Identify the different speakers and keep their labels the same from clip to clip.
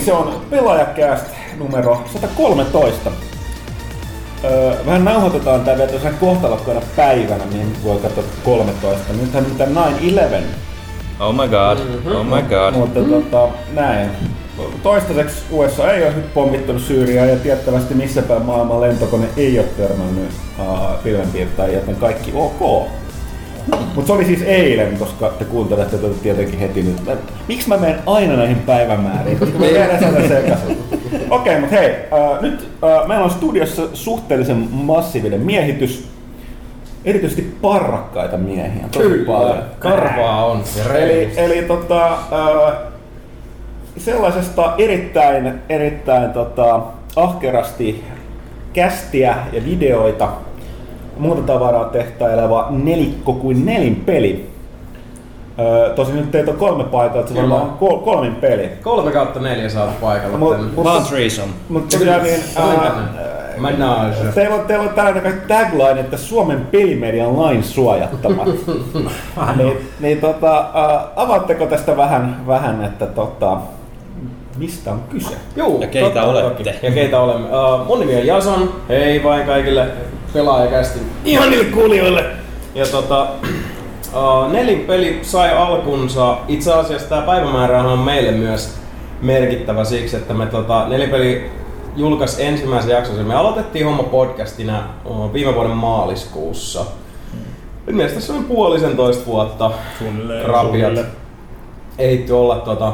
Speaker 1: niin, se on pelaajakääst numero 113. Öö, vähän nauhoitetaan tää vielä tosiaan kohtalokkaana päivänä, niin voi katsoa 13. Nythän mitä 9-11.
Speaker 2: Oh my god, oh my god.
Speaker 1: Mutta tota, näin. Toistaiseksi USA ei ole pommittanut Syyriaa ja tiettävästi missä päin maailman lentokone ei ole törmännyt uh, pilvenpiirtäjiä, joten kaikki ok. Mutta se oli siis eilen, koska te kuuntelette tätä tietenkin heti nyt. Miksi mä menen aina näihin päivämääriin? Koska mä jäädän sieltä sekaisin. Okei, okay, mutta hei, äh, nyt äh, meillä on studiossa suhteellisen massiivinen miehitys. Erityisesti parrakkaita miehiä. Tosi paljon.
Speaker 3: Karvaa on.
Speaker 1: Eli, eli tota, äh, sellaisesta erittäin, erittäin tota, ahkerasti kästiä ja videoita muuta tavaraa tehtaileva nelikko kuin nelin peli. Öö, tosin nyt teitä on kolme paikalla, että se varmaan kol- kolmin peli.
Speaker 3: Kolme kautta neljä saat paikalla
Speaker 1: Mut- mut-
Speaker 2: Vaan threesome.
Speaker 1: Mutta tosiaan niin, ää,
Speaker 3: Menage.
Speaker 1: teillä on, teillä on tällainen tagline, että Suomen pelimedian lain suojattama. niin, niin tota, ää, avaatteko tästä vähän, vähän että tota, mistä on kyse?
Speaker 3: Juu,
Speaker 2: Ja keitä
Speaker 3: totta,
Speaker 2: olette?
Speaker 3: toki. Ja keitä olemme. Uh, mun nimi on Jason. Hei vain kaikille pelaajakästin ihanille kuulijoille. Ja tota, uh, Nelin peli sai alkunsa. Itse asiassa tämä päivämäärä on meille myös merkittävä siksi, että me tota, Nelipeli julkaisi ensimmäisen jaksonsa. Me aloitettiin homma podcastina uh, viime vuoden maaliskuussa. Nyt mielestäni se on puolisentoista vuotta
Speaker 1: Suunnilleen.
Speaker 3: rapiat ehitty olla tota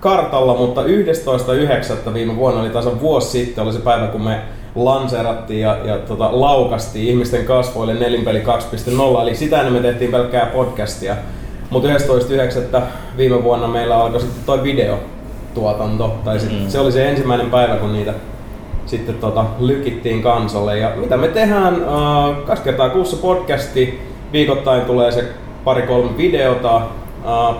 Speaker 3: kartalla, mutta 11.9. viime vuonna oli tasan vuosi sitten, oli se päivä kun me lanseerattiin ja, ja tota, laukastiin ihmisten kasvoille Nelinpeli 2.0, eli sitä ennen me tehtiin pelkkää podcastia. Mutta 11.9. viime vuonna meillä alkoi sitten toi videotuotanto, tai sit
Speaker 2: Mm.
Speaker 3: se oli se ensimmäinen päivä, kun niitä sitten tota, lykittiin kansalle. Ja mitä me tehdään? Uh, kaksi kertaa kuussa podcasti, viikoittain tulee se pari-kolme videota, uh,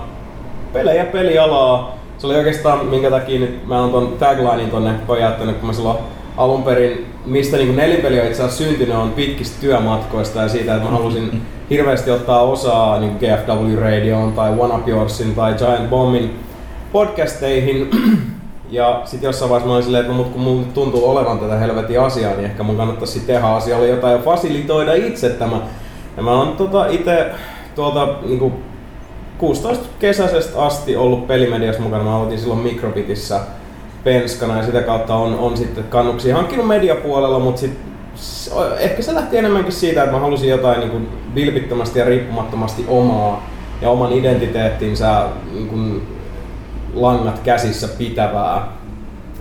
Speaker 3: pelejä pelialaa. Se oli oikeastaan minkä takia nyt mä oon ton taglinein tonne pojattanut, kun mä silloin alun perin, mistä niin nelipeli on itse asiassa syntynyt, on pitkistä työmatkoista ja siitä, että mä halusin hirveästi ottaa osaa niin GFW Radioon tai One Up Yoursin tai Giant Bombin podcasteihin. Ja sitten jossain vaiheessa mä olin silleen, että no, mut kun mun tuntuu olevan tätä helvetin asiaa, niin ehkä mun kannattaisi tehdä asialle jotain ja fasilitoida itse tämä. Ja mä oon tota itse tuolta niinku 16 kesäisestä asti ollut pelimediassa mukana. Mä aloitin silloin Microbitissä penskana ja sitä kautta on, on sitten kannuksia hankkinut mediapuolella, mutta sit, s- ehkä se lähti enemmänkin siitä, että mä halusin jotain niin kuin vilpittömästi ja riippumattomasti omaa ja oman identiteettinsä niin kuin langat käsissä pitävää.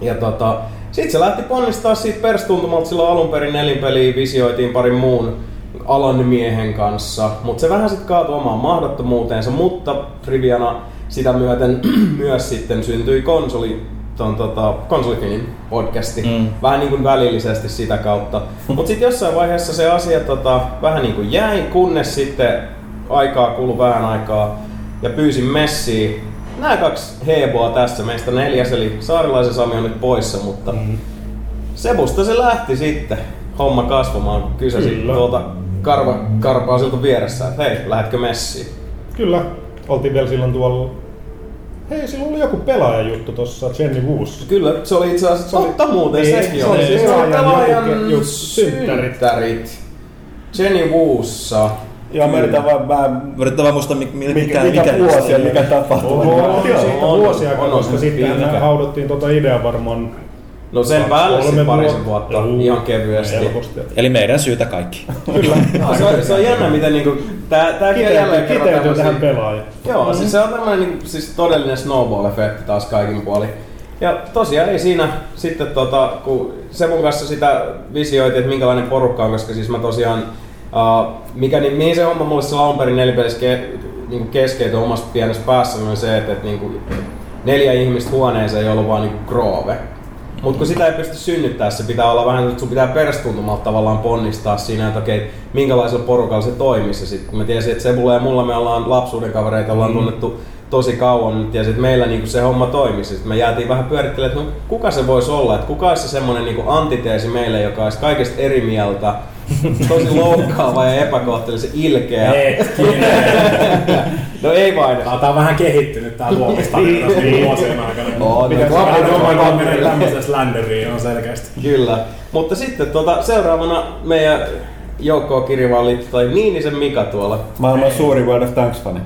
Speaker 3: Ja tota, sitten se lähti ponnistaa siitä perstuntumalta silloin alun perin nelinpeliä visioitiin parin muun alan miehen kanssa, mutta se vähän sitten kaatui omaan mahdottomuuteensa, mutta triviana sitä myöten myös sitten syntyi konsoli, ton, tota, konsolifinin podcasti,
Speaker 2: Mm.
Speaker 3: vähän niin kuin välillisesti sitä kautta. Mutta sitten jossain vaiheessa se asia tota, vähän niin kuin jäi, kunnes sitten aikaa kului vähän aikaa ja pyysin messiin. Nämä kaksi heboa tässä, meistä neljäs, eli Saarilaisen Sami on nyt poissa, mutta mm. Sebusta se lähti sitten homma kasvamaan, kun kysäsin
Speaker 4: Kyllä.
Speaker 3: tuolta karva, karpaa siltä vieressä, että hei, lähdetkö messiin?
Speaker 4: Kyllä, oltiin vielä silloin tuolla... Hei, silloin oli joku pelaajajuttu tuossa Jenny Woos.
Speaker 3: Kyllä, se oli itse asiassa totta muuten
Speaker 4: Niin,
Speaker 3: sekin
Speaker 4: se oli
Speaker 3: oli.
Speaker 4: siis
Speaker 3: Se oli
Speaker 4: pelaajan synttärit.
Speaker 3: Jenny Woossa.
Speaker 1: Ja mä yritän vaan, mä,
Speaker 2: Yritetään vaan muistaa, mikä, mikä,
Speaker 1: mikä, mikä vuosi ja mikä tapahtuma.
Speaker 4: Oho,
Speaker 1: Joo.
Speaker 4: siitä
Speaker 3: on,
Speaker 4: vuosia,
Speaker 3: on, on,
Speaker 4: koska
Speaker 3: on,
Speaker 4: sitten
Speaker 3: pitkä.
Speaker 4: haudottiin tuota idea varmaan
Speaker 3: No sen päälle sitten parisen vuotta,
Speaker 4: Juu,
Speaker 3: ihan kevyesti.
Speaker 4: Helposti.
Speaker 2: Eli meidän syytä kaikki.
Speaker 4: Kyllä.
Speaker 3: No, se, on, se on jännä, miten niinku, on jälleen
Speaker 4: Kiteytyy, kiteytyy tähän pelaajaan.
Speaker 3: Joo, siis se on tämmöinen niin, siis todellinen snowball-efekti taas kaikin puolin. Ja tosiaan ei siinä sitten, tota, kun se mun kanssa sitä visioitiin, että minkälainen porukka on, koska siis mä tosiaan, uh, mikä, niin, mihin se homma mulle silloin alun perin nelipelissä ke, niin keskeytyi omassa pienessä päässä, on se, että, että niin kuin, neljä ihmistä huoneeseen ei ollut vaan niin groove. Mutta kun sitä ei pysty synnyttää, se pitää olla vähän, että sun pitää perstuntumalta tavallaan ponnistaa siinä, että okei, minkälaisella porukalla se toimisi. Ja sit kun mä tiesin, että Sebulla ja mulla me ollaan lapsuuden kavereita, ollaan
Speaker 4: Mm.
Speaker 3: tunnettu tosi kauan, niin tiesin, että meillä niinku se homma toimisi. Sitten me jäätiin vähän pyörittelemään, että no, kuka se voisi olla, että kuka olisi se semmoinen niinku antiteesi meille, joka olisi kaikesta eri mieltä, tosi loukkaava ja epäkohtelisen ilkeä. No ei vain.
Speaker 5: Tää on vähän kehittynyt tää luomistarina niin vuosien aikana.
Speaker 3: On,
Speaker 5: Mitä
Speaker 3: no,
Speaker 5: se menee tämmöisessä länderiin on selkeästi.
Speaker 3: Kyllä. Mutta sitten tuota, seuraavana meidän joukkoon kirjavaan liittyy tai Niinisen Mika tuolla.
Speaker 1: Maailman suuri World of Tanks-fani.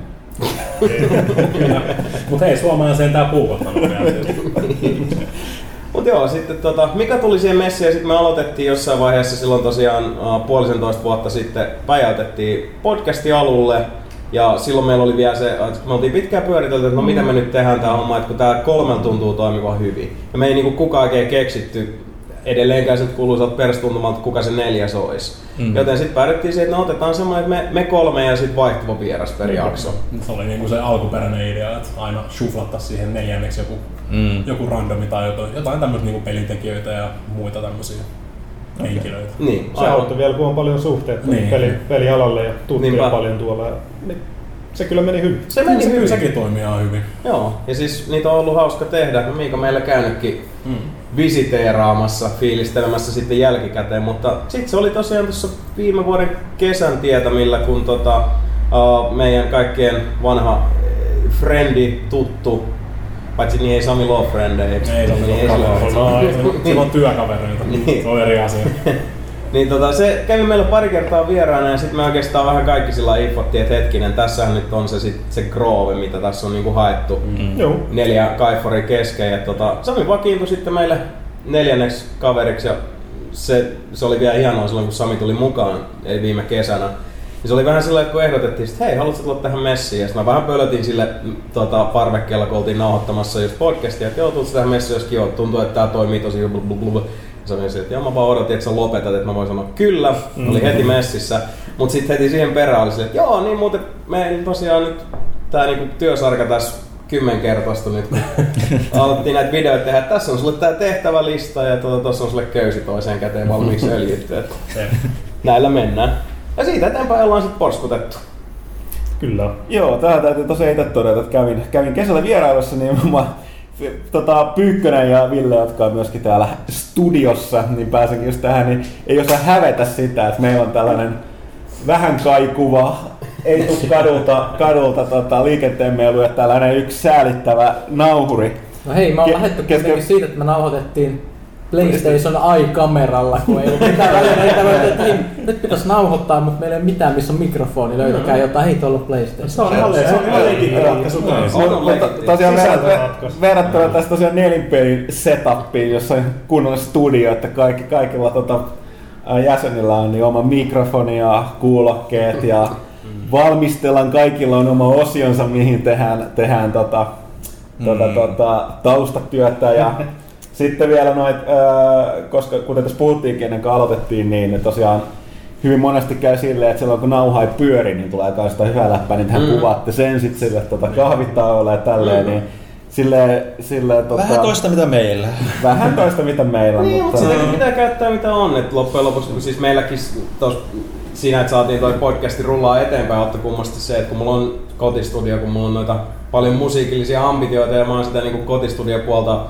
Speaker 5: Mut hei, Suomi on sentään puukottanut vielä.
Speaker 3: Mutta joo, sitten tota, Mika tuli siihen messiin ja sitten me aloitettiin jossain vaiheessa silloin tosiaan uh, puolisentoista vuotta sitten päjäytettiin podcasti alulle. Ja silloin meillä oli vielä se, että me oltiin pitkään pyöritelty, että no mitä me nyt tehdään tämä homma, että kun tämä kolmella tuntuu toimivan hyvin. Ja me ei niinku kukaan oikein keksitty edelleenkään siltä kuuluisalta perustuntumalta, että kuka se neljäs olisi. Mm. Joten sitten päädyttiin siihen, että no otetaan semmoinen, että me, me kolme ja sitten vaihtuva vieras per jakso.
Speaker 5: Se oli niinku se alkuperäinen idea, että aina shuflattaa siihen neljänneksi joku,
Speaker 2: Mm.
Speaker 5: joku randomi tai jotain, jotain tämmöistä niinku pelintekijöitä ja muita tämmöisiä henkilöitä.
Speaker 3: Niin,
Speaker 4: Se auttoi vielä, kun on paljon suhteita
Speaker 5: Niin.
Speaker 4: niin. peli, pelialalle ja tuttuja
Speaker 3: Niinpä.
Speaker 4: paljon tuolla. Ja, niin, se kyllä meni hyvin.
Speaker 3: Se meni
Speaker 5: se,
Speaker 3: hyvin.
Speaker 5: sekin toimii ihan hyvin.
Speaker 3: Joo, ja siis niitä on ollut hauska tehdä. No Miika meillä käynytkin
Speaker 5: Mm.
Speaker 3: visiteeraamassa, fiilistelemässä sitten jälkikäteen, mutta sitten se oli tosiaan tuossa viime vuoden kesän tietämillä, kun tota, uh, meidän kaikkien vanha eh, frendi, tuttu, paitsi niin ei Sami friendejä, eikö?
Speaker 5: Ei, se
Speaker 3: niin, Sami Law
Speaker 5: no, ei, sillä on työkavereita.
Speaker 3: Niin.
Speaker 5: Se on eri asia.
Speaker 3: Niin tota, se kävi meillä pari kertaa vieraana ja sitten me oikeastaan vähän kaikki sillä infottiin, että hetkinen, tässähän nyt on se, sit, se groove, mitä tässä on niinku haettu.
Speaker 2: Mm.
Speaker 4: Joo.
Speaker 3: neljä kaifori kesken. Ja tota, Sami vakiintui sitten meille neljänneksi kaveriksi ja se, se oli vielä hienoa silloin, kun Sami tuli mukaan, eli viime kesänä. Ja se oli vähän sillä että kun ehdotettiin, että hei, haluatko tulla tähän messiin? Ja sitten mä vähän pölötin sille mm, tota, parvekkeella, kun oltiin nauhoittamassa just podcastia, että joo, tulet tähän messiin, jos kiva, tuntuu, että tää toimii tosi blablabla. Ja Sami oli että joo, mä vaan odotin, että sä lopetat, että mä voin sanoa kyllä. Oli heti messissä. Mutta sitten heti siihen perään oli silleen, että joo, niin muuten me tosiaan nyt tää niinku työsarka tässä kymmenkertaistui nyt, kun alettiin näitä videoita tehdä. Tässä on sulle tää tehtävälista ja tuossa tuota, on sulle köysi toiseen käteen valmiiksi öljytty. että Näillä mennään. Ja siitä eteenpäin ollaan sitten porskutettu.
Speaker 4: Kyllä.
Speaker 1: Joo, tähän täytyy tosiaan itse todeta, että kävin, kävin kesällä vierailussa, niin mä, tota, Pyykkönen ja Ville, jotka on myöskin täällä studiossa, niin pääsenkin just tähän, niin ei osaa hävetä sitä, että meillä on tällainen vähän kaikuva, ei tuu kadulta, kadulta tota, liikenteen että tällainen yksi säälittävä nauhuri.
Speaker 6: No hei, mä oon
Speaker 1: Ke-
Speaker 6: lähdetty
Speaker 1: kesken-
Speaker 6: siitä, että me nauhoitettiin PlayStation Eye-kameralla, kun ei ollut mitään välineitä. Että hei, nyt pitäisi nauhoittaa, mutta meillä ei ole mitään, missä on mikrofoni. Löytäkää jotain, hei tuolla on PlayStation.
Speaker 5: Se on ihan, se on ihan legitimi ratkaisu
Speaker 1: tosiaan verrattuna tästä tosiaan nelinpelin setupiin, jossa on kunnollinen studio, että kaikki, kaikilla tota, jäsenillä on niin oma mikrofoni ja kuulokkeet ja valmistellaan, kaikilla on oma osionsa, mihin tehdään, tehdään tota, tota,
Speaker 2: Mm.
Speaker 1: tota, taustatyötä ja sitten vielä noit, ää, koska kuten tässä puhuttiinkin ennen kuin aloitettiin, niin tosiaan hyvin monesti käy silleen, että silloin kun nauha ei pyöri, niin tulee kai sitä hyvää läppää, niin tähän
Speaker 3: Mm.
Speaker 1: kuvaatte sen sitten sille tota, kahvitauolle ja tälleen,
Speaker 3: Mm.
Speaker 1: niin silleen, silleen tota,
Speaker 2: Vähän toista mitä meillä.
Speaker 1: vähän toista mitä meillä on,
Speaker 3: Niin, mutta
Speaker 1: mutta
Speaker 3: sitäkin pitää käyttää mitä on. Et loppujen lopuksi, kun siis meilläkin tos, siinä, että saatiin toi podcasti rullaa eteenpäin, otta kummasti se, että kun mulla on kotistudio, kun mulla on noita paljon musiikillisia ambitioita ja mä oon sitä niin kotistudiopuolta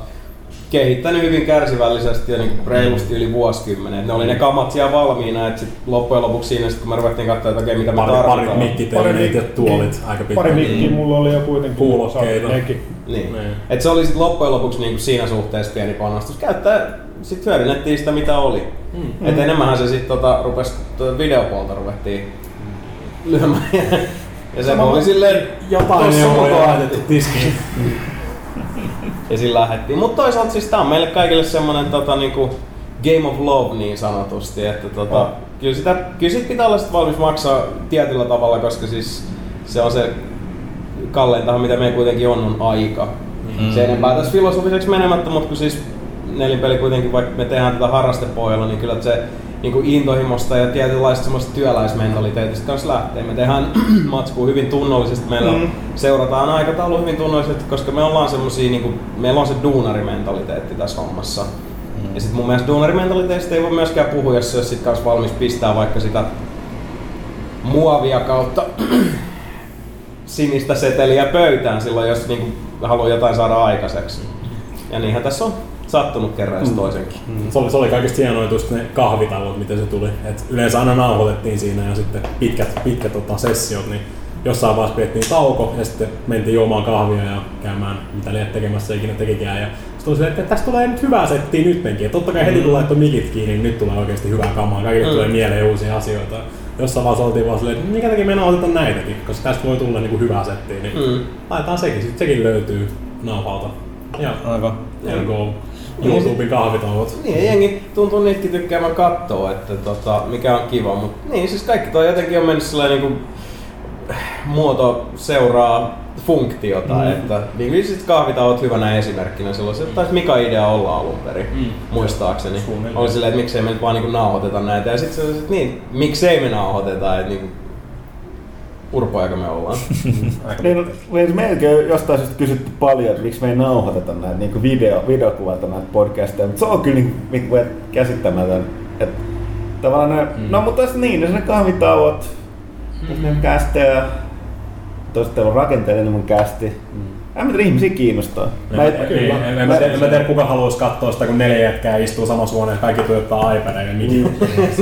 Speaker 3: kehittänyt hyvin kärsivällisesti ja niin reilusti yli vuosikymmenen. Ne oli ne kamat siellä valmiina, että sit loppujen lopuksi siinä, sit kun me ruvettiin katsoa, että okei, mitä me
Speaker 5: Pari, parit
Speaker 3: tarvitaan.
Speaker 5: mikkitelineet ja tuolit aika
Speaker 4: Pari
Speaker 5: pitkään.
Speaker 4: mikkiä mulla oli jo kuitenkin.
Speaker 5: Kuulokkeita.
Speaker 3: Niin.
Speaker 5: Niin.
Speaker 3: Et se oli sit loppujen lopuksi niinku siinä suhteessa pieni panostus. Käyttää, sit hyödynnettiin sitä mitä oli. Mm. Et enemmänhän se sit tota, rupes tuota videopuolta ruvettiin lyömään. ja se oli silleen
Speaker 5: Jotain
Speaker 3: mukaan.
Speaker 5: laitettu tiskiin.
Speaker 3: Ja sillä lähdettiin. Mutta toisaalta siis tää on meille kaikille semmonen tota, niinku Game of Love niin sanotusti, että tota,
Speaker 4: Oh.
Speaker 3: kyllä, sitä, kyllä sit pitää olla sit valmis maksaa tietyllä tavalla, koska siis se on se kalleintahan mitä meillä kuitenkin on, on aika. Mm. Se enempää tässä filosofiseksi menemättä, mutta kun siis nelinpeli kuitenkin, vaikka me tehdään tätä harrastepohjalla, niin kyllä se niin kuin intohimosta ja tietynlaista semmoista työläismentaliteetista kanssa lähtee. Me tehdään matskua hyvin tunnollisesti, meillä mm. seurataan aikataulu hyvin tunnollisesti, koska me ollaan semmosia, niin kuin, meillä on se duunarimentaliteetti tässä hommassa. Mm. Ja sitten mun mielestä duunarimentaliteetista ei voi myöskään puhua, jos se olisi sit kanssa valmis pistää vaikka sitä muovia kautta sinistä seteliä pöytään silloin, jos niinku haluaa jotain saada aikaiseksi. Ja niinhän tässä on sattunut kerran mm. toisenkin.
Speaker 5: Se oli, se oli kaikista hienoa just ne kahvitallot, miten se tuli. Et yleensä aina nauhoitettiin siinä ja sitten pitkät, pitkät tota, sessiot, niin jossain vaiheessa pidettiin tauko ja sitten mentiin juomaan kahvia ja käymään mitä liian tekemässä ikinä tekikään. Ja sitten tuli että tästä tulee nyt hyvää settiä nyttenkin. Ja totta kai heti kun laittoi mikit kiinni, niin nyt tulee oikeasti hyvää kamaa. Kaikille
Speaker 3: Mm.
Speaker 5: tulee mieleen uusia asioita. Jossain vaiheessa oltiin vaan silleen, että minkä takia me nauhoitetaan näitäkin, koska tästä voi tulla niinku hyvää settiä. Niin
Speaker 3: Mm.
Speaker 5: laitetaan sekin, sitten sekin löytyy naapalta. Ja
Speaker 2: Aivan.
Speaker 5: there you go. YouTuben kahvitauot.
Speaker 3: Niin, jengi tuntuu niitäkin tykkäävän katsoa, että tota, mikä on kiva. Mutta niin, siis kaikki toi jotenkin on mennyt sellainen niin muoto seuraa funktiota, mm. että niin siis kahvitauot hyvänä esimerkkinä silloin. Se taisi Mika idea olla alun perin, mm. muistaakseni.
Speaker 5: Suunnilleen.
Speaker 3: Oli silleen, että miksei me nyt vaan niin nauhoiteta näitä. Ja sitten se oli, että niin, miksei me nauhoiteta, että niin urpoja me ollaan.
Speaker 1: Niin, niin meilläkin on jostain syystä kysytty paljon, että miksi me ei nauhoiteta näitä niin video, videokuvata näitä podcasteja, mutta se on kyllä niin, niin kuin, että käsittämätön. Että tavallaan ne, mm. no mutta tässä niin, ne kahvitauot, mm. ne kästejä, teillä on rakenteellinen mun kästi. Mm. En mä tiedä, ihmisiä kiinnostaa. Mä,
Speaker 5: Niin, niin, en, en, mä tiedä, en mä tiedä, kuka haluaisi katsoa sitä, kun neljä jätkää istuu samassa huoneessa, kaikki tuijottaa iPadia ja mikin.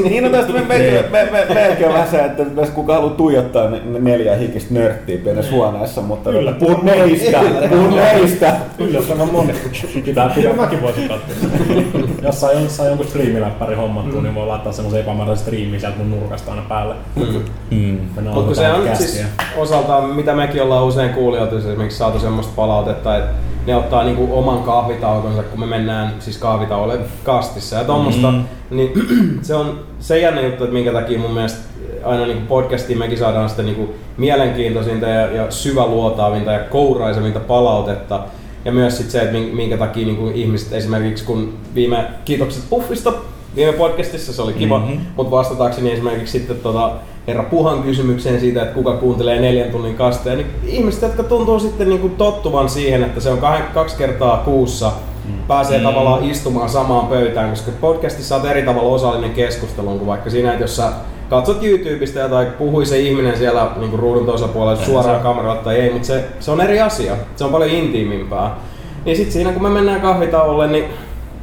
Speaker 1: niin no tästä me, me, me, me, meilläkin on vähän se, että jos kuka haluaa tuijottaa ne, ne neljä hikistä nörttiä pienessä huoneessa, mutta
Speaker 4: Kyllä.
Speaker 1: puhun meistä, puhun meistä.
Speaker 4: Yllättävän moni. Pitää, pitää mäkin voisin katsoa.
Speaker 5: Jos saa, jos saa jonkun striimiläppäri hommattua, niin voi laittaa semmoisen epämääräisen striimin sieltä mun nurkasta aina päälle.
Speaker 3: Mm.
Speaker 2: Mm.
Speaker 5: Me
Speaker 3: Mutta se on siis osaltaan, mitä mekin ollaan usein kuulijoilta esimerkiksi saatu semmoista palautetta, että ne ottaa niinku oman kahvitaukonsa, kun me mennään siis kahvitauolle kastissa ja tommosta, mm. niin se on se jännä juttu, että minkä takia mun mielestä aina niinku podcastiin mekin saadaan sitä niinku mielenkiintoisinta ja, ja syväluotaavinta ja kouraisevinta palautetta. Ja myös sit se, että min- minkä takia niinku ihmiset esimerkiksi kun viime kiitokset Puffista viime podcastissa se oli kiva, mm-hmm. mutta vastatakseni esimerkiksi sitten tota herra Puhan kysymykseen siitä, että kuka kuuntelee neljän tunnin kasteja, niin ihmiset, jotka tuntuu sitten niinku tottuvan siihen, että se on kah- kaksi kertaa kuussa, pääsee mm. tavallaan istumaan samaan pöytään, koska podcastissa olet eri tavalla osallinen keskusteluun kuin vaikka siinä, että jos sä katsot YouTubesta tai puhui se ihminen siellä niin kuin ruudun toisella puolella suoraan kameralla tai ei, mutta se, se on eri asia. Se on paljon intiimimpää. Niin sitten siinä kun me mennään kahvitauolle, niin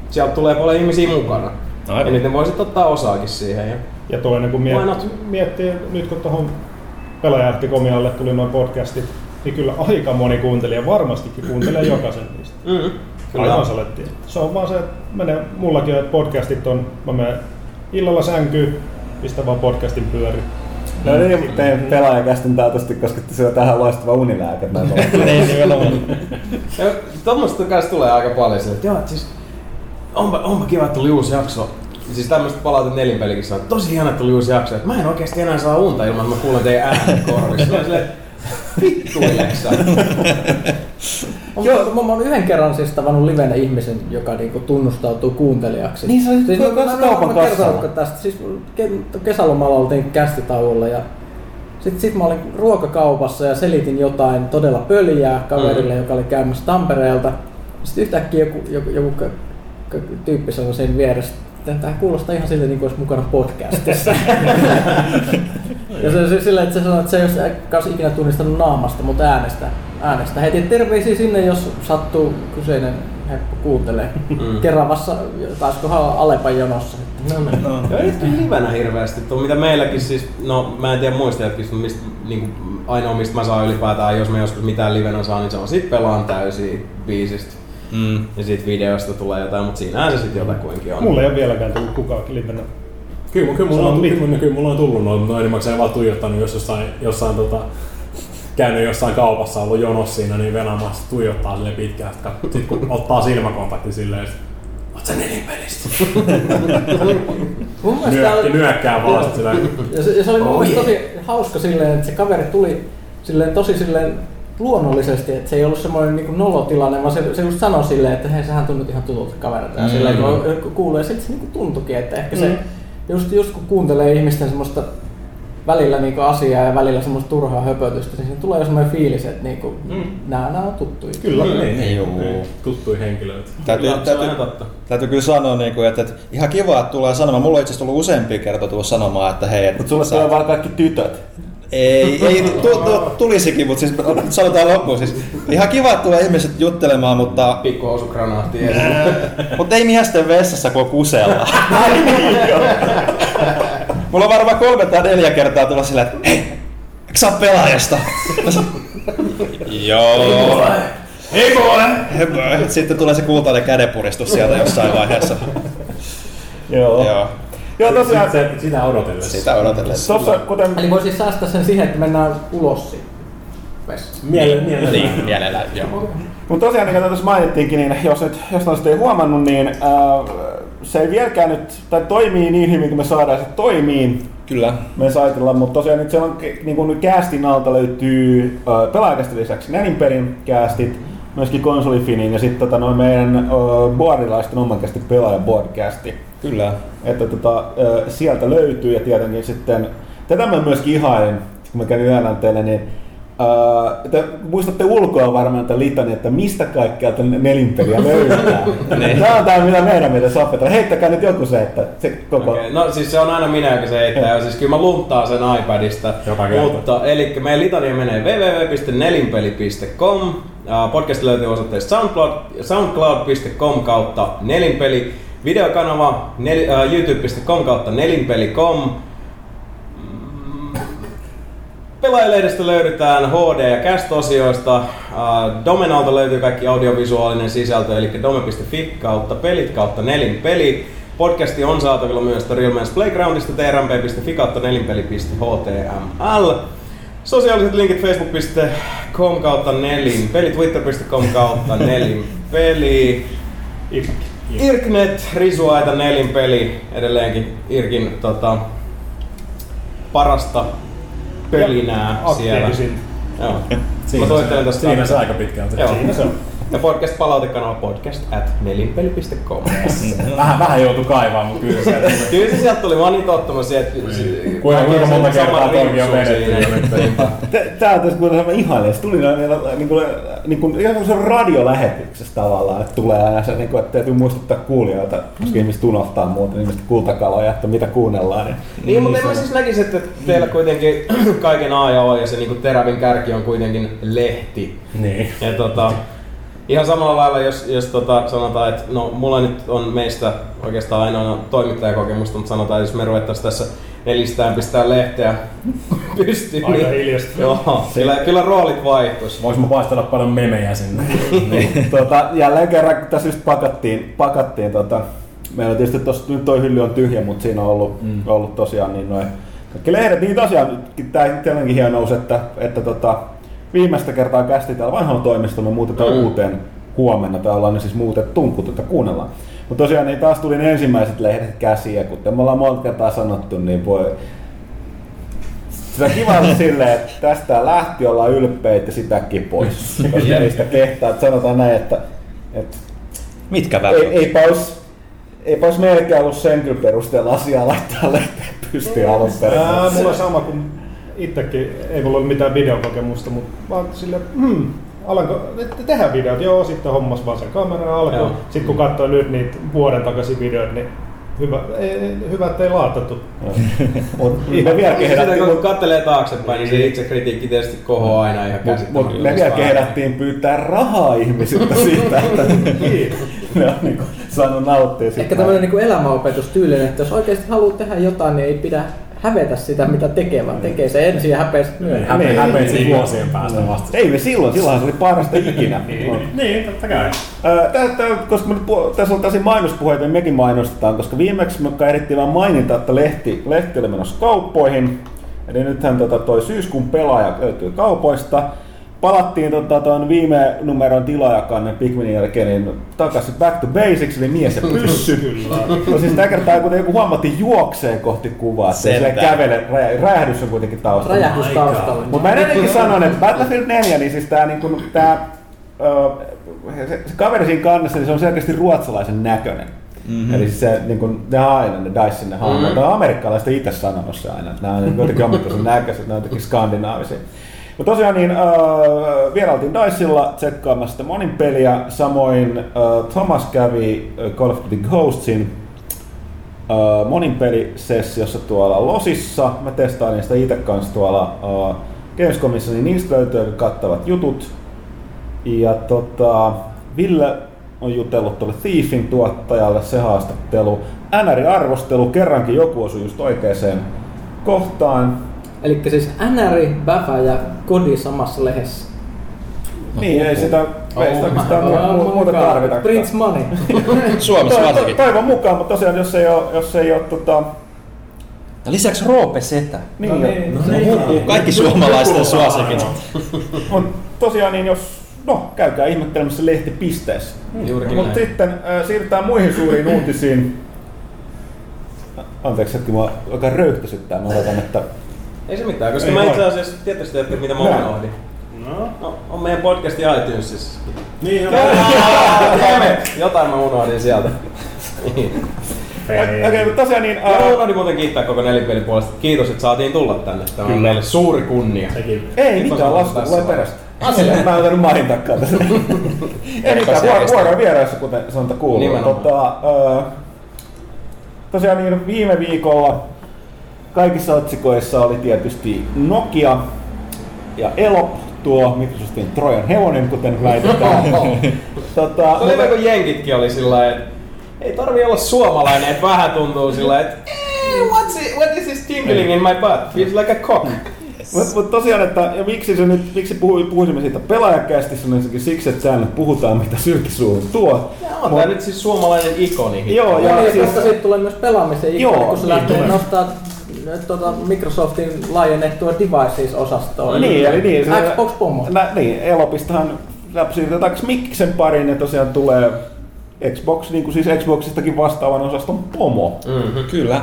Speaker 3: sieltä tulee paljon ihmisiä mukana.
Speaker 2: Aivan.
Speaker 3: Ja nyt ne voisit ottaa osaakin siihen. Ja...
Speaker 4: Ja toinen, kun miet,
Speaker 3: not?
Speaker 4: miettii, nyt kun tuohon pelaajahtikomialle tuli noin podcastit, niin kyllä aika moni kuuntelija varmastikin kuuntelee jokaisen niistä.
Speaker 3: Mm,
Speaker 4: Kyllä. Aivan salettiin. Se on vaan se, että menee, mullakin on, että podcastit on, mä menen illalla sänkyyn, pistä vaan podcastin pyöri.
Speaker 1: No niin, mutta teidän pelaajakästön taatusti, koska se on tähän loistava unilääke.
Speaker 2: Niin, nimenomaan.
Speaker 3: Ja Tuommoista kanssa tulee aika paljon sille, että joo, siis onpa, onpa kiva, että tuli uusi jakso. Siis tämmöistä palautet nelinpelikin että tosi hieno, että tuli uusi jakso. Että mä en oikeasti enää saa unta ilman, että mä kuulen teidän äänen korvissa. Vittu.
Speaker 6: Joo. Mä, mä oon yhden kerran siis tavannut livenä ihmisen, joka niinku tunnustautuu kuuntelijaksi.
Speaker 1: Niin, se oli
Speaker 6: siis, mä- mä-
Speaker 1: kaupan
Speaker 6: mä tästä. Siis ke- kesälomalla oltiin kästitauolla ja sitten sit mä olin ruokakaupassa ja selitin jotain todella pöljää kaverille,
Speaker 3: Mm.
Speaker 6: joka oli käymässä Tampereelta. Sitten yhtäkkiä joku, joku, joku tyyppi sanoi sen vieressä, että tämä kuulostaa ihan siltä, niin kuin olisi mukana podcastissa. ja se, se silleen, että se sanoi, että se ei olisi kanssa ikinä tunnistanut naamasta, mutta äänestä. äänestä. Heti terveisiä sinne, jos sattuu kyseinen heppu kuuntelee.
Speaker 3: Mm.
Speaker 6: Keravassa, taisikohan Alepan jonossa. No, no.
Speaker 3: Joo, ei nyt kyllä livenä hirveästi. Tuo, mitä meilläkin siis, no mä en tiedä muista jätkistä, mistä, niin ainoa mistä mä saan ylipäätään, jos mä joskus mitään livenä saan, niin se on sit pelaan täysiä biisistä.
Speaker 2: Mm.
Speaker 3: Ja sit videosta tulee jotain, mutta siinähän se sit jotakuinkin on.
Speaker 4: Mulla ei ole vieläkään tullut kukaan livenä.
Speaker 5: Kyllä, kyllä, mulla on,
Speaker 4: mitä.
Speaker 5: kyllä, kyllä mulla on tullut noin, noin enimmäkseen vaan tuijottanut, jos jossain, jossain tota, käynyt jossain kaupassa, ollut jonossa siinä, niin venaamassa tuijottaa sille pitkään, sitten kun ottaa silmäkontakti silleen, oot sä?
Speaker 6: Mun tää
Speaker 5: Nyökki,
Speaker 6: oli-
Speaker 5: nyökkää vaan
Speaker 6: Joo.
Speaker 5: sit silleen,
Speaker 6: Ja se, ja se oli mun
Speaker 3: Oh yeah.
Speaker 6: tosi hauska silleen, että se kaveri tuli silleen tosi silleen luonnollisesti, että se ei ollut semmoinen niin nolotilanne, vaan se, se just sanoi silleen, että hei, sähän tunnut ihan tutulta kaverilta. Ja
Speaker 2: Mm.
Speaker 6: silleen, kun, kun kuulee, sitten se niin tuntuikin, että ehkä se,
Speaker 4: Mm.
Speaker 6: just, just kun kuuntelee ihmisten semmoista välillä niinku asiaa ja välillä semmoista turhaa höpötystä, niin siinä tulee jo semmoinen fiilis, että niinku,
Speaker 4: Mm.
Speaker 6: nämä, nämä on tuttuja.
Speaker 4: Kyllä.
Speaker 3: Mm.
Speaker 4: Niin.
Speaker 2: Niin, joo.
Speaker 5: tuttuja henkilöitä.
Speaker 2: Täytyy,
Speaker 3: Kyllä, se
Speaker 2: täytyy,
Speaker 3: totta.
Speaker 2: täytyy kyllä sanoa, niin kuin, että, että ihan kiva, että tulee sanomaan. Mulla on itse asiassa tullut useampia kertoja tullut sanomaan, että hei, että
Speaker 1: Mutta sulle tulee vaan kaikki tytöt.
Speaker 2: Ei, ei tu, tu, tulisikin, mutta siis sanotaan loppuun. Siis, ihan kiva, että tulee ihmiset juttelemaan, mutta,
Speaker 3: Pikku osu granaatti
Speaker 2: mutta ei miesten vessassa, kun on kusella. Mulla on varmaan kolme tai neljä kertaa tulla silleen, että hei, Sä oot pelaajasta. Joo.
Speaker 1: Ei voi!
Speaker 2: Sitten tulee se kultainen kädenpuristus sieltä jossain vaiheessa.
Speaker 1: Joo.
Speaker 2: Joo.
Speaker 1: Joo, tosiaan,
Speaker 5: Se, sitä odotellessa.
Speaker 2: Sitä odotellen.
Speaker 1: tossa, kuten
Speaker 6: Eli voi siis säästää sen siihen, että mennään ulos siitä vessasta.
Speaker 5: Miele, mielellään.
Speaker 2: Niin, mielellään, joo.
Speaker 1: Mutta tosiaan, niin kuin tuossa mainittiinkin, niin jos nyt jos noista ei huomannut, niin ää, se ei vieläkään nyt, tai toimii niin hyvin kuin me saadaan se toimii
Speaker 2: Kyllä.
Speaker 1: meidän saitilla, mutta tosiaan nyt siellä on niin kuin castin alta löytyy ää, pelaajakästin lisäksi Näninperin castit, myöskin konsolifinin ja sitten tota, noin meidän ää, boardilaisten oman kästi pelaajan boardcasti.
Speaker 2: Kyllä.
Speaker 1: Että tota, ää, sieltä löytyy ja tietenkin sitten, tätä mä myöskin ihailin, kun mä kävin yöllä teille, niin Uh, te muistatte ulkoa varmaan tämän litani, että mistä kaikkialta nelinpeliä löytää. Tämä on tämä, mitä meidän meidän sopetaan. Heittäkää nyt joku se, että se koko...
Speaker 3: Okei, No siis se on aina minä, joka se heittää. Ja siis kyllä mä lunttaan sen iPadista.
Speaker 5: Joka kerta.
Speaker 3: Mutta eli meidän litania menee www.nelinpeli.com. Podcast löytyy osoitteesta SoundCloud, soundcloud.com kautta nelinpeli. Videokanava nel, uh, youtube.com kautta nelinpeli.com. Pelaajalehdestä löydetään HD- ja Cast-osioista. Domenalta löytyy kaikki audiovisuaalinen sisältö, eli dome.fi kautta pelit kautta nelinpeli. Podcasti on saatavilla myös The Real Men's Playgroundista, trmp.fi kautta nelinpeli.html. Sosiaaliset linkit facebook.com kautta nelinpeli, twitter.com kautta nelinpeli. Irknet, Risuaita, nelinpeli, edelleenkin Irkin tota, parasta pölinää siellä.
Speaker 4: Aktiivisin.
Speaker 3: Joo. Mä
Speaker 5: Siinä,
Speaker 3: soittelen
Speaker 5: se,
Speaker 3: tästä.
Speaker 5: siinä se aika pitkälti.
Speaker 3: Joo.
Speaker 4: Siinä se on.
Speaker 3: Ja podcast palautekanava podcast at nelinpeli.com.
Speaker 5: Vähän, vähän joutui kaivaa, mutta kyllä se
Speaker 3: Kyllä se sieltä tuli, mä oon niin tottunut siihen, että...
Speaker 5: Kuinka- kuinka monta kertaa torvi on
Speaker 3: rimpsu
Speaker 5: vedetty
Speaker 3: siinä.
Speaker 5: jo nyt?
Speaker 3: Niinpä.
Speaker 1: Tää on tässä kuitenkin mä ihailen. Se tuli näin, niin kuin, niin kuin, ihan kuin se radiolähetyksessä tavallaan, että tulee aina se, niin kuin, että täytyy muistuttaa kuulijoita, koska ihmiset unohtaa muuten ihmiset kultakaloja, että mitä kuunnellaan. Niin,
Speaker 3: Niin, mutta en mä siis näkisi, että teillä kuitenkin kaiken A ja O ja se niinku terävin kärki on kuitenkin lehti.
Speaker 5: Niin.
Speaker 3: Ja tota, ihan samalla lailla, jos, jos tota, sanotaan, että no mulla nyt on meistä oikeastaan ainoana toimittajakokemusta, mutta sanotaan, että jos me ruvettaisiin tässä nelistään pistää lehteä pystyyn,
Speaker 4: Aika
Speaker 3: niin
Speaker 4: hiljasta.
Speaker 3: joo, kyllä, kyllä roolit vaihtuisi.
Speaker 5: Vois mä paistella paljon memejä sinne.
Speaker 1: tota, jälleen kerran, kun tässä just pakattiin, pakattiin tota, meillä on tietysti tossa, nyt toi hylly on tyhjä, mutta siinä on ollut, mm. ollut tosiaan niin noin kaikki lehdet, niin tosiaan tää tietenkin hienous, että, että tota, viimeistä kertaa kästi täällä vanhalla toimistolla me muutetaan mm. uuteen huomenna, tai ollaan ne siis muutettu, kun tätä kuunnellaan. Mutta tosiaan niin taas tuli ne ensimmäiset lehdet käsiä, kuten me ollaan monta kertaa sanottu, niin voi, sitä kiva on silleen, että tästä lähti ollaan ylpeitä sitäkin pois. Koska ei sitä kehtaa, että sanotaan näin, että, että
Speaker 2: Mitkä
Speaker 1: ei,
Speaker 2: väliä?
Speaker 1: eipä olisi eipä olisi melkein ollut sen kyllä perusteella asiaa laittaa lehteen pystyyn alun perin.
Speaker 4: Mulla on sama kuin itsekin, ei mulla ollut mitään videokokemusta, mutta vaan sille, hmm, alanko te- tehdä videot, joo, sitten hommas vaan sen kameran
Speaker 3: Joo.
Speaker 4: alkuun. Sitten kun katsoo nyt niitä vuoden takaisin videoita, niin hyvä, ei, hyvä ettei laatattu.
Speaker 1: Me vielä
Speaker 3: Sitä
Speaker 1: kehdattiin,
Speaker 3: kun
Speaker 1: mut,
Speaker 3: kattelee taaksepäin, niin se itse kritiikki tietysti kohoaa aina ihan
Speaker 1: mut, mut me vielä kehdattiin pyytää rahaa ihmisiltä siitä, että ne on niin kuin, saanut nauttia siitä.
Speaker 6: Ehkä tämmöinen niin elämäopetustyylinen, että jos oikeasti haluat tehdä jotain, niin ei pidä hävetä sitä, mitä tekee, vaan tekee se ensin ja häpeä sitten myöhemmin.
Speaker 1: Niin.
Speaker 5: häpeät siinä vuosien päästä vasta.
Speaker 1: Ei me silloin, silloin se oli parasta ikinä.
Speaker 5: Niin, totta kai.
Speaker 1: Ää, Tää, tää, koska me tässä on tällaisia mainospuheita, niin mekin mainostetaan, koska viimeksi me ehdittiin vaan mainita, että lehti, lehti oli menossa kauppoihin. Eli nythän tota, toi syyskuun pelaaja löytyy kaupoista. Palattiin tota, ton viime numeron tilaajakanne Pikminin jälkeen niin takaisin back to basics, eli mies ja pyssy. no siis tällä kertaa kuten joku huomattiin juokseen kohti kuvaa, että se kävele, räjä- räjähdys on kuitenkin taustalla.
Speaker 6: Räjähdys taustalla.
Speaker 1: Mutta mä edelleenkin sanon, että Battlefield 4, niin siis tää, niinku, tää ö, se, se kaveri siinä kannessa, niin se on selkeästi ruotsalaisen näköinen. Mm-hmm. Eli siis se, niin kuin, ne on aina ne Dice ne hahmot. Mm-hmm. Amerikkalaiset itse sanonut se aina, että nämä on niin jotenkin omituisen näköiset, nämä on jotenkin skandinaavisia. Mutta tosiaan niin, äh, vierailtiin Dicella tsekkaamassa sitä monin peliä. Samoin äh, Thomas kävi äh, Call of Duty Ghostsin äh, monin pelisessiossa tuolla Losissa. Mä testailin sitä itse kanssa tuolla äh, Gamescomissa, niin niistä löytyy kattavat jutut. Ja tota, Ville on jutellut tuolle Thiefin tuottajalle se haastattelu. NR-arvostelu, kerrankin joku osui just oikeaan kohtaan.
Speaker 6: Eli siis NR, Bäfä ja Kodi samassa lehdessä.
Speaker 1: Niin, ei sitä, sitä oikeastaan
Speaker 6: Oh,
Speaker 1: mu- muuta tarvita.
Speaker 6: Prince Money.
Speaker 2: Suomessa
Speaker 1: To- to-
Speaker 2: varsinkin.
Speaker 1: Toivon mukaan, mutta tosiaan jos ei ole, jos ei ole tota,
Speaker 2: Ja lisäksi Roope Setä.
Speaker 1: niin,
Speaker 6: No
Speaker 1: no
Speaker 6: niin.
Speaker 1: niin.
Speaker 2: Kaikki suomalaisten suosikit.
Speaker 1: Mut tosiaan niin jos, no käykää ihmettelemässä lehtipisteessä.
Speaker 3: Juurikin
Speaker 1: Mutta
Speaker 3: näin.
Speaker 1: sitten äh, siirrytään muihin suuriin uutisiin. Anteeksi hetki, mua alkaa röyhtäsyttää. Mä odotan, että
Speaker 3: Ei se mitään, koska
Speaker 1: Ei
Speaker 3: mä itse asiassa, tietysti että mitä mä unohdin. No, on meidän podcasti iTunesissa.
Speaker 5: Niin on.
Speaker 3: Jotain mä unohdin sieltä. Niin.
Speaker 1: Okei, okay, mutta tosiaan niin...
Speaker 3: Ja mä
Speaker 1: Uh,
Speaker 3: unohdin muuten kiittää koko nelinpelin puolesta. Kiitos, että saatiin tulla tänne. Tämä on meille suuri kunnia.
Speaker 5: Sekin.
Speaker 1: ei mitään lasku, tulee perästä. Mä en ottanut mainitakaan tästä. Ei mitään, vuoro- vuoroin vieraissa, kuten sanonta kuuluu. Tota, uh, tosiaan niin viime viikolla kaikissa otsikoissa oli tietysti Nokia ja Elop, tuo Microsoftin Trojan hevonen, kuten väitetään. tota,
Speaker 3: Se oli hyvä, kun jenkitkin oli sillä lailla, että ei tarvi olla suomalainen, että vähän tuntuu sillä lailla, että eh, what's it, what is this tingling in my butt? Feels like a cock.
Speaker 1: Mutta mut tosiaan, että ja miksi, se nyt, miksi puhui, puhuisimme siitä pelaajakästissä, niin ensinnäkin siksi, että säännöt puhutaan, mitä sylkisuuhun tuo.
Speaker 3: Ja on tää nyt siis suomalainen ikoni.
Speaker 1: Joo,
Speaker 6: Ja,
Speaker 1: ja
Speaker 6: ja
Speaker 1: siis,
Speaker 6: koska siitä tulee myös pelaamisen
Speaker 1: Joo,
Speaker 6: ikoni, kun se
Speaker 1: niin
Speaker 6: lähtee
Speaker 1: tulee.
Speaker 6: nostaa äh, tuota, Microsoftin laajennettua devices-osastoa.
Speaker 1: niin, eli niin. se-
Speaker 6: Xbox Pommo.
Speaker 1: Nä, niin, Elopistahan siirrytäänkö Mikkisen pariin, ja tosiaan tulee Xbox, niin kuin siis Xboxistakin vastaavan osaston pomo.
Speaker 3: Mm-hmm.
Speaker 2: Kyllä.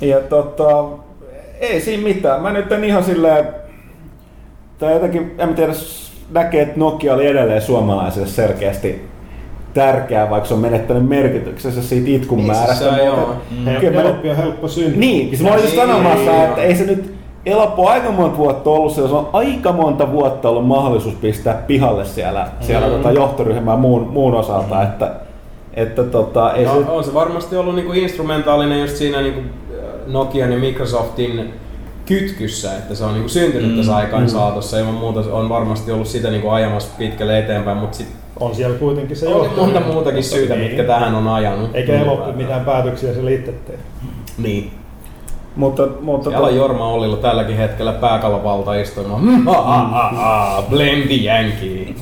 Speaker 1: Ja tota, ei siinä mitään. Mä nyt en ihan silleen, tai jotenkin, en mä tiedä, näkee, että Nokia oli edelleen suomalaisille selkeästi tärkeää, vaikka se on menettänyt merkityksensä siitä itkun
Speaker 3: Niin, siis
Speaker 1: määrästä.
Speaker 3: se on,
Speaker 1: mutta-
Speaker 3: joo.
Speaker 4: Helppi ja helppo syntyä.
Speaker 1: Niin, siis mä olin just
Speaker 3: Niin,
Speaker 1: sanomassa,
Speaker 3: niin,
Speaker 1: että ei se nyt Elappo aika monta vuotta ollut siellä, se on aika monta vuotta ollut mahdollisuus pistää pihalle siellä, siellä
Speaker 3: Mm.
Speaker 1: tota johtoryhmää muun, muun osalta, että, että tota, ei
Speaker 3: No,
Speaker 1: se,
Speaker 3: on se varmasti ollut niinku instrumentaalinen just siinä niinku Nokian ja Microsoftin kytkyssä, että se on niinku syntynyt
Speaker 2: Mm,
Speaker 3: tässä aikaan saatossa. Ilman muuta se on varmasti ollut sitä niinku ajamassa pitkälle eteenpäin, mutta sitten
Speaker 4: On siellä kuitenkin se
Speaker 3: on
Speaker 4: johto.
Speaker 3: monta muutakin syytä,
Speaker 4: Niin.
Speaker 3: mitkä tähän on ajanut.
Speaker 4: Eikä
Speaker 3: Mm.
Speaker 4: eloppi mitään päätöksiä se itse tee.
Speaker 3: Niin.
Speaker 1: mutta, mutta
Speaker 3: Siellä on Jorma Ollilla tälläkin hetkellä pääkalovalta istumaan. Mm. Ah, ah, ah, ah, blame the Yankee.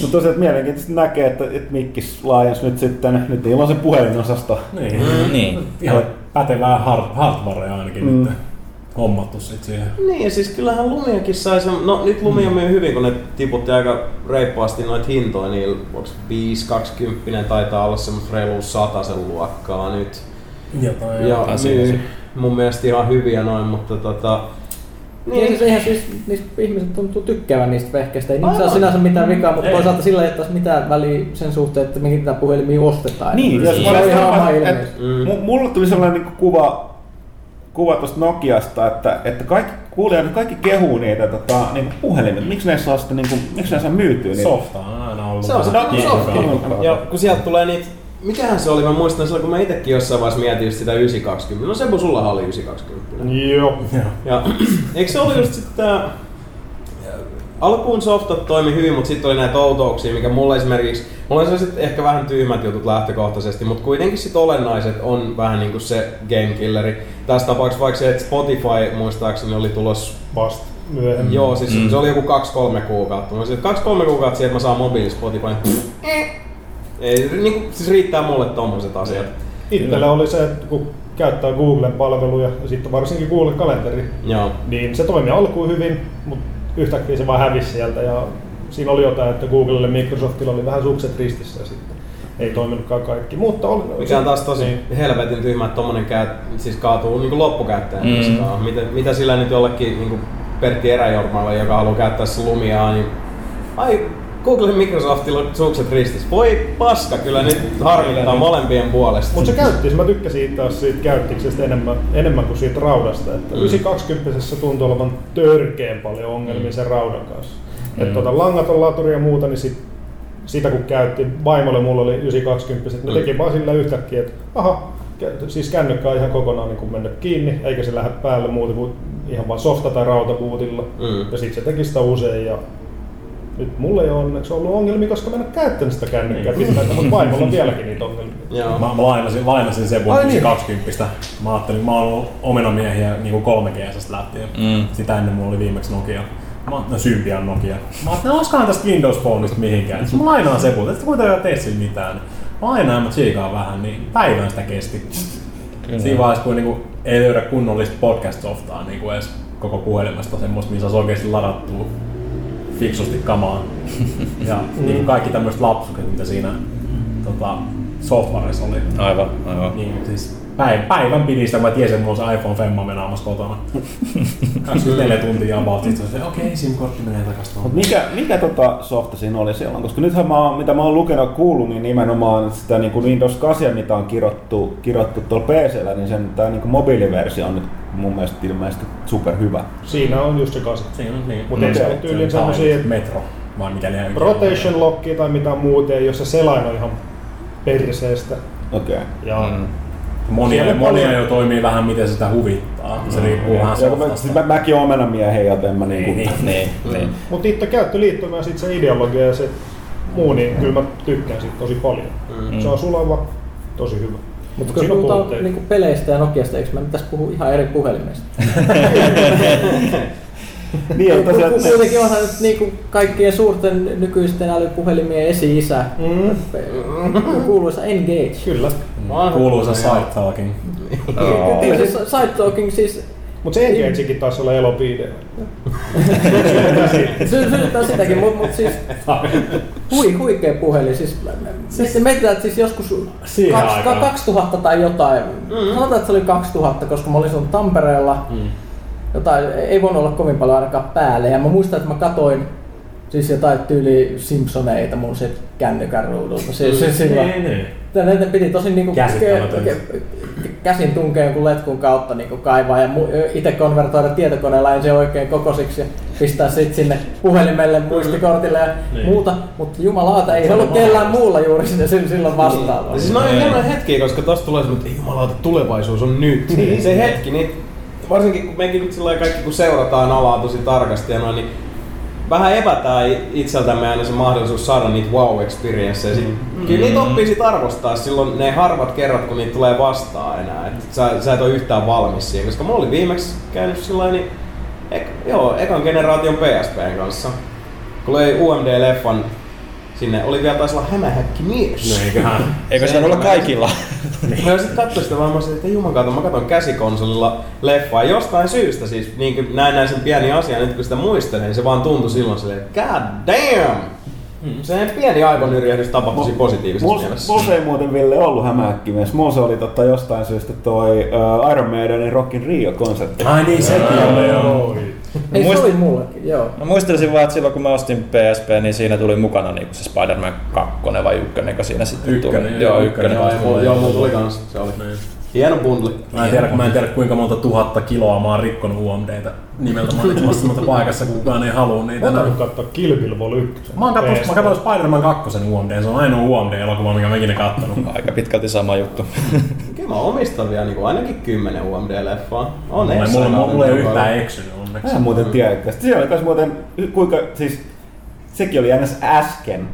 Speaker 1: Mutta tosiaan että mielenkiintoisesti näkee, että, että Mikkis laajensi nyt sitten, nyt niillä on se puhelinosasto.
Speaker 5: Niin.
Speaker 2: Niin.
Speaker 5: Ihan pätevää hard, hardwarea ainakin
Speaker 1: Mm.
Speaker 5: mm. nyt hommattu sit siihen.
Speaker 3: Niin, ja siis kyllähän Lumiakin sai sen, no nyt Lumia myy hyvin, kun ne tiputti aika reippaasti noita hintoja, niin onks 5-20 taitaa olla semmoista reilu sen luokkaa nyt.
Speaker 5: Jotain.
Speaker 3: Ja
Speaker 2: asia
Speaker 3: myy
Speaker 2: se.
Speaker 3: mun mielestä ihan hyviä noin, mutta tota...
Speaker 6: Niin, siis eihän siis niistä ihmiset tuntuu tykkäävän niistä vehkeistä. Ei niissä ole sinänsä mitään vikaa, mutta
Speaker 5: Ei.
Speaker 6: toisaalta sillä ei ole mitään väliä sen suhteen, että mihin niitä puhelimia ostetaan.
Speaker 1: Niin,
Speaker 6: se
Speaker 1: jos mä
Speaker 6: on
Speaker 1: olin
Speaker 6: ihan oma ilmiö.
Speaker 1: että
Speaker 3: Mm.
Speaker 1: mu- mulle tuli sellainen niin kuva, kuva tuosta Nokiasta, että, että kaikki kuulijat, kaikki kehuu niitä tota, niin puhelimet. Miksi ne saa sitten, niin kuin, miksi ne saa myytyä niitä?
Speaker 5: Softa on aina ollut.
Speaker 3: Se on se Nokia. Softa. Ja kun sieltä tulee niitä Mikähän se oli? Mä muistan silloin, kun mä itekin jossain vaiheessa mietin just sitä 920. No Sebu, sulla oli 920.
Speaker 4: Joo.
Speaker 5: Joo.
Speaker 3: Ja eikö se ollut just sitten tää... Alkuun softat toimi hyvin, mutta sitten oli näitä outouksia, mikä mulle esimerkiksi... Mulla on sellaiset ehkä vähän tyhmät jutut lähtökohtaisesti, mutta kuitenkin sit olennaiset on vähän niinku se game killeri. Tässä tapauksessa vaikka se, että Spotify muistaakseni oli tulos
Speaker 4: Vasta myöhemmin.
Speaker 3: Joo, siis
Speaker 2: Mm.
Speaker 3: se oli joku 2-3 kuukautta. Mä olisin, että 2-3 kuukautta siihen, että mä saan mobiili Spotify. Ei, niin kuin, siis riittää mulle tommoset asiat.
Speaker 4: Itsellä oli se, että kun käyttää Googlen palveluja ja sitten varsinkin Google-kalenteri,
Speaker 3: Joo.
Speaker 4: niin se toimi alkuun hyvin, mutta yhtäkkiä se vaan hävisi sieltä ja siinä oli jotain, että Googlelle ja Microsoftilla oli vähän sukset ristissä sitten ei toiminutkaan kaikki. Mutta oli,
Speaker 3: Mikä on taas tosi
Speaker 4: Niin.
Speaker 3: helvetin tyhmä, että tommonen käy, siis kaatuu niin loppukäyttäjän
Speaker 2: Mm.
Speaker 3: niskaan. Mitä, mitä sillä nyt jollekin niin Pertti Eräjormalle, joka haluaa käyttää sitä lumiaa, niin ai Google Microsoftilla on sukset ristissä. Voi paska, kyllä nyt harmittaa molempien puolesta.
Speaker 4: Mutta se käytti, mä tykkäsin taas siitä käyttiksestä enemmän, enemmän kuin siitä raudasta. Että
Speaker 3: Mm.
Speaker 4: 920 tuntuu olevan törkeen paljon ongelmia sen raudan kanssa. Mm. Että tota, langaton laturi ja muuta, niin sit, sitä kun käytti, vaimolle mulla oli 920, ne
Speaker 3: Mm.
Speaker 4: teki vaan sillä yhtäkkiä, että aha, siis kännykkä on ihan kokonaan niin mennyt kiinni, eikä se lähde päälle muuta kuin ihan vaan softa tai rautapuutilla.
Speaker 3: Mm.
Speaker 4: Ja sitten se teki sitä usein ja Nyt mulla ei ole onneksi ollut ongelmia, koska mä en ole käyttänyt sitä kännykkää pitkään, mutta vaimolla on vieläkin niitä ongelmia.
Speaker 3: Joo.
Speaker 5: Mä, mä lainasin, lainasin sen vuonna
Speaker 4: niin.
Speaker 5: 20. Mä ajattelin, mä oon ollut omenamiehiä niin 3 gs lähtien.
Speaker 2: Mm.
Speaker 5: Sitä ennen mulla oli viimeksi Nokia. Mä, no Symbian Nokia. Mä ajattelin, no olisikohan tästä Windows Phoneista mihinkään. Mä lainaan Sepulta, että kuitenkaan tee sillä mitään. Mä lainaan, mä tsiikaan vähän, niin päivän sitä kesti. Siinä vaiheessa, kun niinku ei löydä kunnollista podcast-softaa niinku edes koko puhelimesta semmoista, missä olisi oikeasti ladattua fiksusti kamaa. Ja niinku kaikki tämmöiset lapsukset, mitä siinä tota, softwaressa oli.
Speaker 2: Aivan, aivan.
Speaker 5: Niin, siis päivän, päivän pidi sitä, kun mä tiesin, että mulla on se iPhone Femma venaamassa kotona. 24 tuntia about, sitten se okei, okay, SIM-kortti menee takas tuohon.
Speaker 1: Mut mikä, mikä tota softa siinä oli silloin? Koska nythän mä oon, mitä mä oon lukenut ja kuullut, niin nimenomaan sitä niin kuin Windows 8, mitä on kirottu, kirottu tuolla PCllä, niin sen tää niin kuin mobiiliversio on nyt mun mielestä ilmeisesti superhyvä.
Speaker 4: Siinä on just se kaset.
Speaker 5: Siinä on niin.
Speaker 4: Mutta ei se ole tyyliin että
Speaker 5: Metro, vai mikäli ihan
Speaker 4: rotation lockia tai mitään muuta, ei, jos se selain on ihan perseestä.
Speaker 1: Okei.
Speaker 4: Ja
Speaker 2: Mm.
Speaker 5: Monia, monia
Speaker 4: paljon-
Speaker 5: jo toimii vähän miten sitä huvittaa. Se riippuu vähän
Speaker 1: Ja kun mä, siis mä, mäkin oon omenamiehen, joten mä niinku...
Speaker 5: Niin,
Speaker 2: Niin, niin.
Speaker 4: Mutta itse käyttöliittymä ja sit se ideologia ja se muu, niin kyllä mä tykkään siitä tosi paljon.
Speaker 3: Mm.
Speaker 4: Se on sulava, tosi hyvä.
Speaker 6: Mutta kun puhutaan niinku peleistä ja Nokiasta, eikö mä pitäisi puhua ihan eri puhelimesta?
Speaker 1: Niin, on tosiaan,
Speaker 6: Ku- Kuitenkin onhan nyt niinku kaikkien suurten nykyisten älypuhelimien esi-isä.
Speaker 4: Mm.
Speaker 6: Kuuluisa Engage.
Speaker 4: Kyllä.
Speaker 5: Kuuluisa side talking.
Speaker 2: Oo.
Speaker 6: Kyllä siis side talking siis
Speaker 4: Mutta se Engagekin taisi olla elopiide.
Speaker 6: se syyttää sitäkin, mutta mut siis hui, huikea puhelin. Siis, siis mietitään, että siis joskus kaks,
Speaker 5: aikaan.
Speaker 6: 2000 tai jotain. Mm. Sanotaan, että se oli 2000, koska mä olin silloin Tampereella.
Speaker 5: Mm.
Speaker 6: Jotain, ei voinut olla kovin paljon ainakaan päälle. Ja mä muistan, että mä katoin siis jotain tyyli Simpsoneita mun sit kännykän ruudulta. Siis, siis silloin.
Speaker 5: Niin, niin.
Speaker 6: Ne piti tosi niinku ke- käsin tunkea jonkun letkun kautta niinku kaivaa ja itse konvertoida tietokoneella ensin oikein kokosiksi ja pistää sit sinne puhelimelle, muistikortille ja
Speaker 5: Niin.
Speaker 6: muuta. Mutta jumalauta, ei ollut kellään muulla juuri sinne sil- silloin vastaavaa.
Speaker 3: Ja siis noin hienoja hetkiä, koska tosta tulee semmoinen, että jumalauta, tulevaisuus on nyt. se hetki, niin varsinkin kun mekin nyt sillä kaikki kun seurataan alaa tosi tarkasti ja noin, niin vähän evätään itseltämme aina se mahdollisuus saada niitä wow experienceja. Sit, Kyllä niitä oppii sit arvostaa silloin ne harvat kerrat, kun niitä tulee vastaan enää. Et sä, sä et ole yhtään valmis siihen, koska mä olin viimeksi käynyt sillä niin ek, joo, ekan generaation PSPn kanssa. Kun löi UMD-leffan sinne, oli vielä taisi olla hämähäkki mies.
Speaker 5: No eiköhän.
Speaker 2: Eikö se olla kaikilla?
Speaker 3: Mä sitten katsoin sitä vaan, mä sanoin, että juman mä katson käsikonsolilla leffaa jostain syystä. Siis niin kuin näin näin sen pieni asia, nyt kun sitä muistelen, niin se vaan tuntui silloin silleen, että god damn! Se pieni aivonyrjähdys tapahtui siinä positiivisessa
Speaker 1: Mulla
Speaker 3: mielessä.
Speaker 1: mulla ei muuten Ville ollut hämähäkkimies. Mulla se oli totta jostain syystä toi uh, Iron Maidenin Rockin Rio-konsertti.
Speaker 5: Ai niin, sekin oli joo.
Speaker 6: Ei se
Speaker 2: Muist-
Speaker 6: oli mullekin, joo.
Speaker 2: Mä muistelisin vaan, että silloin kun mä ostin PSP, niin siinä tuli mukana niinku se Spider-Man 2 vai 1, kun siinä sitten
Speaker 5: Ykkönen,
Speaker 2: tuli.
Speaker 5: joo,
Speaker 2: Joo,
Speaker 5: ykkönen
Speaker 2: ykkönen.
Speaker 5: taisi
Speaker 3: Joo, Joo, mulla tuli kans. Se oli hieno bundli.
Speaker 5: Mä en, tiedä, mä en tiedä kuinka monta tuhatta kiloa mä oon rikkonut UMDtä nimeltä mainitsemassa mutta paikassa, kun kukaan ei halua niitä.
Speaker 4: Otan nyt katsoa Kill Bill Vol 1.
Speaker 5: Mä oon katsonut, mä katsoin Spider-Man 2 UMD, se on ainoa UMD-elokuva, mikä mä ikinä kattonut.
Speaker 2: Aika pitkälti sama juttu.
Speaker 3: Kyllä mä omistan vielä niin ainakin 10 UMD-leffaa. On
Speaker 5: Mulla, mulla, mulla, mulla ei yhtään
Speaker 3: kohdalla.
Speaker 5: Eksynyt
Speaker 1: Mä
Speaker 5: onneksi.
Speaker 1: en muuten tiedä. Siellä oli myös muuten, kuinka, siis sekin oli ns. äsken.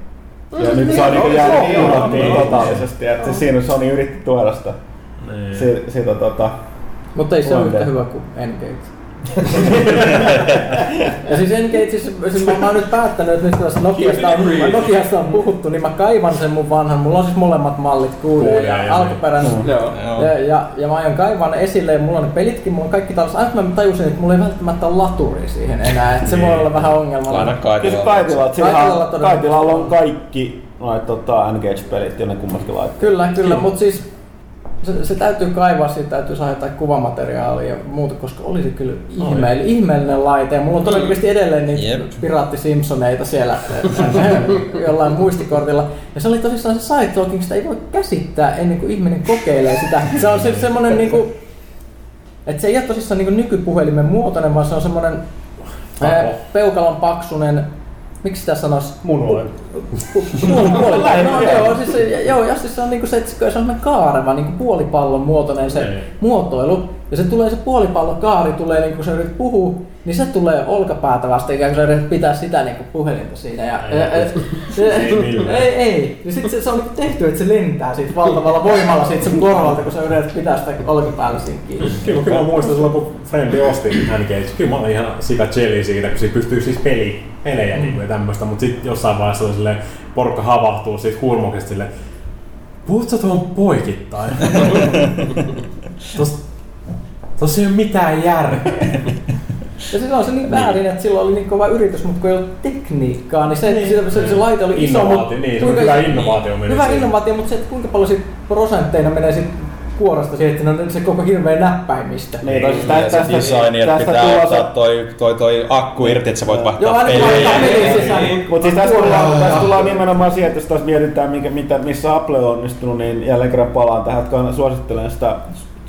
Speaker 1: Ja nyt se on jäänyt unohtiin totaalisesti. Että se siinä Sony yritti tuoda sitä.
Speaker 5: Niin.
Speaker 1: Si- tota...
Speaker 6: Mutta ei se ole yhtä hyvä kuin Engage. ja siis Engageissa, siis mä, mä oon nyt päättänyt, että nyt tässä Nokiasta on, Nokiasta on puhuttu, niin mä kaivan sen mun vanhan. Mulla on siis molemmat mallit, Kuulia ja
Speaker 5: ja
Speaker 6: alkuperäinen.
Speaker 3: Joo.
Speaker 6: Ja, ja, ja mä aion kaivan esille, ja mulla on ne pelitkin, mulla on kaikki tallessa. Aina mä tajusin, että mulla ei välttämättä ole laturi siihen enää, että se voi olla vähän ongelma.
Speaker 2: Laina.
Speaker 1: Kaitilalla,
Speaker 6: Kaitilalla todella.
Speaker 1: Kaitilalla on kaikki noit tota, Engage-pelit, jonne kummatkin laittaa.
Speaker 6: Kyllä, kyllä, mutta siis se, se, täytyy kaivaa, siitä täytyy saada jotain kuvamateriaalia ja muuta, koska oli se kyllä ihmeellinen, ihmeellinen laite. Ja mulla on todennäköisesti edelleen niitä
Speaker 2: Jep.
Speaker 6: Piraatti Simpsoneita siellä jollain muistikortilla. Ja se oli tosissaan se side talking, sitä ei voi käsittää ennen kuin ihminen kokeilee sitä. Se on se, semmoinen niinku, että se ei ole tosissaan niinku nykypuhelimen muotoinen, vaan se on semmoinen ää, peukalon paksunen, miksi sitä sanoisi? Puoli, puoli, no, joo, siis, se- joo, ja siis se on niinku se, että se on sellainen kaareva, niinku puolipallon muotoinen se
Speaker 5: Niin.
Speaker 6: muotoilu. Ja se tulee se puolipallon kaari tulee niinku kun sä yrität puhua, niin se tulee olkapäätä vasten, ikään kuin sä yrität pitää sitä niinku puhelinta siinä. Ja,
Speaker 5: Ei,
Speaker 6: ja, ja, se,
Speaker 5: ei
Speaker 6: ei, ei. Ja sit se, se on niinku tehty, että se lentää siitä valtavalla voimalla siitä sun korvalta, kun sä yrität pitää sitä olkapäällä siinä kiinni.
Speaker 5: Kyllä, kyllä mä muistan silloin, kun Frendi osti N-Gage. Kyllä mä olin ihan sika jelly siitä, kun siitä pystyy siis peli, pelejä mm. ja tämmöistä, mutta sitten jossain vaiheessa oli silleen, porukka havahtuu siitä hurmoksesta silleen, puhut sä tuohon poikittain? Tos, tossa ei ole mitään järkeä.
Speaker 6: Ja silloin on se niin väärin, että silloin oli niin kova yritys, mutta kun ei ollut tekniikkaa, niin se, niin. se, se, se laite oli iso.
Speaker 5: Innovaatio, niin, se hyvä innovaatio meni
Speaker 6: Hyvä innovaatio, mutta se, että kuinka paljon sit prosentteina menee sit kuoresta siihen, että no, se koko hirveä näppäimistä.
Speaker 1: Niin, tai siis
Speaker 2: Ja se
Speaker 1: tästä,
Speaker 2: design, että
Speaker 1: tästä
Speaker 2: pitää
Speaker 1: tulossa-
Speaker 2: ottaa toi, toi, toi akku irti, että sä voit
Speaker 6: Joo,
Speaker 2: vaihtaa
Speaker 6: kun
Speaker 2: pelejä.
Speaker 6: sisään, niin
Speaker 1: Mutta siis tässä tullaan, tässä tullaan nimenomaan siihen, että jos taas mietitään, mikä, mitä, missä Apple on onnistunut, niin jälleen kerran palaan tähän, että suosittelen sitä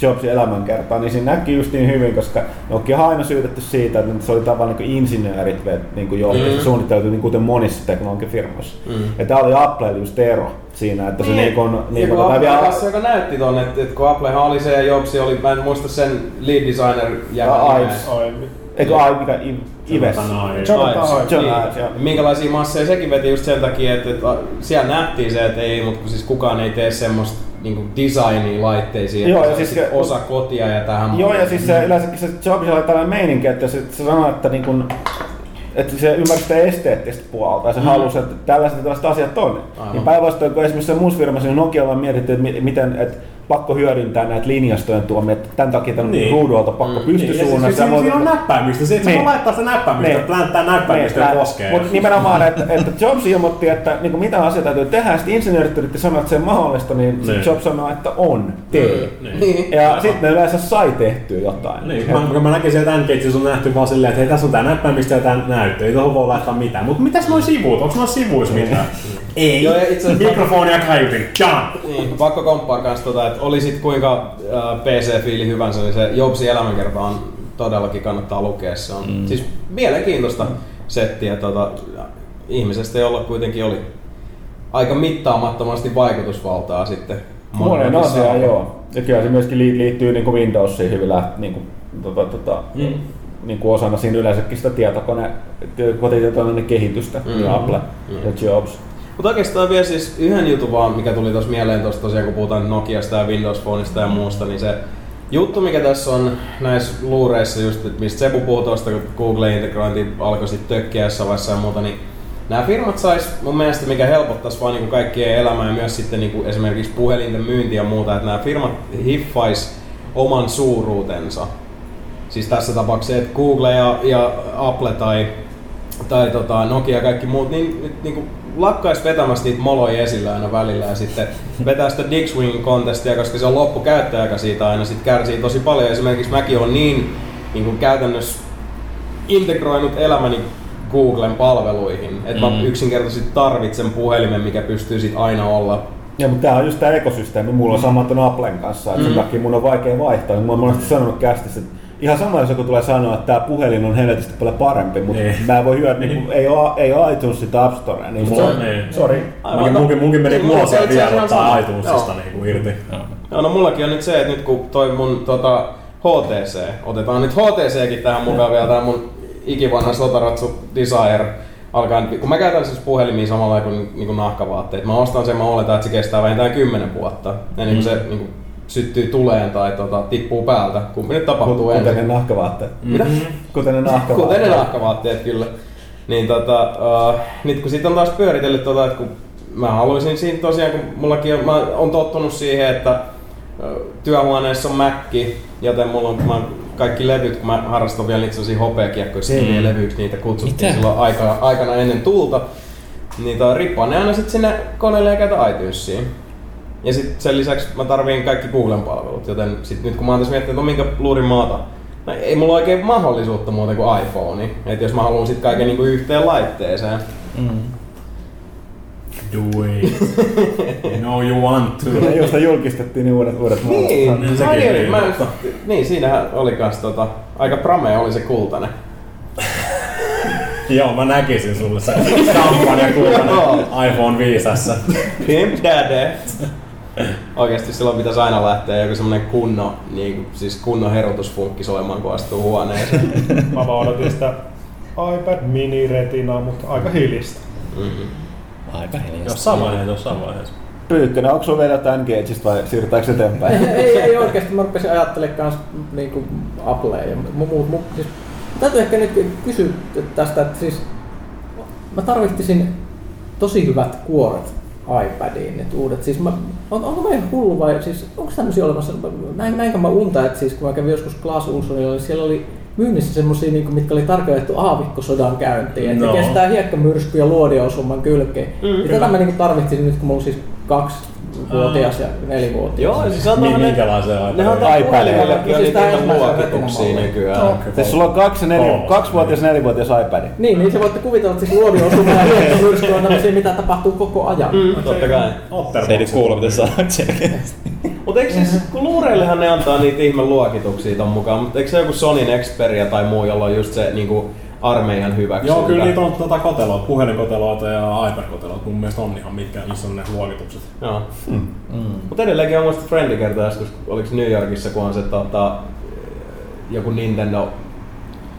Speaker 1: Jobsin elämänkertaa, niin siinä näki just niin hyvin, koska Nokia on aina syytetty siitä, että se oli tavallaan niin insinöörit niin kuin johti,
Speaker 3: Mm.
Speaker 1: suunniteltu niin kuten monissa teknologiafirmoissa.
Speaker 3: Mm.
Speaker 1: Ja tämä oli Applelle just ero siinä, että se niin kuin,
Speaker 3: Niin,
Speaker 1: niin
Speaker 3: kun
Speaker 1: kuin, tai
Speaker 3: Apple
Speaker 1: vielä,
Speaker 3: kanssa, joka näytti ton, että, että kun Applehan oli se ja Jobsi oli, mä en muista sen lead designer
Speaker 1: Ja
Speaker 3: jäbän
Speaker 1: Ives. eikö ai, mikä, Ives?
Speaker 5: Jonathan Ives.
Speaker 3: Niin.
Speaker 1: Ives, joo.
Speaker 3: Minkälaisia masseja sekin veti just sen takia, että, että siellä nähtiin se, että ei, mutta siis kukaan ei tee semmoista niin designia laitteisiin,
Speaker 1: Joo, ja siis
Speaker 3: on
Speaker 1: se-
Speaker 3: osa kotia ja tähän
Speaker 1: Joo, ja siis se, yleensäkin se Jobsilla oli tällainen meininki, että se, se sanoi, että niin kun, että se ymmärsi sitä esteettistä puolta ja se mm. halusi, että tällaiset tällaiset asiat on.
Speaker 3: Aivan.
Speaker 1: Niin päinvastoin, kun esimerkiksi se muussa firmassa, niin Nokia vaan mietittiin, että mi- miten, että pakko hyödyntää näitä linjastojen tuomia, että tämän takia tämän
Speaker 5: Niin.
Speaker 1: niin. ruudulta pakko
Speaker 3: Mm.
Speaker 1: mm.
Speaker 5: Niin, siis,
Speaker 1: pystysuunnassa.
Speaker 5: siinä, siinä on näppäimistä, se, että niin.
Speaker 1: Niin.
Speaker 5: laittaa sitä näppäimistä,
Speaker 1: Niin.
Speaker 5: että plänttää näppäimistä ja koskee.
Speaker 1: Mutta nimenomaan, että, että Jobs ilmoitti, että niin mitä asioita täytyy tehdä, ja sitten insinöörit yritti sanoa, että se on mahdollista, niin,
Speaker 5: Niin.
Speaker 1: niin. Jobs sanoi, että on, tee.
Speaker 5: Niin.
Speaker 3: Niin.
Speaker 1: Ja sitten ne yleensä sai tehtyä jotain.
Speaker 5: Niin, mä, kun mä näkisin, että N-Gageissa on nähty vaan silleen, että hei, tässä on tää näppäimistä ja tää näyttö, ei tuohon voi laittaa mitään. Mutta mitäs noin sivut? Onko noin sivuissa mitään? ei.
Speaker 3: Joo, ja itse asiassa-
Speaker 5: Mikrofonia kaiutin. Done.
Speaker 3: Niin, pakko komppaa kans tota, että oli sit kuinka äh, PC-fiili hyvänsä, niin se Jobsin elämänkerta on todellakin kannattaa lukea. Se on mm. siis mielenkiintoista settiä tota, ihmisestä, jolla kuitenkin oli aika mittaamattomasti vaikutusvaltaa sitten.
Speaker 1: Monen asiaan,
Speaker 3: saralla.
Speaker 1: joo. Ja kyllä se myöskin li- liittyy niin kuin Windowsiin hyvin läht, niin kuin, tota, tota,
Speaker 3: Mm.
Speaker 1: niin kuin osana siinä yleensäkin sitä tietokone, kotitietokoneen kehitystä,
Speaker 3: Mm.
Speaker 1: Apple
Speaker 3: Mm.
Speaker 1: ja Jobs.
Speaker 3: Mutta oikeastaan vielä siis yhden jutun vaan, mikä tuli tuossa mieleen tuossa tosiaan, kun puhutaan Nokiasta ja Windows Phoneista ja muusta, niin se juttu, mikä tässä on näissä luureissa just, että mistä Sebu puhui tuosta, kun Google-integrointi alkoi sitten tökkiä jossain vaiheessa ja muuta, niin nämä firmat sais mun mielestä, mikä helpottaisi vaan niinku kaikkien elämää ja myös sitten niinku esimerkiksi puhelinten myynti ja muuta, että nämä firmat hiffais oman suuruutensa. Siis tässä tapauksessa, että Google ja, ja Apple tai, tai tota Nokia ja kaikki muut, niin nyt niinku lakkais vetämästä niitä moloja esillä aina välillä ja sitten vetää sitä Dick Swing contestia, koska se on loppukäyttäjäkä siitä aina sit kärsii tosi paljon. Esimerkiksi mäkin on niin, niin kuin käytännössä integroinut elämäni Googlen palveluihin, että mm. mä yksinkertaisesti tarvitsen puhelimen, mikä pystyy sit aina olla
Speaker 1: Ja, mutta tämä on just tämä ekosysteemi. Mulla on samat on Applen kanssa, että
Speaker 3: Mm.
Speaker 1: sen takia mun on vaikea vaihtaa. Mä oon monesti sanonut kästissä, että ihan sama jos joku tulee sanoa, että tämä puhelin on helvetisti paljon parempi, mutta
Speaker 5: Niin.
Speaker 1: mä en voi hyödyntää, niin, ei ole, ei ole iTunesia App Storea, niin
Speaker 5: Mulla
Speaker 1: se
Speaker 5: on, niin.
Speaker 1: Sorry.
Speaker 5: Munkin, munkin, munkin meni
Speaker 3: Niin, mulla
Speaker 5: vuosia
Speaker 3: se itse
Speaker 5: vielä
Speaker 3: asiassa
Speaker 5: ottaa
Speaker 3: ihan
Speaker 5: iTunesista
Speaker 3: sama.
Speaker 5: niinku irti.
Speaker 3: Joo, no mullakin on nyt se, että nyt kun toi mun tota, HTC, otetaan nyt HTCkin tähän mukaan vielä, tää mun ikivanha sotaratsu Desire, alkaa, kun mä käytän siis puhelimia samalla kuin, niin kuin nahkavaatteet. Mä ostan sen, mä oletan, että se kestää vähintään 10 vuotta, ennen kuin se niin kuin, syttyy tuleen tai tota, tippuu päältä. Kumpi nyt tapahtuu
Speaker 1: Kuten
Speaker 3: ensin.
Speaker 1: ne nahkavaatteet.
Speaker 3: Mitä?
Speaker 1: Kuten ne nahkavaatteet.
Speaker 3: Kuten ne nahkavaatteet kyllä. Niin tota, uh, nyt kun sitten on taas pyöritellyt tota, että kun mä haluaisin siinä tosiaan, kun mullakin on, mä on tottunut siihen, että ö, työhuoneessa on Mäkki, joten mulla on mä, kaikki levyt, kun mä harrastan vielä niitä sellaisia hopeakiekkoja, CD-levyiksi niitä kutsuttiin
Speaker 2: Mitä?
Speaker 3: silloin aika, aikana ennen tulta. Niin tota, rippaan ne aina sitten sinne koneelle ja käytä iTunesiin. Ja sitten sen lisäksi mä tarviin kaikki Googlen palvelut, joten sit nyt kun mä oon tässä miettinyt, että no minkä luurin mä otan, No ei mulla oikein mahdollisuutta muuten kuin iPhone. Että jos mä haluan sit kaiken niinku yhteen laitteeseen.
Speaker 2: Mm.
Speaker 5: Do it. you know you want to.
Speaker 1: Ja josta julkistettiin niin uudet, uudet mallit.
Speaker 3: Niin,
Speaker 5: niin
Speaker 3: mä
Speaker 5: sekin niin,
Speaker 3: mä niin, siinähän oli kans tota, aika pramea oli se kultainen.
Speaker 5: Joo, mä näkisin sulle se champagne kultainen iPhone 5
Speaker 3: Pimp Daddy. Oikeesti silloin pitäisi aina lähteä joku semmonen kunno, niin, siis kunnon herotusfunkki soimaan, kun astuu huoneeseen.
Speaker 4: Mä vaan odotin sitä iPad mini retinaa, mutta aika hilistä.
Speaker 3: Mm-hmm.
Speaker 2: Aika hiljasta.
Speaker 5: Jossain vaiheessa, jossain vaiheessa.
Speaker 1: Pyykkönen, onko sulla vielä jotain Engageista vai siirrytäänkö eteenpäin?
Speaker 6: ei, ei oikeasti, mä rupesin ajattelemaan kans niinku Applea ja mu, mu, mu, siis, täytyy ehkä nyt kysyä tästä, että siis mä tarvitsisin tosi hyvät kuoret iPadiin, nyt uudet. Siis mä, on, onko mä ihan hullu vai siis onko tämmöisiä olemassa? Näin, näinkö mä unta, että siis kun mä kävin joskus Glass Ulssonilla, niin siellä oli myynnissä semmosia, niin kuin, mitkä oli tarkoitettu aavikkosodan käyntiin, että
Speaker 5: No.
Speaker 6: no. kestää hiekkamyrsky ja luodiosuman kylkeen. Mm, ja tätä mä niin tarvitsin nyt, kun mulla on siis kaksi vuotias ja nelivuotias.
Speaker 3: Joo, siis on
Speaker 5: Niin,
Speaker 3: ne,
Speaker 5: minkälaisen
Speaker 3: ne on
Speaker 5: iPadin?
Speaker 3: puhelimellakin on
Speaker 6: Siis
Speaker 3: niitä
Speaker 6: ensimmäisen
Speaker 3: luokituksia nykyään.
Speaker 5: Okei.
Speaker 1: Siis sulla on kaksi, neljä,
Speaker 5: Kolmas.
Speaker 1: kaksivuotias ja nelivuotias iPad.
Speaker 6: Niin, niin se voitte kuvitella, että siis luodioosuma ja hiekkamyrsky on tämmöisiä, mitä tapahtuu koko ajan.
Speaker 3: Mm, totta kai.
Speaker 2: Se ei nyt kuulu, mitä selkeästi.
Speaker 3: Mutta eikö siis, kun luureillehan ne antaa niitä ihme luokituksia ton mukaan, mutta eikö se joku Sonin Xperia tai muu, jolla on just se niinku armeijan hyväksyntä?
Speaker 5: Joo, kyllä niitä on tuota koteloita, puhelinkoteloita ja iPad-koteloita. Mun mielestä on ihan mitkä, missä on ne luokitukset.
Speaker 3: Joo. Mm. Mutta edelleenkin on muista Friendi kertoi joskus, oliko New Yorkissa, kun on se tota, joku Nintendo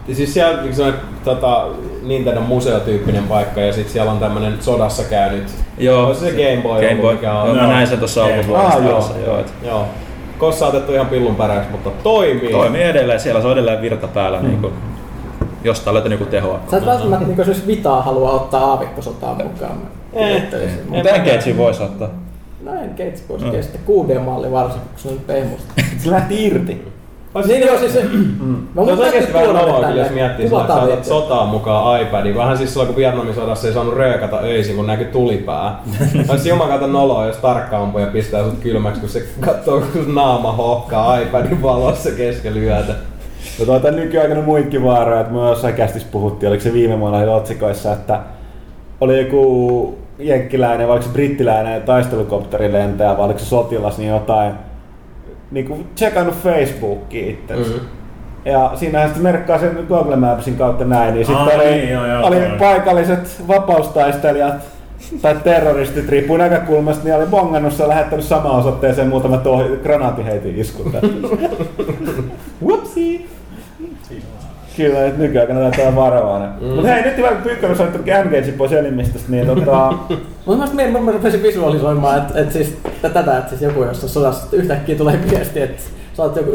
Speaker 3: ja siis siellä on tota, Nintendo museotyyppinen paikka ja sitten siellä on tämmönen sodassa käynyt.
Speaker 2: Joo.
Speaker 3: Olisi se Game Boy,
Speaker 2: Game Boy.
Speaker 3: mikä on.
Speaker 2: Joo, mä näin sen tuossa alkuvuodesta.
Speaker 1: Ah, joo.
Speaker 2: alussa, joo. et
Speaker 3: Joo. Kossa otettu ihan pillun päräksi, mutta toimii.
Speaker 2: Toimii edelleen, siellä se on edelleen virta päällä. Niin kuin, jostain löytyy niinku tehoa.
Speaker 6: Sä et välttämättä niin jos Vitaa haluaa ottaa aavikkosotaan mukaan. Ajattelisin.
Speaker 2: Mutta Engageen voisi ottaa.
Speaker 6: No en Gates voisi kestää. 6D-malli varsinkin, kun se on pehmusta.
Speaker 1: Se lähti irti.
Speaker 6: Niin joo, siis se... Mä
Speaker 3: Se on oikeesti vähän noloa, kyllä, jos miettii sillä, että sä otat sotaan mukaan iPadin. Vähän siis silloin, kun Vietnamin sodassa ei saanut röökata öisin, kun näkyy tulipää. Olisi jumakata noloa, jos tarkka ampuja pistää sut kylmäksi, kun se katsoo, kun sun naama hohkaa iPadin valossa keskellä yötä.
Speaker 1: No tuota nykyaikana muikin vaaroja, että me jossain kästissä puhuttiin, oliko se viime oli otsikoissa, että oli joku jenkkiläinen vai oliko se brittiläinen taistelukopterilentäjä vai oliko se sotilas, niin jotain niinku checkannut Facebookia itse.
Speaker 3: Mhm.
Speaker 1: Ja siinähän sitten merkkaa sen Google Mapsin kautta näin, niin sitten oli,
Speaker 5: niin, joo, joo,
Speaker 1: oli
Speaker 5: toi.
Speaker 1: paikalliset vapaustaistelijat tai terroristit, riippuu näkökulmasta, niin oli bongannut ja lähettänyt samaan osoitteeseen muutama tohi, granaattiheitin iskun. Whoopsie! Kyllä, että nykyaikana näyttää varovainen. Mm. Mutta hei, nyt hyvä, kun Pyykkönen on saanut Engage pois elimistöstä, niin tota...
Speaker 6: Mutta mä, mä, mä rupesin visualisoimaan, että et siis, tätä, että siis joku jossain sodassa että yhtäkkiä tulee viesti, että sä oot joku,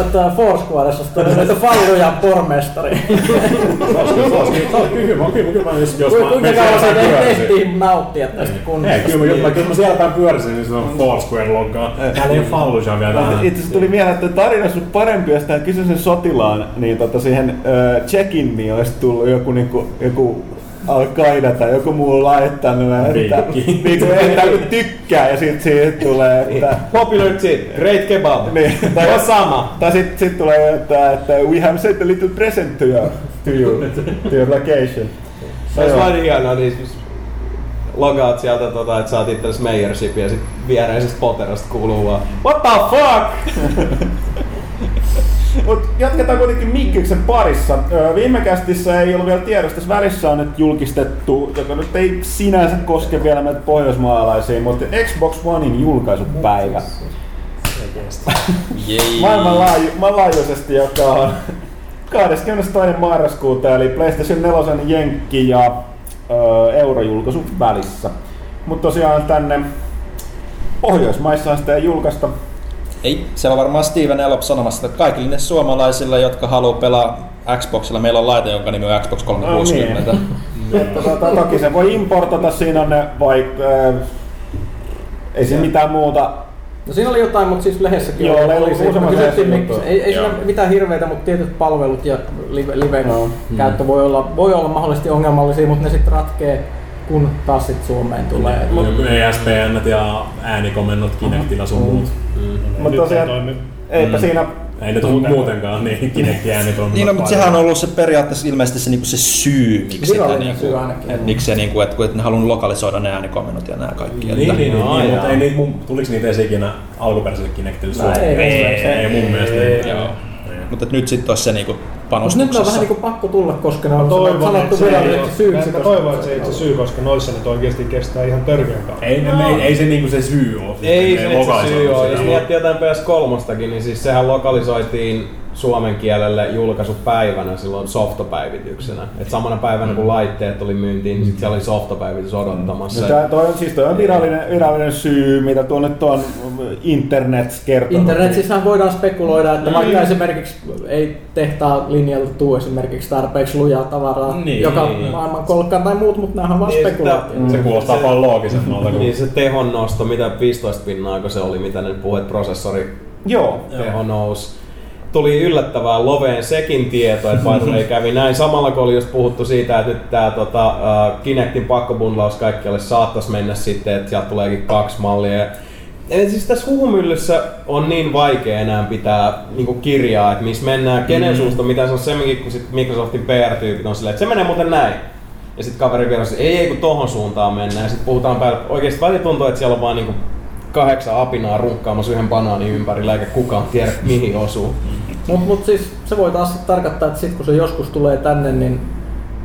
Speaker 6: ottaa Foursquaressa, että falluja pormestari.
Speaker 5: Se olisi kyllä, olisi kyllä, kyllä hyvä. Kyllä, kyllä, mä jos, jos mä
Speaker 6: Kuinka kauan tehtiin nauttia tästä kunnosta?
Speaker 5: Ei, kyllä, mä- kyllä, mä- kyllä mä siellä päin pyörisin, niin se on Foursquare loggaa. Täällä ei ole Fallujah vielä tähän.
Speaker 1: Itse asiassa tuli mieleen, että tarina ollut parempi, jos tämän kyseisen sotilaan, niin tota siihen äh, check-iniin olisi tullut joku, niinku, joku Al-Qaida tai joku muu laittanut, että,
Speaker 5: Vinkki.
Speaker 1: niinku, että tykkää ja sitten siitä tulee, että...
Speaker 3: Popular tip, great kebab.
Speaker 1: Niin, tai,
Speaker 3: Tai sama.
Speaker 1: tai sitten sit tulee, että, että we have sent a little present to you, to, you, to your location.
Speaker 3: Se olisi
Speaker 1: Joo.
Speaker 3: vain hienoa, niin siis logaat sieltä, tota, että saat itsellesi Meijership ja sit viereisestä poterasta kuuluu vaan What the fuck?
Speaker 1: Mut jatketaan kuitenkin Mikkiksen parissa. Viime kästissä ei ollut vielä tiedossa, tässä välissä on nyt julkistettu, joka nyt ei sinänsä koske vielä meitä pohjoismaalaisia, mutta Xbox Onein julkaisupäivä. Maailmanlaaju- maailmanlaajuisesti, joka on 22. marraskuuta, eli PlayStation 4 Jenkki ja öö, eurojulkaisu välissä. Mutta tosiaan tänne Pohjoismaissa sitä ei julkaista.
Speaker 2: Ei, siellä on varmaan Steven Elop sanomassa, että kaikille ne suomalaisille, jotka haluaa pelaa Xboxilla, meillä on laite, jonka nimi on Xbox 360.
Speaker 1: No Että tota, toki se voi importata, siinä on ne vaikka... Äh, ei siinä mitään muuta.
Speaker 6: No siinä oli jotain, mutta siis lehdessäkin
Speaker 1: Joo,
Speaker 6: oli,
Speaker 1: oli
Speaker 6: oli se, ei, ei siinä
Speaker 2: Joo.
Speaker 6: mitään hirveitä, mutta tietyt palvelut ja live, live
Speaker 1: Joo.
Speaker 6: käyttö voi olla, voi olla mahdollisesti ongelmallisia, mutta ne sitten ratkee, kun taas sit Suomeen tulee.
Speaker 5: Joku ESPN ja äänikomennot Kinectillä sun muut.
Speaker 1: Mutta
Speaker 4: Nyt
Speaker 1: tosiaan,
Speaker 4: ei
Speaker 1: eipä siinä...
Speaker 5: Ei ne tule muutenkaan, niin Kinectin ääni toimii.
Speaker 2: Niin, no, mutta sehän on ollut se periaatteessa ilmeisesti se, niinku se syy, miksi sitä
Speaker 6: Virallinen
Speaker 2: niinku,
Speaker 6: syy ainakin.
Speaker 2: et, miksi se, niinku, että, kun- että ne halunnut lokalisoida ne äänikomennot ja nämä kaikki.
Speaker 5: Niin,
Speaker 2: että,
Speaker 5: niin, niin,
Speaker 3: Ai
Speaker 5: niin mutta ei niitä, mun, tuliko niitä edes ikinä alkuperäiselle Kinectille
Speaker 6: No,
Speaker 5: Suomeen?
Speaker 6: ei, ei,
Speaker 5: ei, ei, mun mielestä.
Speaker 6: ei.
Speaker 5: Ei.
Speaker 2: Joo.
Speaker 5: Niin.
Speaker 2: Mutta nyt sitten olisi se niinku
Speaker 6: Mutta nyt on vähän
Speaker 2: panostuksessa.
Speaker 6: niin kuin pakko tulla, koska ne on
Speaker 4: toivon,
Speaker 6: sanottu
Speaker 4: ole,
Speaker 6: syyksi.
Speaker 4: mä toivon, että se ei ole se syy, koska noissa nyt oikeasti kestää ihan törkeän kauan.
Speaker 5: Ei, no. ei, ei se niinku se syy ole.
Speaker 3: Ei se se syy ole. Jos miettii jotain PS3, niin siis sehän lokalisoitiin suomen kielelle julkaisupäivänä silloin softopäivityksenä. Et samana päivänä kun laitteet tuli myyntiin, niin sit siellä oli softopäivitys odottamassa.
Speaker 1: No, tää, toi, on, siis toi on virallinen, virallinen syy, mitä tuonne tuon internet kertoo.
Speaker 6: Internetissä voidaan spekuloida, että
Speaker 5: Niin.
Speaker 6: vaikka esimerkiksi ei tehtaa linjalta tuu esimerkiksi tarpeeksi lujaa tavaraa
Speaker 5: Niin.
Speaker 6: joka
Speaker 5: Niin.
Speaker 6: maailman kolkkaan tai muut, mutta nämä on vaan
Speaker 3: Niin,
Speaker 6: spekulaatioita.
Speaker 5: Se kuulostaa paljon loogisemmalta kuin...
Speaker 3: Niin se tehon nosto, mitä 15 pinnaa kun se oli, mitä ne puhuit, että prosessori
Speaker 1: Joo.
Speaker 3: teho nousi. Tuli yllättävää loveen sekin tieto, että way kävi näin. Samalla kun oli just puhuttu siitä, että nyt tämä tota, uh, Kinectin pakkobundlaus kaikkialle saattaisi mennä sitten, että sieltä tuleekin kaksi mallia. Eli siis tässä huumyllyssä on niin vaikea enää pitää niinku kirjaa, että missä mennään, kenen mm. suusta, mitä se on semminkin, kun sit Microsoftin PR-tyypit on silleen, että se menee muuten näin. Ja sitten kaveri vielä ei, ei kun tohon suuntaan mennään. Ja sitten puhutaan päälle, oikeasti välillä tuntuu, että siellä on vaan niinku kahdeksan apinaa runkkaamassa yhden banaanin ympärillä, eikä kukaan tiedä mihin osuu.
Speaker 6: Mutta mut siis se voi taas sit tarkoittaa, että sit kun se joskus tulee tänne, niin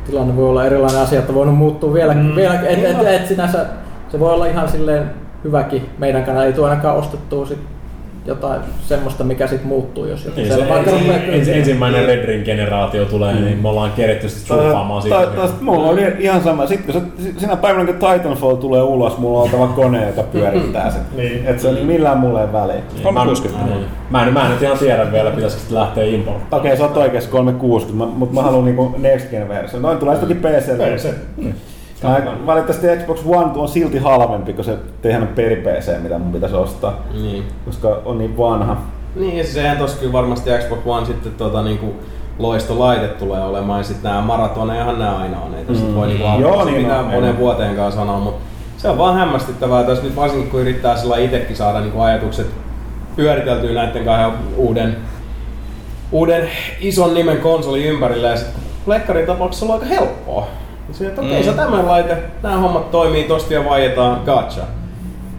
Speaker 6: tilanne voi olla erilainen asia, että voinut muuttua vielä, mm. vielä et, et, et, sinänsä se voi olla ihan silleen hyväkin meidän kannalta, ei tule ainakaan ostettua sit jotain semmoista, mikä sitten muuttuu, jos joku
Speaker 5: Niin, se
Speaker 6: vaikka
Speaker 5: ensi,
Speaker 6: rupeaa-
Speaker 5: ensi, ensimmäinen Red Ring generaatio tulee, niin me ollaan keretty sitten surffaamaan siitä.
Speaker 1: Tai, mulla on ihan sama. Sitten kun se, sinä päivänä kun Titanfall tulee ulos, mulla on oltava kone, joka pyörittää sen.
Speaker 4: Niin.
Speaker 1: Et se on millään mulle ei väliä.
Speaker 5: Niin, mä, niin. mä, en, mä en nyt ihan tiedä vielä, pitäisikö sitten lähteä importtaan.
Speaker 1: Okei, sä oot oikeassa 360, mutta mä haluan niinku Next Gen versio. Noin tulee sitten PClle.
Speaker 4: PC.
Speaker 1: Mä, valitettavasti Xbox One on silti halvempi kuin se tehdään peri PC, mitä mun pitäisi ostaa,
Speaker 3: Niin.
Speaker 1: koska on niin vanha.
Speaker 3: Niin, ja eihän tossa kyllä varmasti Xbox One sitten tota niinku loistolaite tulee olemaan, ja sitten nämä maratonejahan nämä aina on, ei tässä mm. voi niinku
Speaker 1: Joo, niin
Speaker 3: mitään
Speaker 1: on,
Speaker 3: monen
Speaker 1: ei.
Speaker 3: vuoteen kanssa sanoa, mutta se on vaan hämmästyttävää, jos nyt varsinkin kun yrittää sillä itsekin saada niinku ajatukset pyöriteltyä näiden kahden uuden, uuden ison nimen konsoli ympärillä, ja sitten Plekkarin tapauksessa on aika helppoa. Se, että okei, okay,
Speaker 2: Mm.
Speaker 3: se tämä laite, nämä hommat toimii, tosta ja vaietaan, gotcha.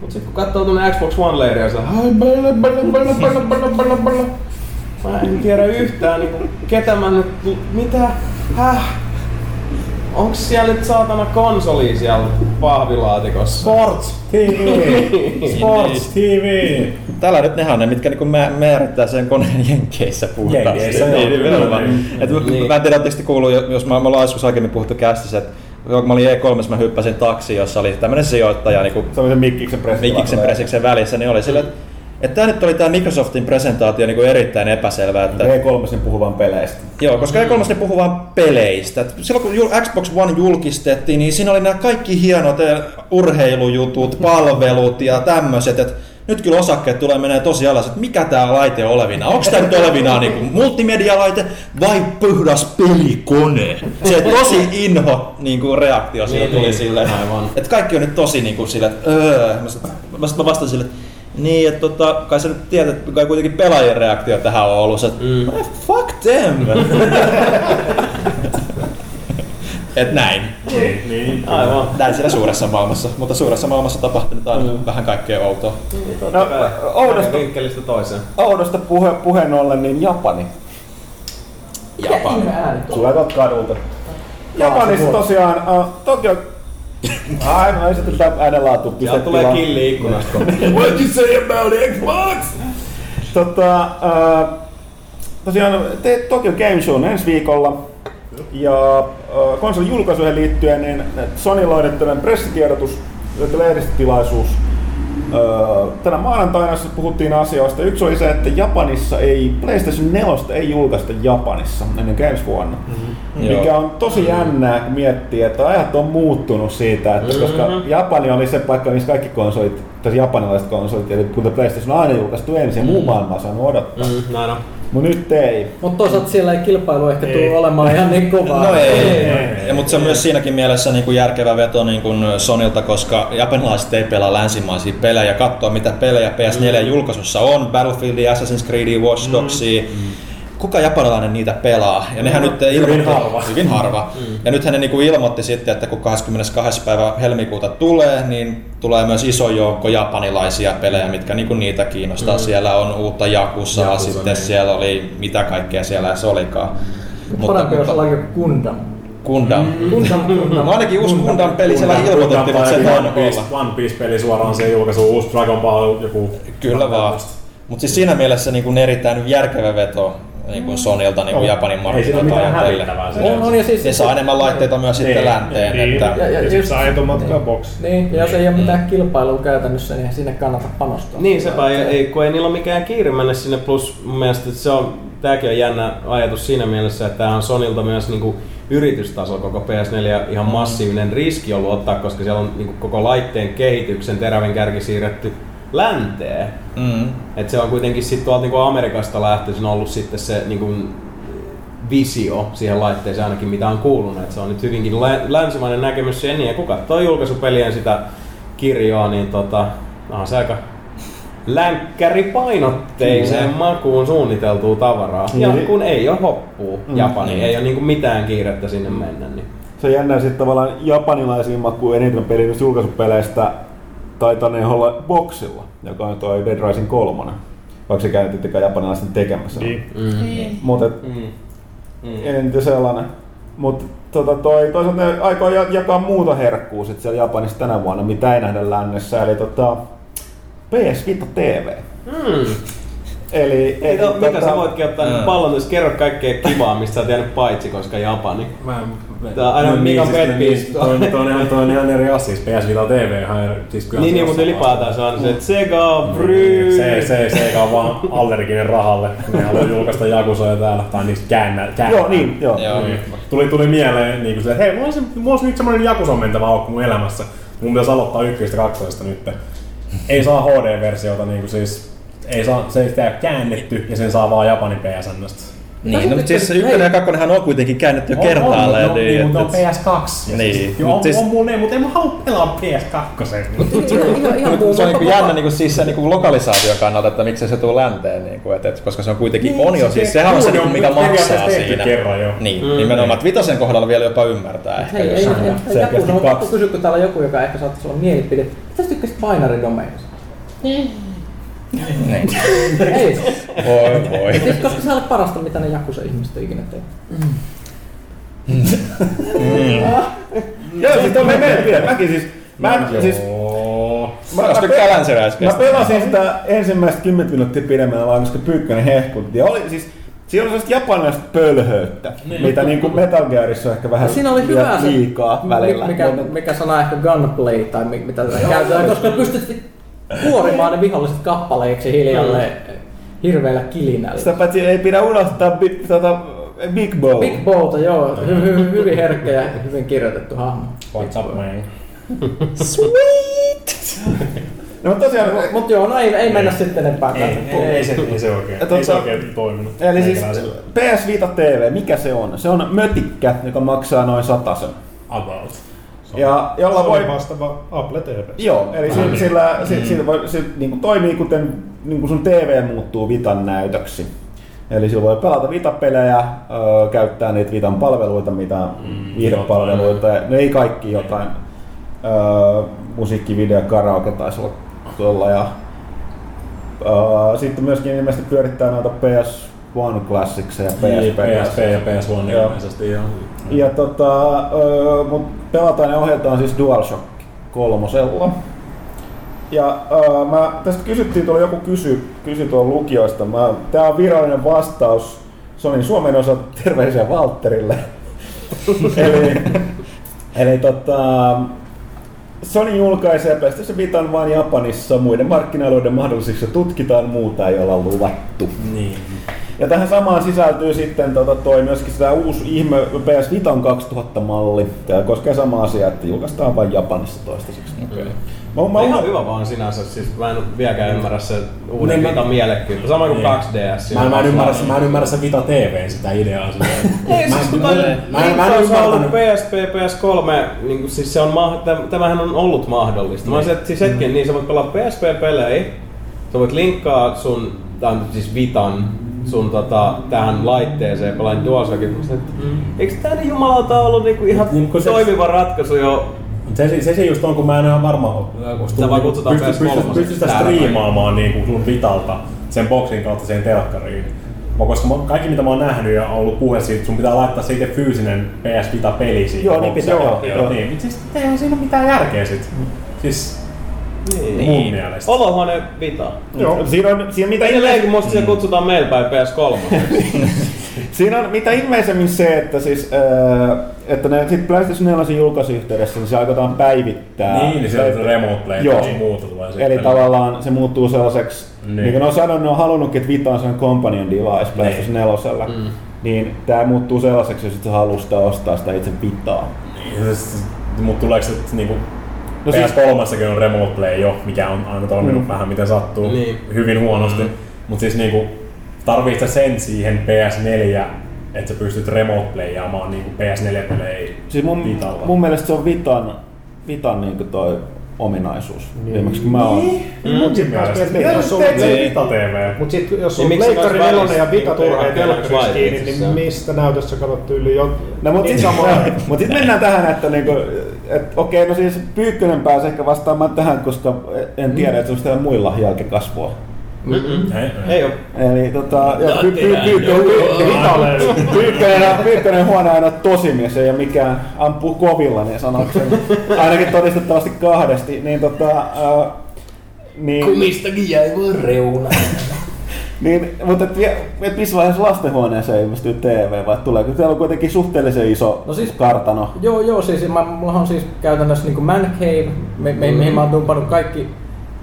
Speaker 3: Mut sit kun katsoo tuonne Xbox One leiria, se balla. Mä en tiedä yhtään niinku, ketä mä nyt, mitä, häh? Onks siellä nyt saatana konsoli siellä pahvilaatikossa?
Speaker 5: Sports TV! Sports TV!
Speaker 2: Täällä nyt nehän on ne, mitkä niinku mä- määrittää sen koneen jenkeissä puhtaasti.
Speaker 5: Jenkeissä,
Speaker 2: niin,
Speaker 5: niin.
Speaker 2: Et
Speaker 3: Niin.
Speaker 2: Mä en tiedä, te kuullut, jos mä, me ollaan joskus aiemmin puhuttu kästissä, että kun mä olin E3, mä hyppäsin taksiin, jossa oli tämmönen sijoittaja niin
Speaker 1: Se oli se Mikkiksen pressi.
Speaker 2: Mikiksen presiksen välissä, niin oli silleen, että että tämä nyt oli tämä Microsoftin presentaatio niin kuin erittäin epäselvä. Että,
Speaker 1: V3 sen puhuu vaan peleistä.
Speaker 2: Joo, koska E3 ne puhuu vaan peleistä. Et silloin kun Xbox One julkistettiin, niin siinä oli nämä kaikki hienot eh, urheilujutut, palvelut ja tämmöiset. Et nyt kyllä osakkeet tulee menee tosi alas, että mikä tämä laite on olevina. Onko tämä nyt olevina niin multimedialaite vai puhdas pelikone? Se tosi inho niin kuin reaktio siinä
Speaker 3: Niin,
Speaker 2: tuli
Speaker 3: niin,
Speaker 2: silleen.
Speaker 3: aivan.
Speaker 2: Että kaikki on nyt tosi niin kuin silleen, että öö. Mä, sit- mä, sit mä vastasin silleen, että niin, että tota, kai sä nyt tiedät, että kai kuitenkin pelaajien reaktio tähän on ollut se, että
Speaker 3: Mm.
Speaker 2: mm. fuck them! Et näin.
Speaker 5: Niin, niin.
Speaker 3: Aivan.
Speaker 2: Näin siellä suuressa maailmassa. Mutta suuressa maailmassa tapahtuu nyt aina mm. vähän kaikkea outoa.
Speaker 1: No, oudosta,
Speaker 3: Vinkkelistä toiseen.
Speaker 1: oudosta puhe, puheen ollen, niin Japani.
Speaker 2: Japani.
Speaker 1: Tulee kadulta. Japanissa tosiaan, uh, Tokyo... Ai, no ei se tätä äänenlaatu
Speaker 3: Sieltä tulee killi ikkunasta.
Speaker 1: What you say about Xbox? Tota, uh, tosiaan te Tokyo Game Show ensi viikolla. Ja uh, konsolin julkaisuihin liittyen, niin Sonylla on tämmöinen pressitiedotus, lehdistötilaisuus. Tänä maanantaina puhuttiin asioista. Yksi oli se, että Japanissa ei, PlayStation 4 ei julkaista Japanissa ennen ensi vuonna. Mm-hmm. Mikä
Speaker 2: Joo.
Speaker 1: on tosi jännää, kun miettii, että ajat on muuttunut siitä, että koska Japani oli se paikka, missä kaikki konsolit, tai japanilaiset konsolit, eli kun PlayStation on aina julkaistu ensin, ja muu maailma on saanut odottaa.
Speaker 3: Mm, näin on.
Speaker 1: Mutta nyt ei.
Speaker 6: Mutta toisaalta siellä ei kilpailu ehkä
Speaker 4: Ei.
Speaker 6: tule olemaan ihan niin kovaa.
Speaker 2: No ei.
Speaker 4: ei,
Speaker 2: Ja, mutta se on myös siinäkin mielessä niin kuin järkevä veto niin kuin Sonilta, koska japanilaiset ei pelaa länsimaisia pelejä. Katsoa mitä pelejä PS4
Speaker 3: Mm.
Speaker 2: julkaisussa on, Battlefieldia, Assassin's Creedia, Watch Dogsia. Kuka japanilainen niitä pelaa? Ja nehän nyt ilmoitti,
Speaker 1: harva.
Speaker 2: Hyvin harva.
Speaker 3: Mm.
Speaker 2: Ja nythän ne niinku ilmoitti sitten, että kun 22. päivä helmikuuta tulee, niin tulee myös iso joukko japanilaisia pelejä, mitkä niinku niitä kiinnostaa.
Speaker 3: Mm.
Speaker 2: Siellä on uutta Jakusaa,
Speaker 3: Yakuza,
Speaker 2: sitten
Speaker 3: niin.
Speaker 2: siellä oli mitä kaikkea siellä se olikaan.
Speaker 6: Parempi jos ollaan joku Gundam.
Speaker 2: Gundam.
Speaker 6: Gundam, Gundam.
Speaker 2: No ainakin uusi Gundam peli siellä ilmoitettiin, että se
Speaker 5: One
Speaker 2: on
Speaker 5: Piece,
Speaker 2: olla.
Speaker 5: One Piece-peli suoraan se julkaisu, uusi Dragon Ball, joku...
Speaker 2: Kyllä vaan. Mutta siis siinä mielessä niin kuin erittäin järkevä veto niin kuin Sonilta niin kuin Japanin
Speaker 5: Ei siinä ole
Speaker 2: markkinoita
Speaker 5: mitään
Speaker 2: ajatellen.
Speaker 5: hävittävää.
Speaker 6: On, on, ja siis...
Speaker 2: Ne saa enemmän laitteita myös sitten
Speaker 5: Niin,
Speaker 2: länteen.
Speaker 4: niin.
Speaker 2: Että,
Speaker 6: Ja, ja,
Speaker 4: Ja
Speaker 6: just-
Speaker 4: saa etumatkaa
Speaker 6: niin.
Speaker 4: boksiin.
Speaker 6: Niin, ja jos ei ole mitään kilpailua käytännössä, niin sinne kannata panostaa.
Speaker 3: Niin sepä, ei, ei, kun ei niillä ole mikään kiire mennä sinne, plus mun mielestä että se on, tääkin on jännä ajatus siinä mielessä, että tämä on Sonilta myös niinku yritystaso koko PS4 ihan massiivinen riski ollut ottaa, koska siellä on niinku koko laitteen kehityksen terävin kärki siirretty länteen.
Speaker 2: mm.
Speaker 3: Et se on kuitenkin sit tuolta niinku Amerikasta lähtöisin ollut sitten se niinku visio siihen laitteeseen ainakin mitä on kuulunut. Et se on nyt hyvinkin lä- länsimainen näkemys niin, ja kun katsoo julkaisupelien sitä kirjoa, niin tota, onhan se aika länkkäripainotteiseen
Speaker 2: Kyllä.
Speaker 3: makuun suunniteltua tavaraa. Ja
Speaker 1: Niin.
Speaker 3: kun ei ole hoppuu
Speaker 1: Mm.
Speaker 3: Japani,
Speaker 2: Niin.
Speaker 3: ei ole niinku mitään kiirettä sinne mennä. Niin.
Speaker 1: Se on jännä sitten tavallaan japanilaisiin makuun eniten pelin julkaisupeleistä taitaneen olla boksilla, joka on toi Dead Rising 3. Vaikka se käytettikään japanilaisten tekemässä.
Speaker 4: Niin.
Speaker 3: Mm.
Speaker 1: Mutta
Speaker 3: Mm. Mm.
Speaker 1: en tiedä sellainen. Mutta tota toi, toisaalta ne aikoo ja- jakaa muuta herkkuu sit siellä Japanissa tänä vuonna, mitä ei nähdä lännessä. Eli tota, PS Vita TV.
Speaker 3: Mm.
Speaker 1: Eli, eli
Speaker 3: Mitä, mitä
Speaker 1: tota-
Speaker 3: sä voitkin ottaa
Speaker 2: Mm.
Speaker 3: mm. pallon, jos kerro kaikkea kivaa, mistä sä oot jäänyt paitsi, koska Japani.
Speaker 5: Mä en-
Speaker 3: Tää on aina
Speaker 5: No
Speaker 3: Mikan
Speaker 5: siis,
Speaker 3: pet
Speaker 5: niin,
Speaker 3: peeve.
Speaker 5: toi, toi, on ihan, toi on ihan eri asia. Siis PS Vita TV ihan eri. Siis kyllä
Speaker 3: Niin,
Speaker 5: se
Speaker 3: niin mutta ylipäätään se on se, että Sega,
Speaker 5: vaiheessa-
Speaker 3: Bry.
Speaker 5: Se, se, se on vaan allerginen rahalle. Ne haluaa julkaista Jakusoja täällä. Tai niistä käännä. käännä.
Speaker 1: Joo, niin, joo.
Speaker 2: Joo.
Speaker 5: Niin. Tuli, tuli mieleen, niin kuin se, että hei, mulla olisi, mulla olisi nyt semmoinen Jakuson mentävä aukko mun elämässä. Mun pitäisi aloittaa ykköstä kakkosesta nyt. Ei saa HD-versiota, niin kuin siis ei saa, se ei sitä ole käännetty ja sen saa vaan Japanin PSNstä.
Speaker 2: Niin, no, mutta siis se ykkönen ja kakkonenhan on kuitenkin käännetty jo kertaalleen.
Speaker 5: On,
Speaker 2: niin,
Speaker 5: niin, mutta on
Speaker 2: että-
Speaker 5: PS2. Ja
Speaker 2: Niin,
Speaker 5: siis,
Speaker 2: mut
Speaker 5: on,
Speaker 2: siis-
Speaker 5: on mulla mutta en mä halua pelaa PS2.
Speaker 6: Ihan, ihan, ihan
Speaker 2: Mut se on niinku jännä niinku siis se niinku lokalisaation kannalta, että miksi se tuu länteen, niinku, et, et, koska se on kuitenkin on jo, siis sehän on se niinku, mikä maksaa siinä.
Speaker 5: Kerran jo.
Speaker 2: Niin,
Speaker 3: Mm.
Speaker 2: nimenomaan, vitosen kohdalla vielä jopa ymmärtää ehkä
Speaker 6: Hei, ei,
Speaker 2: jossain.
Speaker 6: ei, ei, no, kysyä, kun täällä on joku, joka ehkä saattaisi olla mielipide. Mitä sä tykkäsit binary domainista?
Speaker 2: Niin.
Speaker 6: Ei.
Speaker 2: Voi voi.
Speaker 6: Siis, koska se on parasta, mitä ne Jakusa ihmiset ikinä tehnyt.
Speaker 1: Joo, siis toi menee. Mäkin siis, mä, siis, mä,
Speaker 2: Mä
Speaker 1: mä,
Speaker 2: tykkään
Speaker 1: mä pelasin sitä ensimmäistä 10 minuuttia pidemmän vaan, koska Pyykkönen hehkutti. Ja oli siis, siinä oli sellaista japanilaista pölhöyttä, mitä niinku Metal Gearissa on ehkä vähän
Speaker 6: Siinä oli hyvä se,
Speaker 1: liikaa välillä.
Speaker 6: mikä, mikä sana ehkä gunplay tai mi- mitä tätä käytetään, koska pystyt kuorimaan ne viholliset kappaleiksi hiljalleen hirveällä kilinällä.
Speaker 1: Sitä paitsi ei pidä unohtaa bi, tota, Big Bow.
Speaker 6: Big Bowta, joo, hy, hy, hyvin herkkä ja hyvin kirjoitettu hahmo.
Speaker 5: What's up, man?
Speaker 1: No, mutta tosiaan,
Speaker 6: Mutta joo, no ei, ei mennä sitten enempää
Speaker 5: Ei,
Speaker 6: tänne.
Speaker 5: ei, ei, se, ei se oikein,
Speaker 1: Ja
Speaker 5: ei se
Speaker 1: tota-
Speaker 5: oikein toiminut.
Speaker 1: eli siis. PS Vita TV, mikä se on? Se on mötikkä, joka maksaa noin sen.
Speaker 5: About.
Speaker 1: Ja jolla voi
Speaker 4: vastaava Apple TV.
Speaker 1: Joo, eli
Speaker 5: Ah,
Speaker 1: sillä,
Speaker 5: niin.
Speaker 1: sillä, sillä, sillä voi, se niin kuin toimii kuten niin kuin sun TV muuttuu Vitan näytöksi. Eli sillä voi pelata Vita-pelejä, öö, käyttää niitä Vitan palveluita, mitä mm, viihdepalveluita. Ne ei kaikki jotain öö, musiikki, video, karaoke taisi olla tuolla. Ja, öö, sitten myöskin ilmeisesti pyörittää noita PS1 Classicsia ja
Speaker 5: Niin,
Speaker 1: PSP.
Speaker 5: PSP ja PS1
Speaker 1: Joo.
Speaker 5: ilmeisesti joo.
Speaker 1: Ja tota, öö, mut pelataan ja ohjataan siis DualShock kolmosella. Ja öö, mä, tästä kysyttiin, tuolla joku kysy, kysy tuolla lukijoista. Mä, tää on virallinen vastaus Sonin Suomen osalta. Terveisiä Valtterille. eli, eli tota, Sony julkaisee PlayStation Vitan vain Japanissa. Muiden markkinoiden mahdollisiksi tutkitaan, muuta ei olla luvattu.
Speaker 5: Niin.
Speaker 1: Ja tähän samaan sisältyy sitten tota, toi myöskin sitä uusi ihme PS Vitan 2000-malli. Tämä koskee sama asia, että julkaistaan vain Japanissa toistaiseksi.
Speaker 2: Okei.
Speaker 1: Mä, mä,
Speaker 3: Mä ihan
Speaker 1: mä,
Speaker 3: hyvä vaan sinänsä, siis mä en vieläkään ymmärrä se uuden
Speaker 5: Niin, mä-
Speaker 3: Vitan mielekkyyttä. Sama kuin
Speaker 5: Niin.
Speaker 3: 2DS.
Speaker 5: Mä, mä, en ymmärrä, mä en ymmärrä se Vita TVn sitä ideaa. Sitä.
Speaker 3: Ei,
Speaker 5: mä,
Speaker 3: siis
Speaker 5: mä, mä, mä, en- mä en
Speaker 3: on
Speaker 5: ymmärtänyt.
Speaker 3: PSP, PS3, niin kuin, siis se on, tämähän on ollut mahdollista. Mä olisin, että siis hetken, niin sä voit pelata PSP-pelejä, sä voit linkkaa sun, tai siis Vitan, sun tota, tähän laitteeseen, pelaan DualShockin. Mä sanoin, että Eikö tää niin jumalauta ollut niinku ihan
Speaker 5: Niin, se-
Speaker 3: toimiva ratkaisu jo
Speaker 5: Se, se, se, se just on, kun mä en ole varma, kun
Speaker 3: Sitä vaan kutsutaan
Speaker 5: pysty, pysty,
Speaker 3: PS3
Speaker 5: pysty sitä striimaamaan niin kuin sun Vitalta sen boksin kautta sen telkkariin. Mä- koska mä, kaikki mitä mä oon nähnyt ja on ollut puhe siitä, että sun pitää laittaa se itse fyysinen PS Vita peli siihen.
Speaker 1: Joo, niin pitää, joo,
Speaker 5: joo. Niin, mutta siis eihän siinä ole mitään järkeä sit. Siis
Speaker 3: Niin.
Speaker 5: mun mielestä.
Speaker 3: Olohuone Vita.
Speaker 1: Joo. Siinä on, siinä mitä
Speaker 3: Edelleenkin musta se kutsutaan meillä päin PS3.
Speaker 1: Siinä on mitä ilmeisemmin se, että, siis, ää, että ne sit PlayStation 4 julkaisuyhteydessä niin se aikotaan päivittää.
Speaker 5: Niin, niin siellä on remote play
Speaker 1: Joo.
Speaker 5: ja muuta tulee sitten.
Speaker 1: Eli tavallaan se muuttuu sellaiseksi, niin,
Speaker 5: Niin.
Speaker 1: niin kuin ne on sanonut, ne on halunnut, että Vita on sellainen companion device PlayStation 4. Mm. Niin tämä muuttuu sellaiseksi, jos et sä halua sitä ostaa sitä itse Vitaa.
Speaker 5: Niin, Mutta tuleeko se että niinku
Speaker 1: No siis-
Speaker 5: PS3 on remote play jo, mikä on aina toiminut
Speaker 1: Mm.
Speaker 5: vähän miten sattuu,
Speaker 3: Niin.
Speaker 5: hyvin huonosti.
Speaker 3: Mm.
Speaker 5: Mutta siis niinku, tarvitset sen siihen PS4, että sä pystyt remote playaamaan niinku PS4-pelejä
Speaker 1: Siis mun,
Speaker 5: Vitalla?
Speaker 1: mun mielestä se on Vitan, Vitan niin toi ominaisuus. Niin. Viimeksi kun mä oon...
Speaker 4: Mut sit miettii,
Speaker 5: Mitä
Speaker 4: jos
Speaker 5: sä
Speaker 4: sulla
Speaker 5: teet sen
Speaker 4: on-
Speaker 5: Vita TV?
Speaker 4: Mut sit jos
Speaker 3: Niin
Speaker 4: on Leikkari
Speaker 3: kans
Speaker 4: 4 ja Vita turhaa
Speaker 3: tehdään
Speaker 4: telkkarissa kiinni, niin mistä näytössä katsot yli jo?
Speaker 1: No mutta
Speaker 4: niin
Speaker 1: sitten
Speaker 4: samaa.
Speaker 1: mut sit mennään tähän, että niinku, et, okei, no siis Pyykkönen pääsee ehkä vastaamaan tähän, koska en tiedä, että se on muilla jälkikasvua.
Speaker 3: Mm-mm.
Speaker 5: Ei.
Speaker 1: Eli tota, joo, py, huone aina tosimies, ei ole mikään ampuu kovilla, niin sanoksen. Ainakin todistettavasti kahdesti. Niin tota, ää, niin,
Speaker 6: Kumistakin jäi vaan reuna.
Speaker 1: niin, mutta et, et missä vaiheessa lastenhuoneeseen ilmestyy TV vai tuleeko? Täällä on kuitenkin suhteellisen iso
Speaker 6: No siis-
Speaker 1: kartano.
Speaker 6: Joo, joo, siis mä, mulla on siis käytännössä niin Man Cave, me, me, mm. mihin mä oon dumpannut kaikki,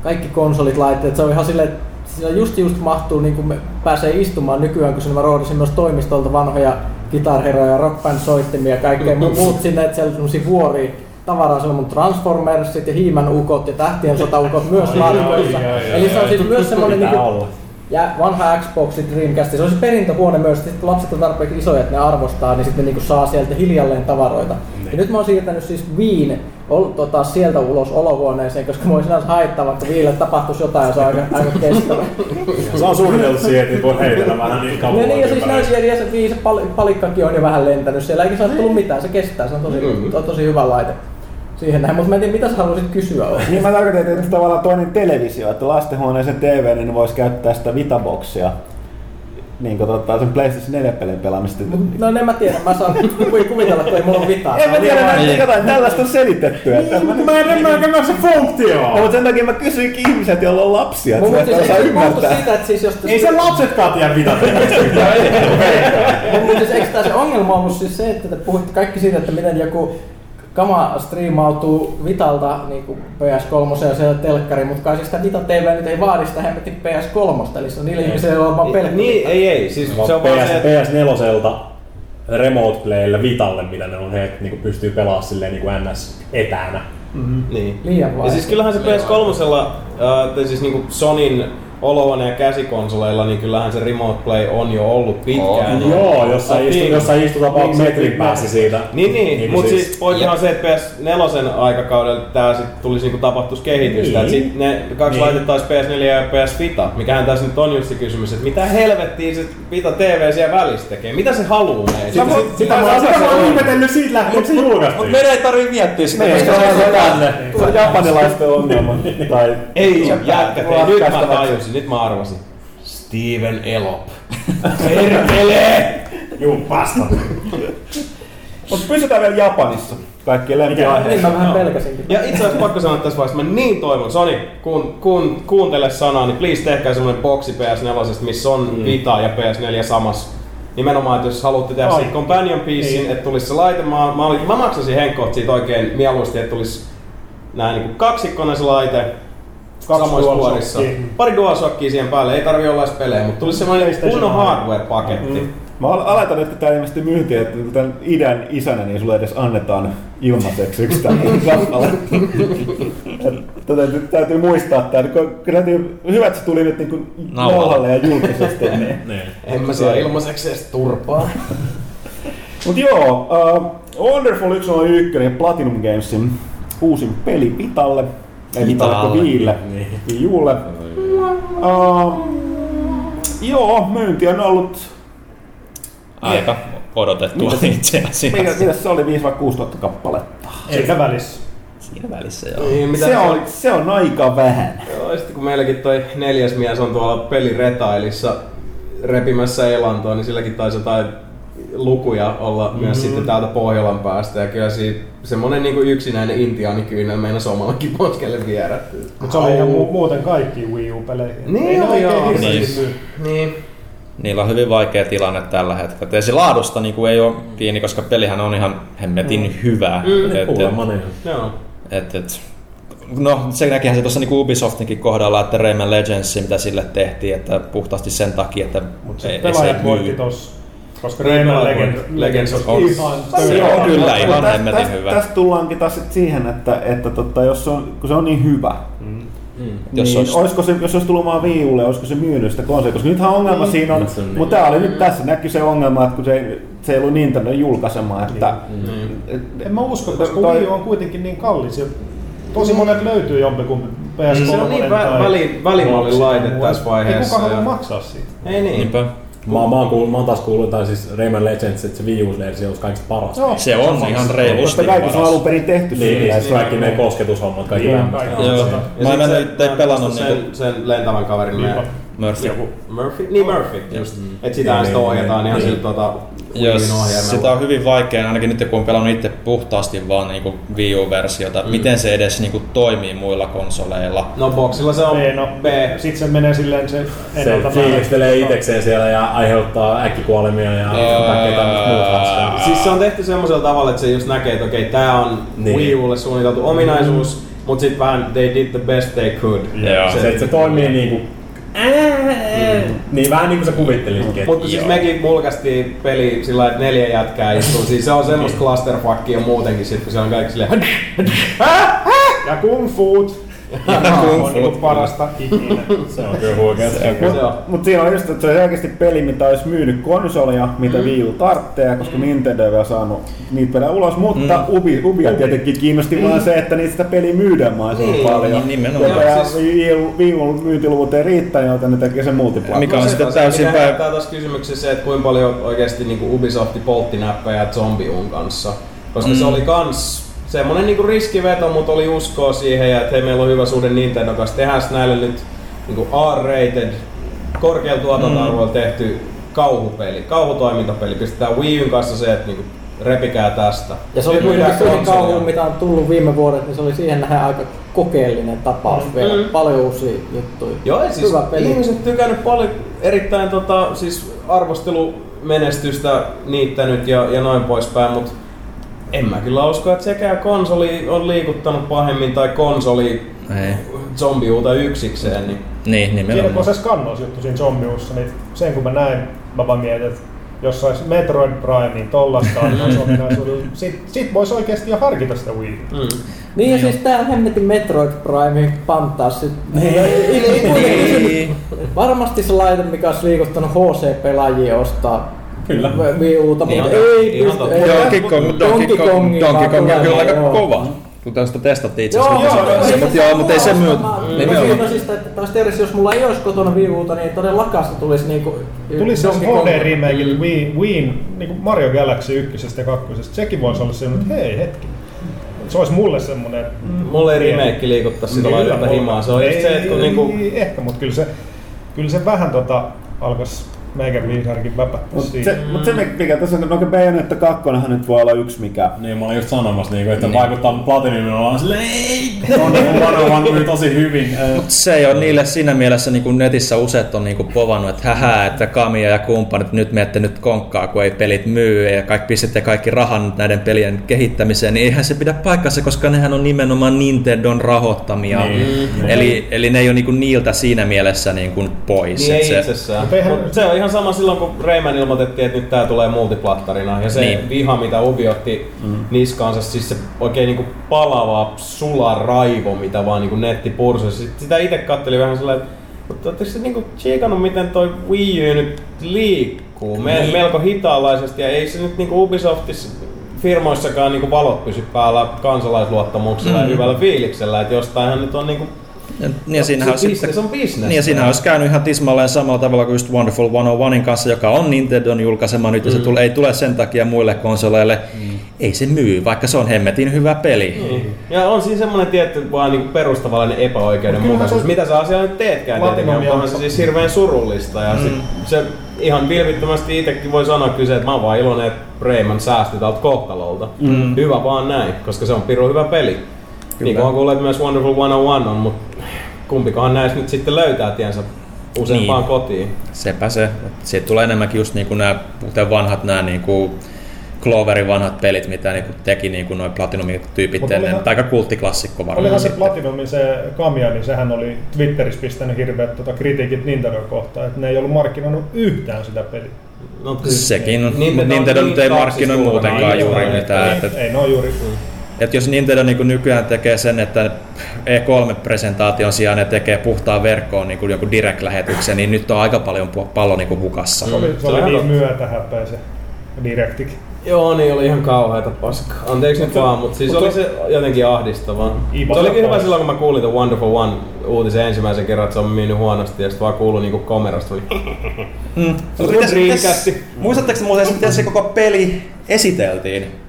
Speaker 6: kaikki konsolit, laitteet. Se on ihan silleen, että siellä just just mahtuu, niin kuin me pääsee istumaan nykyään, kun mä roodasin myös toimistolta vanhoja kitarheroja, rockband soittimia ja kaikkea mu- muut sinne, että siellä on vuoria tavaraa, siellä on mun Transformersit ja Hiiman ukot ja Tähtien sotaukot myös laatikoissa. Eli se on siis myös semmonen
Speaker 5: Pitää
Speaker 6: niinku,
Speaker 5: olla.
Speaker 6: Ja vanha Xbox, Dreamcast, se on se perintöhuone myös, että sit kun lapset on tarpeeksi isoja, että ne arvostaa, niin sitten ne niinku saa sieltä hiljalleen tavaroita. Ja nyt mä oon siirtänyt siis Viin ol, tota, sieltä ulos olohuoneeseen, koska mä sinänsä haittaa, vaikka Viille tapahtuisi jotain ja se on aika, aika kestävä.
Speaker 5: Se on suunniteltu siihen, että voi heitellä vähän niitä
Speaker 6: ja
Speaker 5: kapuloita
Speaker 6: niin, ja siis näin ja se viisi pal- palikkakin on jo vähän lentänyt siellä, eikä se ole tullut mitään, se kestää, se on tosi,
Speaker 3: Mm.
Speaker 6: to, tosi hyvä laite. Siihen näin, mutta mä en tiedä, mitä sä haluaisit kysyä. oikein.
Speaker 1: Niin mä tarkoitan, että tavallaan toinen televisio, että lastenhuoneeseen TV, niin ne vois käyttää sitä Vitaboxia. Niin kuin tota, sen PlayStation 4 pelin pelaamista.
Speaker 6: No en mä tiedä, mä saan ku- kuvitella, että ei mulla ole vitaa.
Speaker 1: En mä
Speaker 6: Se on
Speaker 1: tiedä,
Speaker 6: vaikea.
Speaker 1: jotain tällaista on selitetty. Että mä,
Speaker 5: Mä en ymmärrä, se funktio
Speaker 1: no, mutta sen takia mä kysyinkin ihmiset, joilla on lapsia, että osaa
Speaker 6: se johtuu
Speaker 1: ymmärtää.
Speaker 6: siitä, että siis jos...
Speaker 5: Ei sen lapsetkaan tiedä Vita
Speaker 6: Mutta siis eikö tää se ongelma ollut siis se, että te puhutte kaikki siitä, että miten joku kama striimautuu Vitalta niin kuin PS3 ja siellä telkkari, mutta kai siis sitä Vita TV nyt ei vaadi sitä hemmetin PS3, eli se on niille ihmisille, on vaan pelkkä
Speaker 3: Niin, ei ei. Siis se on vaan se, että
Speaker 5: PS, PS4 remote playlle Vitalle, mitä ne on, he niinku pystyy pelaamaan silleen niinku NS etänä.
Speaker 3: Niin.
Speaker 6: Liian
Speaker 3: Ja
Speaker 6: vaikea.
Speaker 3: siis kyllähän se PS3, äh, tai siis niinku Sonin olohuone ja käsikonsoleilla, niin kyllähän se Remote Play on jo ollut pitkään.
Speaker 7: On.
Speaker 5: Joo, jos sä, istu,
Speaker 3: Niin.
Speaker 5: jos sä istut about metrin päässä siitä.
Speaker 3: Niin, niin,
Speaker 5: Niinku
Speaker 3: mutta
Speaker 5: siis-
Speaker 3: siis on se, että PS4 aikakaudella tää sit tulisi niinku tapahtuisi kehitystä.
Speaker 5: Niin.
Speaker 3: Niin. Sit ne kaksi
Speaker 5: Niin.
Speaker 3: niin. laitetta olisi PS4 ja PS Vita. Mikähän tässä nyt on just se kysymys, että mitä helvettiä se Vita TV siellä välissä tekee? Mitä se haluu meiltä?
Speaker 5: Sitä, sitä, sitä, mä, sitä mä oon ihmetellyt siitä lähtien, kun se
Speaker 7: Mutta
Speaker 5: julkaistiin.
Speaker 7: meidän ei tarvii miettiä sitä,
Speaker 1: Niin,
Speaker 7: koska
Speaker 1: se on
Speaker 7: tänne.
Speaker 1: Se on japanilaisten ongelma. tai
Speaker 3: Ei, jätkät, ei, nyt mä
Speaker 1: ratkaistavaksi.
Speaker 3: Tajusin, nyt mä arvasin. Steven Elop. Perkele!
Speaker 5: Juu, vasta.
Speaker 1: Mutta pysytään vielä Japanissa. Kaikki
Speaker 6: Niin
Speaker 1: lempiaiheet.
Speaker 6: mä vähän pelkäsinkin.
Speaker 3: Ja itse asiassa pakko sanoa tässä vaiheessa, mä niin toivon, Sony, kun, kun kuuntele sanaa, niin please tehkää semmonen boksi PS4, missä on mm. Vita ja PS4 samassa. Nimenomaan, että jos haluatte tehdä siitä companion piecein,
Speaker 4: Niin.
Speaker 3: että tulisi se laite, mä, mä, mä maksasin Henkot siitä oikein mieluusti, että tulisi näin niin kaksikkonen se laite,
Speaker 4: Kaksi
Speaker 3: vuorissa.
Speaker 4: DualShockia.
Speaker 3: Pari DualShockia siihen päälle, ei tarvi olla edes pelejä, mutta tulisi semmoinen
Speaker 4: PlayStation
Speaker 3: kunnon hardware-paketti.
Speaker 1: Mm. Mä al- aletan nyt, kun tää ilmeisesti myyntiin, että tämän idän isänä, niin sulle edes annetaan ilmaiseksi yksi kappale. Tätä nyt täytyy muistaa, että täytyy, hyvä, että se tuli nyt niinku
Speaker 7: Nauhalle.
Speaker 1: ja julkisesti. Niin.
Speaker 5: Niin.
Speaker 3: En mä saa ilmaiseksi edes turpaa.
Speaker 1: Mut joo, uh, Wonderful 101 ja Platinum Gamesin uusin peli Vitalle. Kun
Speaker 7: Vitalle.
Speaker 1: Viille.
Speaker 5: Niin.
Speaker 1: Wii Ulle. Uh, joo, myynti on ollut
Speaker 7: Aika odotettua itse
Speaker 1: Mikä,
Speaker 7: asiassa.
Speaker 1: mitä se oli 5 vai 6 000 kappaletta?
Speaker 4: Eikä välissä.
Speaker 7: Siinä välissä joo.
Speaker 3: Niin, mitä
Speaker 1: Se on, se on aika vähän.
Speaker 3: Joo, ja sitten kun meilläkin toi neljäs mies on tuolla peliretailissa repimässä elantoa, niin silläkin taisi jotain lukuja olla mm-hmm. myös sitten täältä Pohjolan päästä. Ja kyllä siitä semmonen niinku yksinäinen intiaanikyynel meinasi omallakin poskelle viedä.
Speaker 4: Mutta se oli ihan mu- muuten kaikki Wii U-peleihin.
Speaker 3: Niin
Speaker 4: Ei
Speaker 3: joo.
Speaker 4: hirveästi
Speaker 7: Niin.
Speaker 3: Niin.
Speaker 2: Niillä on hyvin vaikea tilanne tällä hetkellä. Ja se laadusta niin kuin ei ole kiinni, koska pelihän on ihan hemmetin hyvä.
Speaker 3: Mm,
Speaker 2: Et-
Speaker 5: niin.
Speaker 3: Joo.
Speaker 2: et, et, no se näkihän se tuossa niin Ubisoftinkin kohdalla, että Rayman Legends, mitä sille tehtiin, että puhtaasti sen takia, että
Speaker 4: Mutta
Speaker 2: ei,
Speaker 4: se
Speaker 2: ei se
Speaker 4: voitti
Speaker 2: myy.
Speaker 4: tossa. Koska
Speaker 3: Niin,
Speaker 4: Rayman. Legends
Speaker 3: Legends
Speaker 4: on ihan
Speaker 2: Se on kyllä ihan hemmetin hyvä.
Speaker 1: Tästä tullaankin taas sit siihen, että, että tota, jos, se on, kun se on niin hyvä,
Speaker 2: Jos
Speaker 1: niin,
Speaker 2: olisi-
Speaker 1: olisiko se, jos se olisi tullut vaan Wii Ulle, olisiko se myynyt sitä konsolia? Koska nythän ongelma
Speaker 4: Niin.
Speaker 1: siinä on,
Speaker 5: niin.
Speaker 1: mutta tämä oli nyt tässä näkyy se ongelma, että kun se, se ei ollut Nintendo julkaisema, että et,
Speaker 4: En mä usko, koska
Speaker 1: Toi-
Speaker 4: Wii on kuitenkin niin kallis. Ja tosi monet löytyy jompikumpi PS3
Speaker 3: Se on niin vä-
Speaker 4: tai
Speaker 3: väli- välimallin laite tässä vaiheessa
Speaker 4: Ei kukaan
Speaker 3: ja-
Speaker 4: halua maksaa siitä.
Speaker 3: Ei niin.
Speaker 2: Niinpä.
Speaker 5: Mä, mä, oon kuullut, mä oon taas kuullut, tai siis Rayman Legends, että se Wii U-versio olisi kaikista paras.
Speaker 4: Joo.
Speaker 2: Se on ihan reilusti
Speaker 1: koska kaikki se on
Speaker 2: paras.
Speaker 1: alun perin tehty
Speaker 5: Niin,
Speaker 1: sillä,
Speaker 5: niin, siis kaikki ne kosketushommat, kaikki
Speaker 4: Niin.
Speaker 2: Joo. Mä en
Speaker 3: se- en
Speaker 2: pelannut
Speaker 3: muista
Speaker 2: niinku
Speaker 3: sen, sen lentävän kaverin.
Speaker 2: Murphy.
Speaker 3: Joku Murphy? Niin Murphy, just. Et sitähän
Speaker 5: Niin,
Speaker 3: sitten
Speaker 5: niin,
Speaker 3: ohjataan ihan
Speaker 5: niin.
Speaker 3: sillä tota
Speaker 2: Jos
Speaker 3: Wiiin ohjelmalla.
Speaker 2: sitä on hyvin vaikea, ainakin nyt kun on pelannut itse puhtaasti vaan niinku Wii U-versiota, mm. miten se edes niinku toimii muilla konsoleilla.
Speaker 3: No boxilla se on
Speaker 4: B, no,
Speaker 3: B.
Speaker 4: Sitten se menee silleen se
Speaker 5: Se fiilistelee itekseen siellä ja aiheuttaa äkkikuolemia ja kaikkea tämmöistä muuta.
Speaker 3: Siis se on tehty semmoisella tavalla, että se just näkee, että okei, tää on
Speaker 5: Niin.
Speaker 3: Wii Ulle suunniteltu ominaisuus, mut sit vähän they did the best they could.
Speaker 2: Joo.
Speaker 5: Se, että se toimii niinku... Niin vähän niinku sä kuvittelisitkin.
Speaker 3: Mutta siis mekin mulkaistiin peli sillä lailla, että neljä jätkää istuu. Siis se on semmoista clusterfuckia muutenkin sit, kun se on kaikki silleen...
Speaker 4: Ja kung fuut.
Speaker 2: Kung
Speaker 4: on parasta ikinä.
Speaker 5: Se on kyllä huikea.
Speaker 1: Mutta siinä on just, että se on oikeasti peli, mitä olisi myynyt konsolia, mitä mm. Wii U tarvitsee, koska Nintendo ei vielä saanut niitä pelejä ulos, mutta mm. Ubi, Ubia tietenkin kiinnosti mm. vaan se, että niitä sitä peliä myydään mahdollisimman
Speaker 3: Niin,
Speaker 1: paljon.
Speaker 2: niin nimenomaan.
Speaker 1: Ja, ja
Speaker 3: Siis-
Speaker 1: Wii U- myyntiluvut ei riittää, joten ne tekee sen multiplayer.
Speaker 2: Mikä on sitten täysin
Speaker 3: mikä
Speaker 2: päin-
Speaker 3: herättää taas kysymyksessä se, että kuinka paljon oikeasti niin Ubisoft poltti näppejä Zombiun kanssa. Koska mm. se oli kans semmonen niinku riskiveto, mutta oli uskoa siihen ja että hei meillä on hyvä suhde Nintendo kanssa. Tehdään näille nyt niinku R-rated, korkealla tuotantoarvoilla mm. tehty kauhupeli, kauhutoimintapeli. Pistetään Wii Un kanssa se, että niinku repikää tästä.
Speaker 6: Ja se oli kuitenkin siihen kauhuun, mitä on tullut viime vuodet, niin se oli siihen nähden aika kokeellinen tapaus
Speaker 3: Mm.
Speaker 6: vielä.
Speaker 3: Mm.
Speaker 6: Paljon uusia juttuja.
Speaker 3: Joo, ja siis
Speaker 6: Hyvä peli.
Speaker 3: ihmiset tykännyt paljon erittäin tota, siis arvostelumenestystä niittänyt ja, ja noin poispäin, mutta en mä kyllä usko, että sekään konsoli on liikuttanut pahemmin tai konsoli
Speaker 2: Ei.
Speaker 3: zombiuta yksikseen. Niin
Speaker 2: Niin,
Speaker 4: Siinä kun
Speaker 2: nimenomaan.
Speaker 4: se skannausjuttu siinä zombiussa, niin sen kun mä näin, mä vaan mietin, että jos sais Metroid Primein tolla skannausominaisuudella, sit, sit vois oikeesti jo harkita sitä Wii.
Speaker 3: mm.
Speaker 6: Niin ja siis tää hemmetin Metroid Prime pantaa sit. Niin. Varmasti se laite, mikä olisi liikuttanut HC-pelaajia ostaa
Speaker 5: Kyllä.
Speaker 6: Wii Uta,
Speaker 3: Ihan
Speaker 6: mutta ei
Speaker 3: Ihan
Speaker 6: pysty. ei-
Speaker 2: Donkey Kong, Donkey Kong,
Speaker 6: Kongin
Speaker 2: Donkey Kong on kyllä aika
Speaker 6: joo.
Speaker 2: kova. Kun tästä testattiin itse
Speaker 6: Joo,
Speaker 2: asiassa.
Speaker 6: joo,
Speaker 2: Se-
Speaker 6: joo,
Speaker 2: Mut joo, mutta ei se myy.
Speaker 6: Niin mä siis, että taas teoriassa, jos mulla ei olisi kotona Wii Uta, niin todellakaan se tulisi niinku...
Speaker 4: Tulisi se. HD remake Wii, Wiin, niin Mario Galaxy 1 ja 2. Sekin voisi olla semmoinen, että hei hetki. Se olisi mulle semmoinen...
Speaker 3: Mulle ei remake liikuttaisi sitä laitetta himaa. Se on just se, että kun niinku...
Speaker 4: Ehkä, mutta kyllä se, kyllä se vähän tota, alkaisi meikän viisarkin väpättää
Speaker 1: Mutta
Speaker 4: siitä.
Speaker 1: se, mut se, mikä tässä on, no Bayonetta 2 nyt voi olla yksi mikä.
Speaker 5: Niin mä olin just sanomassa, niinku, että vaikuttaa Platinumilla ollaan silleen, ei! On One One myy tosi hyvin. Äh,
Speaker 2: Mut se ei ole niille siinä mielessä niin kuin netissä useat on niin kuin povannut, että hähää, että Kamia ja kumppanit nyt menette nyt konkkaa, kun ei pelit myy ja kaikki pistätte kaikki rahan näiden pelien kehittämiseen, niin eihän se pidä paikkansa, koska nehän on nimenomaan Nintendon rahoittamia.
Speaker 5: Niin.
Speaker 2: Eli, eli ne ei ole niin kuin niiltä siinä mielessä niin kuin pois.
Speaker 3: Niin ei
Speaker 2: se,
Speaker 3: itsessään.
Speaker 4: Mut
Speaker 3: Mut se on ihan sama silloin, kun Rayman ilmoitettiin, että nyt tää tulee multiplattarina. Ja se
Speaker 2: Niin.
Speaker 3: viha, mitä Ubi otti mm. niskaansa, siis se oikein niinku palava, sula raivo, mitä vaan niinku netti pursi. Sit Sitä itse katteli vähän sellainen, että mutta ootteko se niinku tsiikannut, miten toi Wii U nyt liikkuu? Me,
Speaker 2: Niin.
Speaker 3: Melko hitaalaisesti ja ei se nyt niinku Ubisoftissa firmoissakaan niinku valot pysy päällä kansalaisluottamuksella mm. ja hyvällä fiiliksellä, että jostainhan nyt on niinku
Speaker 2: Ja, ja siinähän
Speaker 3: se
Speaker 2: on
Speaker 3: business on business.
Speaker 2: Niin ja siinä olisi käynyt ihan tismalleen samalla tavalla kuin just Wonderful 101 kanssa, joka on Nintendon julkaisema nyt, ja se
Speaker 3: Mm.
Speaker 2: tule, ei tule sen takia muille konsoleille. Ei se myy, vaikka se on hemmetin hyvä peli.
Speaker 3: Niin. Ja on siinä semmoinen tietty vaan niinku perustavallinen epäoikeudenmukaisuus. Mitä sä nyt teetkään tietenkin, on se siis hirveän surullista. Ja sit se ihan vilpittömästi itsekin voi sanoa kyse, että mä oon vaan iloinen, että Rayman säästi tältä kohtalolta.
Speaker 2: Mm.
Speaker 3: Hyvä vaan näin, koska se on pirun hyvä peli. Niin kuin on kuullut, myös Wonderful 101 on, mutta kumpikaan näistä nyt sitten löytää tiensä useampaan
Speaker 2: Niin.
Speaker 3: kotiin.
Speaker 2: Sepä se. Siitä tulee enemmänkin just niinku nämä vanhat nämä niinku Cloverin vanhat pelit, mitä niinku teki niinku noin Platinum-tyypit
Speaker 4: Mut
Speaker 2: ennen.
Speaker 4: olihan-
Speaker 2: Aika kulttiklassikko varmaan
Speaker 4: Olihan se
Speaker 2: sitten.
Speaker 4: Platinumin se Kamia, niin sehän oli Twitterissä pistänyt hirveät tota, kritiikit Nintendo kohtaan, että ne ei ollut markkinoinut yhtään sitä peliä.
Speaker 3: No,
Speaker 2: Sekin, mutta
Speaker 3: Nintendo on
Speaker 2: Nintendo nyt ei
Speaker 3: niin
Speaker 2: markkinoi muutenkaan
Speaker 3: Ei
Speaker 2: juuri
Speaker 3: ole,
Speaker 2: mitään.
Speaker 4: Ei,
Speaker 2: että-
Speaker 4: ei, ne on juuri.
Speaker 2: Et jos Nintendo niin nykyään tekee sen, että E3-presentaation sijaan ne tekee puhtaan verkkoon niin joku direct-lähetyksen, niin nyt on aika paljon pallo niin hukassa.
Speaker 4: Se oli,
Speaker 3: Mm,
Speaker 4: se
Speaker 3: se on
Speaker 4: oli niin
Speaker 3: totta.
Speaker 4: myötähäpeä se Directikin.
Speaker 3: Joo, niin oli ihan kauheita paskaa. Anteeksi nyt vaan, mutta siis
Speaker 4: Mutta-
Speaker 3: oli se jotenkin ahdistavaa.
Speaker 4: Iba
Speaker 3: Se olikin hyvä silloin, kun mä kuulin ton Wonderful One uutisen ensimmäisen kerran, että se on myynyt huonosti ja sitten vaan kuului niinku komerasta. Oli.
Speaker 2: Mm.
Speaker 3: Se oli Dreamcasti.
Speaker 2: Muistatteko te muuten, miten se koko peli esiteltiin?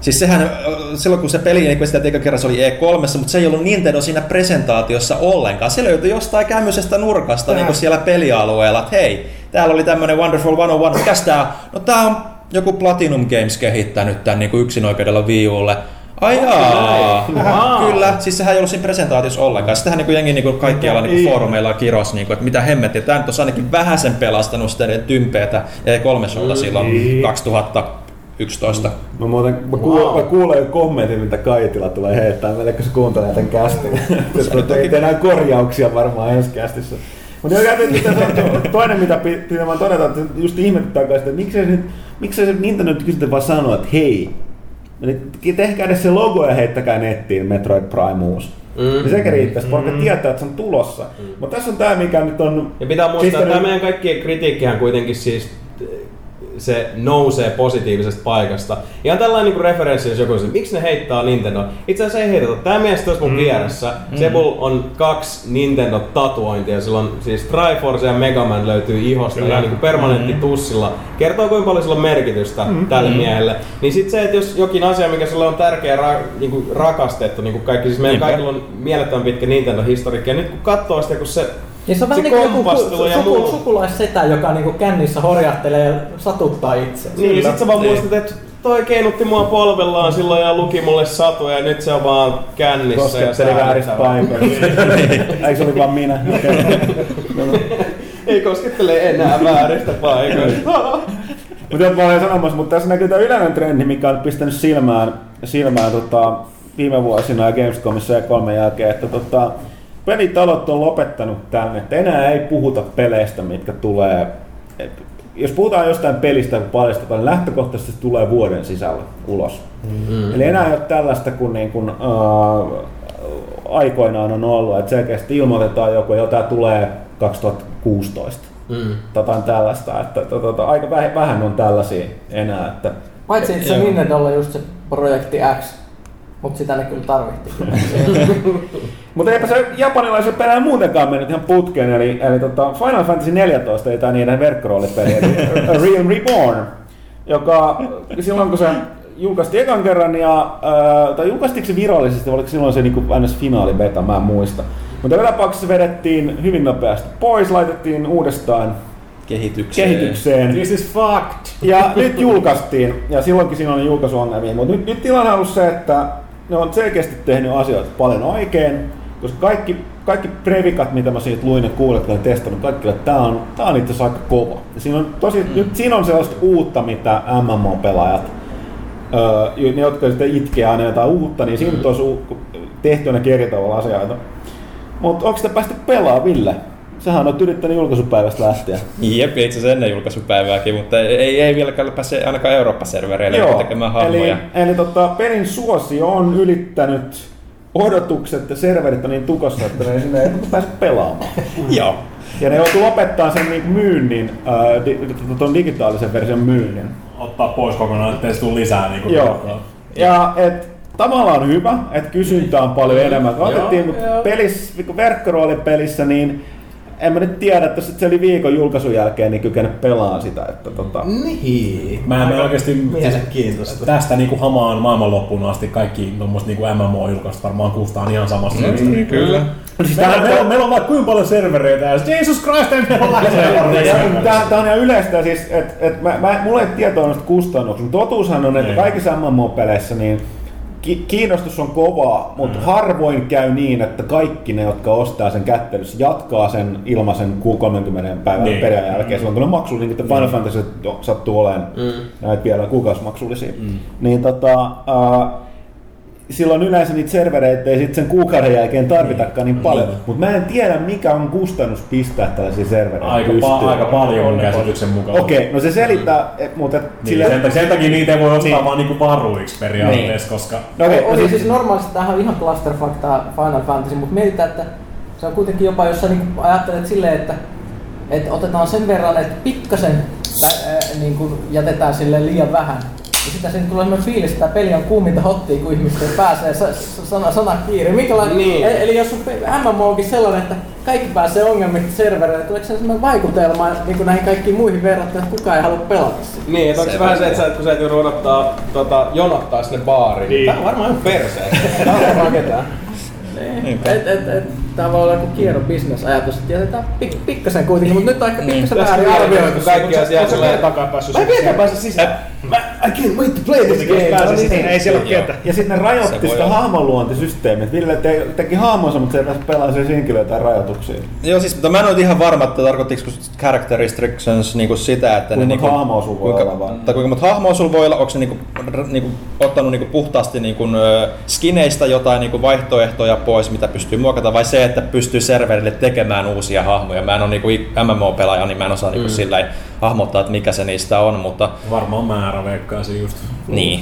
Speaker 2: Siis sehän, silloin kun se peli niin sitä kerran se oli E3, mutta se ei ollut Nintendo siinä presentaatiossa ollenkaan. Se löytyi jostain kämmöisestä nurkasta Tää. niin kuin siellä pelialueella, että hei, täällä oli tämmöinen Wonderful 101, mikäs tää on? No tää on joku Platinum Games kehittänyt tämän niin yksinoikeudella Wii Ulle. Ai jaa.
Speaker 3: Wow.
Speaker 2: Kyllä, siis sehän ei ollut siinä presentaatiossa ollenkaan. Sitähän niin jengi niin kaikkialla niin foorumeilla kirosi, niin kuin, että mitä hemmettiä. Tämä nyt on ainakin vähän sen pelastanut sitä tympeetä E3-solta silloin
Speaker 4: 2000
Speaker 2: 11.
Speaker 1: Mä, muuten, mä, kuul,
Speaker 3: wow.
Speaker 1: mä kuulen kommentin, mitä Kaitila tulee heittää meille, kun se kuuntelee tämän kästin. Toki tehdään korjauksia varmaan ensi kästissä. Mutta toinen, mitä pitää vaan todeta, että just ihmetyttää kai sitä, että miksei se, miksei se Nintendo nyt kysytä vaan sanoa, että hei, tehkää edes se logo ja heittäkää nettiin Metroid Prime uusi.
Speaker 3: Mm.
Speaker 1: Niin sekä riittäisi, mm. mm. tietää, että se on tulossa. Mm. Mutta tässä on tämä, mikä nyt on...
Speaker 3: Ja pitää muistaa, että tämä meidän kaikkien kritiikkihän kuitenkin siis se nousee positiivisesta paikasta. Ihan tällainen niin referenssi, jos joku sanoo, miksi ne heittää Nintendo. Itse asiassa ei heitetä. Tämä mies tuossa mun vieressä. Sebul on kaksi Nintendo-tatuointia. Sillä on siis Triforce ja Mega Man löytyy ihosta
Speaker 4: Kyllä.
Speaker 3: ja niin permanentti tussilla. Kertoo kuinka paljon sillä on merkitystä tälle miehelle. Niin sit se, että jos jokin asia, mikä sulle on tärkeä ra, niin kuin rakastettu, niin kuin kaikki, siis meillä
Speaker 2: Niinpä.
Speaker 3: kaikilla on mielettömän pitkä Nintendo-historiikki. Ja nyt kun katsoo sitä, kun se
Speaker 6: Niin se on vähän
Speaker 3: Se
Speaker 6: niin kuin
Speaker 3: ja
Speaker 6: suku, sukulaissetä, joka niinku kännissä horjahtelee ja satuttaa itse.
Speaker 3: Niin, ja sit sä vaan
Speaker 2: Niin.
Speaker 3: muistat, että toi keinutti mua polvellaan silloin ja luki mulle satuja ja nyt se on vaan kännissä.
Speaker 1: Kosketteli
Speaker 3: ja
Speaker 1: vääristä paikoista. Eikö se oli vaan minä?
Speaker 3: Ei koskettele enää vääristä paikoista.
Speaker 1: Mutta jotka olen sanomassa, mutta tässä näkyy tämä yleinen trendi, mikä on pistänyt silmään, silmään tota, viime vuosina ja Gamescomissa ja kolmen jälkeen, että tota, pelitalot on lopettanut tänne, että enää ei puhuta peleistä, mitkä tulee, et, jos puhutaan jostain pelistä, kun paljastetaan, niin lähtökohtaisesti se tulee vuoden sisällä ulos. Mm. Eli enää ei ole tällaista kuin, niin kuin äh, aikoinaan on ollut, että selkeästi ilmoitetaan joku, jo tämä tulee 2016
Speaker 3: Mm.
Speaker 1: jotain tällaista, että to, to, to, aika väh- vähän on tällaisia enää. Että,
Speaker 6: Paitsi että se
Speaker 3: Joo.
Speaker 6: Nintendolla just se projekti X, mutta sitä ne kyllä tarvitti.
Speaker 1: mutta eipä se japanilaisella pelää muutenkaan mennyt ihan putkeen, eli, eli tota Final Fantasy 14, eli tämä niiden verkkoroolipeli, eli A Realm Reborn, joka silloin kun se julkaistiin ekan kerran, ja, ää, tai julkaistiinko se virallisesti, vai oliko silloin se niin ns. finaali beta, mä en muista. Mutta joka tapauksessa vedettiin hyvin nopeasti pois, laitettiin uudestaan
Speaker 2: Kehitykseen.
Speaker 1: kehitykseen.
Speaker 5: This is fucked.
Speaker 1: Ja nyt julkaistiin, ja silloinkin siinä oli julkaisuongelmia, mutta nyt, nyt tilanne on ollut se, että ne on selkeästi tehnyt asioita paljon oikein, koska kaikki, kaikki previkat, mitä mä siitä luin ja kuulin, olen testannut, kaikki, että tämä on, tää on itse asiassa aika kova. Ja siinä on, tosi, mm. nyt, siinä on sellaista uutta, mitä MMO-pelaajat, öö, ne jotka sitten itkee aina jotain uutta, niin siinä mm. on tehty aina eri tavalla asioita. Mutta onko sitä päästä pelaa, Ville? Sähän on yrittänyt julkaisupäivästä lähteä.
Speaker 2: Jep, itse asiassa ennen julkaisupäivääkin, mutta ei, ei vieläkään pääse ainakaan Eurooppa-servereille tekemään hahmoja.
Speaker 1: Eli, eli tota, pelin suosio on ylittänyt odotukset ja serverit on niin tukossa, että ne sinne ei pääse pelaamaan.
Speaker 2: Joo.
Speaker 1: Ja ne joutuu lopettaa sen niin myynnin, ää, di, tuon digitaalisen version myynnin.
Speaker 5: Ottaa pois kokonaan, ettei se tule lisää. Niin
Speaker 1: Joo. Ja et, tavallaan hyvä, että kysyntää on paljon enemmän.
Speaker 3: Joo,
Speaker 1: otettiin mut
Speaker 6: joo.
Speaker 1: pelissä, niin verkkoroolipelissä, niin en mä nyt tiedä, että sit se oli viikon julkaisun jälkeen, niin kykene pelaamaan sitä. Että tota,
Speaker 3: Niin.
Speaker 5: Mä en oikeasti
Speaker 3: Mielenkiintoista.
Speaker 5: tästä niinku hamaan maailmanloppuun asti kaikki tommoset niinku MMO-julkaisut varmaan kustaan ihan samasta syystä.
Speaker 7: Mm, kyllä.
Speaker 1: siis
Speaker 5: Meillä,
Speaker 1: tämähän-
Speaker 5: meillä, on, meillä on vaikka kuinka paljon servereitä ja sit, Jesus Christ, ei meillä ole
Speaker 1: tää on ihan yleistä, siis, että et mä, mä, mulla ei tietoa noista kustannuksista. Totuushan on, että kaikissa MMO-peleissä niin ki- kiinnostus on kovaa, mutta harvoin käy niin, että kaikki ne, jotka ostaa sen kättelyssä, jatkaa sen ilmaisen Q30 päivän
Speaker 5: Niin.
Speaker 1: perän jälkeen. Silloin kun ne maksullisia, niin Final Fantasy jo sattuu olemaan
Speaker 3: Mm.
Speaker 1: näitä vielä kuukausimaksullisia. Niin tota, uh, silloin yleensä niitä servereitä ei sitten sen kuukauden jälkeen tarvitakaan niin paljon. Mutta mä en tiedä, mikä on kustannus pistää tällaisia servereitä
Speaker 5: Aika,
Speaker 1: pystyyn.
Speaker 5: pa- aika paljon mun käsityksen mukaan.
Speaker 1: Okei, no se selittää, et, mutta et
Speaker 5: Niin,
Speaker 1: sillä...
Speaker 5: sen, sen, takia niitä ei voi ostaa
Speaker 1: Niin.
Speaker 5: vaan niinku varuiksi periaatteessa, koska
Speaker 1: No okei, no siis,
Speaker 6: siis normaalisti tämähän on ihan clusterfuck Final Fantasy, mutta mietitään, että se on kuitenkin jopa, jos sä niin ajattelet silleen, että, että otetaan sen verran, että pikkasen ää, niin kuin jätetään sille liian vähän. Ja sitä sen tulee semmoinen fiilis, että tämä peli on kuuminta hottia, kun ihmiset ei pääsee sa- sa- sana, sana. Minkälainen,
Speaker 3: Niin.
Speaker 6: e- Eli jos on MMO onkin sellainen, että kaikki pääsee ongelmista servereille, tuleeko se sellainen vaikutelma niin kuin näihin kaikkiin muihin verrattuna, että kukaan ei halua pelata sitä?
Speaker 3: Niin, että onko se vähän se, että sä, kun sä et joudu odottaa, tota, jonottaa sinne baariin.
Speaker 4: Niin.
Speaker 3: Tää on varmaan ihan perseestä. Tää on varmaan ketään.
Speaker 6: Et, et, et, Tämä voi olla joku kierro bisnesajatus, että jätetään pik, pikkasen kuitenkin, mutta nyt on ehkä pikkasen
Speaker 3: Tässä
Speaker 6: väärin arvioitu.
Speaker 3: Kaikki asiat tulee...
Speaker 4: takaa päässyt
Speaker 3: Mä en
Speaker 4: sisään?
Speaker 3: vieläkään pääse sisään. Mä, I can't wait to play this game.
Speaker 4: Jos
Speaker 3: No niin.
Speaker 4: ei siellä ole ketä.
Speaker 1: ja sitten ne rajoitti sitä hahmonluontisysteemiä. Ville te, teki hahmonsa, mutta se ei pääse pelaamaan sen henkilöä tai rajoituksia.
Speaker 2: Joo, siis, mutta mä en ole ihan varma, että tarkoittiko character restrictions niinku sitä, että
Speaker 1: Kuinka
Speaker 2: ne
Speaker 1: monta hahmoa sulla voi
Speaker 2: kuinka,
Speaker 1: olla vaan?
Speaker 2: Tai kuinka monta hahmoa sulla voi olla, onko se niinku, niinku, ottanut niinku puhtaasti niinku, skineistä jotain niinku vaihtoehtoja pois, mitä pystyy muokata, vai se, että pystyy serverille tekemään uusia hahmoja. Mä en ole niinku MMO-pelaaja, niin mä en osaa niinku sillä lailla hahmottaa, että mikä se niistä on, mutta
Speaker 5: varmaan määrä veikkaisin just.
Speaker 2: niin.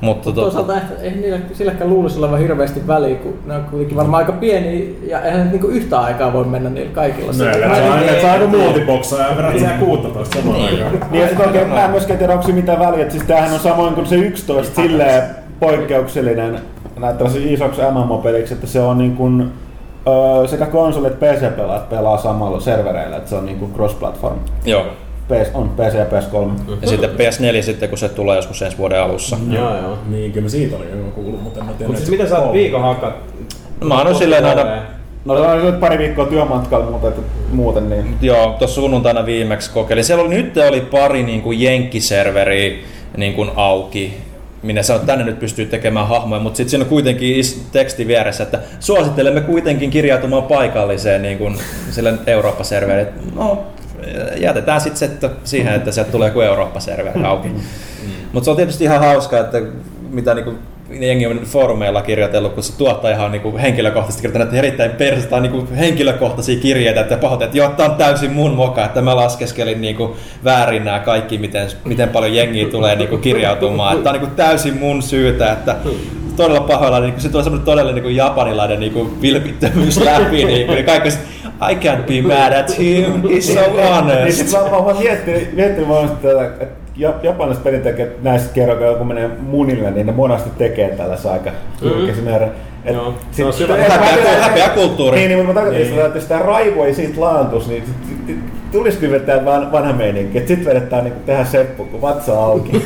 Speaker 2: Mutta tota,
Speaker 6: Toisaalta ehkä, ei niillä silläkään luulisi olevan hirveästi väliä, kun ne on kuitenkin varmaan aika pieni ja eihän ne niinku yhtä aikaa voi mennä niillä kaikilla.
Speaker 5: No, et
Speaker 6: en
Speaker 5: saa, aika multiboksaa ja verrat siellä 16 samaan aikaan.
Speaker 1: Niin ja sitten oikein mä en myöskään tiedä, onko se mitään väliä. että Siis tämähän on samoin kuin se 11 silleen poikkeuksellinen näyttää se isoksi MMO-peliksi, että se on niin kuin, öö, sekä konsoli että PC-pelaajat pelaa samalla servereillä, että se on niin kuin cross-platform.
Speaker 2: joo.
Speaker 1: PS, on PC ja PS3.
Speaker 2: Ja sitten PS4 sitten, kun se tulee joskus ensi vuoden alussa.
Speaker 3: Joo, joo.
Speaker 5: Niin, kyllä siitä olin jo kuullut, mutta en mä tiedä.
Speaker 3: Mutta siis
Speaker 5: että
Speaker 3: mitä sä oot
Speaker 5: on.
Speaker 3: viikon hakkat?
Speaker 2: Mä oon silleen aina
Speaker 1: No se on nyt pari viikkoa työmatkalla, mutta että muuten niin.
Speaker 2: Joo, tuossa sunnuntaina viimeksi kokeilin. Siellä oli, nyt oli pari niin kuin jenkkiserveriä niin kuin auki, minne sanoi, että tänne nyt pystyy tekemään hahmoja, mutta sitten siinä on kuitenkin teksti vieressä, että suosittelemme kuitenkin kirjautumaan paikalliseen niin kuin sille Eurooppa-serverille. No, jätetään sitten se, että siihen, että sieltä tulee joku Eurooppa-serveri auki. Mutta se on tietysti ihan hauska, että mitä niinku jengi on foorumeilla kirjoitellut, kun se tuottajahan on niinku henkilökohtaisesti kirjoittanut että erittäin perustaa niinku henkilökohtaisia kirjeitä, että pahoite, että joo, tää on täysin mun moka, että mä laskeskelin niinku väärin nämä kaikki, miten, miten paljon jengiä tulee niinku kirjautumaan, tää on niinku täysin mun syytä, että todella pahoilla, niin se tulee semmoinen todella niin kuin japanilainen niin kuin vilpittömyys läpi, niin, kuin, niin kaikki I can't be mad at him, he's so
Speaker 1: Niin
Speaker 2: honest.
Speaker 1: sit mä, mä, mä miettinyt, miettinyt vaan että japanilaiset pelintekijät näissä kerroin, kun menee munille, niin ne monasti tekee tällaisen aika julkisen mm. Et
Speaker 3: Joo,
Speaker 1: sit-
Speaker 3: se on
Speaker 2: häpeä- häpeäkulttuuri.
Speaker 1: Niin, niin, mutta mä tarkoitin
Speaker 3: Niin.
Speaker 1: sitä, että jos tämä raivo ei siitä laantus, niin tulisiko vetää van, vanha meininki, että sit vedetään niinku tehdä seppu, kun vatsa auki.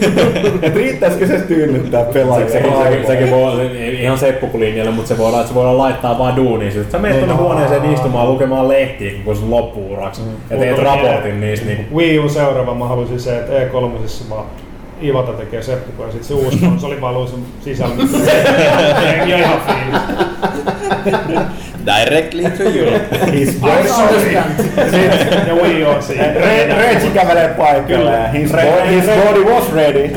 Speaker 1: Et riittäisikö se tyynnyttää pelaajia?
Speaker 5: Se, sekin, sekin, sekin voi olla ei ihan seppukulinjalle, mutta se voi olla, että se voidaan laittaa vaan duuniin. Sitten sä menet tuonne huoneeseen istumaan lukemaan lehtiä, kun se loppuuraksi. Ja teet raportin niistä. Niin
Speaker 4: Wii U seuraava mä haluaisin se, että E3 vaan Ivata tekee seppukoa ja sit se uusi konsoli valuu sen sisällä. ja ihan fiilis.
Speaker 2: Directly to you.
Speaker 1: He's
Speaker 6: I
Speaker 1: very sorry.
Speaker 6: understand.
Speaker 4: Ja Wii U on siinä.
Speaker 1: Re- Reggie kävelee paikalle his, his body was ready.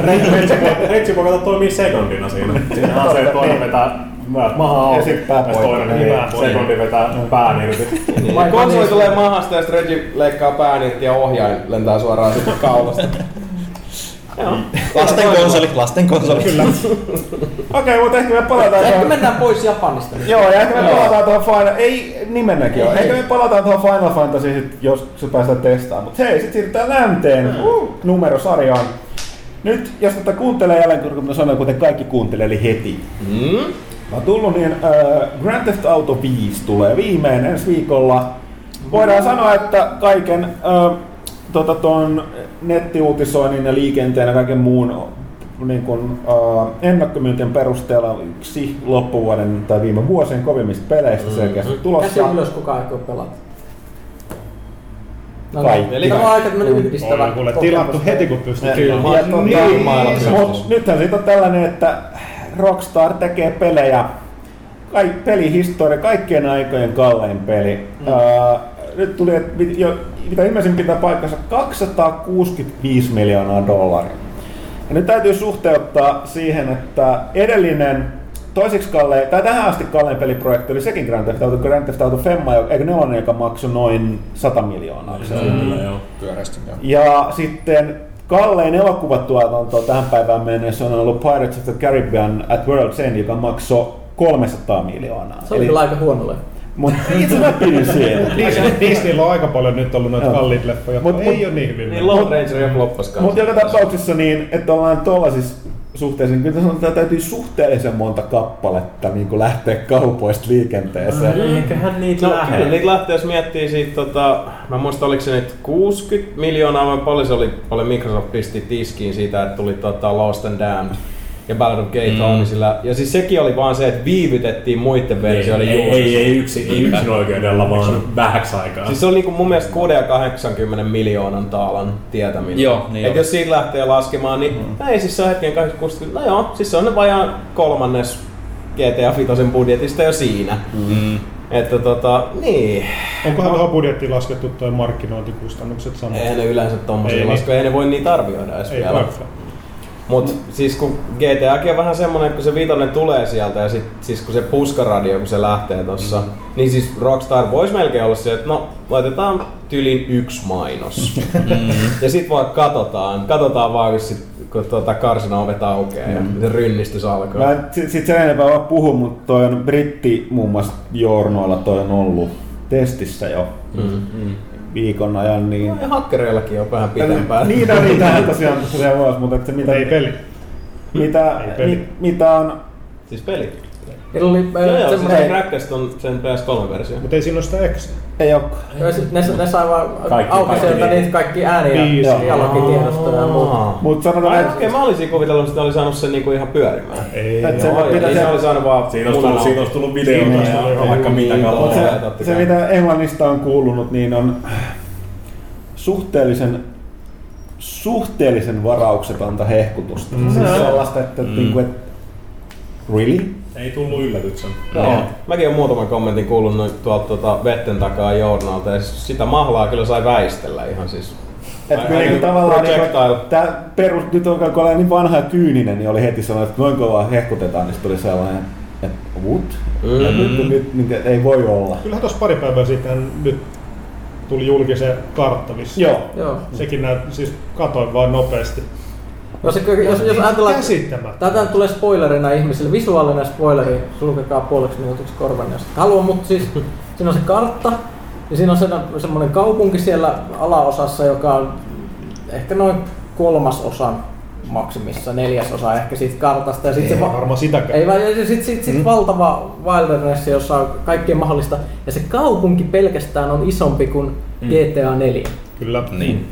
Speaker 5: Retsi voi kato toimii sekundina siinä. Siinä on se, että toinen vetää maha auki.
Speaker 1: Ja sit pää poikki.
Speaker 5: toinen
Speaker 4: Niin,
Speaker 5: niin,
Speaker 4: pää poikki.
Speaker 5: sekundi vetää pään irti.
Speaker 3: Niin. Konsoli tulee mahasta ja sitten Reggie leikkaa pään irti ja ohjain lentää suoraan sitten kaulasta.
Speaker 2: Lasten konsoli, lasten konsoli. Kyllä.
Speaker 1: Okei, mutta ehkä me palataan
Speaker 6: Ehkä
Speaker 1: tuohon...
Speaker 6: mennään pois Japanista nyt.
Speaker 1: Joo, ja ehkä me palataan tuohon Final... Ei nimenäkin ole. Ehkä me palataan tuohon Final Fantasy, sit, jos se päästään testaamaan. Mutta hei, sitten siirrytään länteen numerosarjaan. nyt jos tätä kuuntelee jälleen, kun mä sanoin, kuten kaikki kuuntelee, eli heti.
Speaker 3: Mm?
Speaker 1: on tullut, niin äh, Grand Theft Auto 5 tulee viimein ensi viikolla. Voidaan sanoa, että kaiken äh, tota, ton nettiuutisoinnin ja liikenteen ja kaiken muun niin kun, äh, ennakkomyyntien perusteella yksi loppuvuoden tai viime vuosien kovimmista peleistä selkeästi
Speaker 6: Käsi
Speaker 1: tulossa.
Speaker 6: ylös, kuka aikoo pelata. No,
Speaker 1: Kaikki.
Speaker 6: Eli tämä on aika tämmönen yhdistävä
Speaker 4: On kuule tilattu heti kun pystyy.
Speaker 1: Ja,
Speaker 3: Ma-
Speaker 1: ja, tota,
Speaker 3: niin, maailmassa.
Speaker 1: mut nythän siitä on tällainen, että Rockstar tekee pelejä, kaik, pelihistoria, kaikkien aikojen kallein peli. Mm. Uh, nyt tuli, että jo, mitä ilmeisin pitää paikkansa, 265 miljoonaa dollaria. Ja nyt täytyy suhteuttaa siihen, että edellinen toiseksi kallein, tai tähän asti kallein peliprojekti oli sekin Grand Theft Auto, Grand Theft Auto Femma, eikö nelonen, joka maksoi noin 100 miljoonaa. Se oli.
Speaker 5: Kyllä, joo.
Speaker 7: Pyörästi, joo.
Speaker 1: Ja sitten kallein elokuvatuotanto tähän päivään mennessä on ollut Pirates of the Caribbean at World's End, joka maksoi 300 miljoonaa.
Speaker 6: Se oli kyllä aika huono leffa.
Speaker 1: Mutta itse mä pidin siitä.
Speaker 4: Disney, Disneyllä on aika paljon nyt ollut noita
Speaker 1: Joo.
Speaker 4: kalliita leffoja,
Speaker 1: Mut-
Speaker 4: mutta ei
Speaker 1: mut-
Speaker 4: ole niin hyvin.
Speaker 3: Niin Lone Ranger ja floppas kanssa.
Speaker 1: Mutta joka tapauksessa niin, että ollaan tuollaisissa suhteessa, niin kyllä sanotaan, että täytyy suhteellisen monta kappaletta niin kuin lähteä kaupoista liikenteeseen.
Speaker 8: Eiköhän niitä
Speaker 3: No,
Speaker 8: lähde.
Speaker 3: kyllä niitä lähtee, jos miettii siitä, tota, mä muistan oliko se nyt 60 miljoonaa vai paljon se oli, paljon Microsoft pisti tiskiin siitä, että tuli tota Lost and Damned ja Ballad of Gay Tony sillä. Ja siis sekin oli vaan se, että viivytettiin muiden
Speaker 5: Ei,
Speaker 3: versioiden
Speaker 5: ei,
Speaker 3: julkaisu.
Speaker 5: ei, ei, yksi, ei yksin oikeudella, vaan vähäksi aikaa.
Speaker 3: Siis se oli niinku mun mielestä 6 ja 80 miljoonan taalan tietäminen.
Speaker 7: Joo, niin
Speaker 3: Et jos siitä lähtee laskemaan, niin mm. ei siis se on hetken 80, no joo, siis se on vajaan kolmannes GTA 5 budjetista jo siinä.
Speaker 7: Mm.
Speaker 3: Että tota, niin.
Speaker 4: Onkohan tuohon budjettiin laskettu tuo markkinointikustannukset samoin?
Speaker 3: Ei ne yleensä tommosia
Speaker 4: Ei
Speaker 3: laskuja, ei ne voi niitä arvioida edes
Speaker 4: Ei
Speaker 3: vielä.
Speaker 4: vaikka.
Speaker 3: Mut siis kun GTAkin on vähän semmonen, että kun se viitonen tulee sieltä ja sit, siis kun se puskaradio, kun se lähtee tossa, mm. niin siis Rockstar voisi melkein olla se, että no laitetaan tylin yksi mainos. ja sit vaan katsotaan, katsotaan vaan kun, sit, kun tuota karsina ovet aukeaa ja se rynnistys alkaa.
Speaker 1: Mä sit, sit sen enempää vaan puhu, mutta toi on britti muun muassa journoilla toi on ollut testissä jo
Speaker 3: Mm.
Speaker 1: Viikon ajan, niin...
Speaker 3: Ja hakkereillakin on vähän pitempään.
Speaker 1: Niin on niitä on tosiaan tosiaan vuosi, mutta että se mitä,
Speaker 4: Ei peli.
Speaker 1: mitä,
Speaker 4: Ei peli.
Speaker 1: mi, mitä on
Speaker 3: Siis peli.
Speaker 6: Niillä oli
Speaker 3: Joo, joo, siis
Speaker 6: semmoinen...
Speaker 3: se Crackcast on sen PS3-versio.
Speaker 4: Mutta ei siinä ole sitä X.
Speaker 1: ei ole
Speaker 6: sit Ne, ne sai vaan
Speaker 5: Kaikki-
Speaker 6: auki
Speaker 5: kaikki
Speaker 6: sieltä
Speaker 5: niitä.
Speaker 6: niitä kaikki ääniä ja dialogitiedostoja ja muuta.
Speaker 1: Mutta sanotaan, että
Speaker 3: okei, mä olisin kuvitellut, että ne oli saanut sen niinku ihan pyörimään.
Speaker 4: Ei.
Speaker 1: Et se-
Speaker 3: Joo,
Speaker 1: mitä se-
Speaker 3: se oli saanut vaan
Speaker 5: Siinä olisi tullut, siitä olisi tullut videota ja vaikka
Speaker 3: niin,
Speaker 5: mitä
Speaker 3: totta.
Speaker 5: katsoa.
Speaker 1: se, se mitä Englannista on kuulunut, niin on suhteellisen suhteellisen varauksetonta hehkutusta. Mm. Siis sellaista, että mm. niinku, et, really?
Speaker 5: Ei tullut yllätyksen.
Speaker 3: Joo. Mäkin olen muutaman kommentin kuullut noin tuolta tuota vetten takaa journalta ja siis sitä mahlaa kyllä sai väistellä ihan siis.
Speaker 1: Et
Speaker 3: Ai-
Speaker 1: kyllä niinku tavallaan niinku, tää perus, nyt on kun olen niin vanha ja kyyninen, niin oli heti sanonut, että noin kovaa hehkutetaan, niin tuli sellainen, että what?
Speaker 3: Mm.
Speaker 1: Ja nyt, nyt, nyt, ei voi olla.
Speaker 4: Kyllähän tuossa pari päivää sitten nyt tuli julki se kartta vissiin.
Speaker 1: Joo.
Speaker 6: Joo.
Speaker 4: Sekin näyt, siis katoin vaan nopeasti.
Speaker 6: Jos, jos, jos ajatellaan,
Speaker 4: Käsittämättä.
Speaker 6: Tätä tulee spoilerina ihmisille, visuaalinen spoileri, sulkekaa puoleksi minuutiksi korvan, jos et halua, mutta siis siinä on se kartta, ja siinä on se, semmoinen kaupunki siellä alaosassa, joka on ehkä noin kolmasosan maksimissa, neljäsosa ehkä siitä kartasta. Ja sit
Speaker 4: Ei
Speaker 6: se va-
Speaker 4: varmaan sitäkään.
Speaker 6: ei vaan, sitten sit, sit
Speaker 1: Mm.
Speaker 6: valtava wilderness, jossa on kaikkea mahdollista. Ja se kaupunki pelkästään on isompi kuin GTA 4.
Speaker 4: Kyllä.
Speaker 7: Niin.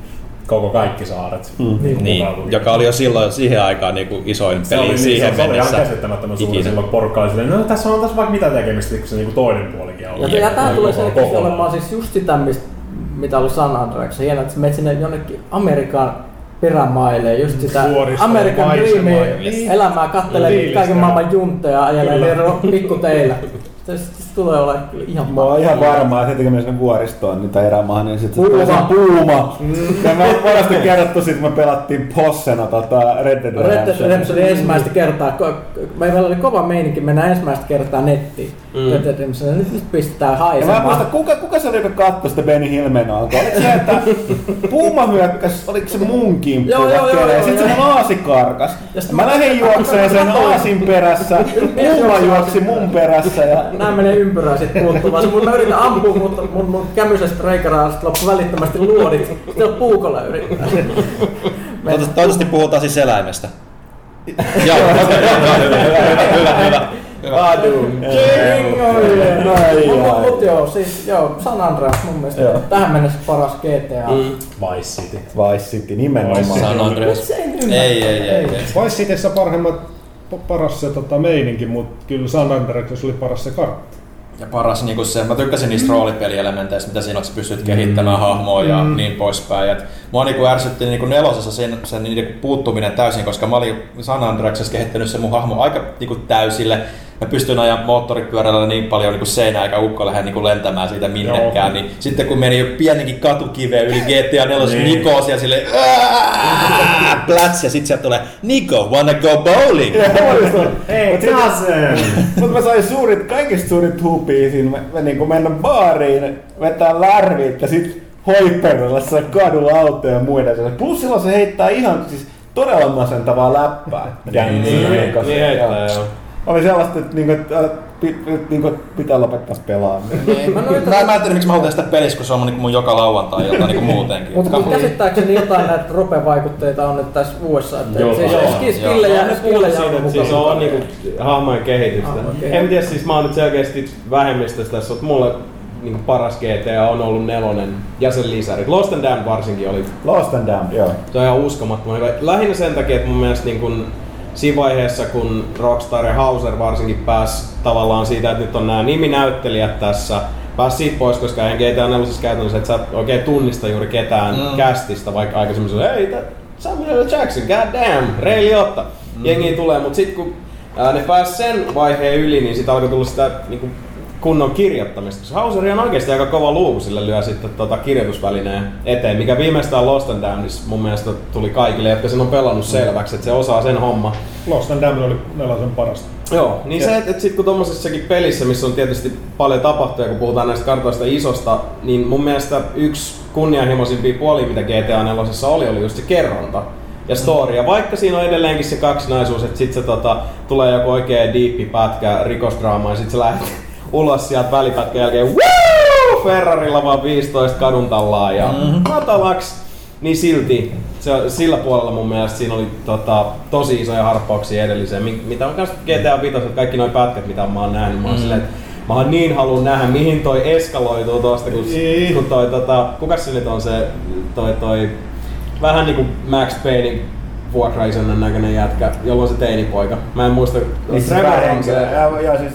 Speaker 5: Koko kaikki saaret.
Speaker 1: Mm.
Speaker 7: Niin, joka oli jo silloin siihen aikaan niin kuin isoin
Speaker 5: Se
Speaker 7: peli
Speaker 5: oli,
Speaker 7: siihen
Speaker 5: se, se oli ihan
Speaker 7: mennessä.
Speaker 5: käsittämättömän suuri silloin porukka oli silleen, no tässä on tässä vaikka mitä tekemistä, kun se niinku toinen puolikin on.
Speaker 6: Ja, ja tämä
Speaker 5: Noin
Speaker 6: tulee selkeästi olemaan siis just sitä, mistä, mitä oli San Andreas. Hienoa, että sä menet sinne jonnekin Amerikan perämaille, just sitä
Speaker 4: maisemaa
Speaker 6: Dreamia
Speaker 4: ja- niin.
Speaker 6: elämää, kattelee
Speaker 4: Fiilistää.
Speaker 6: kaiken maailman juntteja, ajelee
Speaker 4: Kyllä.
Speaker 6: niillä tulee olemaan kyllä ihan
Speaker 1: Mä oon ihan varma, että heti kun sinne vuoristoon niitä erämaahan, niin sitten
Speaker 6: Puuma.
Speaker 1: tulee se puuma. Ja mä oon monesti kerrottu sit, kun me pelattiin possena tota Red Dead
Speaker 6: Red Dead
Speaker 1: Redemption.
Speaker 6: Redemption ensimmäistä kertaa, meillä oli kova meininki mennä ensimmäistä kertaa nettiin.
Speaker 3: Mm.
Speaker 6: Red Dead Redemption, nyt, nyt pistetään
Speaker 1: Ja mä en muista,
Speaker 6: haisemaan.
Speaker 1: kuka, kuka se oli, joka katsoi sitä Benny Hilmenaalta? Oliko se, että Puuma hyökkäs, oliko se mun kimppu?
Speaker 6: Joo, joo, joo,
Speaker 1: Ja
Speaker 6: joo,
Speaker 1: sitten se aasi karkas. Mä- lähdin juokseen sen aasin perässä, Puuma juoksi mun perässä ja
Speaker 6: Nämä menee ympyrää sitten puuttumaan. Se mun mä yritän ampua, mutta mun, mun kämysestä reikaraasta loppu välittömästi luodit. Sitten on puukolla yrittää.
Speaker 7: Toivottavasti- Toivottavasti puhutaan siis eläimestä. Joo, okei, hyvä, hyvä, hyvä, hyvä, hyvä.
Speaker 6: Mut, mut joo, siis joo, San Andreas mun mielestä
Speaker 1: Joo.
Speaker 6: tähän mennessä paras GTA.
Speaker 3: Mm.
Speaker 5: Vice City.
Speaker 1: Vice City nimenomaan.
Speaker 7: San Andreas.
Speaker 6: Se ei.
Speaker 7: Ei, ei, ei. ei.
Speaker 4: Vice Cityssä parhaimmat, pa- paras se tota, meininki, mutta kyllä San Andreasissa oli paras se kartta.
Speaker 7: Ja paras niinku se, mä tykkäsin niistä roolipelielementeistä, mitä siinä on, että pystyt kehittämään hahmoa ja
Speaker 4: Mm.
Speaker 7: niin poispäin. Et mua niinku ärsytti niinku nelosessa sen, sen niinku puuttuminen täysin, koska mä olin San Andreasessa kehittänyt se mun hahmo aika niinku täysille. Mä pystyn ajaa moottoripyörällä niin paljon niinku seinää, eikä ukko lähde niinku lentämään siitä minnekään. Niin sitten kun meni jo pienikin katukiveen yli GTA 4, niin. Niko siellä silleen "Aaah!" pläts ja sit sieltä tulee Niko, wanna go bowling?
Speaker 4: Ei, tasen!
Speaker 1: Mutta mä sain suurit, kaikista suurit hupia siinä, mä, mä niin mennä baariin, vetää lärvit ja sit hoiperilla se kadulla autoja ja muiden. Plus silloin se heittää ihan siis todella masentavaa läppää.
Speaker 3: Niin, niin, niin heittää joo.
Speaker 1: Oli sellaista, että, niinku, että, niinku, pitää lopettaa pelaamaan.
Speaker 6: Niin, mä
Speaker 7: Mä, mä en tiedä, miksi mä haluan sitä pelissä, kun se on mun, niinku mun joka lauantai ilta niinku muutenkin.
Speaker 6: Mutta mut käsittääkseni jotain näitä rope-vaikutteita on nyt tässä vuodessa. Että
Speaker 5: Joo,
Speaker 6: siis
Speaker 5: joo,
Speaker 6: skis-
Speaker 7: joo.
Speaker 6: skillejä,
Speaker 3: Mä
Speaker 6: skillejä on
Speaker 3: että siis on niinku hahmojen kehitystä.
Speaker 6: Hahmojen kehitystä.
Speaker 3: En tiedä, siis mä oon nyt selkeästi vähemmistössä tässä, mutta mulle niinku paras GTA on ollut nelonen ja sen lisärit. Lost and Damned varsinkin oli
Speaker 1: Lost and Damned, joo.
Speaker 3: Se on ihan uskomattoman hyvä. Lähinnä sen takia, että mun mielestä niin kun, siinä vaiheessa, kun Rockstar ja Hauser varsinkin pääs tavallaan siitä, että nyt on nämä niminäyttelijät tässä, pääs siitä pois, koska eihän GTA 4 käytännössä, että sä et oikein tunnista juuri ketään
Speaker 7: Mm.
Speaker 3: kästistä, vaikka aikaisemmin se hei, tää Samuel L. Jackson, god damn, Ray Liotta. Mm. Jengi tulee, mutta sitten kun ää, ne pääs sen vaiheen yli, niin sitten alkoi tulla sitä niin kuin, kunnon kirjoittamista. Koska Hauseri on oikeasti aika kova luuku, sille lyö sitten tota kirjoitusvälineen eteen, mikä viimeistään Lost and Damnedissa mun mielestä tuli kaikille, jotka sen on pelannut selväksi, että se osaa sen homma.
Speaker 4: Lost and Damned oli nelosen parasta.
Speaker 3: Joo, niin se, että et sit kun tommosessakin pelissä, missä on tietysti paljon tapahtuja, kun puhutaan näistä kartoista isosta, niin mun mielestä yksi kunnianhimoisimpia puolia, mitä GTA 4 oli, oli just se kerronta ja story. Ja vaikka siinä on edelleenkin se kaksinaisuus, että sit se tota, tulee joku oikein diippi pätkä rikosdraama ja sit se lähtee ulos sieltä välipätkän jälkeen Woo! Ferrarilla vaan 15 kadun tallaa ja mm-hmm. matalaks. Niin silti se, sillä puolella mun mielestä siinä oli tota, tosi isoja harppauksia edelliseen, mi- mitä on kanssa GTA 5, kaikki noin pätkät mitä mä oon nähnyt, mä oon silleen, että Mä oon niin halunnut nähdä, mihin toi eskaloituu tosta, kun,
Speaker 4: Niin.
Speaker 3: kun toi tota, kukas se nyt on se, toi toi, vähän niinku Max Paynein vuokraisännän näköinen jätkä, jolla on se teinipoika. Mä en muista, Trevor on se,
Speaker 1: Joo, joo, siis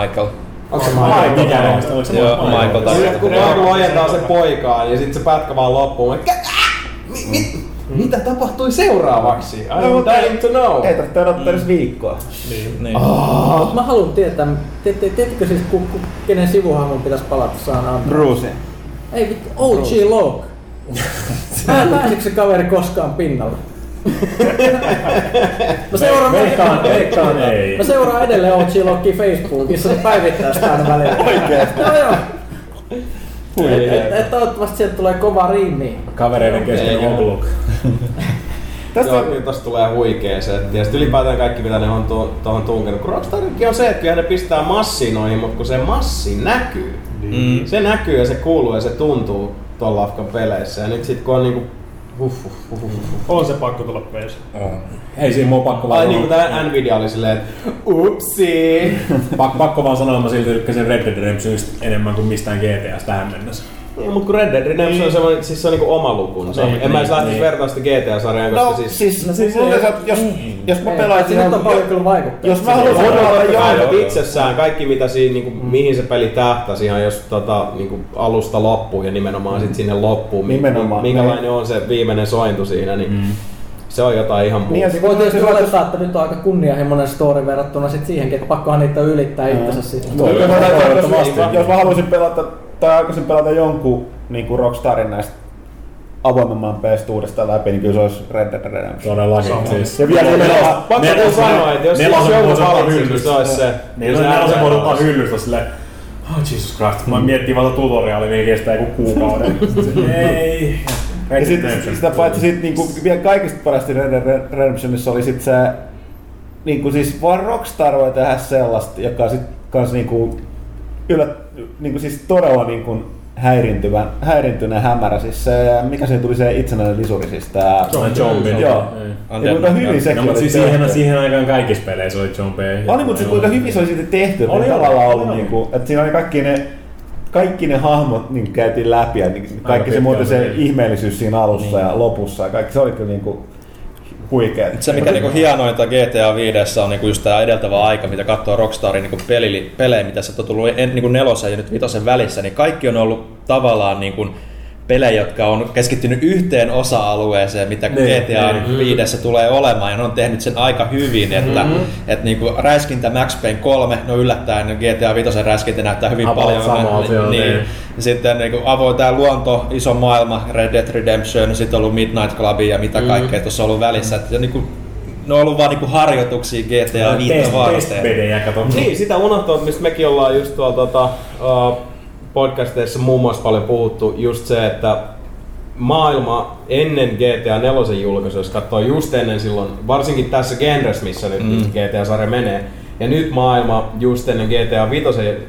Speaker 7: Michael.
Speaker 3: onko se
Speaker 5: Michael
Speaker 3: Michael?
Speaker 5: mikä näistä? Onko se
Speaker 7: Joo, Michael tarkoittaa.
Speaker 3: kun Michael ojentaa sen poikaan ja sitten se pätkä vaan loppuu. Mä, "Kä- äh! mi, mi, mitä tapahtui seuraavaksi?
Speaker 1: No,
Speaker 3: I'm
Speaker 1: mutta
Speaker 3: dying to know.
Speaker 1: ei tarvitse odottaa edes viikkoa.
Speaker 7: Niin.
Speaker 6: Mut mä haluan tietää, tiedättekö siis ku, ku, kenen sivuhahmon pitäisi palata San Andreas?
Speaker 1: Bruce.
Speaker 6: Ei vittu, OG Log. Mä pääsikö se kaveri koskaan pinnalle? Mä seuraan,
Speaker 4: Veikkaan, veikkaan
Speaker 5: ei.
Speaker 6: Mä seuraan edelleen Logia Facebookissa, se päivittää sitä aina välillä.
Speaker 1: Oikeesti?
Speaker 6: Joo joo.
Speaker 3: Ei,
Speaker 6: Et, et, et, toivottavasti sieltä tulee kova riimi.
Speaker 5: Kavereiden kesken ogluk.
Speaker 1: Tästä
Speaker 3: Joo, kyllä tosta tulee huikea setti. Ja sitten ylipäätään kaikki mitä ne on tu- tuohon tunkenut. Kun Rockstarikin on se, että kyllä ne pistää massiin noihin, mutta kun se massi näkyy.
Speaker 7: Mm.
Speaker 3: Se näkyy ja se kuuluu ja se tuntuu tuolla lafkan peleissä. Ja nyt sit kun on niinku... Huh, huh, huh, huh, huh.
Speaker 4: On se pakko tulla peesi.
Speaker 5: Ei siinä mun pakko
Speaker 3: Ai
Speaker 5: vaan
Speaker 3: niinku
Speaker 5: sanoa.
Speaker 3: tää Nvidia oli silleen, että upsi.
Speaker 5: Pak, pakko vaan sanoa, että mä silti tykkäsin Red Dead Redemptionista enemmän kuin mistään GTAsta tähän mennessä.
Speaker 3: Niin, mutta kun Red Dead Redemption on semmoinen, siis se on niinku oma lukunsa.
Speaker 5: Niin,
Speaker 3: en mä edes
Speaker 5: niin,
Speaker 3: lähtisi
Speaker 5: niin.
Speaker 3: vertaa sitä GTA-sarjaan, koska
Speaker 1: No
Speaker 3: siis...
Speaker 1: siis,
Speaker 6: No
Speaker 1: siis
Speaker 6: siis
Speaker 1: mun
Speaker 6: ei-
Speaker 1: mielestä, jos, jos mä pelaisin...
Speaker 6: Siinä on paljon kyllä vaikuttaa.
Speaker 1: Jos mä
Speaker 3: on
Speaker 1: pelata jonkun...
Speaker 3: itsessään kaikki mitä siinä, niinku, mihin se peli tähtäsi ihan jos tota, niinku, alusta loppuun ja nimenomaan sit sinne loppuun, mi-
Speaker 1: Nimenomaan.
Speaker 3: minkälainen on se viimeinen sointu siinä, niin
Speaker 5: Mm.
Speaker 3: se on jotain ihan muuta.
Speaker 1: Niin, ja
Speaker 6: Niin voi tietysti olettaa, että nyt on aika kunnianhimoinen story verrattuna sit siihenkin, että pakkohan niitä ylittää itsensä.
Speaker 1: Jos, jos, jos mä haluaisin pelata, tai aikaisin pelata jonkun niin kuin Rockstarin näistä avoimemman PS uudestaan läpi, niin kyllä se olisi Red Dead Redemption.
Speaker 5: Todellakin. Siis.
Speaker 1: Ja vielä nimenomaan,
Speaker 3: Pakko
Speaker 5: Nelosen-
Speaker 3: kyllä sanoa, että jos,
Speaker 5: nelosen
Speaker 3: joku valitsisi, niin se olisi se.
Speaker 5: Niin, nelosen voi ottaa hyllystä silleen, oh Jesus Christ, mä miettii vaan tutoriaalia, niin kestää joku kuukauden. Ei.
Speaker 1: ja sit, sitä paitsi sit niinku, vielä kaikista parasti Red Dead Redemptionissa oli sit se, niinku siis vaan Rockstar voi tehdä sellaista, joka sit kans niinku, yllä, niinku siis todella niinku häirintyvän, häirintyneen hämärä. Siis se, mikä se tuli se itsenäinen lisuri, siis tää...
Speaker 5: John John
Speaker 1: Joo.
Speaker 5: Ei.
Speaker 1: Ja kuinka hyvin sekin
Speaker 5: No, mutta siis siihen, siihen aikaan kaikissa peleissä oli John B.
Speaker 1: Oli, mutta siis kuinka hyvin se oli sitten tehty, että
Speaker 5: Oli,
Speaker 1: tavallaan ollut
Speaker 5: oli.
Speaker 1: niinku, että siinä oli kaikki ne, kaikki ne hahmot niin käytiin läpi ja niin kaikki se muuten se ihmeellisyys siinä alussa ja lopussa ja kaikki se oli kyllä niinku huikea.
Speaker 2: Se mikä niinku hienointa GTA 5 on niinku just tämä edeltävä aika, mitä katsoo Rockstarin niinku pelejä, mitä se on tullut en, niinku nelosen ja nyt vitosen välissä, niin kaikki on ollut tavallaan niinku pelejä, jotka on keskittynyt yhteen osa-alueeseen, mitä
Speaker 5: Niin,
Speaker 2: GTA
Speaker 5: niin.
Speaker 2: 5 tulee olemaan, ja ne on tehnyt sen aika hyvin, että
Speaker 5: Mm-hmm.
Speaker 2: et niinku räiskintä Max Payne 3, no yllättäen GTA 5 räiskintä näyttää hyvin
Speaker 5: About
Speaker 2: paljon.
Speaker 5: samalta, joo,
Speaker 2: niin.
Speaker 5: niin.
Speaker 2: Ja sitten niinku avoin tämä luonto, iso maailma, Red Dead Redemption, sitten on ollut Midnight Club ja mitä
Speaker 5: Mm.
Speaker 2: kaikkea tuossa on ollut välissä. Et, ja niinku, ne on ollut vaan niinku harjoituksia GTA 5
Speaker 5: Test,
Speaker 2: varten.
Speaker 5: testpedejä, kato.
Speaker 3: Niin, sitä unohtaa, mistä mekin ollaan just tuolla tota, uh, podcasteissa muun muassa paljon puhuttu, just se, että maailma ennen GTA 4 julkaisua, jos katsoo just ennen silloin, varsinkin tässä genres, missä nyt mm. GTA-sarja menee, ja nyt maailma just ennen GTA 5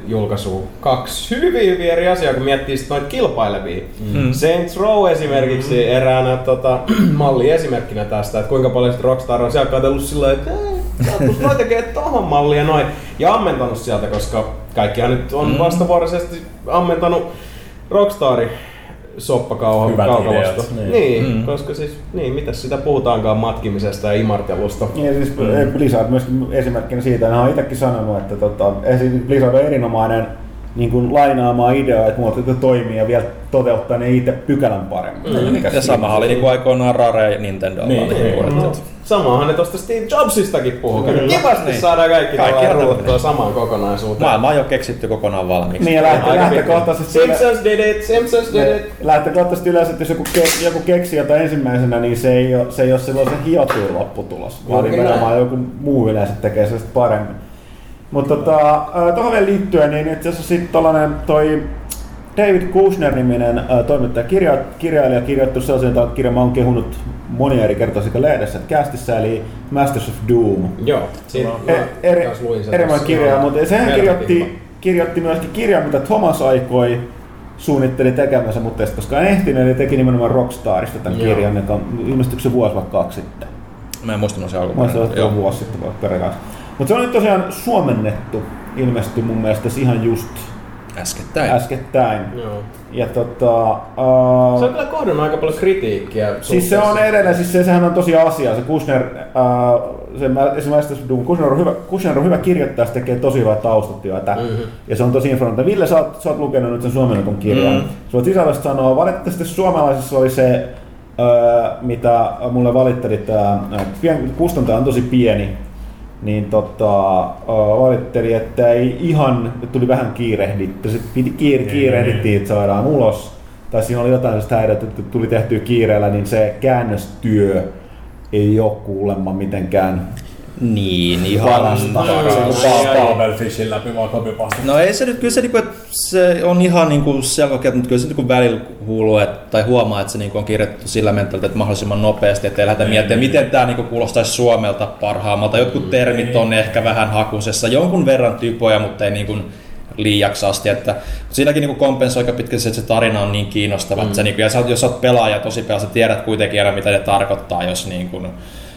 Speaker 3: julkaisua, kaksi hyvin hyvin eri asiaa, kun miettii sit noita kilpailevia. Mm. Saints Row esimerkiksi mm. eräänä tota, malli esimerkkinä tästä, että kuinka paljon sit Rockstar on siellä katsellut sillä että "Ei, noi tekee tohon mallia ja noin. Ja ammentanut sieltä, koska kaikkihan nyt on mm. vastavuoroisesti ammentanut Rockstarin soppakauha
Speaker 5: Hyvät
Speaker 3: kaukalosta.
Speaker 5: ideat,
Speaker 3: Niin,
Speaker 5: niin.
Speaker 3: niin mm. koska siis, niin, mitäs sitä puhutaankaan matkimisesta ja imartelusta.
Speaker 1: Ja siis mm. Blizzard myöskin esimerkkinä siitä, ne on itsekin sanonut, että tota, esim. Blizzard on erinomainen niin kuin lainaamaan ideoita, että muut jotka toimii ja vielä toteuttaa ne itse pykälän paremmin. Mm.
Speaker 2: Ja sama oli niinku aikoinaan Rare ja Nintendo.
Speaker 5: Niin, niin.
Speaker 3: No, samahan ne tosta Steve Jobsistakin puhuu. Kyllä.
Speaker 2: Kyllä.
Speaker 3: Kivasti
Speaker 2: Niin.
Speaker 3: saadaan kaikki,
Speaker 2: Kaikki
Speaker 3: ruuttua samaan kokonaisuuteen.
Speaker 2: Maailma on jo keksitty kokonaan valmiiksi.
Speaker 1: Niin ja lähtö, lähtökohtaisesti.
Speaker 3: Simpsons did it, Simpsons did it.
Speaker 1: lähtökohtaisesti yleensä, että jos joku, ke, joku keksii jotain ensimmäisenä, niin se ei ole, se ei ole silloin se hiotuin lopputulos, vaan nimenomaan joku muu yleensä tekee se sitten paremmin. Mutta tota, äh, tuohon vielä liittyen, niin itse asiassa sitten tollanen toi David Kushner-niminen äh, toimittaja, kirja, kirjailija kirjoittu sellaisen, jota kirja mä oon kehunut monia eri kertaa sekä lehdessä että kästissä, eli Masters of Doom.
Speaker 3: Joo, siinä
Speaker 1: E-
Speaker 3: mä
Speaker 1: eri,
Speaker 3: luin sen
Speaker 1: erinomainen
Speaker 3: tossa.
Speaker 1: kirja, mutta sehän kirjoitti, kirjoitti myöskin kirjan, mitä Thomas aikoi suunnitteli tekemänsä, mutta ei koskaan ehtinyt, eli teki nimenomaan Rockstarista tämän
Speaker 3: Joo.
Speaker 1: kirjan, joka ilmestyi se vuosi vaikka kaksi sitten.
Speaker 2: Mä en muistanut se
Speaker 1: Mä
Speaker 2: alkuperäinen. Joo.
Speaker 1: ollut vuosi sitten vaikka. Mutta se on nyt tosiaan suomennettu, ilmestyi mun mielestä ihan just
Speaker 2: Äskettäin.
Speaker 1: äskettäin.
Speaker 3: Joo.
Speaker 1: Ja tota,
Speaker 3: Se on
Speaker 1: uh,
Speaker 3: kyllä kohdannut aika paljon kritiikkiä.
Speaker 1: Siis se on edelleen, siis se, sehän on tosi asia. Se Kushner, uh, se, mä- esimerkiksi Doom, Kushner on hyvä, Kushner on hyvä kirjoittaja, se tekee tosi hyvää taustatyötä.
Speaker 3: Mhm.
Speaker 1: Ja se on tosi informatiivinen. Ville, sä oot, sä oot lukenut nyt sen suomennetun kirjan.
Speaker 2: Mm.
Speaker 1: Mm. Sä voit sisällöstä sanoa, valitettavasti suomalaisessa oli se, öö, mitä mulle valitteli tämä, kustantaja on tosi pieni, niin tota, valitteli, että ei ihan, että tuli vähän kiirehditty, se piti kiir,
Speaker 5: Niin,
Speaker 1: kiirehdittiin, että saadaan ulos. Tai siinä oli jotain sellaista häiriötä, että tuli tehtyä kiireellä, niin se käännöstyö ei ole kuulemma mitenkään
Speaker 2: Niin, ihan
Speaker 5: Babelfishin läpi vaan copypaste.
Speaker 2: No ei se nyt, kyllä se, niinku, se on ihan niinku selkokieltä, mutta kyllä se niinku välillä kuuluu, että, tai huomaa, että se niinku on kirjoitettu sillä mentaalilla, että mahdollisimman nopeasti, ettei lähdetä miettimään, miten tämä niinku kuulostaisi Suomelta parhaammalta. Jotkut termit on ehkä vähän hakusessa, jonkun verran typoja, mutta ei niinku liiaksi asti. Että, mutta siinäkin niinku kompensoi aika pitkälti se, että se tarina on niin kiinnostava. Mm. Että se, niinku, ja sä, jos sä oot pelaaja tosi paljon, sä tiedät kuitenkin aina, mitä ne tarkoittaa, jos niinku,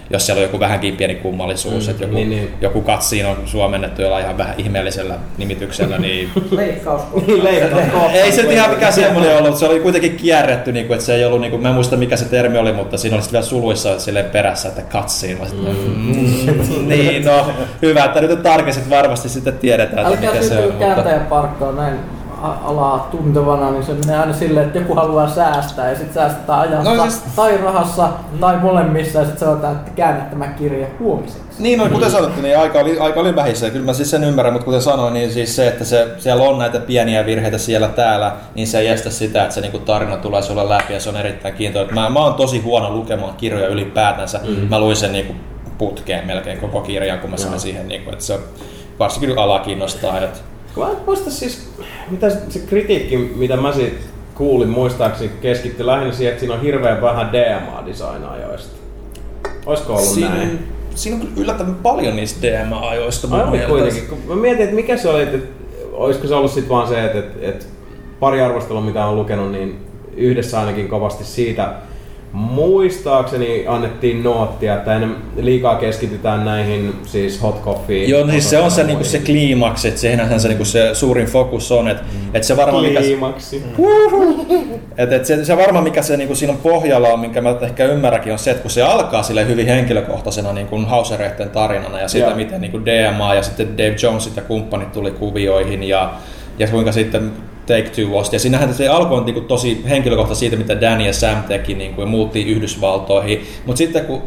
Speaker 2: jos siellä on joku vähänkin pieni kummallisuus, mm, että joku,
Speaker 3: niin,
Speaker 2: niin, joku katsiin on suomennettu jollain ihan vähän ihmeellisellä nimityksellä, niin
Speaker 6: Leikkaus.
Speaker 3: Niin, kohta.
Speaker 2: ei se nyt ihan mikään semmoinen ollut, se oli kuitenkin kierretty, niin kuin, että se ei ollut, niin kuin, mä en muista mikä se termi oli, mutta siinä oli sitten vielä suluissa silleen perässä, että katsiin. Mm. niin, no hyvä, että nyt tarkistit varmasti sitten tiedetään, että
Speaker 6: Älkää
Speaker 2: mikä se on.
Speaker 6: tyytyy kääntäjän parkkoon näin alaa tuntevana, niin se menee aina silleen, että joku haluaa säästää ja sitten säästetään ajassa
Speaker 2: No siis-
Speaker 6: tai rahassa tai molemmissa ja sitten sanotaan, että käännä tämä kirja huomiseksi.
Speaker 2: Niin, no, kuten sanottu, niin aika oli, aika oli vähissä. Ja Kyllä mä siis sen ymmärrän, mutta kuten sanoin, niin siis se, että se, siellä on näitä pieniä virheitä siellä täällä, niin se ei estä sitä, että se niinku tarina tulee sulle läpi ja se on erittäin kiintoinen. Mä, mä oon tosi huono lukemaan kirjoja ylipäätänsä. Mm. Mä luin sen niinku putkeen melkein koko kirjan, kun mä sain siihen, niinku, että se varsinkin ala kiinnostaa. Että
Speaker 3: Mä en muista siis, mitä se, kritiikki, mitä mä siitä kuulin muistaakseni, keskittyi lähinnä siihen, että siinä on hirveän vähän DMA-designajoista. Olisiko ollut
Speaker 2: siinä,
Speaker 3: näin?
Speaker 2: siinä on kyllä yllättävän paljon niistä DMA-ajoista. mun
Speaker 3: Aivan kuitenkin. Kun mä mietin, että mikä se oli, että, että olisiko se ollut sitten vaan se, että, että, että pari arvostelua, mitä on lukenut, niin yhdessä ainakin kovasti siitä muistaakseni annettiin noottia, että ennen liikaa keskitytään näihin siis hot coffee.
Speaker 2: Joo, no siis se on se, niinku se kliimaksi, että sehän se, niinku se suurin fokus on, että mm. et se varmaan mikä,
Speaker 3: Kliimaksi.
Speaker 2: et, et se, se varmaan mikä se niinku siinä on pohjalla on, minkä mä ehkä ymmärräkin, on se, että kun se alkaa sille hyvin henkilökohtaisena niinku hausereiden tarinana ja sitä,
Speaker 3: Joo.
Speaker 2: miten niinku DMA ja sitten Dave Jonesit ja kumppanit tuli kuvioihin ja, ja kuinka sitten Take Two osti. Ja siinähän se alkoi niinku tosi henkilökohtaisesti siitä, mitä Danny ja Sam teki niinku, ja muutti Yhdysvaltoihin. Mutta sitten kun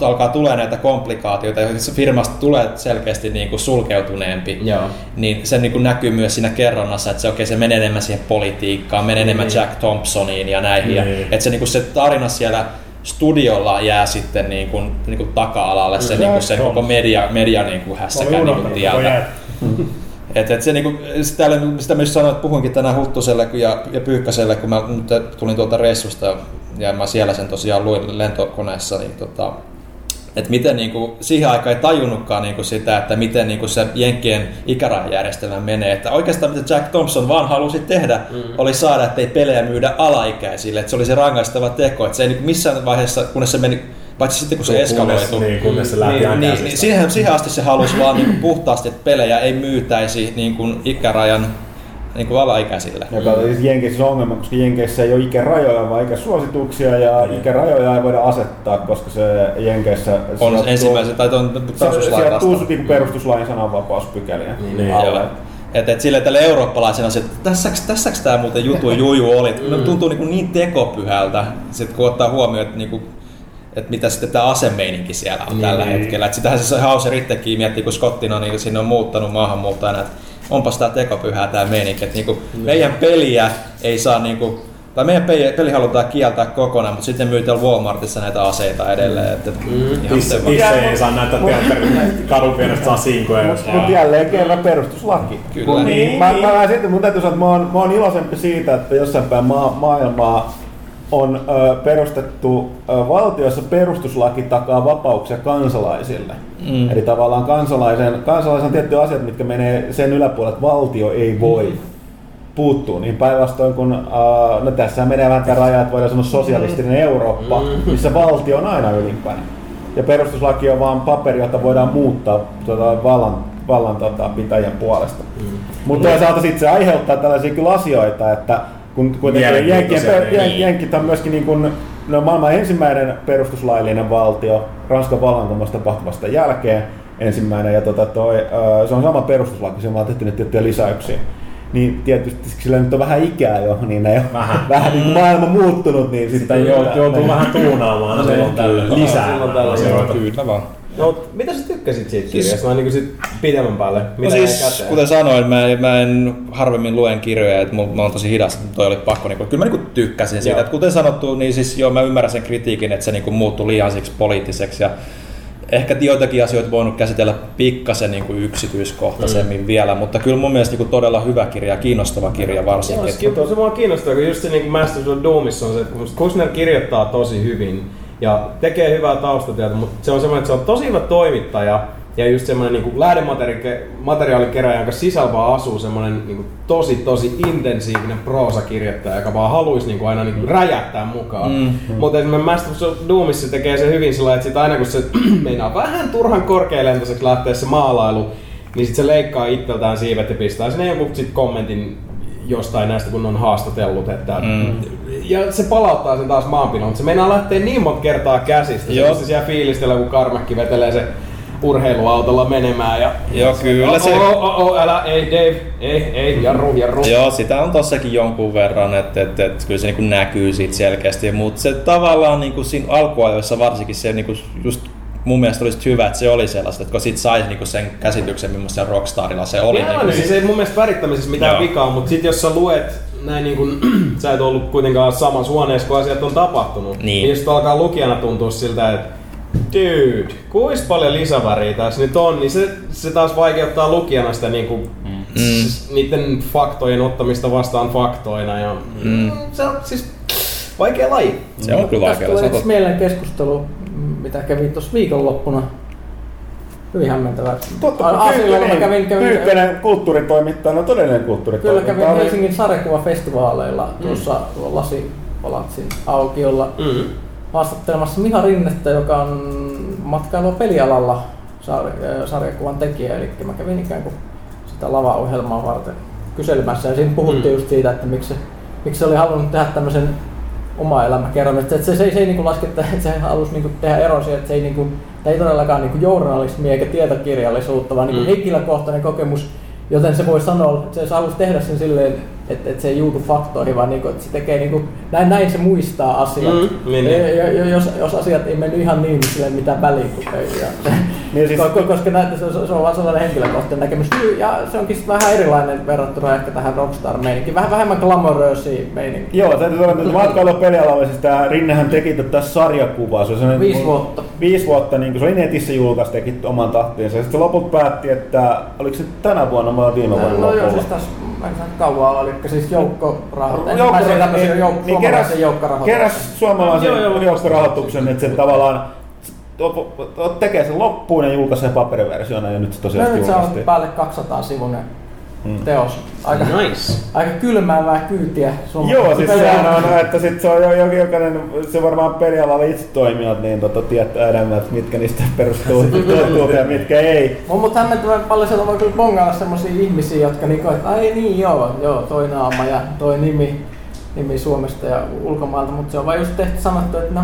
Speaker 2: alkaa tulee näitä komplikaatioita ja se firmasta tulee selkeästi niin kuin sulkeutuneempi,
Speaker 3: Joo.
Speaker 2: niin se niin kuin näkyy myös siinä kerronnassa, että se, okay, se menee enemmän siihen politiikkaan, menee enemmän
Speaker 3: Niin.
Speaker 2: Jack Thompsoniin ja näihin. Ja,
Speaker 5: Niin.
Speaker 2: että se, niin kuin se tarina siellä studiolla jää sitten niin kuin, niin kuin taka-alalle, se, niin kuin se koko media, media niin kuin hässäkä
Speaker 4: Olen
Speaker 2: niin kuin tieltä. Et, et se niinku, sitä, sitä myös sanoin, että puhuinkin tänään Huttuselle ja, ja Pyykkäselle, kun mä nyt tulin tuolta reissusta ja mä siellä sen tosiaan luin lentokoneessa, niin tota, että miten niinku, siihen aikaan ei tajunnutkaan niinku sitä, että miten niinku se Jenkkien ikärajajärjestelmä menee. Että oikeastaan mitä Jack Thompson vaan halusi tehdä, mm. oli saada, ettei pelejä myydä alaikäisille. Että se oli se rangaistava teko. Että se ei niinku missään vaiheessa, kunnes se meni, paitsi sitten kun se eskaloitui,
Speaker 5: Kunnes, niin, kunnes se lähti
Speaker 3: Niin,
Speaker 5: ihan
Speaker 2: niin, niin siihen, siihen asti se halusi vaan niin puhtaasti, että pelejä ei myytäisi niin kuin ikärajan niin kuin alaikäisille.
Speaker 1: Joka on siis Jenkeissä ongelma, koska Jenkeissä ei ole ikärajoja, vaan ikäsuosituksia ja ikärajoja ei voida asettaa, koska se Jenkeissä
Speaker 2: On
Speaker 1: sijoittuu-
Speaker 2: ensimmäisen, tai on
Speaker 1: se
Speaker 2: perustuslain vastaan.
Speaker 1: niin perustuslain sananvapauspykäliä
Speaker 5: Niin,
Speaker 1: alle.
Speaker 2: Joo. Et, et sille tälle eurooppalaisena, että tässäks, tässäks tämä muuten jutu juju oli, mm. tuntuu niin, niin tekopyhältä, sit kun ottaa huomioon, että niinku, että mitä sitten tämä asemeininki siellä on niin. tällä hetkellä. Et sitähän se Hauser itsekin miettii, kun Skottina niin sinne on muuttanut maahanmuuttajana, että onpas tämä tekopyhää tämä meininki. Että niinku, meidän peliä ei saa niinku, tai meidän peli, peli halutaan kieltää kokonaan, mutta sitten myy täällä Walmartissa näitä aseita edelleen. Että, mm.
Speaker 5: Tisse, tisse ei saa teatterin kadun pienestä saa sinkoja.
Speaker 1: Mutta jälleen kerran perustuslaki.
Speaker 2: Kyllä.
Speaker 4: Niin,
Speaker 1: mä,
Speaker 4: niin.
Speaker 1: mä, mä, sitten mun täytyy sanoa, että mä oon, mä oon iloisempi siitä, että jossain päin maa, maailmaa on ö, perustettu ö, valtiossa perustuslaki takaa vapauksia kansalaisille. Mm. Eli tavallaan kansalaisen, kansalaisen on tiettyjä asiat, mitkä menee sen yläpuolelle, että valtio ei voi mm. puuttua. Niin päinvastoin kun, no tässä menee vähän tämä raja, että voidaan sanoa sosialistinen Eurooppa,
Speaker 3: Mm.
Speaker 1: missä valtio on aina ylimpänä. Ja perustuslaki on vaan paperi, jota voidaan muuttaa tuota, vallan, vallan tota, pitäjän puolesta. Mm. Mutta toisaalta sitten se aiheuttaa tällaisia kyllä asioita, että kun kuitenkin pe-
Speaker 5: niin.
Speaker 1: Jenkit on myöskin niin kuin, no, maailman ensimmäinen perustuslaillinen valtio Ranskan vallankumousta tapahtumasta jälkeen ensimmäinen, ja tota toi, se on sama perustuslaki, se on vaan tehty tiettyjä lisäyksiä. Niin tietysti sillä nyt on vähän ikää jo, niin ne on
Speaker 5: Vähän.
Speaker 1: vähän niin kuin maailma muuttunut, niin
Speaker 5: Sitä
Speaker 1: sitten
Speaker 5: jout- joutuu vähän tuunaamaan silloin tällöin lisää
Speaker 3: Silloin tällöin.
Speaker 2: Kyllä vaan.
Speaker 3: No, mitä sä tykkäsit siitä kirjasta? Noin niin sit pidemmän päälle.
Speaker 2: No
Speaker 3: Mitä jäi
Speaker 2: siis,
Speaker 3: käteen?
Speaker 2: kuten sanoin, mä, en- mä en harvemmin luen kirjoja, että mä, mä oon tosi hidas, toi oli pakko, niin kyllä mä niin tykkäsin siitä.
Speaker 3: Joo.
Speaker 2: Että kuten sanottu, niin siis joo, mä ymmärrän sen kritiikin, että se niin muuttui liian siksi poliittiseksi ja ehkä joitakin asioita voinut käsitellä pikkasen niin kuin yksityiskohtaisemmin mm. vielä, mutta kyllä mun mielestä niin kuin todella hyvä kirja, kiinnostava kirja
Speaker 3: Joo,
Speaker 2: varsinkin.
Speaker 3: se, kyllä, se mua kiinnostaa, kun just se niin Masters of Doomissa on se, että musta Kushner kirjoittaa tosi hyvin ja tekee hyvää taustatyötä, mutta se on semmoinen, että se on tosi hyvä toimittaja ja just semmoinen niin lähdemateriaalikeräjä, jonka sisällä vaan asuu semmoinen niin tosi tosi intensiivinen proosakirjoittaja, joka vaan haluaisi niin kuin aina niin kuin räjähtää mukaan.
Speaker 2: Mm.
Speaker 3: Mm. Mutta esimerkiksi Masters of Doomissa tekee se hyvin sillä että sit aina kun se meinaa vähän turhan korkealentoiseksi lähteä se maalailu, niin sitten se leikkaa itseltään siivet ja pistää sinne joku sit kommentin jostain näistä, kun on haastatellut. Että,
Speaker 2: Mm.
Speaker 3: Ja se palauttaa sen taas maanpinnoon, mutta se meinaa lähteä niin monta kertaa käsistä.
Speaker 2: Joo.
Speaker 3: Se siellä fiilistellä, kun Karmäkki vetelee se urheiluautolla menemään. Ja,
Speaker 2: Joo, kyllä se-
Speaker 3: Oh, oh, oh, älä, ei Dave, ei, ei, jarru, jarru.
Speaker 2: Joo, sitä on tossakin jonkun verran, että et, et, kyllä se niinku näkyy siitä selkeästi, mutta se tavallaan niinku siinä alkuajoissa varsinkin se niinku just mun mielestä olisi hyvä, että se oli sellaista, että kun sit sai niinku sen käsityksen, millaisen Rockstarilla se oli.
Speaker 3: Joo,
Speaker 2: niinku,
Speaker 3: niin siis ei mun mielestä värittämisessä mitään
Speaker 2: Joo.
Speaker 3: vikaa, mutta sit jos sä luet näin niin kun, sä et ollut kuitenkaan samassa huoneessa, kun asiat on tapahtunut,
Speaker 2: Niin.
Speaker 3: niin jos alkaa lukijana tuntua siltä, että dude, kuis paljon lisäväriä tässä nyt on, niin se, se taas vaikeuttaa lukijana sitä niinku,
Speaker 2: Mm.
Speaker 3: s- niiden faktojen ottamista vastaan faktoina. Ja, mm. Se on siis vaikea laji.
Speaker 2: se on kyllä
Speaker 6: Tästä
Speaker 2: vaikea.
Speaker 6: tulee yksi
Speaker 2: totta.
Speaker 6: mieleen keskustelu, mitä kävin tuossa viikonloppuna hyvin hämmentävää.
Speaker 1: Totta,
Speaker 6: A- Aasialla mä kävin, kävin,
Speaker 1: Pyykkönen kulttuuritoimittajana, todellinen
Speaker 6: Kyllä
Speaker 1: kulttuuritoimittaja.
Speaker 6: kävin
Speaker 1: Oli-
Speaker 6: Helsingin sarjakuvafestivaaleilla tuossa Lasipalatsin aukiolla
Speaker 3: Mm.
Speaker 6: haastattelemassa Miha Rinnettä, joka on matkailua pelialalla sar- sarjakuvan tekijä. Eli mä kävin ikään kuin sitä lavaohjelmaa varten kyselemässä ja siinä puhuttiin
Speaker 3: Mm.
Speaker 6: just siitä, että miksi miksi se oli halunnut tehdä tämmöisen oma elämäkerran. Että se, se, ei- se ei niinku laske, että se halusi niinku tehdä ero siihen, että se ei, niinku, tämä ei todellakaan niinku journalismia eikä tietokirjallisuutta, vaan niinku
Speaker 3: Mm.
Speaker 6: henkilökohtainen kokemus, joten se voi sanoa, että se halusi tehdä sen silleen, että, että se ei juutu faktoihin, vaan niinku, että se tekee niinku, näin, näin se muistaa asiat.
Speaker 3: Mm, niin, niin.
Speaker 6: ja, jos, jos asiat ei mennyt ihan niin, niin sillä ei mitään väliä. kun ei- Ja,
Speaker 1: Niin siis-
Speaker 6: ko- koska näitä, se, on- se on vaan sellainen henkilökohtainen näkemys. Ja se onkin vähän erilainen verrattuna ehkä tähän rockstar-meininkiin. Vähän vähemmän glamoröösiä meininkiä.
Speaker 1: Joo, täytyy todeta, että matkailu pelialalla, siis tää Rinnehän teki tätä sarjakuvaa. Se sellainen-
Speaker 6: Viisi vuotta.
Speaker 1: Viisi vuotta, niin se oli netissä julkaistu, teki oman tahtiinsa. Ja sitten loput päätti, että oliko se tänä vuonna vai viime vuonna
Speaker 6: No joo, siis tässä mä en sano kauan, eli siis joukkorahoitus.
Speaker 1: Joukko-
Speaker 6: Ensimmäisiä tämmöisiä
Speaker 1: niin-
Speaker 6: jouk-
Speaker 1: niin
Speaker 6: suomalaisen
Speaker 1: keräs-
Speaker 6: joukkorahoituksen.
Speaker 1: Keräs suomalaisen
Speaker 3: Joo, joo.
Speaker 1: joukkorahoituksen, että se tavallaan to- tekee sen loppuun ja julkaisee paperiversiona ja nyt se
Speaker 6: No
Speaker 1: tosiaan
Speaker 6: nyt se on päälle 200 sivunen
Speaker 1: Mm.
Speaker 6: teos. Aika,
Speaker 3: Nice.
Speaker 6: aika kylmäävää kyytiä
Speaker 1: Joo, siis sehän on, että sit se on jo, jo, jokainen, se varmaan pelialalla itse toimijat, niin tota, tietää enemmän, että mitkä niistä perustuu ja mitkä ei.
Speaker 6: On mut hämmentävän paljon siellä voi kyllä bongailla semmosia ihmisiä, jotka niinku, että ai niin joo, joo, toi naama ja toi nimi, nimi Suomesta ja ulkomailta, mutta se on vaan just tehty sanottu, että no,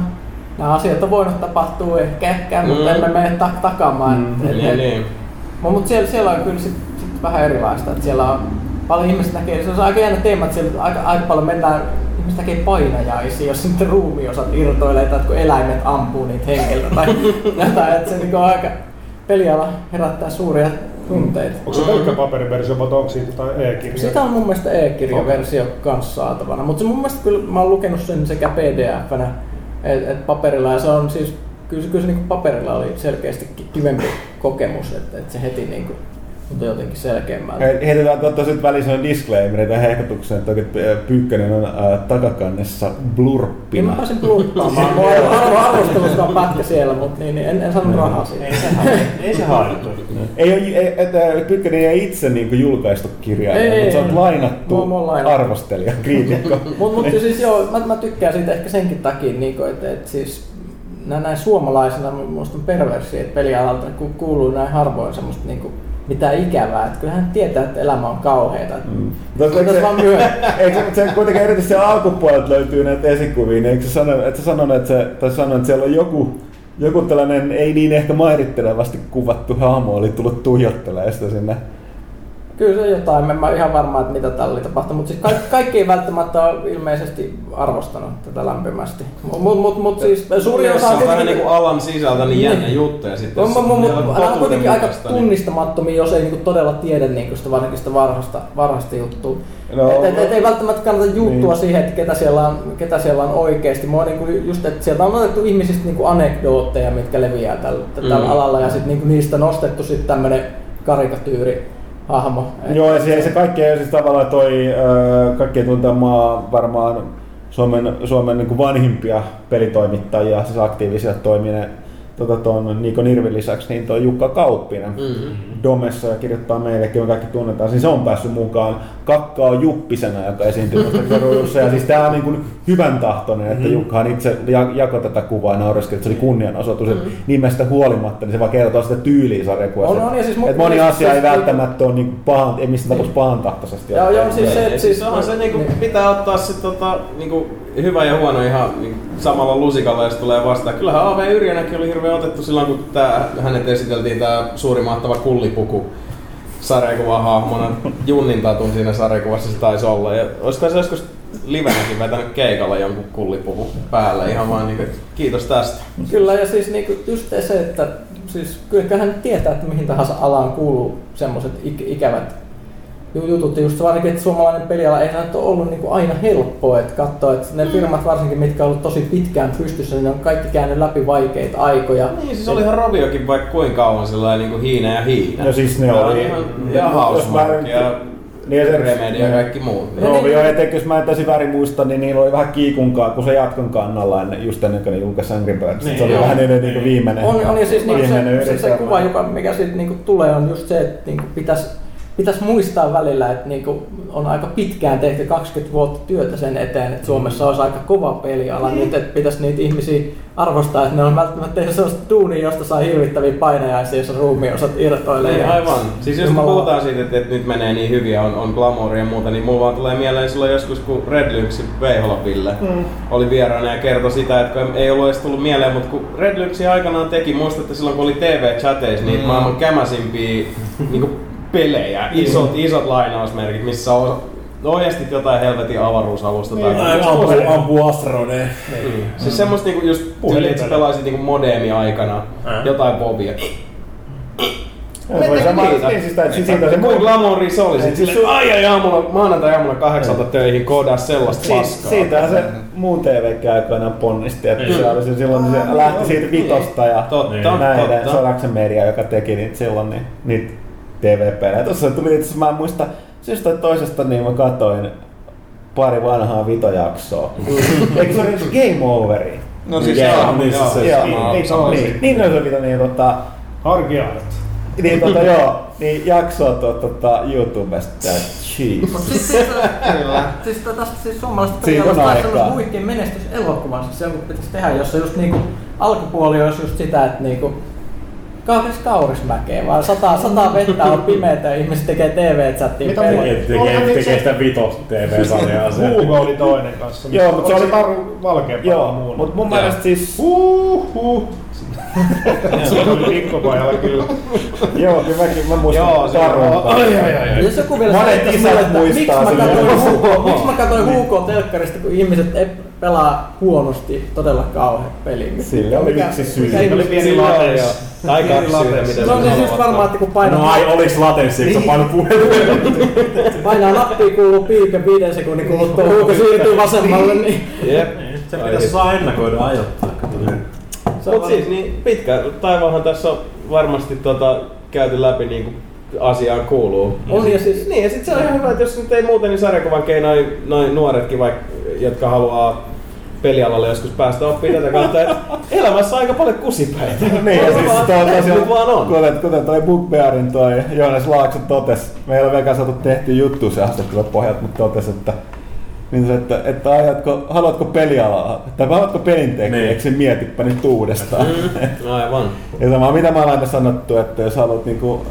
Speaker 6: nämä asiat on voinut tapahtua ehkä, ehkä
Speaker 3: Mm.
Speaker 6: mutta emme mene tak- takaamaan.
Speaker 1: Mm.
Speaker 6: Et- et-
Speaker 3: Niin, niin.
Speaker 6: Mutta siellä, siellä on kyllä sit, sit vähän erilaista, että siellä on paljon ihmiset näkee, se on aika jännä teema, että siellä aika, aika paljon mennään, ihmiset näkee painajaisia, jos sitten ruumiosat irtoilee tai kun eläimet ampuu niitä henkilöitä tai jotain, että se niinku on aika peliala herättää suuria tunteita.
Speaker 4: Onko se pelkkä paperiversio vai onko siitä jotain e-kirjaa?
Speaker 6: Sitä on mun mielestä e-kirjaversio kanssa saatavana, mutta se mun mielestä kyllä mä oon lukenut sen sekä pdf-nä että et paperilla ja se on siis, kyllä kyllä se niinku paperilla oli selkeästi ki- kivempi kokemus, että et se heti niinku tuntui jotenkin selkeämmältä.
Speaker 1: He- Heitetään tuota sitten väliin disclaimer tai hehkutuksen, että oikein Pyykkönen on ää, takakannessa
Speaker 6: Niin
Speaker 1: blurppina.
Speaker 6: mä pääsin pluttaamaan. Mulla on arvo, arvostelussa on pätkä siellä, mutta niin, niin en, en saanut rahaa siitä.
Speaker 8: Ei se. Ei se haittaa.
Speaker 1: Ei, ei, että Pyykkönen ei itse niinku julkaistu kirjaa, mutta sä oot lainattu
Speaker 6: Mä- mä oon lainattu.
Speaker 1: arvostelija, kriitikko.
Speaker 6: Mutta mut, siis joo, mä, mä tykkään siitä ehkä senkin takia, niin että et siis näin, näin suomalaisena minusta on perversi, että pelialalta ku- kuuluu näin harvoin semmoista niinku, mitään ikävää. Että kyllähän tietää, että elämä on kauheita. Mm.
Speaker 1: Mutta se,
Speaker 6: vaan
Speaker 1: eikö se, se kuitenkin erityisesti siellä alkupuolelta löytyy näitä esikuvia, niin eikö sano, että sä sanonut, että, se, tai että siellä on joku, joku tällainen ei niin ehkä mairittelevasti kuvattu hahmo oli tullut tuijottelemaan sitä sinne.
Speaker 6: Kyllä se jotain, en mä ihan varma, että mitä tällä oli tapahtunut, mutta siis kaikki, kaikki ei välttämättä ole ilmeisesti arvostanut tätä lämpimästi. Mutta mut, mut siis suuri osa
Speaker 3: Se on vähän
Speaker 6: kuitenkin-
Speaker 3: niinku alan sisältä niin jännä
Speaker 6: Niin.
Speaker 3: juttu ja sitten
Speaker 6: Mutta mut, mut, nämä on kuitenkin aika
Speaker 3: niin-
Speaker 6: tunnistamattomia, jos ei niinku todella tiedä niinku sitä, varsinkin sitä varhaista, varhaista juttua.
Speaker 1: No,
Speaker 6: No, et, et, et, ei välttämättä kannata juuttua
Speaker 1: Niin.
Speaker 6: siihen, että ketä siellä on, ketä siellä on oikeasti. Mua niinku just, että sieltä on otettu ihmisistä niinku anekdootteja, mitkä leviää tällä, tällä
Speaker 3: Mm.
Speaker 6: alalla ja sitten niinku niistä nostettu sitten tämmöinen karikatyyri hahmo.
Speaker 1: Joo, ja se, se kaikki ei siis tavallaan toi, kaikkien tuntemaa varmaan Suomen, Suomen niin kuin vanhimpia pelitoimittajia, siis aktiivisia toimineet tota, tuon Niko Nirvin lisäksi, niin toi Jukka Kauppinen
Speaker 3: Mm.
Speaker 1: Domessa ja kirjoittaa meillekin, me kaikki tunnetaan, siis se on päässyt mukaan Kakkaa Juppisena, joka esiintyy tuosta. Ja siis tää on niin kuin hyvän tahtoinen, että Jukkahan itse ja- jakoi tätä kuvaa ja naureskeli, että se oli kunnianosoitus, että nimestä huolimatta, niin se vaan kertoo sitä tyyliä sarjakuvassa.
Speaker 6: On, on, ja siis mu-
Speaker 1: että moni
Speaker 6: siis-
Speaker 1: asia ei
Speaker 6: siis-
Speaker 1: välttämättä ole niin pahan, ei missään tapauksessa pahantahtoisesti.
Speaker 6: Joo, joo, siis se, siis,
Speaker 3: siis onhan se niinku,
Speaker 6: niin.
Speaker 3: pitää ottaa se tota, niinku, hyvä ja huono ihan niinku, samalla lusikalla, jos tulee vastaan. Kyllähän A.V. Yrjänäkin oli hirveän otettu silloin, kun tää, hänet esiteltiin tämä suuri mahtava kullipuku sarjakuvahahmona. Junnin tatun siinä sarjakuvassa se taisi olla. Ja olisiko se joskus livenäkin vetänyt keikalla jonkun kullipuvun päälle ihan vaan että kiitos tästä.
Speaker 6: Kyllä, ja siis niinku just se, että siis kyllähän tietää, että mihin tahansa alaan kuuluu semmoiset ik- ikävät jutut. Ja just varsinkin, että suomalainen peliala ei ole ollut niinku aina helppoa, että katsoa, että ne firmat varsinkin, mitkä on ollut tosi pitkään pystyssä, niin ne on kaikki käynyt läpi vaikeita aikoja.
Speaker 3: Niin, siis olihan Roviokin vaikka kuinka kauan sellainen niinku hiina ja hiina.
Speaker 1: No siis ne
Speaker 3: Ja
Speaker 1: oli-
Speaker 3: Ihan,
Speaker 1: Ja nyt-
Speaker 3: ja
Speaker 1: Niin
Speaker 3: Remedy ja kaikki muut.
Speaker 6: No,
Speaker 1: Rovio,
Speaker 6: niin.
Speaker 1: etenkin jos mä en täysin väärin muista, niin niillä oli vähän kiikunkaa, kun se jatkon kannalla ennen, just ennen kuin ne julkaisi Angry Birds.
Speaker 5: Niin,
Speaker 1: se oli
Speaker 5: joo.
Speaker 1: vähän niiden niin viimeinen,
Speaker 6: On, on ja siis niinku
Speaker 1: viimeinen
Speaker 6: se, se, se, kuva, joka, mikä siitä niinku tulee, on just se, että niinku pitäisi pitäisi muistaa välillä, että niinku on aika pitkään tehty 20 vuotta työtä sen eteen, että Suomessa olisi aika kova peliala nyt, että pitäisi niitä ihmisiä arvostaa, että ne on välttämättä tehnyt sellaista duunia, josta saa hirvittäviä painajaisia, jos ruumiosat irtoilee.
Speaker 3: Niin, aivan. Siis jos
Speaker 6: Jumala-
Speaker 3: puhutaan siitä, että, että nyt menee niin hyvin ja on, on glamouria ja muuta, niin mulla vaan tulee mieleen silloin joskus, kun Red Veihola Ville
Speaker 6: Mm.
Speaker 3: oli vieraana ja kertoi sitä, että ei ollut edes tullut mieleen, mutta kun Red Lynx aikanaan teki, muistatte silloin kun oli TV-chateissa niitä
Speaker 7: Mm.
Speaker 3: maailman kämäsimpiä niin pelejä, isot, isot lainausmerkit, missä on oikeasti jotain helvetin avaruusalusta tai
Speaker 5: Ai, ampuu, ampuu asteroideja.
Speaker 3: Mm. Siis semmoista niinku just tyyli, että pelaisit niinku modeemi aikana jotain bobia.
Speaker 1: Joo, se oli sama, niin siis tää- siis siitä se muu,
Speaker 3: glamouri se oli? Sitten
Speaker 1: Siis
Speaker 3: silleen, ai ai aamulla, maanantai aamulla kahdeksalta töihin koodaa sellaista
Speaker 1: Siis,
Speaker 3: paskaa.
Speaker 1: siitähän se muu TV aikoinaan ponnisti, että se oli se silloin se lähti siitä vitosta ja
Speaker 3: Totta,
Speaker 1: näiden
Speaker 3: totta.
Speaker 1: Sodaksen media, joka teki niitä silloin niin, niitä TV-pelejä. Tuossa tuli itse mä en muista, syystä toisesta niin mä katoin pari vanhaa vitojaksoa. Eikö se oli Game Overi?
Speaker 7: No siis
Speaker 5: Joo,
Speaker 7: joo,
Speaker 5: niin siis se-
Speaker 1: Joo,
Speaker 7: sama-
Speaker 1: niin,
Speaker 7: sama
Speaker 1: niin, niin, niin, se vito, niin tota,
Speaker 4: Harkiaiset.
Speaker 1: niin tota joo, niin jaksoa tuota, tota, YouTubesta, jeez.
Speaker 6: Mut siis, siis, siis tästä siis suomalaisesta
Speaker 1: Siinä on
Speaker 6: semmoinen huikea menestys elokuvansa, se on kun pitäisi tehdä, jossa just niinku alkupuoli olisi just sitä, että niinku kaunis kaurismäkeä, vaan sataa, sataa vettä on pimeätä ja ihmiset tekee TV-chattiin
Speaker 4: Mitä
Speaker 6: pelejä.
Speaker 5: Tekee, tekee, sitä vitos TV-sarjaa.
Speaker 4: Hugo oli toinen kanssa.
Speaker 1: Joo, mut se oli-
Speaker 4: Taru valkeampaa
Speaker 1: Joo, mutta mun mielestä siis...
Speaker 4: Huhhuh. Se oli pikkupojalla kyllä.
Speaker 1: Joo, kyllä mäkin mä muistan
Speaker 3: Joo, se
Speaker 1: Tarun
Speaker 3: on- ai, ai, ai.
Speaker 6: Jos joku vielä
Speaker 1: Monet isät
Speaker 6: että miksi
Speaker 1: muistaa
Speaker 6: mä katsoin. Hugo, miksi mä katsoin Hugo telkkarista, kun ihmiset ei pelaa huonosti todella kauhean peliä.
Speaker 1: Sille oli yksi syy.
Speaker 6: ihmiset-
Speaker 4: oli pieni
Speaker 3: joo. Tai kaksi syytä,
Speaker 4: latens.
Speaker 3: mitä
Speaker 6: No niin siis varmaan, että kun painaa,
Speaker 5: No ai, oliks latenssi, eikö sä painut puheluun?
Speaker 6: painaa nappia kuuluu piip ja viiden sekunnin kuluttua Hugo siirtyy vasemmalle, niin
Speaker 3: Jep.
Speaker 5: Se pitäisi saa ennakoida ajoittaa.
Speaker 6: se on
Speaker 3: Mut siis niin pitkä taivaahan tässä on varmasti tota, käyty läpi niin kuin asiaan kuuluu.
Speaker 6: On ja siis
Speaker 3: Niin ja sit se on ihan hyvä, että jos nyt ei muuten, niin sarjakuvan noin, noin nuoretkin, vaikka, jotka haluaa pelialalle joskus päästä oppii tätä kautta, että elämässä on aika paljon kusipäitä.
Speaker 1: Niin, ja siis toi on tosiaan,
Speaker 3: vaan on.
Speaker 1: kuten, kuten toi Bugbearin toi Joonas Laakso totesi, meillä on vielä saatu tehty juttu se haastattelun pohjalta, mutta totesi, että niin se, että, että ajatko, haluatko pelialaa, tai haluatko pelintekijäksi, niin. mietipä nyt uudestaan.
Speaker 3: Mm, aivan.
Speaker 1: Ja sama mitä mä olen aina sanottu, että jos haluat niinku,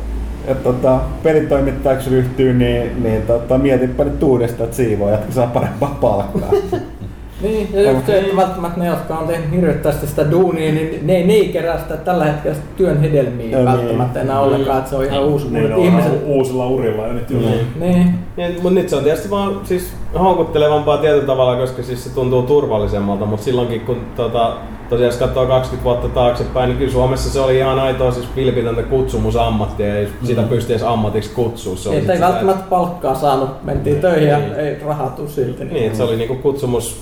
Speaker 1: että tota, pelitoimittajaksi ryhtyy, niin, niin tota, mietipä nyt uudestaan, että siivoojatkin saa parempaa palkkaa.
Speaker 6: Niin, ja just se, että välttämättä ne, jotka on tehnyt hirveästi sitä duunia, niin ne, ei- ne ei kerää sitä tällä hetkellä työn hedelmiä
Speaker 1: Joo,
Speaker 6: välttämättä enää ollenkaan, että se on ihan uusi.
Speaker 5: Niin, on
Speaker 6: ihmiset,
Speaker 5: ihan uusilla urilla jo nyt.
Speaker 3: Niin.
Speaker 6: niin,
Speaker 3: Niin, mutta nyt se on tietysti vaan siis houkuttelevampaa tietyllä tavalla, koska siis se tuntuu turvallisemmalta, mutta silloinkin kun tota, tosiaan jos katsoo 20 vuotta taaksepäin, niin kyllä Suomessa se oli ihan aitoa siis vilpitöntä kutsumusammattia, ei sitä pysty edes ammatiksi kutsua. Se
Speaker 6: ei välttämättä palkkaa saanut, mentiin töihin ja
Speaker 3: Niin.
Speaker 6: ei rahaa tuu silti.
Speaker 3: Niin, että se oli niinku kutsumus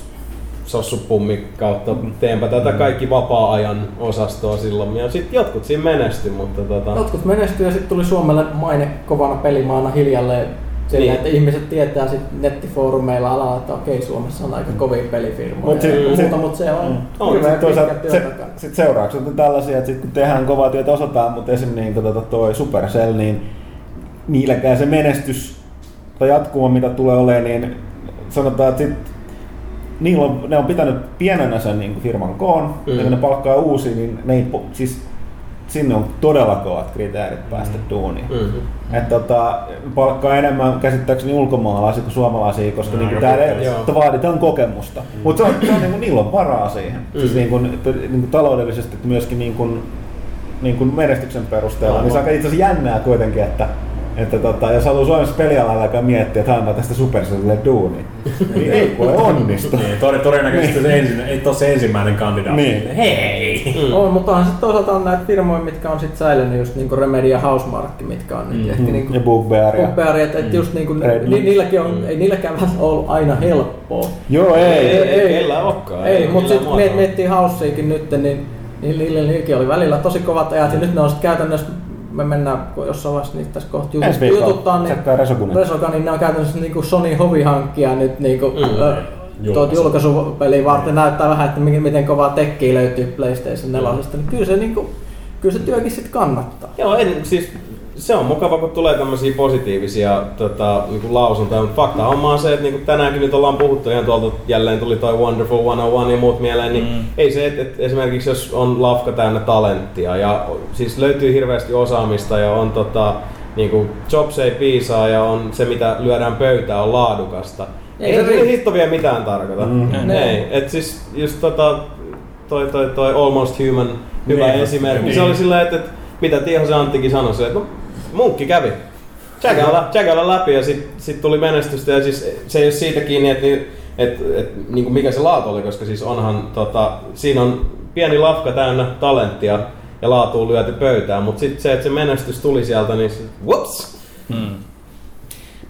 Speaker 3: sossupummi kautta teenpä tätä kaikki vapaa-ajan osastoa silloin. Ja sitten jotkut siinä menesty, mutta tota...
Speaker 6: Jotkut menestyi ja sitten tuli Suomelle maine kovana pelimaana hiljalleen. Sillä,
Speaker 3: Niin.
Speaker 6: että ihmiset tietää sit nettifoorumeilla alalla, että okei, Suomessa on aika kovia pelifirmoja
Speaker 1: Mut sit-
Speaker 6: ja muuta,
Speaker 1: sit-
Speaker 6: mutta se on
Speaker 1: Mm. On,
Speaker 6: hirveän
Speaker 1: sit toisaalta se, sit seuraukset on tällaisia, että sit kun tehdään kovaa työtä osataan, mutta esimerkiksi niin, tota, toi Supercell, niin niilläkään se menestys tai jatkuma, mitä tulee olemaan, niin sanotaan, että sit, niillä on, ne on pitänyt pienenä sen niin firman koon, mm. ja kun ne palkkaa uusia, niin ne ei, siis, sinne on todella kovat kriteerit päästä duuniin.
Speaker 3: Mm-hmm.
Speaker 1: Että tota, palkkaa enemmän käsittääkseni ulkomaalaisia kuin suomalaisia, koska
Speaker 5: No,
Speaker 1: niinku täällä vaaditaan kokemusta. Mm. Mutta se on, se on niinku, niillä on varaa siihen. Mm. Siis niinku, että, niinku taloudellisesti että myöskin niinku, niinku menestyksen perusteella. Niin se on aika itse asiassa jännää kuitenkin, että että tota, jos haluaa Suomessa pelialalla alkaa miettiä, että haetaan tästä Supercellille duuni, niin ei kuule onnistu.
Speaker 5: Niin, tod- todennäköisesti se ensin, ei ole se ensimmäinen kandidaatti.
Speaker 1: Niin.
Speaker 5: Hei!
Speaker 3: Mm.
Speaker 6: On, mutta onhan sitten toisaalta on näitä firmoja, mitkä on sitten säilynyt just niinku Remedy ja Housemarque, mitkä on nyt
Speaker 5: Mm.
Speaker 6: ehkä niinku
Speaker 1: Ja Bugbear.
Speaker 6: Bugbear, että et just niinku,
Speaker 1: Red
Speaker 6: ni, niilläkin on, ei niilläkään ollut aina helppoa.
Speaker 1: Joo, ei.
Speaker 3: Ei, ei,
Speaker 6: ei.
Speaker 3: kellään olekaan.
Speaker 6: Ei, mutta sitten miettii Houseikin nyt, niin niin niillä, niilläkin oli välillä tosi kovat ajat ja nyt ne on sitten käytännössä me mennään jossain vaiheessa niitä tässä
Speaker 1: viikolla
Speaker 6: jututtaa, niin
Speaker 1: Resokunen.
Speaker 6: Resoka, niin ne on käytännössä niinku Sony hovihankkia nyt niinku,
Speaker 3: Mm.
Speaker 6: mm. ö, tuot
Speaker 5: Julkaisu.
Speaker 6: julkaisupeliä varten näyttää vähän, että miten, kovaa tekkiä löytyy PlayStation 4. Niin kyllä se, niinku, kyllä se työkin sitten kannattaa.
Speaker 3: Joo, en, siis se on mukava, kun tulee tämmöisiä positiivisia tota, niinku lausuntoja, mutta fakta on se, että niinku tänäänkin nyt ollaan puhuttu ihan tuolta, jälleen tuli toi Wonderful 101 ja muut mieleen, niin mm. ei se, että et esimerkiksi jos on lafka täynnä talenttia ja siis löytyy hirveästi osaamista ja on tota, niinku, jobs ei piisaa ja on se mitä lyödään pöytään on laadukasta.
Speaker 6: Ei
Speaker 3: Ei,
Speaker 6: se
Speaker 3: ei se hitto vielä mitään tarkoita.
Speaker 1: Mm.
Speaker 3: Ei, et siis just tota, toi, toi, toi Almost Human hyvä
Speaker 5: Niin,
Speaker 3: esimerkki.
Speaker 5: niin.
Speaker 3: Se oli silleen, että, että mitä Tihosen Anttikin sanoi, se, että no, munkki kävi. Tsäkällä, läpi ja sitten sit tuli menestystä ja siis se ei ole siitä kiinni, että, et, et, et, niin kuin mikä se laatu oli, koska siis onhan, tota, siinä on pieni lafka täynnä talenttia ja laatu lyöty pöytään, mutta sitten se, että se menestys tuli sieltä, niin se, whoops!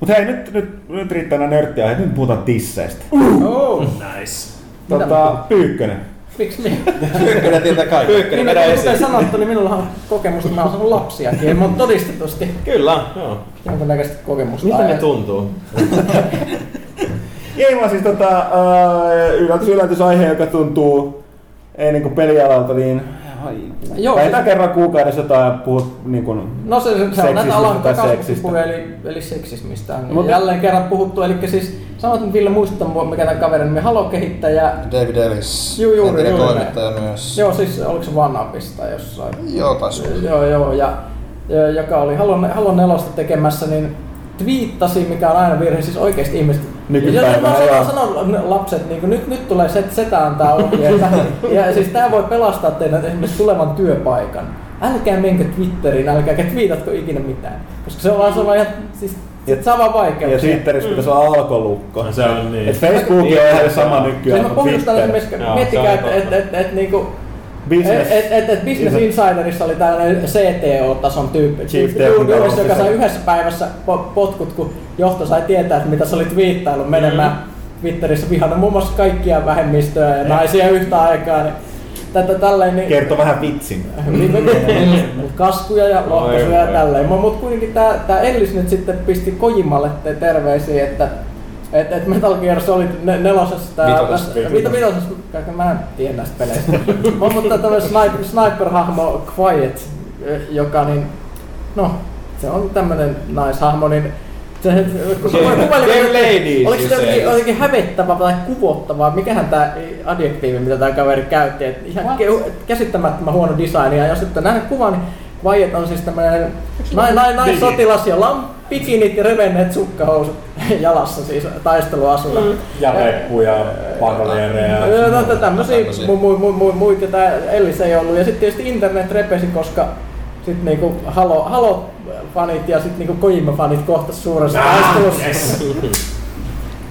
Speaker 1: Mutta hei, nyt, nyt, nyt riittää nörttiä, nyt puhutaan tisseistä.
Speaker 6: Oh,
Speaker 5: Nice.
Speaker 1: Tota, Pyykkönen.
Speaker 6: Miksi minä?
Speaker 7: Pyykkönen tietää kaikki.
Speaker 3: Pyykkönen,
Speaker 6: Niin, kuten
Speaker 3: esiin.
Speaker 6: sanottu, niin minulla on kokemusta, mä oon lapsiakin, mutta todistetusti
Speaker 3: Kyllä, joo.
Speaker 6: jonkinnäköistä kokemusta.
Speaker 3: Mitä ne tuntuu?
Speaker 1: Ei vaan siis tota, äh, yllätys yllätys aihe, joka tuntuu ei niinku pelialalta, niin
Speaker 6: Joo,
Speaker 1: vähintään
Speaker 6: siis-
Speaker 1: kerran kuukaudessa jotain puhut niinku
Speaker 6: No se, se on näitä
Speaker 1: Seksismistä
Speaker 6: alan
Speaker 1: tai seksistä.
Speaker 6: eli, eli seksismistä.
Speaker 1: Mut-
Speaker 6: Mutta jälleen kerran puhuttu, eli siis sanoit nyt Ville muistuttaa mua, mikä tämän kaverin nimi, Halo-kehittäjä.
Speaker 7: David Ellis.
Speaker 6: Juu, juuri, juuri
Speaker 7: toimittaja myös.
Speaker 6: Joo, siis oliko se Vanapista tai jossain?
Speaker 7: Joo, taisi.
Speaker 6: Joo, joo, ja, ja joka oli Halo, Halo 4 tekemässä, niin twiittasi, mikä on aina virhe, siis oikeasti ihmiset.
Speaker 1: Nykypäivänä,
Speaker 6: ja, ja,
Speaker 1: joo.
Speaker 6: sanon, lapset, niin nyt, nyt tulee set, setä antaa ohjeita, ja siis tämä voi pelastaa teidän esimerkiksi tulevan työpaikan. Älkää menkö Twitteriin, älkääkä twiitatko ikinä mitään, koska se on vaan sama ihan, siis sit sama
Speaker 1: Ja
Speaker 6: vaikeuksia.
Speaker 1: Twitterissä pitäisi olla alkolukko.
Speaker 5: No se on niin.
Speaker 1: Et Facebook on ihan sama nykyään
Speaker 6: Siis mä
Speaker 1: kuin
Speaker 6: pohjustan
Speaker 1: Twitter.
Speaker 6: esimerkiksi, miettikää, että et,
Speaker 3: totta.
Speaker 6: et, et, niinku,
Speaker 1: Business.
Speaker 6: et, et, et Business Insiderissa oli tällainen CTO-tason tyyppi,
Speaker 1: Chief Technical
Speaker 6: joka sai yhdessä päivässä po- potkut, kun johto sai tietää, että mitä se oli twiittailut menemään
Speaker 1: Mm.
Speaker 6: Twitterissä vihana muun muassa kaikkia vähemmistöjä ja naisia yhtä aikaa. Niin tätä tälleen, niin
Speaker 1: Kertoo vähän vitsin.
Speaker 6: Mut kaskuja ja lohkaisuja ja tälleen. Mutta kuitenkin tää Ellis nyt sitten pisti Kojimalle te- terveisiä, että et, et Metal Gear Solid ne, nelosessa tää...
Speaker 7: Vitosessa,
Speaker 6: kaiken mä en tiedä näistä peleistä. Mut- Mutta tämmönen sniper, sniper-hahmo Quiet, ö, joka niin... No, se on tämmönen naishahmo, niin se, kun
Speaker 3: Game-
Speaker 6: kuvaili-
Speaker 3: ladies,
Speaker 6: Oliko se jotenkin, jotenkin hävettävä tai kuvottava? Mikähän tämä adjektiivi, mitä tämä kaveri käytti? Et ihan ke- käsittämättömän huono design. Ja jos ette nähnyt kuvan, niin Quiet on siis tämmöinen nai, nai, naissotilas, jolla on bikinit ja revenneet sukkahousut jalassa siis taisteluasulla. Mm.
Speaker 5: Ja reppuja, bandoliereja.
Speaker 6: Joo, no, no, tämmösiä
Speaker 7: Tämmösiä.
Speaker 6: mu, mu, mu, muita Ellis ei ollut. Ja sitten tietysti internet repesi, koska sit niinku Halo, Halo-fanit ja sit niinku Kojima-fanit kohtas suuressa taistelussa.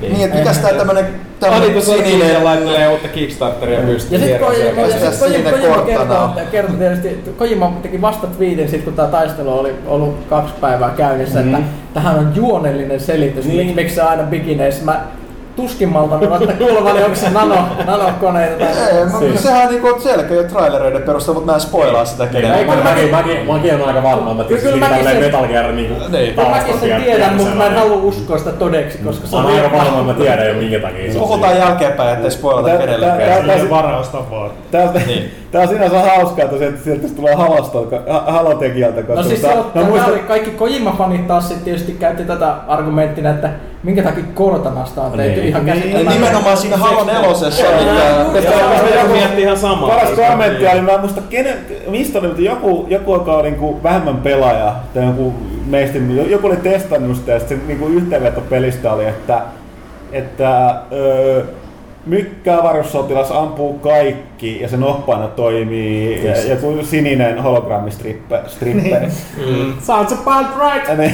Speaker 7: Niin, että mikäs tää tämmönen,
Speaker 3: Aditus on sininen laittelee uutta Kickstarteria pystyyn.
Speaker 6: Ja sitten Kojima,
Speaker 3: siellä
Speaker 6: ja sit Kojima, Kojima kertoo, kertoo tietysti, Kojima teki vasta twiitin sit kun tämä taistelu oli ollut kaksi päivää käynnissä, mm. että tähän on juonellinen selitys, niin. miksi, miksi se aina bikineissä. Mä tuskin maltan ottaa kuulevani, onko se nano, nanokoneita tai...
Speaker 7: Ei, mä, sehän on niinku selkeä trailereiden perusteella, mutta mä en spoilaa sitä
Speaker 5: Ei,
Speaker 7: kenellekään.
Speaker 5: mä, mäkin, mäkin, mäkin on aika varma, mä
Speaker 6: Kyllä
Speaker 5: tietysti
Speaker 6: mäkin
Speaker 5: tälleen
Speaker 6: sen-
Speaker 5: Metal Gear niinku
Speaker 7: Niin.
Speaker 6: Kyllä mäkin sen tiedän, mutta mä en halua uskoa sitä todeksi, koska se
Speaker 5: Mä
Speaker 6: on
Speaker 5: oon aika varma, että mä tiedän jo minkä takia se on
Speaker 7: Puhutaan jälkeenpäin, ettei spoilata kenellekään.
Speaker 1: tää-
Speaker 4: Sellainen varaustapa.
Speaker 1: Tää,
Speaker 7: Niin.
Speaker 1: tää on sinänsä hauskaa, että sieltä, sieltä tulee halotekijältä.
Speaker 6: No siis se on, kaikki Kojima-fanit taas sitten tietysti käytti tätä argumenttina, että minkä takia Kortanasta on tehty
Speaker 5: Niin.
Speaker 6: ihan
Speaker 7: Ja
Speaker 6: käsittämätöntä.
Speaker 7: nimenomaan siinä Halo nelosessa,
Speaker 1: koska- joku-
Speaker 3: miettii ihan samaa.
Speaker 1: Paras kommentti oli, mä en muista kenen, mistä oli, mutta joku, joku joka oli niinku vähemmän pelaaja, tai joku meistä, joku oli testannut sitä, ja sitten se niinku yhteenveto pelistä oli, että, että öö, mykkää varussotilas ampuu kaikki ja se noppaina toimii ja joku sininen hologrammistripperi.
Speaker 5: Sounds about right!
Speaker 1: Ja ne-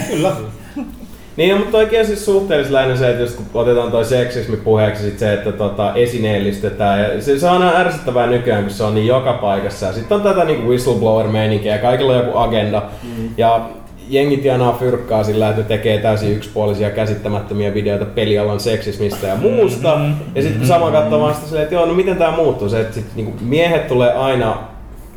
Speaker 3: Niin, mutta oikein siis suhteellisen lähinnä se, että jos kun otetaan toi seksismi puheeksi, sit se, että tota, esineellistetään. Ja se, se on aina ärsyttävää nykyään, kun se on niin joka paikassa. Ja sitten on tätä niinku whistleblower-meininkiä ja kaikilla on joku agenda. Mm. Ja jengi tienaa fyrkkaa sillä, että ne tekee täysin yksipuolisia käsittämättömiä videoita pelialan seksismistä ja muusta. Ja sitten sama katsoo vaan sitä silleen, että joo, no miten tämä muuttuu? Se, että sit, niinku, miehet tulee aina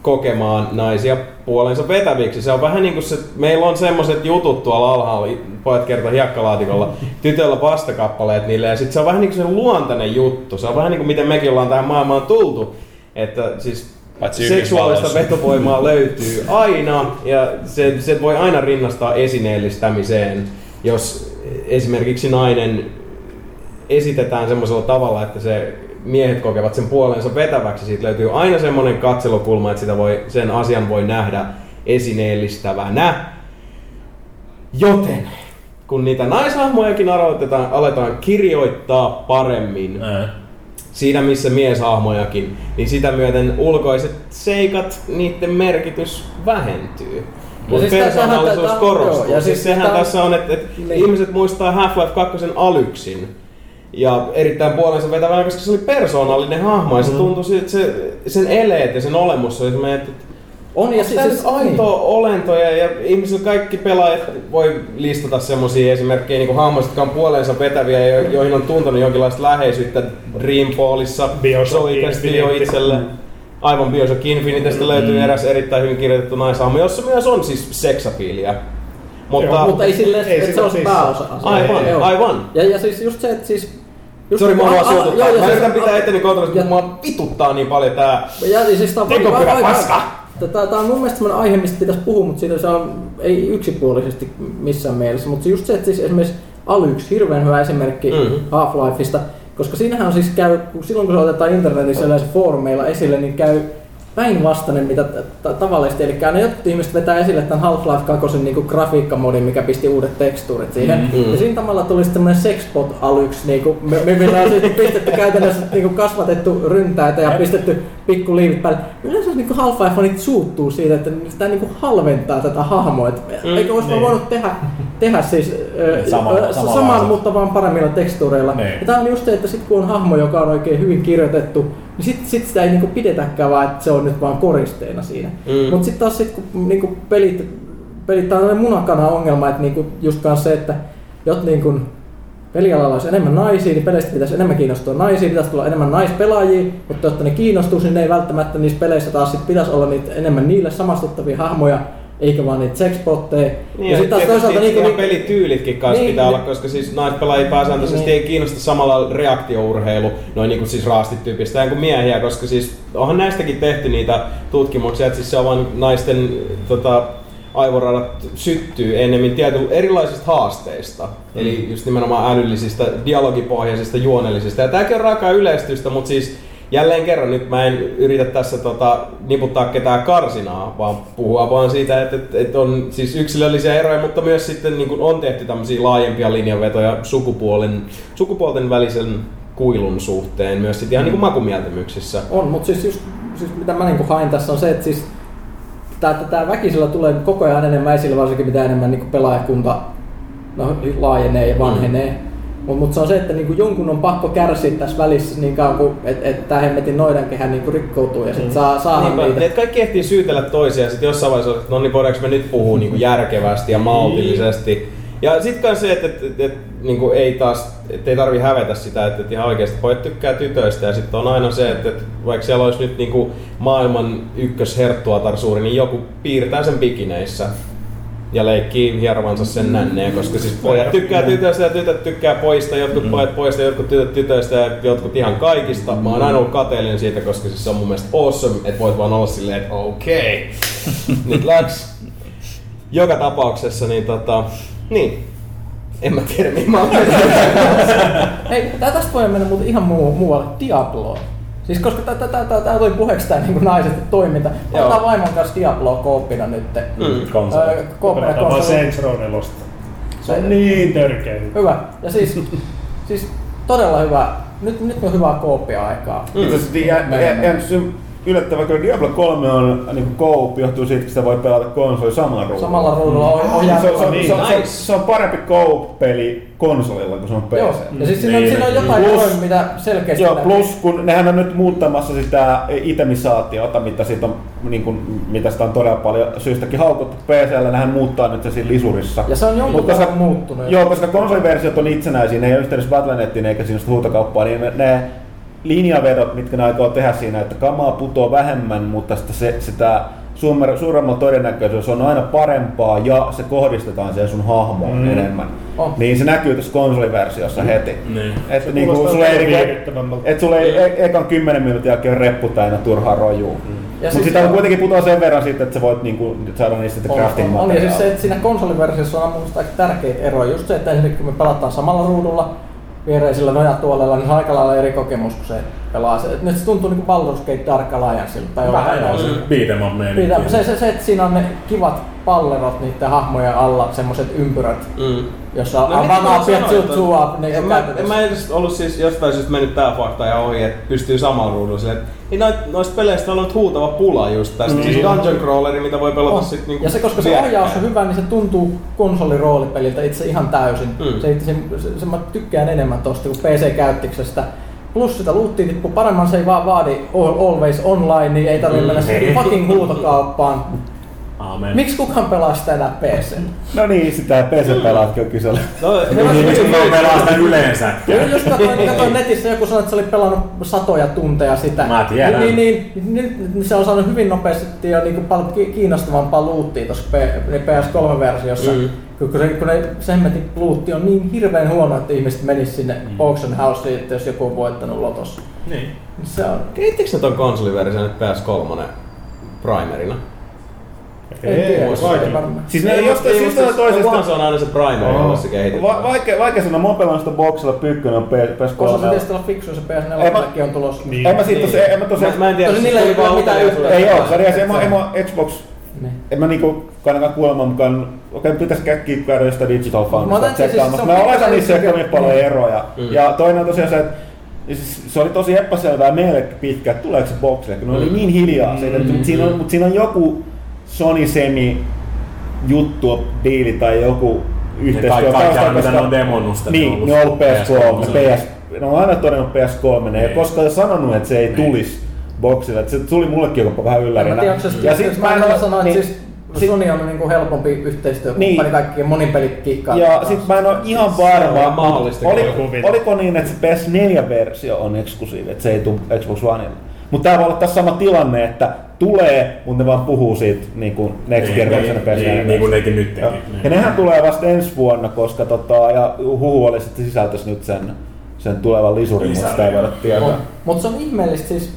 Speaker 3: kokemaan naisia puolensa vetäviksi. Se on vähän niin kuin se, meillä on semmoiset jutut tuolla alhaalla, pojat kertoo hiekkalaatikolla, tytöillä vastakappaleet niille, ja sitten se on vähän niin kuin se luontainen juttu. Se on vähän niin kuin miten mekin ollaan tähän maailmaan tultu. Että siis
Speaker 7: Paitsi
Speaker 3: seksuaalista vetovoimaa löytyy aina, ja se, se voi aina rinnastaa esineellistämiseen, jos esimerkiksi nainen esitetään semmoisella tavalla, että se miehet kokevat sen puolensa vetäväksi. Siitä löytyy aina semmoinen katselukulma, että sitä voi, sen asian voi nähdä esineellistävänä. Joten kun niitä naishahmojakin aloitetaan, aletaan kirjoittaa paremmin, siinä missä mieshahmojakin, niin sitä myöten ulkoiset seikat, niiden merkitys vähentyy. Mutta
Speaker 6: siis
Speaker 3: persoonallisuus korostuu.
Speaker 6: joo, ja
Speaker 3: siis,
Speaker 6: siis
Speaker 3: sehän
Speaker 6: tää-
Speaker 3: tässä on, että, että
Speaker 6: Niin.
Speaker 3: ihmiset muistaa Half-Life 2 alyksin. Ja erittäin puolensa vetävänä, koska se oli persoonallinen hahmo ja se tuntui, siltä, että se, sen eleet ja sen olemus oli semmoinen, että
Speaker 6: On ja siis,
Speaker 3: siis, aito olentoja ja ihmisillä kaikki pelaajat voi listata semmoisia esimerkkejä niin hahmoista, jotka on puoleensa vetäviä ja jo- joihin on tuntunut jonkinlaista läheisyyttä Dreamfallissa. Se oikeasti jo itselle. Aivan Bioshock Infinitestä löytyy eräs erittäin hyvin kirjoitettu naishahmo, jossa myös on siis seksapiiliä. Mutta,
Speaker 6: Joo, mutta ei silleen,
Speaker 4: Ei
Speaker 6: että se olisi
Speaker 4: siis-
Speaker 6: pääosa.
Speaker 3: aivan, aivan.
Speaker 6: Ja, ja siis just se, että siis...
Speaker 3: Sori, mua
Speaker 6: a-
Speaker 3: vaan suututtaa. Mä yritän pitää etteni kontrollissa,
Speaker 6: ja-
Speaker 3: mutta mua vituttaa niin paljon tää
Speaker 6: siis aivan-
Speaker 3: paska!
Speaker 6: Tämä, tämä on mun mielestä sellainen aihe, mistä pitäisi puhua, mutta siitä se on, ei yksipuolisesti missään mielessä. Mutta just se, että siis esimerkiksi Alyx, hirveän hyvä esimerkki
Speaker 3: Mhm.
Speaker 6: mm-hmm. Half-Lifeista, koska siinähän on siis käy, kun silloin kun se otetaan internetissä yleensä foorumeilla esille, niin käy päinvastainen mitä tavallisesti. Eli ne jotkut ihmiset vetää esille tämän Half-Life 2 niinku grafiikkamodin, mikä pisti uudet tekstuurit siihen.
Speaker 3: Mm.
Speaker 6: Ja siinä tavalla tuli sitten tämmöinen sexbot alyks, niinku, me, me millä on sitten pistetty käytännössä niinku kasvatettu ryntäitä ja pistetty pikkuliivit päälle. Yleensä niinku Half-Life niitä suuttuu siitä, että sitä niinku halventaa tätä hahmoa. Et
Speaker 3: Mm,
Speaker 6: eikö olisi
Speaker 4: niin.
Speaker 6: voinut tehdä, tehdä siis
Speaker 8: Samalla-
Speaker 6: ö,
Speaker 8: samanlaiset.
Speaker 6: saman, mutta vaan paremmilla tekstuureilla.
Speaker 8: Niin.
Speaker 6: Ja tää on just se, että sit kun on hahmo, joka on oikein hyvin kirjoitettu, niin sit, sit sitä ei niinku pidetäkään vaan, että se on nyt vaan koristeena siinä.
Speaker 3: Mm.
Speaker 6: Mutta sitten taas sit, kun niinku pelit, pelit on tämmöinen munakana ongelma, että niinku just se, että jot niinku pelialalla olisi enemmän naisia, niin peleistä pitäisi enemmän kiinnostua naisia, pitäisi tulla enemmän naispelaajia, mutta jotta ne kiinnostuisi, niin ne ei välttämättä niissä peleissä taas sit pitäisi olla niitä enemmän niille samastuttavia hahmoja, eikä vaan niitä sexbotteja.
Speaker 3: Niin,
Speaker 6: ja sitten taas toisaalta
Speaker 3: niin, niin, pelityylitkin kanssa
Speaker 6: Niin,
Speaker 3: pitää
Speaker 6: niin.
Speaker 3: olla, koska siis naispelaajia pääsääntöisesti
Speaker 6: Niin.
Speaker 3: ei kiinnosta samalla reaktiourheilu, noin niin kuin siis raastityypistä kuin miehiä, koska siis onhan näistäkin tehty niitä tutkimuksia, että siis se on vaan naisten tota, aivoradat syttyy ennemmin tietyllä erilaisista haasteista. Mm. Eli just nimenomaan älyllisistä, dialogipohjaisista, juonellisista. Ja tämäkin on raakaa yleistystä, mutta siis jälleen kerran nyt mä en yritä tässä tota, niputtaa ketään karsinaa, vaan puhua vaan siitä, että, että, että on siis yksilöllisiä eroja, mutta myös sitten niin on tehty tämmöisiä laajempia linjanvetoja sukupuolen, sukupuolten välisen kuilun suhteen, myös sitten ihan niin kuin makumieltymyksissä.
Speaker 6: On, mutta siis, just, siis mitä mä niinku hain tässä on se, että siis tää väkisellä tulee koko ajan enemmän esille, varsinkin mitä enemmän niinku pelaajakunta no, laajenee ja vanhenee. Mm. Mutta mut se on se, että niinku jonkun on pakko kärsiä tässä välissä niin kauan kuin että et tää hemmetin noidankehä niinku rikkoutuu ja sit saa, saa
Speaker 3: Niinpä,
Speaker 6: niitä.
Speaker 3: että kaikki ehtii syytellä toisiaan, sitten jossain vaiheessa, että no niin voidaanko me nyt puhua niin kuin järkevästi ja maltillisesti. Ja sitten myös se, että, että, että, että niin kuin ei taas, että ei tarvi hävetä sitä, että, että ihan oikeasti pojat tykkää tytöistä. Ja sitten on aina se, että, että vaikka siellä olisi nyt niin kuin maailman ykkösherttuatarsuuri, niin joku piirtää sen bikineissä ja leikkii hierovansa sen nänneen, koska siis pojat tykkää tytöistä ja tytöt tykkää pojista, jotkut pojat pojista, jotkut tytöt tytöistä ja jotkut ihan kaikista. Mä oon aina ollut kateellinen siitä, koska siis se on mun mielestä awesome, että voit vaan olla silleen, että okei, nyt läks. Joka tapauksessa, niin tota, niin. En mä tiedä, mihin mä oon
Speaker 6: Hei, tästä voi mennä muuten ihan muu, muualle. Diabloon. Siis koska tää, tää, tää, tää, tää tuli puheeksi tää niinku naiset toiminta. Otetaan vaimon kanssa Diabloa kooppina nyt.
Speaker 3: Mm.
Speaker 8: Konsoli.
Speaker 6: Öö, kooppina konsoli.
Speaker 4: Saints Row 4. Se on niin törkeä.
Speaker 6: Hyvä. Ja siis, siis todella hyvä. Nyt, nyt on hyvää kooppia-aikaa.
Speaker 1: Itse asiassa jä- jä- jäänyt yllättävän kyllä Diablo 3 on niin co johtuu siitä, että sitä voi pelata konsoli samalla ruudulla.
Speaker 6: Samalla ruudulla on, on
Speaker 1: Se, on- se, on-
Speaker 4: niin,
Speaker 1: se, on-
Speaker 3: nice.
Speaker 1: se on parempi co-peli konsolilla kuin se on
Speaker 6: Joo,
Speaker 1: PC.
Speaker 6: ja siis siinä on,
Speaker 8: Niin,
Speaker 6: siinä on
Speaker 8: niin.
Speaker 6: jotain
Speaker 1: Plus-
Speaker 6: eroja, mitä selkeästi
Speaker 1: Joo,
Speaker 6: näkyy.
Speaker 1: plus kun nehän on nyt muuttamassa sitä itemisaatiota, mitä, siitä on, niin kuin, mitä sitä on todella paljon syystäkin haukuttu PCllä, nehän muuttaa nyt se siinä lisurissa.
Speaker 6: Ja se on jonkun
Speaker 1: Mutta koska-
Speaker 6: muuttunut.
Speaker 1: Joo, koska konsoliversiot on itsenäisiä, ne ei ole yhteydessä Battle.netiin eikä siinä sitä huutokauppaa, niin ne, ne linjavedot, mitkä ne aikoo tehdä siinä, että kamaa putoo vähemmän, mutta sitä, se, sitä suuremma- suuremmalla todennäköisyys on aina parempaa ja se kohdistetaan siihen sun hahmoon mm. enemmän.
Speaker 6: On.
Speaker 1: Niin se näkyy tässä konsoliversiossa heti.
Speaker 5: Niin.
Speaker 1: Että niinku, sulle ei, niinku- et sulle ei e- ekan 10 minuutin jälkeen reppu täynnä turhaa rojuu. Mm.
Speaker 6: Ja
Speaker 1: Mutta
Speaker 6: siis-
Speaker 1: sitä on kuitenkin putoa sen verran sitten, että sä voit niinku saada niistä sitten
Speaker 6: On,
Speaker 1: crafting
Speaker 6: on, on, ja siis se, että siinä konsoliversiossa on mun mielestä aika tärkeitä eroja. Just se, että ensinnäkin kun me pelataan samalla ruudulla viereisillä nojatuolella, niin se on aika lailla eri kokemus, kun se pelaa. Se, nyt se tuntuu niin kuin Baldur's Gate Dark Allianceilta. Tai
Speaker 5: Vähän on se beat'em up
Speaker 6: Se, se, se, että siinä on ne kivat pallerot niiden hahmojen alla, semmoset ympyrät,
Speaker 3: Mm.
Speaker 6: Jossa
Speaker 3: No, sanoin, että-
Speaker 6: tutua. Ne
Speaker 3: En mä, en mä edes ollut siis jostain syystä mennyt tää fakta ja ohi, että pystyy samalla ruudulla silleen, niin noit, noista peleistä on ollut huutava pula just tästä. Mm. Siis Dungeon Crawleri, mitä voi pelata
Speaker 6: On.
Speaker 3: sit niinku
Speaker 6: Ja se, koska se ohjaus on hyvä, niin se tuntuu konsoliroolipeliltä itse ihan täysin.
Speaker 3: Mm.
Speaker 6: Se, se, se, se, mä tykkään enemmän tosta kuin PC-käyttiksestä. Plus sitä luuttia tippuu paremman, se ei vaan vaadi always online, niin ei tarvitse mennä siihen fucking huutokauppaan.
Speaker 5: Aamen.
Speaker 6: Miksi kukaan pelaa sitä enää PC?
Speaker 1: No niin, sitä PC-pelaatkin on kysellä.
Speaker 3: No,
Speaker 5: Niin, miksi mä pelaa sitä yleensä?
Speaker 6: Ja Jos katsoin, katsoin netissä, joku sanoi, että se oli pelannut satoja tunteja sitä.
Speaker 5: Mä tiedän.
Speaker 6: Niin, niin, niin, nyt niin se on saanut hyvin nopeasti jo niin kuin paljon ki- kiinnostavampaa luuttia tuossa PS3-versiossa.
Speaker 3: Mm.
Speaker 6: Kun, se, kun ne, se hemmetin luutti on niin hirveän huono, että ihmiset menis sinne mm. auction houseen, että jos joku on voittanut lotossa.
Speaker 5: Niin.
Speaker 6: Niin Se on.
Speaker 3: Kehittikö ne ton konsoliversion nyt PS3 primerina?
Speaker 4: Ei,
Speaker 6: se
Speaker 4: vaikea.
Speaker 6: ei.
Speaker 1: Siis ne jostain syystä tai
Speaker 3: toisesta... se on aina se primeri, jolla se kehitetään.
Speaker 1: Va- vaikea, vaikea sanoa, mä oon pelannut sitä boxilla pyykkönen on
Speaker 6: Koska se
Speaker 1: PS3.
Speaker 6: tietysti olla fiksu, se
Speaker 1: Ei mä-
Speaker 6: PS4 on tulossa.
Speaker 4: Niin.
Speaker 1: En mä siitä tosi, en mä tosi...
Speaker 3: Mä, mä en tiedä, siis
Speaker 6: niillä ei ole mitään yhteyttä.
Speaker 1: Ei oo, sarjassa en mä, mä Xbox...
Speaker 6: Niin.
Speaker 1: En mä niinku kannata kuulemaan mukaan, okei pitäis käkkiä käydä jostain Digital
Speaker 6: Mä
Speaker 1: Foundista
Speaker 6: otan siis- se
Speaker 1: Mä
Speaker 6: on
Speaker 1: oletan niissä ehkä niin paljon eroja.
Speaker 3: Mm.
Speaker 1: Ja toinen on tosiaan se, että siis se oli tosi epäselvää meillekin pitkä, että tuleeko se boxille, kun ne oli
Speaker 3: Mm.
Speaker 1: niin hiljaa siitä, että mut siinä on, mut siinä on joku Sony Semi juttu, diili tai joku yhteistyö.
Speaker 5: kaikki, kaikki
Speaker 1: taustalla,
Speaker 5: mitä ne on demonnut sitä.
Speaker 1: Niin, ne on ollut PS3,
Speaker 5: PS3.
Speaker 1: PS, ne on aina todennut PS3, ne ei
Speaker 5: Niin.
Speaker 1: koskaan sanonut, että se ei
Speaker 5: Niin.
Speaker 1: tulisi että se tuli mullekin jopa vähän yllärinä. ja
Speaker 6: sit,
Speaker 1: sit
Speaker 6: mä en
Speaker 1: oo-
Speaker 6: sanoa, että
Speaker 1: niin-
Speaker 6: siis
Speaker 1: sit-
Speaker 6: Sony on niinku helpompi yhteistyökumppani
Speaker 1: Niin.
Speaker 6: kaikkien monipelikikkaan.
Speaker 1: Ja sit mä en oo ihan varma,
Speaker 3: mahdollista,
Speaker 1: oli, oliko niin, että se PS4-versio on eksklusiivi, että se ei tule Xbox Oneille. Mutta tää voi olla taas sama tilanne, että tulee, mutta ne vaan puhuu siitä niin kuin Next
Speaker 5: Niin,
Speaker 1: Generation
Speaker 5: niin,
Speaker 1: PS4.
Speaker 5: niin, niin kuin nekin nyt teki.
Speaker 1: Ja nehän tulee vasta ensi vuonna, koska tota, ja huhu oli, että se sisältäisi nyt sen, sen tulevan lisurin, mutta sitä ei voida tietää.
Speaker 6: Mutta se on ihmeellistä siis,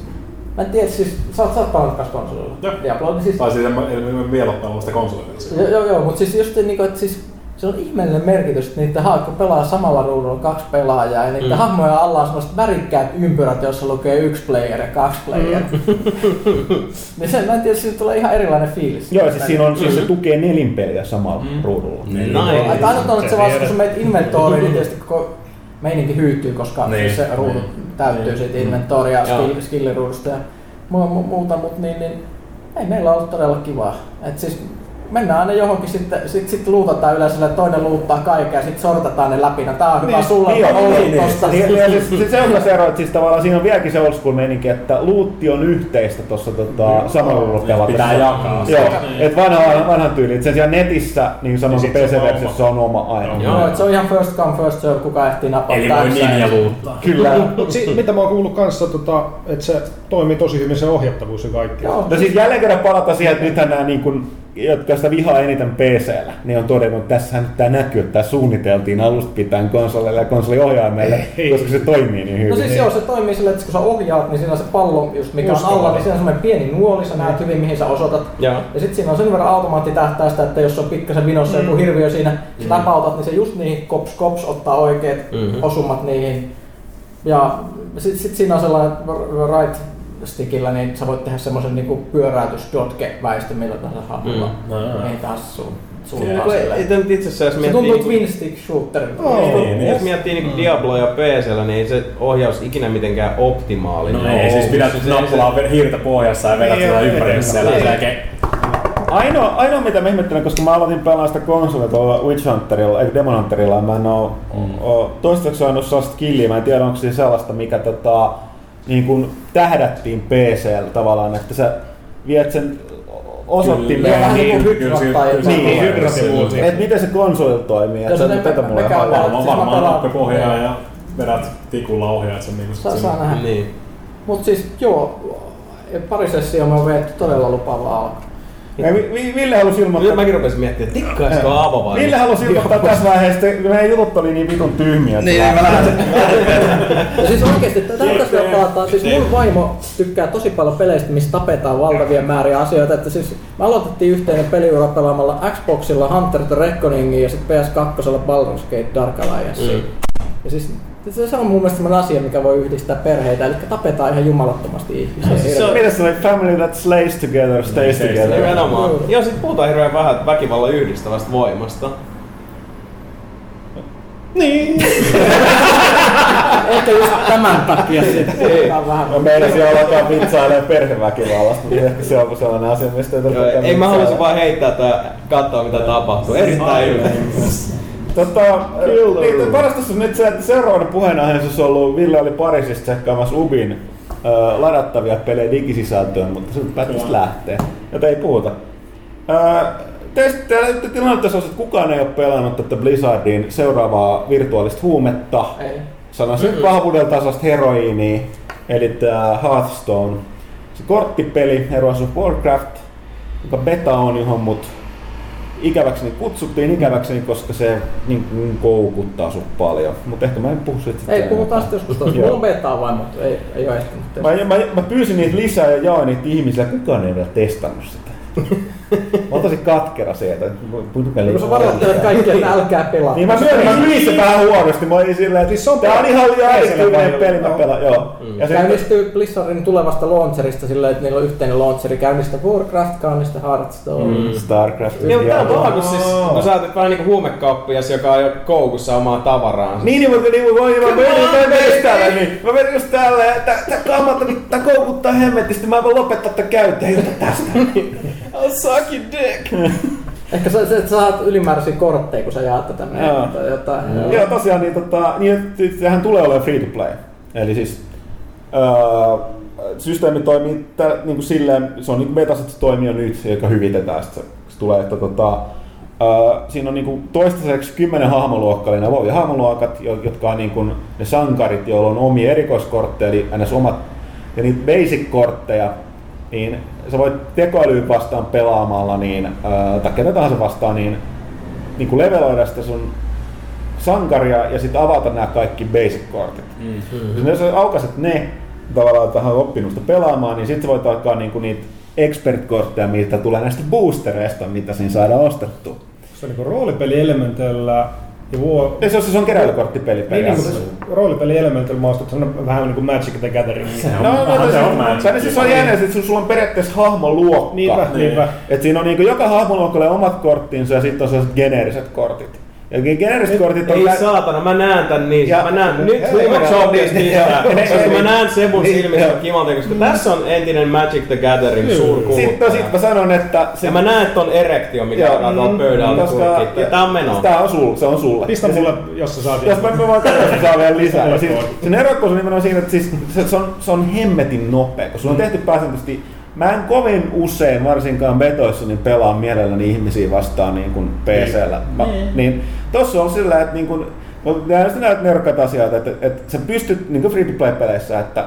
Speaker 6: mä en tiedä siis, sä oot, sä oot pelannut kanssa konsolilla.
Speaker 5: Joo.
Speaker 6: Diablo, niin siis,
Speaker 5: Tai siis en mä, en mä vielä ole pelannut sitä konsoliversiota.
Speaker 6: joo, joo, joo mutta siis just niinku, että siis se on ihmeellinen merkitys, että niiden hahmo pelaa samalla ruudulla kaksi pelaajaa ja niiden
Speaker 3: Mm.
Speaker 6: mm. hahmojen alla on semmoiset värikkäät ympyrät, joissa lukee yksi player ja kaksi player. niin sen mä en tiedä, siitä tulee ihan erilainen fiilis.
Speaker 1: Joo, siis siinä on, siis se tukee nelinpeliä samalla ruudulla.
Speaker 5: Niin.
Speaker 3: Näin.
Speaker 6: Aika ainut on, että se
Speaker 4: Se
Speaker 6: vasta kun sä menet inventoriin, niin tietysti koko meininki hyytyy, koska
Speaker 5: Niin,
Speaker 6: niin, se ruudu
Speaker 5: niin.
Speaker 6: täyttyy
Speaker 5: Niin.
Speaker 6: siitä inventoria ja
Speaker 3: Joo.
Speaker 6: skill, skilliruudusta ja mu- mu- muuta, mutta niin, niin, ei meillä ollut todella kivaa. Et siis mennään aina johonkin, sitten sit, sit luutataan yleensä, että toinen luuttaa kaiken ja sitten sortataan ne läpi. No tää on hyvä
Speaker 1: Niin,
Speaker 6: sulla,
Speaker 1: niin,
Speaker 6: niin,
Speaker 1: niin,
Speaker 6: niin,
Speaker 1: niin. Niin, siis, siis se on myös ero, että siis tavallaan siinä on vieläkin se old school meininki, että luutti on yhteistä tuossa tota, samalla pelatessa.
Speaker 5: Pitää jakaa.
Speaker 1: Joo, et vanha, vanhan tyyli. Et sen sijaan netissä, niin kuin
Speaker 4: Niin sit se on
Speaker 1: PC-versiossa on oma aina.
Speaker 6: Joo, et se on ihan first come first serve, kuka ehtii napata
Speaker 5: Eli voi ninja luuttaa.
Speaker 1: Kyllä.
Speaker 4: Mitä mä oon kuullut kanssa, tota, että se toimii tosi hyvin se ohjattavuus ja kaikki.
Speaker 6: Joo.
Speaker 1: No siis jälleen kerran palata siihen, että nythän nämä niin kun, jotka sitä vihaa eniten PCllä, niin on todennut, että tässähän nyt tämä näkyy, että tämä suunniteltiin alusta pitäen konsolille ja konsoliohjaimelle,
Speaker 4: Ei.
Speaker 1: koska se toimii niin hyvin.
Speaker 6: No siis joo, se toimii silleen, että kun sä ohjaat, niin siinä on se pallo, just mikä on alla, niin siinä on semmoinen pieni nuoli, sä näet hyvin mihin sä osoitat.
Speaker 3: Joo.
Speaker 6: Ja sitten siinä on sen verran automaattitähtäistä, että jos on pikkasen vinossa joku hirviö siinä, sä läpautat, niin se just niihin kops kops ottaa oikeat
Speaker 3: Mhm.
Speaker 6: osumat niihin. Ja sitten sit siinä on sellainen right stickillä, niin sä voit tehdä semmoisen niinku pyöräytys dotke väistö millä tahansa hahmolla.
Speaker 5: Mm. No, joo.
Speaker 6: Niin taas sun,
Speaker 3: Ei
Speaker 6: suuntaan
Speaker 3: kun ei-
Speaker 6: silleen.
Speaker 3: ei itse asiassa, jos
Speaker 6: Se
Speaker 3: miettii...
Speaker 6: tuntuu
Speaker 3: niinku-
Speaker 6: twin stick shooter.
Speaker 5: Niin, niin.
Speaker 3: Jos miettii niinku Diabloa ja PCllä, niin ei se ohjaus ikinä mitenkään optimaalinen.
Speaker 5: No ei, siis pidät
Speaker 3: Se- se-
Speaker 5: nappulaa hiirtä pohjassa ja vedät
Speaker 1: Niin,
Speaker 5: sitä
Speaker 1: joo,
Speaker 5: ympäri siellä
Speaker 3: ei.
Speaker 5: sen jälkeen.
Speaker 1: Ainoa, ainoa mitä mä ihmettelen, koska mä aloitin pelaa sitä konsolia tuolla Witch Hunterilla, ei Demon Hunterilla, mä en oo, mm. oo toistaiseksi saanut sellaista killiä, mä en tiedä onko se sellaista, mikä tota, niin kuin tähdättiin PCllä tavallaan, että sä viet sen osoittimeen,
Speaker 6: Kyllä,
Speaker 1: niin,
Speaker 6: tai jotain.
Speaker 1: niin,
Speaker 4: hydrat ja muut.
Speaker 1: että miten se konsolilla toimii,
Speaker 6: Ja
Speaker 1: että
Speaker 6: ne-
Speaker 1: tätä mulle.
Speaker 6: Siis
Speaker 5: Varmaan varmaan
Speaker 6: pelaan-
Speaker 5: nopea pohjaa ja vedät tikulla ohjaat sen niinku
Speaker 6: Saa, saa nähdä.
Speaker 3: Niin.
Speaker 6: Mut siis joo, pari sessioa me on veetty todella lupaavaa alku.
Speaker 1: Ja Vi- Vi- Ville halusi
Speaker 3: Nyt
Speaker 1: ilmoittaa,
Speaker 3: mäkin rupesin miettimään, että tikkaisiko Aavo vai?
Speaker 1: Ville halusi ilmoittaa tässä vaiheessa, että meidän jutut oli niin vitun tyhmiä.
Speaker 7: Niin,
Speaker 1: mä-
Speaker 7: lähden.
Speaker 6: Ja siis oikeesti, vielä palataan, siis mun vaimo tykkää tosi paljon peleistä, missä tapetaan valtavia määriä asioita, että siis me aloitettiin yhteinen peliura pelaamalla Xboxilla Hunter the Reckoningin ja sitten PS2 Baldur's Gate Dark Alliance.
Speaker 3: Mm.
Speaker 6: Ja siis se on mun mielestä semmoinen asia, mikä voi yhdistää perheitä, eli tapetaan ihan jumalattomasti ihmisiä.
Speaker 3: siis se on-
Speaker 1: Mitä se oli? Family that slays together, stays
Speaker 5: Niin,
Speaker 1: together.
Speaker 3: Nimenomaan.
Speaker 6: Joo.
Speaker 3: Joo, sit puhutaan hirveän vähän väkivallan yhdistävästä voimasta.
Speaker 1: Niin.
Speaker 6: Ehkä just tämän takia sitten.
Speaker 1: Mä meinasin alkaa vitsailemaan perheväkivallasta, mutta ehkä se on sellainen asia, mistä ei tarvitse
Speaker 3: ei mä halusin vaan heittää tää, katsoa mitä tapahtuu. Erittäin hyvä.
Speaker 1: Tota, niin, parasta on nyt se, että seuraavana puheenaiheessa olisi ollut, Ville oli Pariisissa tsekkaamassa Ubin äh, ladattavia pelejä digisisältöön, mutta se päättäisi lähteä, joten ei puhuta. Äh, teistä tässä on, että kukaan ei ole pelannut tätä Blizzardin seuraavaa virtuaalista huumetta.
Speaker 6: Ei.
Speaker 1: Sanoisin mm vahvuudelta tasosta heroiinia, eli tämä Hearthstone. Se korttipeli, Heroes of Warcraft, joka beta on, johon mut ikäväkseni kutsuttiin ikäväkseni, koska se niin, niin koukuttaa sut paljon. Mutta ehkä mä en puhu siitä sitten
Speaker 6: Ei, puhutaan sitten joskus.
Speaker 1: Joo.
Speaker 6: Mulla on betaa vain, mutta ei, ei ole ehtinyt.
Speaker 1: Mä, mä, mä, pyysin niitä lisää ja jaoin niitä ihmisille, kukaan ei vielä testannut sitä. mä oon tosi katkera sieltä. Puhutaan
Speaker 6: Kun sä varoittelet kaikkia, että älkää pelaa.
Speaker 1: Niin mä mä myin se vähän huonosti. Mä olin silleen, että
Speaker 4: Siis se on
Speaker 1: tää on ihan järjestelmän
Speaker 4: paljon.
Speaker 1: peli, mä pelaan. Joo.
Speaker 3: Mm.
Speaker 1: Ja se,
Speaker 6: Käynnistyy Blizzardin tulevasta launcherista silleen, että niillä on yhteinen launcheri. Käynnistä Warcraft, käynnistä Hearthstone.
Speaker 1: Mm, Starcraft.
Speaker 3: Niin, mutta tää on paha, kun siis, kun sä oot vähän niinku huumekauppias, joka on jo koukussa omaa tavaraansa.
Speaker 1: Niin, niin, mutta niin, mutta niin, mä menin, mä menin just tälle, niin. Mä menin just tälle, että tää kamalta, tää koukuttaa hemmetisti, mä voin lopettaa tää käyttää, jota
Speaker 3: Suck your dick!
Speaker 6: Ehkä sä, sä, saat ylimääräisiä kortteja, kun sä jaat tätä meidän
Speaker 1: Joo.
Speaker 6: tai jotain.
Speaker 1: Joo, tosiaan, niin, tota, niin, että sehän tulee olemaan free to play. Eli siis öö, systeemi toimii tä, niin kuin silleen, se on niin kuin betas, että se toimii jo nyt, joka hyvitetään. Sitten se, se tulee, että tota, öö, siinä on niin kuin toistaiseksi kymmenen hahmoluokkaa, eli nämä voi hahmoluokat, jo- jotka on niin kuin ne sankarit, joilla on omia erikoiskortteja, eli ns. omat, ja niitä basic-kortteja, niin sä voit tekoälyä vastaan pelaamalla, niin, öö, tai ketä tahansa vastaan, niin, niin kuin leveloida sitä sun sankaria ja sitten avata nämä kaikki basic-kortit. Mm. Jos sä aukaset ne, tavallaan tähän oppinut sitä pelaamaan, niin sitten voit alkaa niinku niitä expert-kortteja, mitä tulee näistä boostereista, mitä siinä saadaan ostettua.
Speaker 4: Se on niinku roolipeli-elementeillä ja vuo...
Speaker 1: Ja se on, se on keräilykorttipeli
Speaker 4: Niin, niin, ostan, se on vähän niin kuin Magic the Gathering.
Speaker 1: No, no, no,
Speaker 5: se
Speaker 1: se
Speaker 5: on
Speaker 1: on,
Speaker 5: Magic.
Speaker 1: se, siis on jännä, että sulla on periaatteessa hahmoluokka.
Speaker 4: Niinpä, niinpä.
Speaker 1: Et siinä on niinku joka hahmoluokalle omat korttinsa ja sitten on sellaiset geneeriset kortit. Ja ge- geneeriset kortit on...
Speaker 3: Ei
Speaker 1: lä-
Speaker 3: saatana, mä näen tän niin,
Speaker 1: Ja-
Speaker 3: mä näen, nyt
Speaker 1: ei,
Speaker 3: showbiz
Speaker 1: ei,
Speaker 3: koska mä
Speaker 1: ei.
Speaker 3: näen sen mun
Speaker 1: Niin,
Speaker 3: silmissä kimalta, koska tässä on entinen Magic the Gathering
Speaker 1: Sitten
Speaker 3: suurkuluttaja.
Speaker 1: sit mä sanon, että... Se,
Speaker 3: Ja mä näen ton erektio, mikä
Speaker 1: Joo,
Speaker 3: alkaa tuolta
Speaker 1: mm,
Speaker 3: kurkkiin. Tää on meno.
Speaker 1: Tää on sul, se on sulle.
Speaker 4: Pistä mulle, jos sä saat.
Speaker 1: Jos mä, mä voin katsoa, että saa vielä lisää. Sen erokkuus on nimenomaan siinä, että siis, se, on, se on hemmetin nopea, koska sulla on tehty pääsääntöisesti Mä en kovin usein, varsinkaan betoissa, niin pelaa mielelläni ihmisiä vastaan niin kuin PC-llä. Mä, niin. tossa on sillä, että niin kuin, nämä näitä nerkat asiat, että, että sä pystyt niin kuin free-to-play-peleissä, että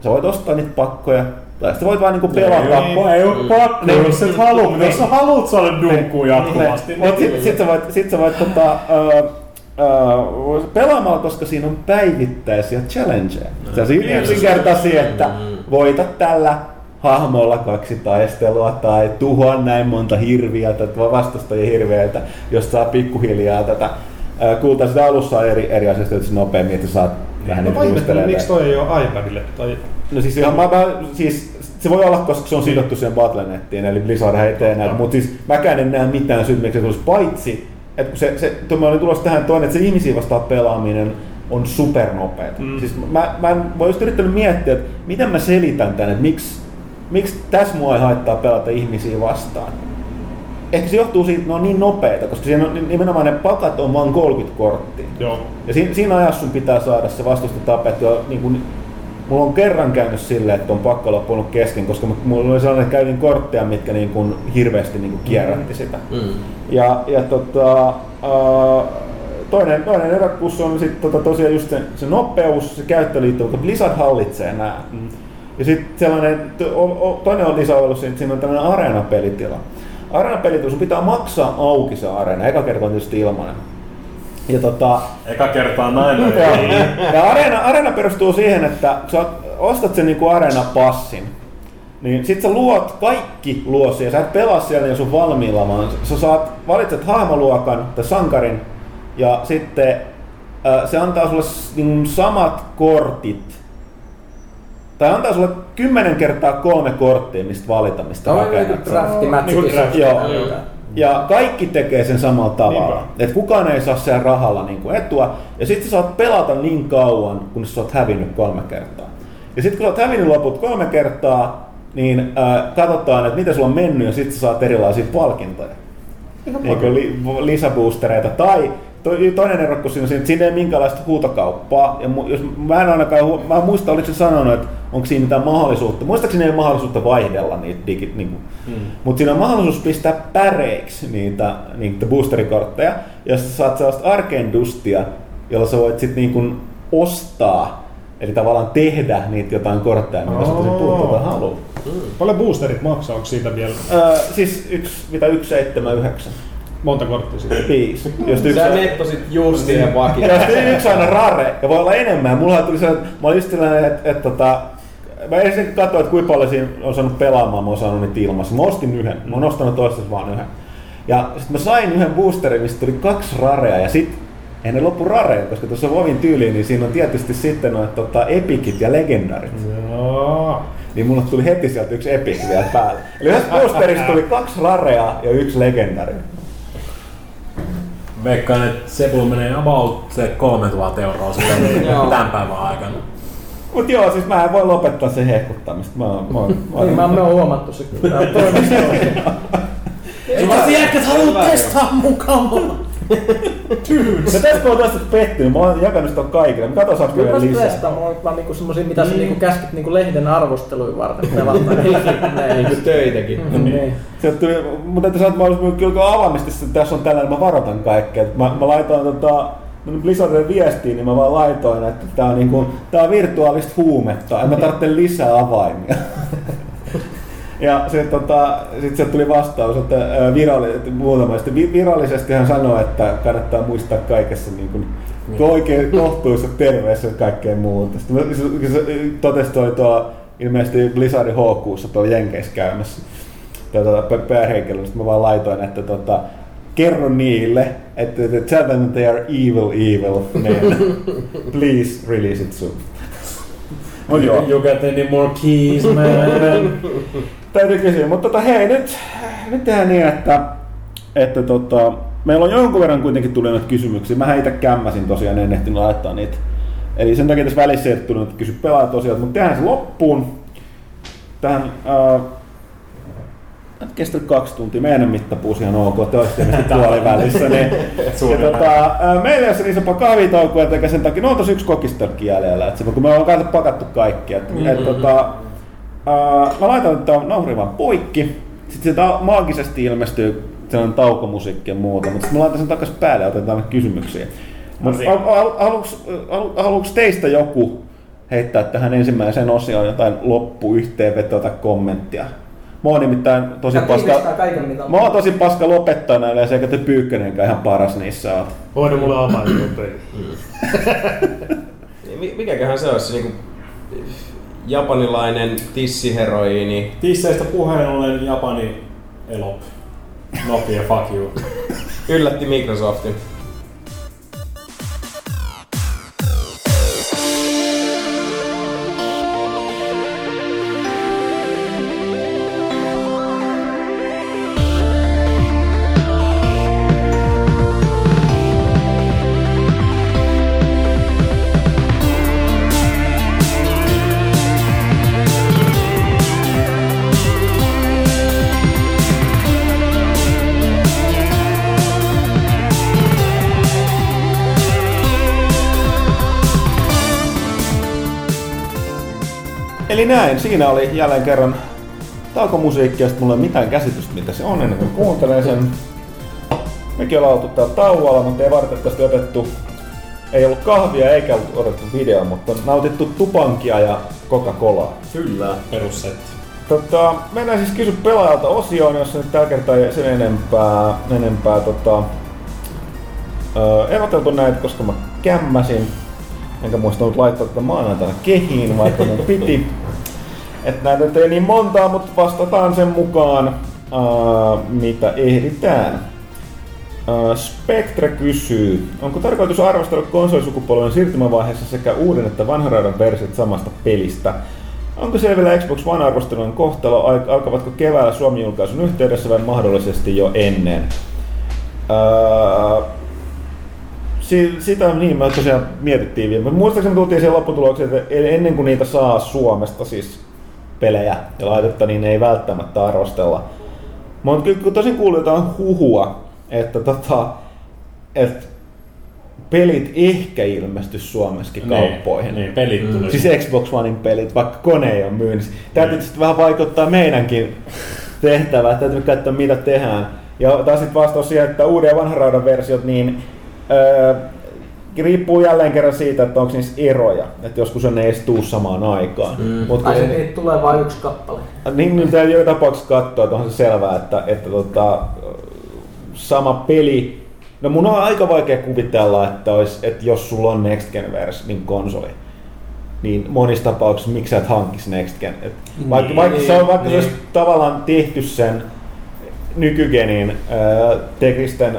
Speaker 1: sä voit ostaa niitä pakkoja, tai sä voit vaan niin kuin pelata.
Speaker 5: Ei, ei ole pakko,
Speaker 1: Niin.
Speaker 5: jos et halua, mutta jos sä haluat saada dunkkuu jatkuvasti,
Speaker 1: Mutta
Speaker 5: niin
Speaker 1: sit, sit sä voit, sit sä voit tota, uh, uh, pelaamalla, koska siinä on päivittäisiä challengeja. Se on siinä yksinkertaisia, että voita tällä hahmolla kaksi taistelua tai tuhoa näin monta hirviä tai vastustajia hirviöitä, jos saa pikkuhiljaa tätä kultaa sitä alussa on eri, eri asioista nopeammin, että saat vähän
Speaker 4: No
Speaker 1: niin
Speaker 4: mä
Speaker 1: boosteleita.
Speaker 4: miksi toi ei ole iPadille tai
Speaker 1: No siis, ihan, mä, mä, siis se voi olla, koska se on sidottu siihen Battle.nettiin, eli Blizzard ei tee näitä, mutta siis mäkään en näe mitään syytä, miksi se tulisi paitsi, että kun se, se tuo, mä olin tulossa tähän toinen, että se ihmisiä vastaan pelaaminen on supernopeeta. Mm. Siis mä, mä, en- mä just yrittänyt miettiä, että miten mä selitän tän, että miksi, miksi tässä mua ei haittaa pelata ihmisiä vastaan. Ehkä se johtuu siitä, että ne on niin nopeita, koska siinä on nimenomaan ne pakat on vain 30 korttia.
Speaker 4: Joo.
Speaker 1: Ja siinä, siinä ajassa sun pitää saada se vastusta tapettua. Niin kun, mulla on kerran käynyt silleen, että on pakko loppunut kesken, koska mu- mulla oli sellainen, että käytin kortteja, mitkä niin kun hirveästi niin kun kierrätti sitä.
Speaker 3: Mm.
Speaker 1: Ja, ja tota, äh, toinen, toinen ehdokkuus on sitten tota, tosiaan just se, se nopeus, se käyttöliittymä, mutta Blizzard hallitsee nämä. Mm. Ja sitten sellainen, toinen on lisäovellus, että siinä on tällainen areenapelitila. Areenapelitila, sun pitää maksaa auki se areena, eka kerta on tietysti ilmainen. Ja tota,
Speaker 5: Eka kertaa näin.
Speaker 1: Joo. Ja areena, areena perustuu siihen, että sä ostat sen niinku areenapassin, niin sit sä luot kaikki luosia. Sä et pelaa siellä niin sun valmiilla, vaan sä saat, valitset hahmoluokan tai sankarin ja sitten äh, se antaa sulle s- niin samat kortit. Tai antaa sulle kymmenen kertaa kolme korttia, mistä valita, mistä
Speaker 6: joku
Speaker 1: rakennat.
Speaker 6: drafti, match.
Speaker 4: Niin
Speaker 1: Joo. Ja kaikki tekee sen samalla tavalla.
Speaker 4: Niinpä.
Speaker 1: Et kukaan ei saa sen rahalla niin kuin etua. Ja sitten sä saat pelata niin kauan, kun sä oot hävinnyt kolme kertaa. Ja sitten kun sä oot hävinnyt loput kolme kertaa, niin äh, katsotaan, että miten sulla on mennyt ja sitten sä saat erilaisia palkintoja. Niin kuin li, lisäboostereita. Tai toinen erokko siinä on siinä, että siinä ei minkäänlaista huutokauppaa. Ja jos, mä en ainakaan, hu- mä en muista, oliko se sanonut, että onko siinä mitään mahdollisuutta. Muistaakseni ei ole mahdollisuutta vaihdella niitä digit, niin hmm. Mutta siinä on mahdollisuus pistää päreiksi niitä, niitä boosterikortteja. Ja sä saat sellaista Arcane Dustia, jolla sä voit sitten niin kuin ostaa. Eli tavallaan tehdä niitä jotain kortteja, mitä sä puuttua haluaa.
Speaker 4: Paljon boosterit maksaa, onko siitä vielä
Speaker 1: Öö, siis yksi, mitä 179.
Speaker 4: monta korttia siitä?
Speaker 1: Viisi. Jos yksi
Speaker 3: Sä nettosit just siihen vakiin.
Speaker 1: Sitten yksi aina rare, ja voi olla enemmän. Mulla tuli sellainen, mä olin just sellainen, että, että, tota, mä ensin katsoin, että kuinka paljon siinä on saanut pelaamaan, mä oon saanut niitä ilmassa. Mä ostin yhden, mä oon ostanut toistaiseksi vaan yhden. Ja sitten mä sain yhden boosterin, mistä tuli kaksi rarea, ja sit ei ne loppu rareja, koska tuossa Vovin tyyliin, niin siinä on tietysti sitten noita tota, epikit ja legendarit.
Speaker 4: Joo.
Speaker 1: Niin mulle tuli heti sieltä yksi epic vielä päälle. Eli yhdessä boosterissa tuli kaksi rarea ja yksi legendari.
Speaker 5: Veikkaan, että Sebulla menee about se 3000 euroa sitten tämän päivän aikana.
Speaker 1: Mut joo, siis mä en voi lopettaa sen hehkuttamista. Mä, oon- mä, oon- mä, oon-
Speaker 6: Niin, mä, me on huomattu se kyllä toimistolla.
Speaker 3: Mitä jätkät haluat testaa?
Speaker 1: No tässä kun on tästä pettynyt, mä oon jakanut sitä kaikille. Mä katson saanko vielä
Speaker 6: mä
Speaker 1: lisää.
Speaker 6: testaan, mulla on vaan niinku semmosia, mitä sä niinku käskit niinku lehden arvosteluja varten pelata. Niin,
Speaker 3: Niinku
Speaker 6: niin.
Speaker 3: töitäkin.
Speaker 6: Niin.
Speaker 1: Sieltä tuli, mutta että sä oot mahdollisimman kyllä avoimesti, että tässä on tällainen, mä varoitan kaikkea. Mä, mä laitoin tota, Blizzardille viestiin, niin mä vaan laitoin, että tää on, niinku, tää on virtuaalista huumetta, että mä tarvitsen lisää avaimia. Ja se, tota, sit sieltä tuli vastaus, että ää, viralli, että muutama, sitten vi- virallisesti hän sanoi, että kannattaa muistaa kaikessa niin kuin, oikein kohtuussa terveessä ja kaikkea muuta. Sitten se- se totesi, että oli tuo ilmeisesti Blizzardin HQssa tuolla Jenkeissä käymässä tuota, p- päähenkilö, sitten mä vaan laitoin, että tota, kerro niille, että, että tell them they are evil, evil men. Please release it soon. Mut joo.
Speaker 5: You get any more keys, man?
Speaker 1: Täytyy kysyä, mutta tota, hei nyt, nyt tehdään niin, että, että tota, meillä on jonkun verran kuitenkin tuli noita kysymyksiä. Mä itse kämmäsin tosiaan, en ehtinyt laittaa niitä. Eli sen takia tässä välissä ei tullut kysy pelaa tosiaan, mutta tehdään se loppuun. Tähän äh, kestänyt kaksi tuntia, meidän mittapuus ihan ok, te olisitte ilmeisesti puolivälissä. Niin, ja tota, ää, meillä ei ole niin isompaa kahvitaukoa, eikä sen takia, no on tossa yksi kokistelkki jäljellä, että se, kun me ollaan kato pakattu kaikki. Et, mm-hmm. et, tota, ää, mä laitan tämän naurin vaan poikki, sitten se ta- maagisesti ilmestyy sellainen taukomusiikki ja muuta, mutta sitten mä laitan sen takaisin päälle ja otetaan kysymyksiä. Mut
Speaker 4: Asia.
Speaker 1: al- al- Haluuks halu- haluuks teistä joku heittää tähän ensimmäiseen osioon jotain loppuyhteenvetoa tai kommenttia? Mä oon nimittäin tosi
Speaker 6: Tää
Speaker 1: paska...
Speaker 6: kaiken.
Speaker 1: Mä oon tosi paska lopettaa näille ja sekä te Pyykkönenkään ihan paras niissä oot.
Speaker 4: Hoida mulle avain.
Speaker 3: Mi- Mikäköhän se olisi niinku japanilainen tissiheroiini?
Speaker 5: Tisseistä puheen ollen Japani elop. Nokia, fuck you.
Speaker 3: Yllätti Microsoftin.
Speaker 1: Eli näin, siinä oli jälleen kerran taukomusiikki, josta mulla ei ole mitään käsitystä, mitä se on ennen kuin kuuntelen sen. mekin ollaan oltu täällä tauolla, mutta ei valitettavasti otettu, ei ollut kahvia eikä ollut otettu video, mutta nautittu tupankia ja Coca-Colaa.
Speaker 3: Kyllä.
Speaker 5: Perussetti.
Speaker 1: Tota, mennään siis kysy pelaajalta osioon, jossa nyt tällä kertaa ei sen enempää, enempää tota, öö, eroteltu näitä, koska mä kämmäsin. Enkä muistanut laittaa tätä maanantaina kehiin, vaikka mun piti. Et näitä nyt ei niin montaa, mutta vastataan sen mukaan, öö, mitä ehditään. Öö, Spectre kysyy, onko tarkoitus arvostella konsolisukupolven siirtymävaiheessa sekä uuden että vanhan raudan versiot samasta pelistä? Onko selvillä Xbox One-arvostelun kohtalo, Al- alkavatko keväällä Suomen julkaisun yhteydessä vai mahdollisesti jo ennen? Öö, si- sitä niin me tosiaan mietittiin viime. Muistaakseni me tultiin siihen lopputulokseen, että ennen kuin niitä saa Suomesta siis pelejä ja laitetta, niin ei välttämättä arvostella. Mutta kyllä kun tosin kuuluu jotain huhua, että tota, että pelit ehkä ilmesty Suomessakin kauppoihin.
Speaker 5: Niin, pelit tuli.
Speaker 1: Siis Xbox Onein pelit, vaikka kone ei ole myynnissä. Tämä tietysti vähän vaikuttaa meidänkin tehtävään, täytyy katsoa mitä tehdään. Ja taas sitten vastaus siihen, että uuden ja vanhan raudan versiot, niin öö, riippuu jälleen kerran siitä, että onko niissä eroja. Että joskus ne ei edes tuu samaan aikaan. Mm. Mut
Speaker 6: Ai
Speaker 1: se-
Speaker 6: niitä tulee vain yksi kappale.
Speaker 1: niin, niin täytyy joka tapauksessa katsoa, että onhan se selvää, että, että tota, sama peli. No mun on aika vaikea kuvitella, että, olisi, että jos sulla on Next Gen vers, niin konsoli, niin monissa tapauksissa miksi sä et hankkisi Next Gen. Et vaikka,
Speaker 5: Niin,
Speaker 1: vaikka, se on, vaikka
Speaker 3: niin.
Speaker 1: se olisi tavallaan tehty sen nykygenin ää, teknisten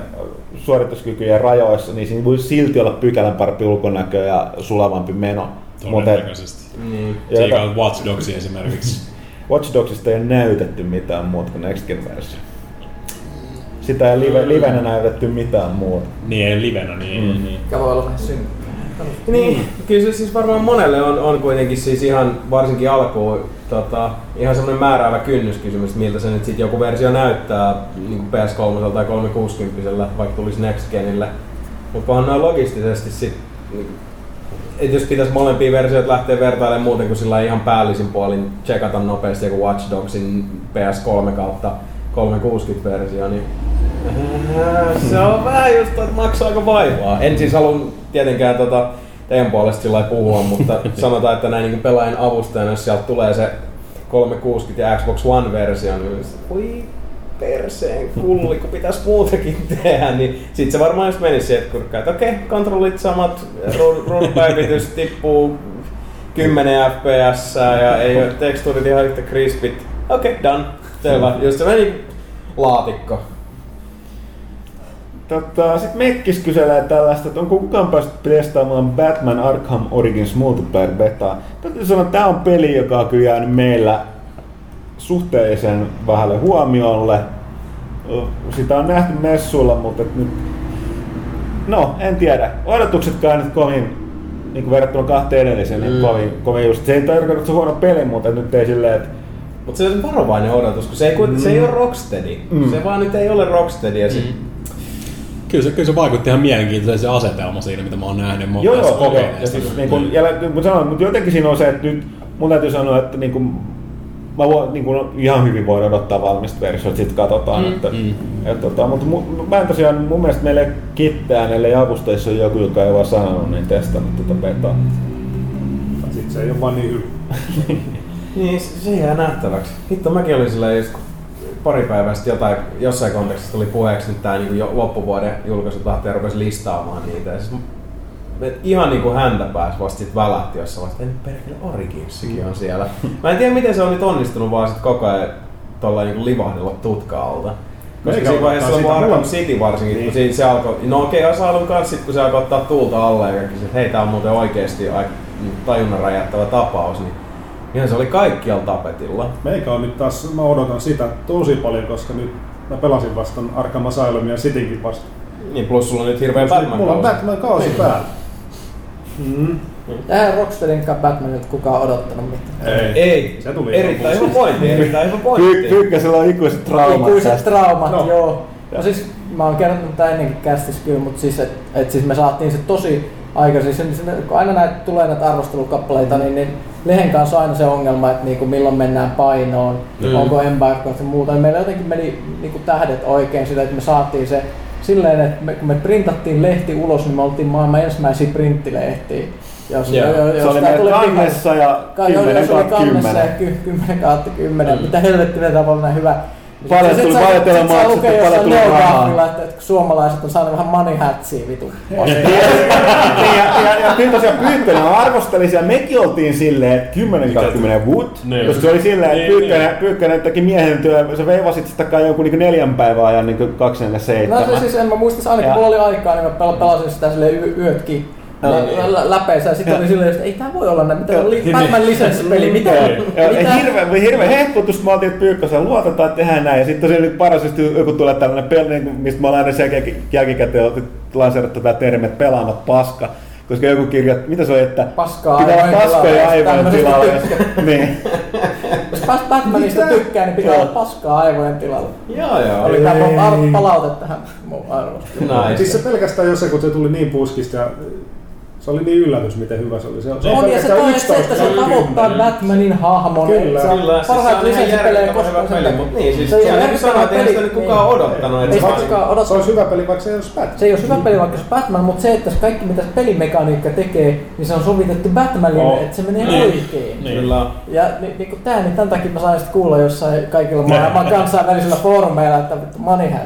Speaker 1: suorituskykyjen rajoissa, niin siinä voi silti olla pykälän parempi ulkonäkö ja sulavampi meno.
Speaker 5: Todennäköisesti.
Speaker 3: Niin.
Speaker 5: Seikään Watch Dogs esimerkiksi.
Speaker 1: Watch Dogsista ei ole näytetty mitään muuta kuin Next Gen versio. Sitä ei live, livenä näytetty mitään muuta.
Speaker 5: niin, ei livenä, niin.
Speaker 1: Mm.
Speaker 5: Niin.
Speaker 6: Mikä voi olla vähän synkkä.
Speaker 3: Niin, kyllä se siis varmaan monelle on, on kuitenkin siis ihan varsinkin alkuun tota, ihan semmoinen määräävä kynnyskysymys, että miltä se nyt sitten joku versio näyttää niin kuin PS3 tai 360 vaikka tulisi Next Genille. Mutta kunhan noin logistisesti sit, niin, että jos pitäisi molempia versioita lähteä vertailemaan muuten kuin sillä ihan päällisin puolin checkata nopeasti joku Watch Dogsin PS3 kautta 360-versio, niin äh, se on vähän just, että maksaako vaivaa. En siis halua tietenkään tota, teidän puolesta sillä puhua, mutta sanotaan, että näin niin pelaajan avustajana, jos sieltä tulee se 360 ja Xbox One-versio, niin se- voi perseen kulli, kun pitäisi muutakin tehdä, niin sit se varmaan just menisi sieltä kurkkaan, että okei, kontrollit samat, ru- ruudupäivitys tippuu 10 fps ja ei ole tekstuurit ihan yhtä crispit. Okei, okay, done. Selvä. Just se meni laatikko.
Speaker 1: Tota, sitten Mekkis kyselee tällaista, että onko kukaan päässyt testaamaan Batman Arkham Origins multiplayer beta. Täytyy sanoa, että tämä on peli, joka on kyllä jäänyt meillä suhteellisen vähälle huomiolle. Sitä on nähty messuilla, mutta et nyt... No, en tiedä. Odotuksetkaan nyt kovin, niin kuin verrattuna kahteen edelliseen, niin
Speaker 3: Mm.
Speaker 1: kovin, kovin just. Se ei tarkoita, että se on huono peli, mutta nyt ei silleen, että
Speaker 3: Mutta se on varovainen odotus, kun se ei, mm. se ei ole Rocksteady.
Speaker 1: Mm.
Speaker 3: Mm. Se vaan nyt ei ole Rocksteady. Ja sit,
Speaker 5: Kyllä se, kyllä se vaikutti ihan mielenkiintoisen se asetelma siinä, mitä mä oon nähnyt. Mä oon
Speaker 1: Joo, joo, joo. Ja siis, niin kun, ja, kun sanoin, mutta jotenkin siinä on se, että nyt mun täytyy sanoa, että niin kun, mä voin, niin kun, ihan hyvin voin odottaa valmista versiota, sitten katsotaan. Mm, että,
Speaker 5: mm.
Speaker 1: Et, tota, mutta mu, mä en tosiaan, mun mielestä meillä ei kittään, ellei avustajissa on joku, joka ei vaan sanonut, niin testannut tätä betaa.
Speaker 8: Sitten se ei ole vaan niin hyvä.
Speaker 3: niin se, jää nähtäväksi. Hitto, mäkin olin silleen just kun pari päivää sitten jotain, jossain kontekstissa tuli puheeksi nyt tää niinku jo loppuvuoden julkaisutahti ja rupesi listaamaan niitä. Ja siis ihan niinku häntä pääs vasta sit välähti jossain vaiheessa, että perkele Originsikin on siellä. Mä en tiedä miten se on nyt onnistunut vaan sit koko ajan tuolla niinku livahdella tutkaalta. Koska siinä vaiheessa
Speaker 8: sitä
Speaker 3: Arkham
Speaker 8: huomioon.
Speaker 3: City varsinkin,
Speaker 8: Niin.
Speaker 3: kun siinä se alkoi, no okei, Asylum kanssa sit kun se alkoi ottaa tuulta alle ja kaikki että hei tää on muuten oikeesti aika niin tajunnan räjähtävä tapaus, niin ihan se oli kaikkialla tapetilla.
Speaker 8: Meikä on nyt taas, mä odotan sitä tosi paljon, koska nyt mä pelasin vastaan Arkham Asylum ja Citynkin vasta.
Speaker 3: Niin plus sulla on nyt hirveä Batman
Speaker 8: Mulla on
Speaker 3: kausi.
Speaker 8: Batman kausi päällä. Mm.
Speaker 6: Eihän Rocksteadinkaan Batmanilta kukaan odottanut mitään.
Speaker 8: Ei.
Speaker 3: Ei,
Speaker 8: Se tuli
Speaker 3: erittäin
Speaker 8: ihan
Speaker 3: hyvä pointti, erittäin hyvä
Speaker 1: Ky-
Speaker 3: pointti.
Speaker 1: Kyykkäsellä on ikuiset traumat
Speaker 6: Ikuiset
Speaker 1: tästä.
Speaker 6: traumat,
Speaker 8: No.
Speaker 6: joo. No siis mä oon kertonut tää ennenkin kästissä kyllä, mutta siis, et, et siis me saatiin se tosi aikaisin. Siis, kun aina näitä tulee näitä arvostelukappaleita, niin, niin lehen kanssa aina se ongelma, että niinku milloin mennään painoon,
Speaker 3: Mm.
Speaker 6: mm. onko embargoista ja muuta. Niin meillä jotenkin meni niinku tähdet oikein sitä, että me saatiin se silleen, että me, kun me printattiin lehti ulos, niin me oltiin maailman ensimmäisiä printtilehtiä. Jos,
Speaker 3: Joo.
Speaker 6: jo, jo,
Speaker 1: Se oli meidän kannessa ja
Speaker 6: Ka- joo,
Speaker 1: 10
Speaker 6: jos oli
Speaker 1: kautta
Speaker 6: kannessa ja
Speaker 1: 10.
Speaker 6: ky- 10 kautta 10. Mitä helvettiä meitä on näin hyvä.
Speaker 1: Paljon tuli-
Speaker 6: sä-
Speaker 1: paljon
Speaker 6: sä
Speaker 1: maksettu,
Speaker 6: lukee
Speaker 1: paljon
Speaker 6: jossain
Speaker 1: tuli rahaa.
Speaker 6: Että, että suomalaiset on saanut vähän money hatsia vitu.
Speaker 1: Niin, ja, ja, ja kyllä tosiaan Pyykkönen arvosteli siellä, mekin oltiin silleen, että 10 kautta 10 wood,
Speaker 5: Niin.
Speaker 1: koska se oli silleen, että
Speaker 5: Niin,
Speaker 1: Pyykkönen, Pyykkönen teki miehen työ, se veivasit sitä kai jonkun niin neljän päivän ajan niin 247.
Speaker 6: No se siis, en mä muista, aina kun
Speaker 1: Ja-
Speaker 6: mulla oli aikaa, niin mä pel- pelasin sitä silleen yötkin lä- lä- läpeensä ja sitten oli silleen, että ei tää voi olla näin, mitä on li- Batman lisenssipeli, mitä? Mitä?
Speaker 1: hirveä, hirveä hehkutus, mä oltiin, että Pyykkösen luotetaan, että tehdään näin. Ja sitten tosiaan nyt paras, just joku tulee tällainen peli, niin mistä mä olen aina jälkikäteen lanseerattu tätä termi, että pelaamat paska. Koska joku kirja, mitä se oli, että
Speaker 6: Paskaa
Speaker 1: pitää olla paskoja
Speaker 6: tilalla,
Speaker 1: aivojen tilalla. niin.
Speaker 6: Jos Bat- Batmanista tykkää, niin pitää olla paskaa aivojen tilalla.
Speaker 3: Joo, joo.
Speaker 6: Oli ar- palaute tähän mun arvosteluun.
Speaker 3: Nice.
Speaker 8: Siis se pelkästään jo se, kun se tuli niin puskista ja se oli niin yllätys, miten hyvä se oli. Se, se
Speaker 6: On ja se toi, se, että se
Speaker 8: 11
Speaker 6: tavoittaa Batmanin hahmon.
Speaker 8: Kyllä.
Speaker 6: se on
Speaker 3: Kyllä, siis se ihan
Speaker 6: lisenssipelejä koskaan.
Speaker 3: peli, mutta niin, siis
Speaker 6: Se on
Speaker 3: se on niin sanoit,
Speaker 6: järjettömän
Speaker 3: eihän sitä
Speaker 6: peli.
Speaker 3: nyt kukaan
Speaker 6: Niin.
Speaker 3: odottanut, että
Speaker 6: Ei
Speaker 3: se
Speaker 6: sitä kukaan
Speaker 8: Se
Speaker 6: odottaa.
Speaker 8: olisi hyvä peli, vaikka se ei olisi Batman.
Speaker 6: Se ei ole hyvä peli vaikka se Batman, mutta se, että se kaikki mitä se pelimekaniikka tekee, niin se on sovitettu Batmanille,
Speaker 5: Oh.
Speaker 6: että se menee
Speaker 5: Niin.
Speaker 6: oikein.
Speaker 3: Kyllä.
Speaker 6: Ja ni, niin kuin tää, niin tämän takia mä sain sitten kuulla jossain kaikilla maailman kansainvälisillä foorumeilla, että vittu money hat.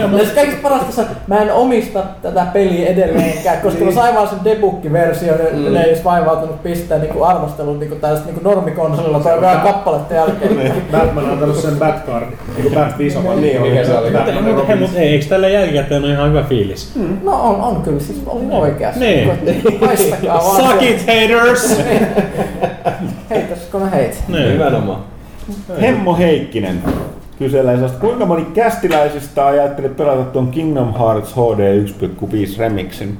Speaker 6: ja se kaikista parasta, se, mä en omista tätä peliä edelleenkään, koska mä sain vaan sen debuggi-versio, mm. ne ei edes vaivautunut pistää niin arvostelun niin tällaista niin normikonsolilla tai vähän kappaletta jälkeen.
Speaker 8: Batman on antanut sen Batcardin, niin kuin Bat-Viso. vaan
Speaker 3: Niin, mikä se oli?
Speaker 8: Batman
Speaker 5: Mutta mut eikö tällä jälkikäteen ole ihan hyvä fiilis?
Speaker 6: No on, on kyllä, siis oli oikeassa.
Speaker 5: Niin.
Speaker 6: Haistakaa vaan.
Speaker 5: Suck
Speaker 6: se-
Speaker 5: it, haters!
Speaker 6: Heitäskö mä heit?
Speaker 5: Niin.
Speaker 3: Nimenomaan.
Speaker 1: Hemmo Heikkinen kyselee sellaista, kuinka moni kästiläisistä ajatteli pelata tuon Kingdom Hearts HD 1.5 remixin?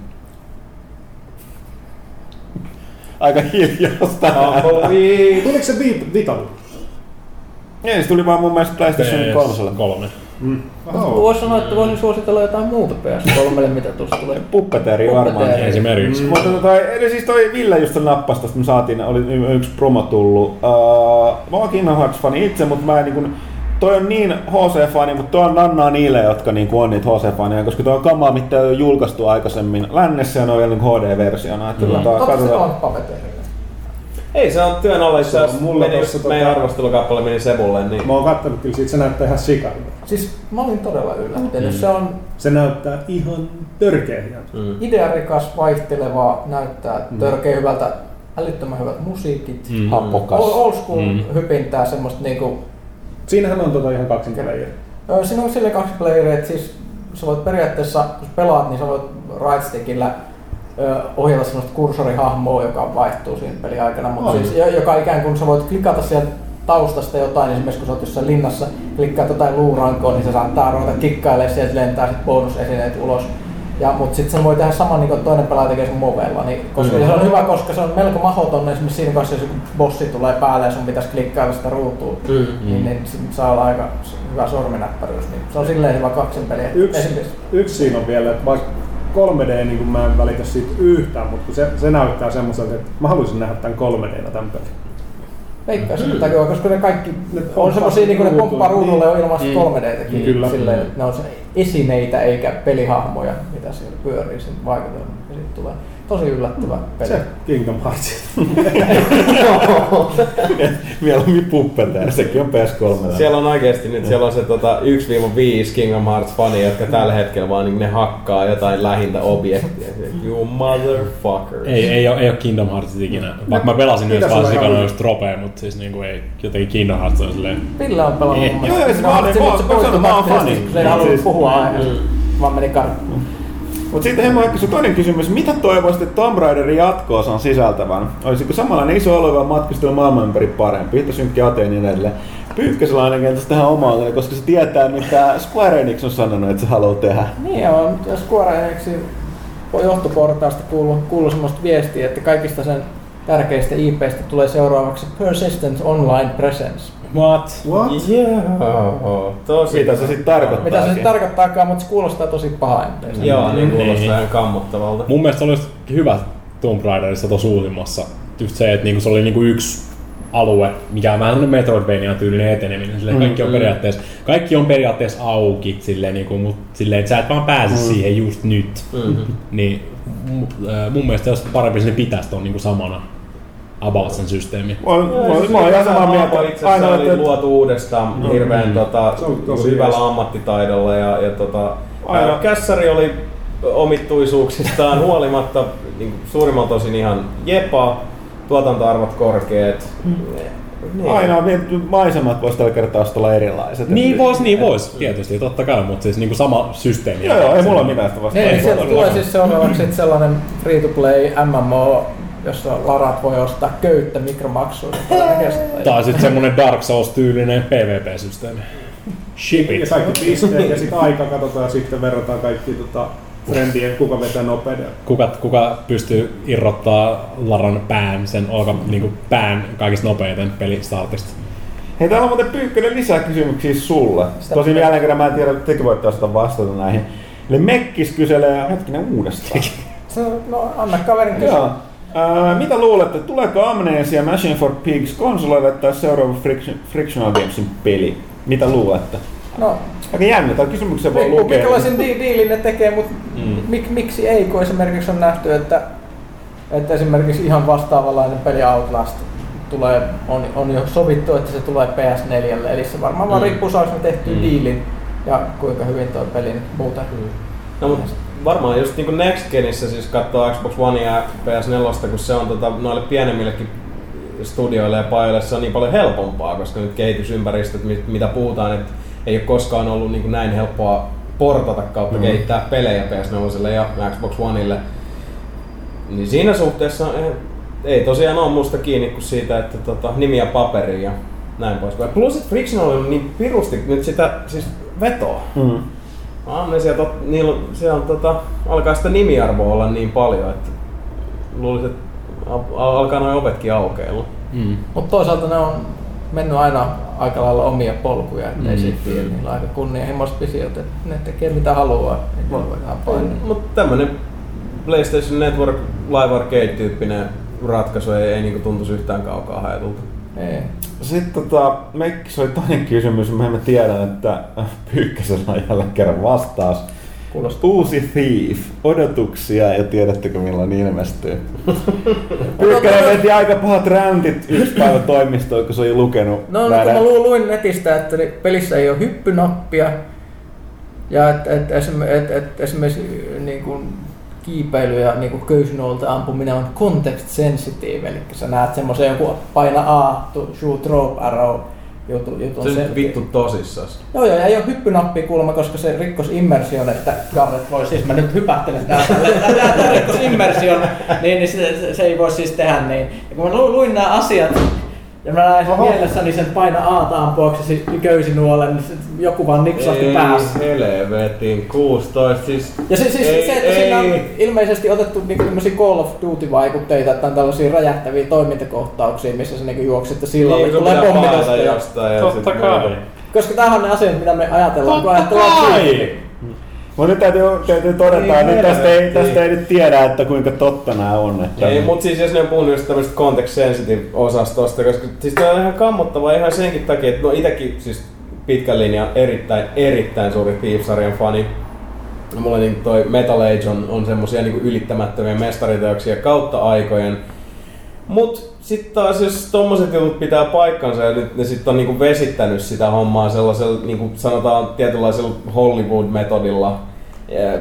Speaker 1: Aika hiljasta.
Speaker 8: Tuliko se Vitalle?
Speaker 1: Ei, se tuli vaan mun mielestä PlayStation 3.
Speaker 5: Kolme.
Speaker 6: Voisi sanoa, että voisin suositella jotain muuta PS3, mitä tuossa tulee.
Speaker 1: Puppeteri varmaan.
Speaker 5: Esimerkiksi.
Speaker 1: Mutta tota, eli siis toi Ville just sen nappasi tosta, me saatiin, oli yksi promo tullut. Uh, mä oon Kingdom Hearts-fani itse, mutta mä en niin kun, toi on niin HC-fani, mutta toi on nannaa niille, jotka niin on niitä HC-faneja, koska toi on kamaa, mitä ei ole julkaistu aikaisemmin lännessä ja ne on vielä niin HD-versiona. Että
Speaker 5: Mm.
Speaker 1: tota,
Speaker 6: Totta se on.
Speaker 3: Ei, se on työn alla,
Speaker 8: Se on
Speaker 3: jos
Speaker 8: mulla
Speaker 3: meni
Speaker 8: tossa
Speaker 3: just meidän
Speaker 8: tota-
Speaker 3: arvostelukappale meni Sebulle, niin
Speaker 8: Mä oon kattonut kyllä siitä, se näyttää ihan sikalta.
Speaker 6: Siis mä olin todella yllättynyt. Se on
Speaker 8: Se näyttää ihan törkeä hieno.
Speaker 3: mm.
Speaker 6: idearikas, vaihteleva, näyttää törkeä hyvältä, älyttömän hyvät musiikit.
Speaker 5: Mm.
Speaker 1: Happokas.
Speaker 6: Old, old school
Speaker 5: Mm.
Speaker 6: hypintää semmoista niinku...
Speaker 8: Siinähän on tota ihan kaksin.
Speaker 6: Ö, Siinä on silleen kaksi playeria, että siis sä voit periaatteessa, sä pelaat, niin sä voit right stickillä ö, ohjata semmoista kursorihahmoa, joka vaihtuu siinä pelin aikana, mutta siis, jo- joka ikään kuin sä voit klikata sieltä taustasta jotain, esimerkiksi kun sä oot jossain linnassa, klikkaat jotain luurankoa, niin se saattaa ruveta kikkailemaan sieltä lentää sit bonusesineet ulos. Ja, mutta sitten sen voi tehdä saman niin kuin toinen pelaaja tekee sun movella. Niin, koska
Speaker 3: Mm.
Speaker 6: se on hyvä, koska se on melko mahdoton esimerkiksi siinä kanssa, jos joku bossi tulee päälle ja sun pitäisi klikkailla sitä ruutua.
Speaker 3: Mm.
Speaker 6: Niin, niin sit saa olla aika hyvä sorminäppäryys. Niin se on silleen hyvä kaksin peli.
Speaker 8: Yksi,
Speaker 6: Esimerkiksi
Speaker 8: yksi siinä on vielä, että vaikka 3D, niin kuin mä en välitä siitä yhtään, mutta kun se, se näyttää semmoiselta, että mä haluaisin nähdä tämän 3D tämän pelin.
Speaker 6: veikkaisin mm. takia, koska ne kaikki
Speaker 8: Ne
Speaker 6: on semmosia, niin kuin ne pomppaa ruudulle
Speaker 8: Niin.
Speaker 6: jo ilmasta
Speaker 3: Mm.
Speaker 6: 3D-täkin.
Speaker 8: Kyllä.
Speaker 6: Silleen, ne on se esineitä eikä pelihahmoja, mitä siellä pyörii sen vaikutelma. Ja sitten tulee tosi yllättävä peli.
Speaker 8: Se Kingdom Hearts.
Speaker 1: Mieluummin Puppeteri, sekin on PS3.
Speaker 3: Siellä on oikeesti nyt, siellä on se tota, 1-5 Kingdom Hearts fani, jotka tällä hetkellä vaan niin ne hakkaa jotain lähintä objektia. You motherfucker.
Speaker 5: Ei, ei, ole, ei ole Kingdom Hearts ikinä. Vaikka mä pelasin myös vaan sikana just tropea, mutta siis niinku ei, jotenkin Kingdom Hearts on silleen...
Speaker 6: Ville on pelannut
Speaker 1: joo, joo, mä olen-
Speaker 6: se,
Speaker 1: mä-
Speaker 6: Backfastista,
Speaker 1: fani.
Speaker 6: se ei halunnut
Speaker 1: Siis-
Speaker 6: puhua aiheesta, vaan meni karkuun.
Speaker 1: Mutta sitten Hemmo Heikkisen toinen kysymys, mitä toivoisit, että Tomb Raiderin jatkoosan sisältävän? Olisiko samanlainen iso oleva matkustelu maailman ympäri parempi, yhtä synkkä Ateen niin edelleen? Pyykkäsellä ainakin entäs tähän omaan, koska se tietää, mitä Square Enix on sanonut, että se haluaa tehdä.
Speaker 6: Niin on, Square Enixin johtoportaasta kuuluu, kuuluu semmoista viestiä, että kaikista sen tärkeistä IPistä tulee seuraavaksi Persistent Online Presence.
Speaker 5: What?
Speaker 8: What?
Speaker 3: Joo, tosi.
Speaker 1: Mitä se sitten tarkoittaa?
Speaker 6: Mitä se sitten tarkoittaakaan, mutta se kuulostaa tosi pahain.
Speaker 3: Joo, niin kuulostaa
Speaker 5: Niin.
Speaker 3: ihan kammottavalta.
Speaker 5: Mun mielestä oli just hyvä Tomb Raiderissa tuossa uusimmassa. Just se, että niinku se oli niinku yksi alue, mikä on vähän sellainen Metroidvania tyylinen eteneminen. Silleen,
Speaker 2: Mm,
Speaker 5: kaikki, on periaatteessa, kaikki on periaatteessa auki, silleen, niin kuin, mutta silleen, että sä et vaan pääse siihen just nyt.
Speaker 3: Mm-hmm.
Speaker 5: Niin äh, mun mielestä olisi parempi, että ne pitäisi ton niin kuin samana about sen systeemi.
Speaker 1: Mä mä oon- mä oon ihan samaa mieltä.
Speaker 3: Itse
Speaker 1: Aina,
Speaker 3: oli
Speaker 1: että
Speaker 3: luotu uudestaan hirveän
Speaker 5: Mm.
Speaker 3: tota, hyvällä
Speaker 8: jees.
Speaker 3: ammattitaidolla ja, ja tota,
Speaker 1: Aina.
Speaker 3: ää, kässäri oli omittuisuuksistaan huolimatta niin kuin suurimmalta osin ihan jepa, tuotantoarvot korkeat. Niin.
Speaker 1: Aina on mietitty, maisemat voisi tällä kertaa olla erilaiset.
Speaker 5: Niin
Speaker 1: Et-
Speaker 5: vois, niin vois, tietysti, totta kai, mutta siis niin kuin sama systeemi.
Speaker 1: Joo, joo, ei mulla mitään sitä vastaan.
Speaker 6: Niin,
Speaker 1: Ei
Speaker 6: sieltä tulee siis seuraavaksi sellainen free-to-play MMO, jossa larat voi ostaa köyttä todennäköisesti.
Speaker 5: Tai sitten semmonen Dark Souls-tyylinen PvP-systeemi. Ship
Speaker 8: Ja
Speaker 5: it.
Speaker 8: kaikki pisteet ja sitten aika katsotaan ja sitten verrataan kaikki tota, friendien, kuka vetää nopeuden.
Speaker 5: Kuka, kuka pystyy irrottaa Laran pään, sen olka, niin pään kaikista nopeiten pelistartista.
Speaker 1: Hei, täällä on muuten Pyykkönen lisää kysymyksiä sulle.
Speaker 6: Sitä
Speaker 1: Tosin jälleen kerran mä en tiedä, että tekin voitte osata vastata näihin. Eli Mekkis kyselee hetkinen uudestaan.
Speaker 6: Se on- No, anna kaverin kysyä.
Speaker 1: Ää, mitä luulette, tuleeko Amnesia Machine for Pigs konsoleille tai seuraava Friction, Frictional Gamesin peli? Mitä luulette?
Speaker 6: No,
Speaker 1: Aika jännä, tämä kysymyksen voi lukea.
Speaker 6: minkälaisen di- diilin ne tekee, mutta mik, miksi ei, kun esimerkiksi on nähty, että, että esimerkiksi ihan vastaavanlainen peli Outlast tulee, on, on jo sovittu, että se tulee PS4, eli se varmaan vaan
Speaker 3: Mm.
Speaker 6: riippuu saako ne tehtyä
Speaker 3: Mm.
Speaker 6: diilin ja kuinka hyvin tuo peli nyt muuten.
Speaker 3: No, mutta varmaan just niin Next Genissä siis katsoo Xbox One ja PS4, kun se on tota, noille pienemmillekin studioille ja pajoille se on niin paljon helpompaa, koska nyt kehitysympäristöt, mit- mitä puhutaan, että ei ole koskaan ollut niin näin helppoa portata kautta mm. kehittää pelejä PS4 ja Xbox Oneille. Niin siinä suhteessa eh, ei tosiaan ole musta kiinni kuin siitä, että tota, nimiä paperiin ja näin poispäin. Plus, että Frictional on niin pirusti nyt sitä siis vetoa.
Speaker 1: Mm.
Speaker 3: Amnesia, tot, niillä, on- siellä on, tota, alkaa sitä nimiarvoa olla niin paljon, että luulisin, että al- al- alkaa noin ovetkin aukeilla.
Speaker 5: Mm.
Speaker 6: Mutta toisaalta ne on mennyt aina aika lailla omia polkuja, ettei
Speaker 5: Mm.
Speaker 6: tiedä. Niillä on aika kunnianhimoiset visiot, että ne tekee mitä haluaa. Niin no, voidaan painaa.
Speaker 3: Mutta tämmönen PlayStation Network Live Arcade-tyyppinen ratkaisu ei, ei niinku tuntuisi yhtään kaukaa haetulta.
Speaker 6: Ei.
Speaker 1: Sitten tota, Mekkis oli toinen kysymys, mä en tiedä, että Pyykkäsellä on jälleen kerran vastaus.
Speaker 6: Kuulostaa.
Speaker 1: Uusi Thief, odotuksia ja tiedättekö milloin ilmestyy? Pyykkänen veti aika pahat räntit yksi päivä toimistoon, kun se oli lukenut
Speaker 6: No, no kun mä lu- luin netistä, että pelissä ei ole hyppynappia ja että et, esim, et, et, esimerkiksi niin kuin kiipeily ja niin köysynuolta ampuminen on context sensitive, eli sä näet semmoisen joku paina A, to shoot rope arrow jutu, jutun.
Speaker 3: Se on
Speaker 6: se-
Speaker 3: nyt vittu tosissas.
Speaker 6: Joo, joo, ja ei ole hyppynappia kuulemma, koska se rikkos immersion, että Garret voi siis, mä nyt hypähtelen täällä, täällä tää rikkos immersion, niin, niin se, se, ei voi siis tehdä niin. Ja kun mä lu- luin nämä asiat, ja mä näin mielessäni sen paina A ampuaksesi köysinuolen, niin se, joku vaan niksahti päässä.
Speaker 3: helvetin 16, siis...
Speaker 6: Ja se, siis
Speaker 3: ei,
Speaker 6: se, että
Speaker 3: ei,
Speaker 6: siinä on ilmeisesti otettu niinku tämmöisiä Call of Duty-vaikutteita, että on tällaisia räjähtäviä toimintakohtauksia, missä sä niinku juokset sillalle,
Speaker 3: niin,
Speaker 6: niin,
Speaker 3: kun
Speaker 6: tulee
Speaker 3: pitää
Speaker 6: pommitusta. Ja,
Speaker 3: jostain ja
Speaker 5: Totta
Speaker 3: sit
Speaker 5: kai.
Speaker 6: koska tämähän on ne asiat, mitä me ajatellaan, kun
Speaker 5: Totta
Speaker 6: ajatellaan
Speaker 5: kai!
Speaker 6: filmiä.
Speaker 1: Mutta nyt täytyy, täytyy todeta,
Speaker 3: Niin,
Speaker 1: että nyt tästä ei,
Speaker 3: helvetti.
Speaker 1: tästä ei nyt tiedä, että kuinka totta nämä on. Että
Speaker 3: Ei, mutta siis jos ne on puhunut just tämmöistä context sensitive osastosta, koska siis tää on ihan kammottavaa ihan senkin takia, että no itekin siis pitkän linjan erittäin, erittäin suuri Thief-sarjan fani. Ja Mulla niin toi Metal Age on, on semmosia niin ylittämättömiä mestariteoksia kautta aikojen. Mut sit taas jos tommoset jutut pitää paikkansa ja nyt ne sit on niinku vesittänyt sitä hommaa sellaisella niinku sanotaan tietynlaisella Hollywood-metodilla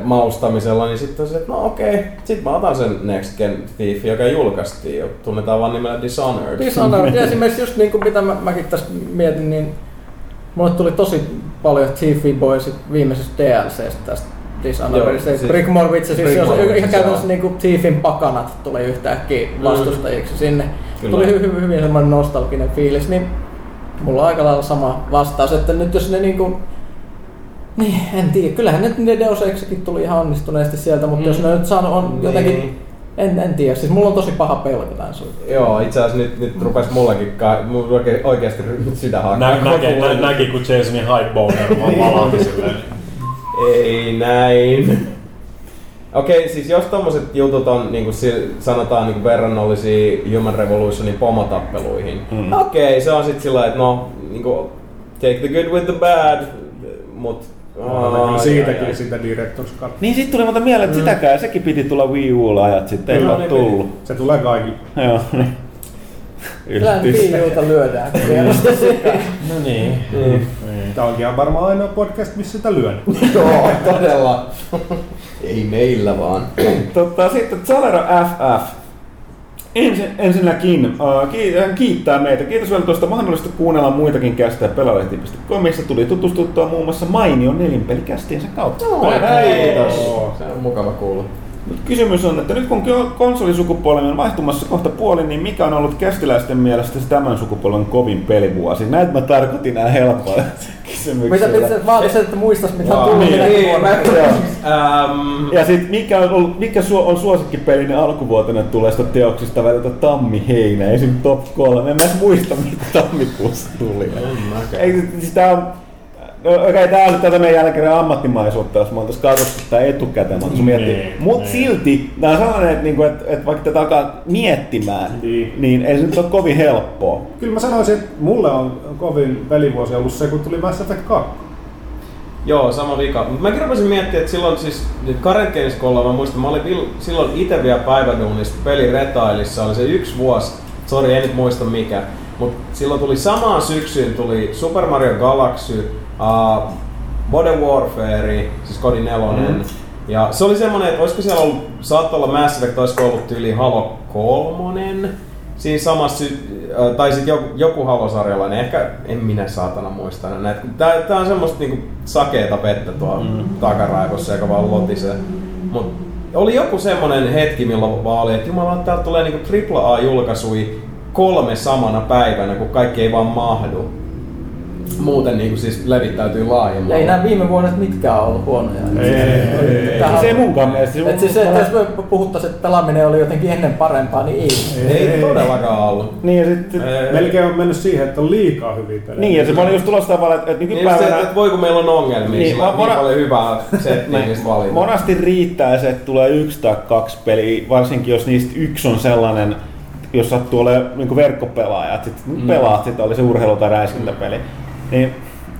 Speaker 3: maustamisella, niin sitten on se, että no okei, sit mä otan sen Next Gen Thief, joka julkaistiin tunnetaan vaan nimellä Dishonored.
Speaker 6: Dishonored, ja esimerkiksi just niin kuin mitä mä, mäkin tässä mietin, niin mulle tuli tosi paljon TV Boys viimeisestä DLCstä tästä Dishonoredista. Siis Brick Morbitsa, siis
Speaker 3: Morbitsa,
Speaker 6: ihan käytännössä niin kuin Thiefin pakanat tuli yhtäkkiä vastustajiksi sinne.
Speaker 3: Kyllä.
Speaker 6: Tuli hy- hy- hyvin semmoinen nostalginen fiilis, niin mulla on aika lailla sama vastaus, että nyt jos ne niinku niin, en tiedä. Kyllähän nyt ne Deus Exekin tuli ihan onnistuneesti sieltä, mutta mm. jos ne nyt saanut on jotenkin...
Speaker 3: Niin.
Speaker 6: En, en tiedä, siis mulla on tosi paha pelko tämän suhteen.
Speaker 3: Joo, itse asiassa nyt, nyt rupes mullakin ka- mulla oikein, oikeasti sydän hakkaa.
Speaker 5: Nä, näki, nä, näki, kun Jasonin hypeboner vaan valahti silleen.
Speaker 3: Ei näin. Okei, siis jos tommoset jutut on, niin kuin sanotaan, niin kuin verrannollisia Human Revolutionin pomotappeluihin, mm. okei, se on sitten sillä että no, niin kuin, take the good with the bad, mut
Speaker 8: Oh, siitäkin sitä Director's Cut.
Speaker 1: Niin sit tuli monta mieleen, että mm. sitäkään, sekin piti tulla Wii Ulla ajat sitten, ei no, ole niin tullut. Piti.
Speaker 8: Se tulee kaikille.
Speaker 1: Joo, niin.
Speaker 6: Kyllä Wii Uta lyödään.
Speaker 3: no niin.
Speaker 8: Mm. Tämä onkin varmaan ainoa podcast, missä sitä lyön.
Speaker 3: Joo, todella. Ei meillä vaan.
Speaker 1: Totta, sitten Zalero FF. Ensin, ensinnäkin uh, kiittää meitä. Kiitos vielä tuosta mahdollisuudesta kuunnella muitakin kästejä pelalehti.comissa. Tuli tutustuttua muun muassa Mainion nelinpelikästiensä kautta.
Speaker 3: No, kiitos. Se on mukava kuulla.
Speaker 1: Nyt kysymys on, että nyt kun konsolisukupolven on vaihtumassa kohta puoli, niin mikä on ollut kästiläisten mielestä se tämän sukupolven kovin pelivuosi? Näitä mä tarkoitin nämä helppoja kysymyksiä.
Speaker 6: Mitä pitää vaatia että muistas mitä on tullut? Niin, niin,
Speaker 1: um, ja sitten mikä on, ollut, mikä su, on suosikkipelinen alkuvuotena tulleista teoksista välillä tammi-heinä, esim. top 3. En mä edes muista, mitä tammikuussa tuli. Ei, siis tää on No okei, okay, tää on tätä meidän jälkeen ammattimaisuutta, jos mä oon tässä katsottu tää etukäteen, mutta niin, Mut niin. silti, tää on sellainen, että, niinku, että, että vaikka tätä alkaa miettimään, niin. niin ei se nyt ole kovin helppoa.
Speaker 8: Kyllä mä sanoisin, että mulle on kovin pelivuosi ollut se, kun tuli Mass Effect 2.
Speaker 3: Joo, sama vika. Mutta mäkin rupesin miettimään, että silloin siis Current mä muistan, mä olin silloin itse vielä päiväduunissa peliretailissa, oli se yksi vuosi, sori en nyt muista mikä, mutta silloin tuli samaan syksyyn tuli Super Mario Galaxy, Uh, Modern Warfare, siis Kodi 4. Mm. Ja se oli semmonen, että olisiko siellä ollut, saattoi olla Mass Effect, olisiko ollut yli Halo 3. Siinä samassa, äh, tai sitten joku, joku Halo-sarjalainen, ehkä en minä saatana muista näitä. Tää, tää on semmoista niinku sakeeta vettä tuolla mm. takaraivossa, joka vaan lotisee. Mut oli joku semmonen hetki, milloin vaan oli, että jumala, täältä tulee niinku AAA-julkaisui kolme samana päivänä, kun kaikki ei vaan mahdu muuten niin kuin siis levittäytyy laajemmin.
Speaker 6: Ei nämä viime vuodet mitkään ollut huonoja.
Speaker 1: Ei, ei, ei, ei. Se ei munkaan mielestä.
Speaker 6: Et siis, että jos me puhuttaisiin, että pelaaminen oli jotenkin ennen parempaa, niin ei.
Speaker 3: Ei, ei todellakaan ollut.
Speaker 8: Niin, ja sitten melkein on mennyt siihen, että on liikaa hyviä pelejä.
Speaker 1: Niin, ja se oli just tulossa tavalla, että nykypäivänä...
Speaker 3: Niin, että voi kun meillä on ongelmia, niin, sillä on niin paljon hyvää settiä niistä valita.
Speaker 1: Monasti riittää se, että tulee yksi tai kaksi peliä, varsinkin jos niistä yksi on sellainen, jos sattuu olemaan niin verkkopelaaja, että sit mm. pelaat sitä, oli se urheilu- tai räiskintäpeli. Mm niin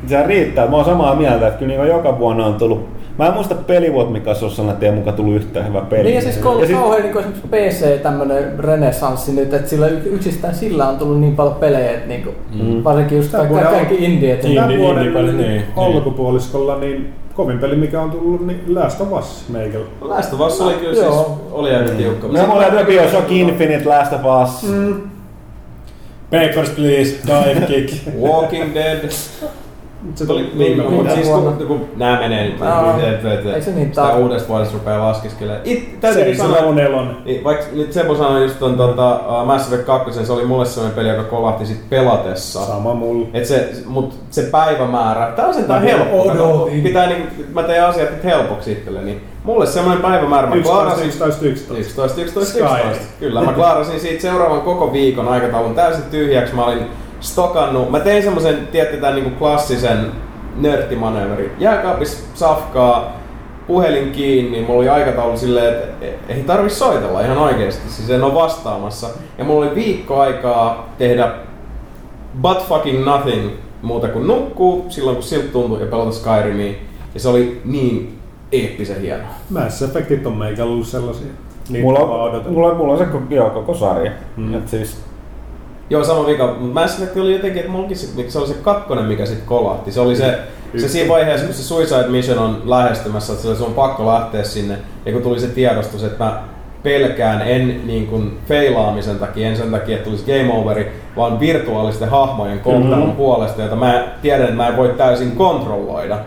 Speaker 1: se riittää. Mä oon samaa mieltä, että kyllä niin joka vuonna on tullut Mä en muista pelivuot, mikä se on sellainen teidän mukaan tullut yhtään hyvä peli.
Speaker 6: Niin ja siis kun on kauhean niin esimerkiksi PC tämmönen renesanssi nyt, että sillä yksistään sillä on tullut niin paljon pelejä, että niin kuin, mm. varsinkin just kaikki, kaikki indie.
Speaker 8: Tämän vuoden niin, niin, alkupuoliskolla niin kovin peli, mikä on tullut, niin Last of Us meikällä.
Speaker 3: Last of Us oli kyllä siis, oli aika tiukka.
Speaker 1: No, mulla oli Bioshock Infinite, Last of Us. Mm.
Speaker 5: Papers, please, dive kick.
Speaker 3: Walking Dead. Se tuli viime vuonna. Siis kun, kun nää menee nyt, no, niin, et, et, et, niin sitä uudesta vuodesta rupeaa laskiskelemaan. It,
Speaker 8: täytyy se sanoa, on elon.
Speaker 3: Niin, vaikka nyt Seppo sanoi just ton tota, uh, Mass Effect 2, se oli mulle sellainen peli, joka kolahti sit pelatessa.
Speaker 8: Sama mulla.
Speaker 3: Et se, mut se päivämäärä, tää on sentään helppo. Odotin. Pitää niin, mä teen asiat nyt helpoksi itselle, niin mulle semmoinen päivämäärä. Mä
Speaker 8: 11, 11, 11.
Speaker 3: 11, 11, 11. Kyllä, mä klaarasin siitä seuraavan koko viikon aikataulun täysin tyhjäksi. Mä olin stokannut, mä tein semmoisen, tiedätte tämän niin klassisen nörttimanööveri. Jääkaapis safkaa, puhelin kiinni, mulla oli aikataulu silleen, että ei tarvi soitella ihan oikeesti, siis en ole vastaamassa. Ja mulla oli viikko aikaa tehdä but fucking nothing muuta kuin nukkuu silloin kun siltä tuntui ja pelata Skyrimia. Ja se oli niin eeppisen hieno.
Speaker 8: Mass Effectit on meikä ollut sellaisia.
Speaker 1: mulla, on, mulla, mulla on se joo, koko sarja. Mm. Et siis
Speaker 3: Joo, sama vika. Mass Effect oli jotenkin, että mulkin se oli se kakkonen, mikä sitten kolahti. Se oli se, se siinä vaiheessa, kun se Suicide Mission on lähestymässä, että se on pakko lähteä sinne. Ja kun tuli se tiedostus, että mä pelkään en niin kuin feilaamisen takia, en sen takia, että tulisi game overi, vaan virtuaalisten hahmojen kohtalon mm-hmm. puolesta, jota mä tiedän, että mä en voi täysin kontrolloida.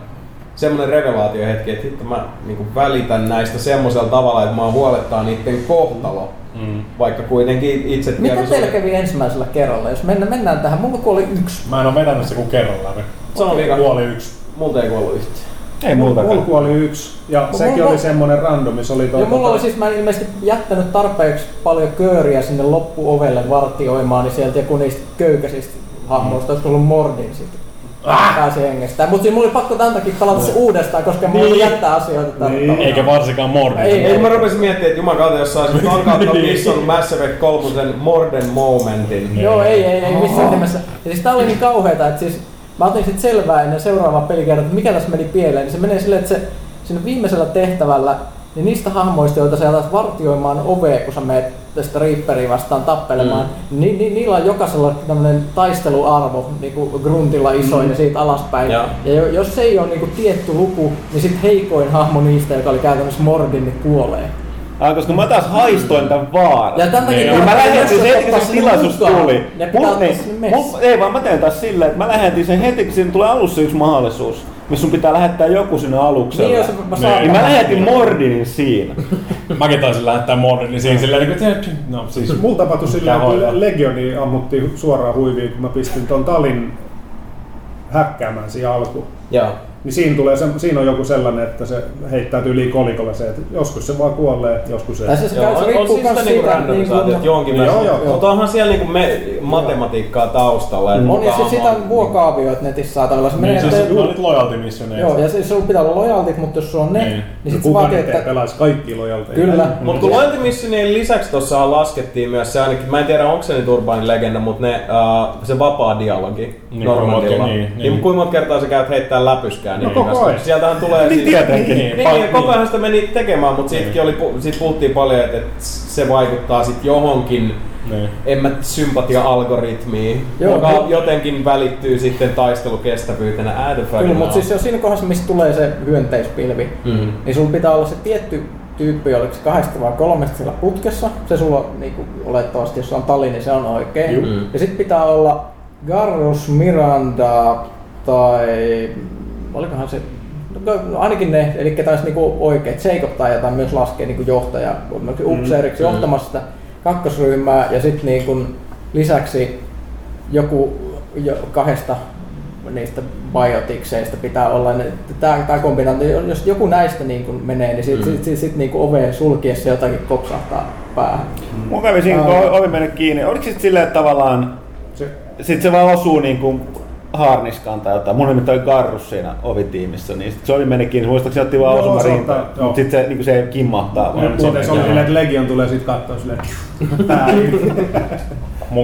Speaker 3: Semmoinen revelaatiohetki, että hitto mä niin kuin välitän näistä semmoisella tavalla, että mä huolettaa niiden kohtalo. Mm. Vaikka kuitenkin itse
Speaker 6: Mitä teillä kävi ensimmäisellä kerralla? Jos mennään, mennään tähän, mulla kuoli yksi.
Speaker 5: Mä en ole vetänyt se kuin kerralla.
Speaker 3: Se on vika.
Speaker 5: Kuoli yksi.
Speaker 3: Multa ei kuollut yhtään.
Speaker 8: Ei multa. Mulla kuoli yksi. Ja no, sekin mulla, oli semmonen randomi. Se oli
Speaker 6: tuota, mulla oli siis, mä en ilmeisesti jättänyt tarpeeksi paljon kööriä sinne loppuovelle vartioimaan, niin sieltä joku niistä köykäisistä hahmoista, mm. olisi ollut Mordin sitten. Pääsi hengestään. Mutta siinä mulla oli pakko tämän takia palata se uudestaan, koska mulla oli jättää asioita tänne.
Speaker 8: Niin.
Speaker 5: Eikä varsinkaan Mordin.
Speaker 6: Ei,
Speaker 3: Ei, mä rupesin miettimään, että jumakauta, jos saisit tankauttaa missä on Mass Effect 3 Morden Momentin.
Speaker 6: Joo, ei, ei, ei missään nimessä. Ja siis tää oli niin kauheeta, että siis mä otin sit selvää ennen seuraavaa pelikertaa, että mikä tässä meni pieleen. Niin se menee silleen, että se siinä viimeisellä tehtävällä, niin niistä hahmoista, joita sä alat vartioimaan ovea, kun sä menet tästä Reaperia vastaan tappelemaan, mm. ni, ni, niillä on jokaisella tämmöinen taisteluarvo, niin kuin gruntilla isoin mm. ja siitä alaspäin. Ja jo- jos se ei ole niin kuin tietty luku, niin sit heikoin hahmo niistä, joka oli käytännössä Mordin, niin kuolee.
Speaker 1: Ah, koska mä taas haistoin tämän vaaran.
Speaker 6: Ja tämän takia
Speaker 1: Niin, mä lähetin sen heti, kun se tilaisuus tuli.
Speaker 6: Ne pitää
Speaker 1: Mut niin, mut- ei vaan mä teen taas silleen, että mä lähetin sen heti, kun siinä tulee alussa yksi mahdollisuus, missä sun pitää lähettää joku sinne alukselle.
Speaker 6: Niin, jos mä saan
Speaker 1: niin mä lähetin Mordinin siinä.
Speaker 5: Mäkin taisin lähettää Mordin siinä silleen, niin kuin, että no siis...
Speaker 8: Mulla tapahtui
Speaker 5: hoitaa?
Speaker 8: että Legioni ammuttiin suoraan huiviin, kun mä pistin ton talin häkkäämään siihen alkuun.
Speaker 3: Joo.
Speaker 8: Niin siinä, tulee se, siinä on joku sellainen, että se heittäytyy yli kolikolle se, että joskus se vaan kuolee, joskus ei.
Speaker 6: Se,
Speaker 3: Joo,
Speaker 6: se
Speaker 3: on, on siis niinku
Speaker 6: siitä,
Speaker 3: randomisaatiot
Speaker 6: niin
Speaker 3: johonkin
Speaker 8: Joo,
Speaker 3: verran.
Speaker 8: joo.
Speaker 3: Mutta onhan siellä niinku me, matematiikkaa taustalla. että
Speaker 6: On ja siis sitä
Speaker 3: on-
Speaker 6: vuokaavioita netissä saatavilla. Se
Speaker 5: Niin,
Speaker 6: menee,
Speaker 5: siis on nyt loyalty missioneja.
Speaker 6: Joo, ja siis sulla pitää olla lojaltit, mutta jos sulla on ne,
Speaker 5: Niin.
Speaker 6: niin, niin sit se vaatii, että...
Speaker 8: pelaisi kaikki lojalteja.
Speaker 6: Kyllä.
Speaker 3: Mutta kun Loyalty Missionien lisäksi tuossa laskettiin myös se ainakin, mä en tiedä onko se nyt Urbanin legenda, mutta ne, uh, se vapaa dialogi
Speaker 5: Niin,
Speaker 3: Normandilla. Niin,
Speaker 5: niin, niin.
Speaker 3: kuinka monta kertaa sä käyt heittää läpyskää
Speaker 8: No
Speaker 3: niiden
Speaker 8: koko ajan.
Speaker 3: Sieltähän tulee...
Speaker 1: Niin,
Speaker 3: sit-
Speaker 1: tietenkin.
Speaker 3: Niin, niin, ja koko ajan sitä meni tekemään, mutta siitäkin oli, pu- siitä puhuttiin paljon, että, että se vaikuttaa sit johonkin
Speaker 5: Niin.
Speaker 3: en mä sympatia-algoritmiin,
Speaker 6: Joo,
Speaker 3: joka
Speaker 6: kyllä.
Speaker 3: jotenkin välittyy sitten taistelukestävyytenä Adelfragin
Speaker 6: Kyllä, mutta siis se on siinä kohdassa, missä tulee se hyönteispilvi,
Speaker 3: mm.
Speaker 6: niin sulla pitää olla se tietty tyyppi, oliko se kahdesta vai kolmesta siellä putkessa. Se sulla niin kuin, olettavasti, jos on tali, niin se on oikein.
Speaker 3: Juu. Mm.
Speaker 6: Ja sitten pitää olla Garrus, Miranda tai olikohan se no, ainakin ne, eli taisi niinku oikeet, Jacob tai jotain myös laskee niinku johtaja, upseeriksi
Speaker 3: Mm.
Speaker 6: johtamassa sitä kakkosryhmää ja sitten niinku lisäksi joku jo, kahdesta niistä biotikseista pitää olla. Tämä, tämä kombinaatio, jos joku näistä niin kuin menee, niin sitten
Speaker 3: Mm.
Speaker 6: sit, sit, sit, niin oveen sulkiessa jotakin kopsahtaa päähän.
Speaker 1: Mun kävi siinä, kun ovi meni kiinni. Oliko sitten silleen, että tavallaan
Speaker 8: Se,
Speaker 1: sit se vaan osuu niin kuin haarniskaan tai jotain. Mun nimittäin oli Garrus siinä ovitiimissä, niin sit se ovi meni kiinni. Muistaakseni se otti vaan osuma
Speaker 8: se
Speaker 1: rintaan. Mutta sitten se, niin se kimmahtaa vaan.
Speaker 8: se oli silleen, että Legion tulee sit kattoo silleen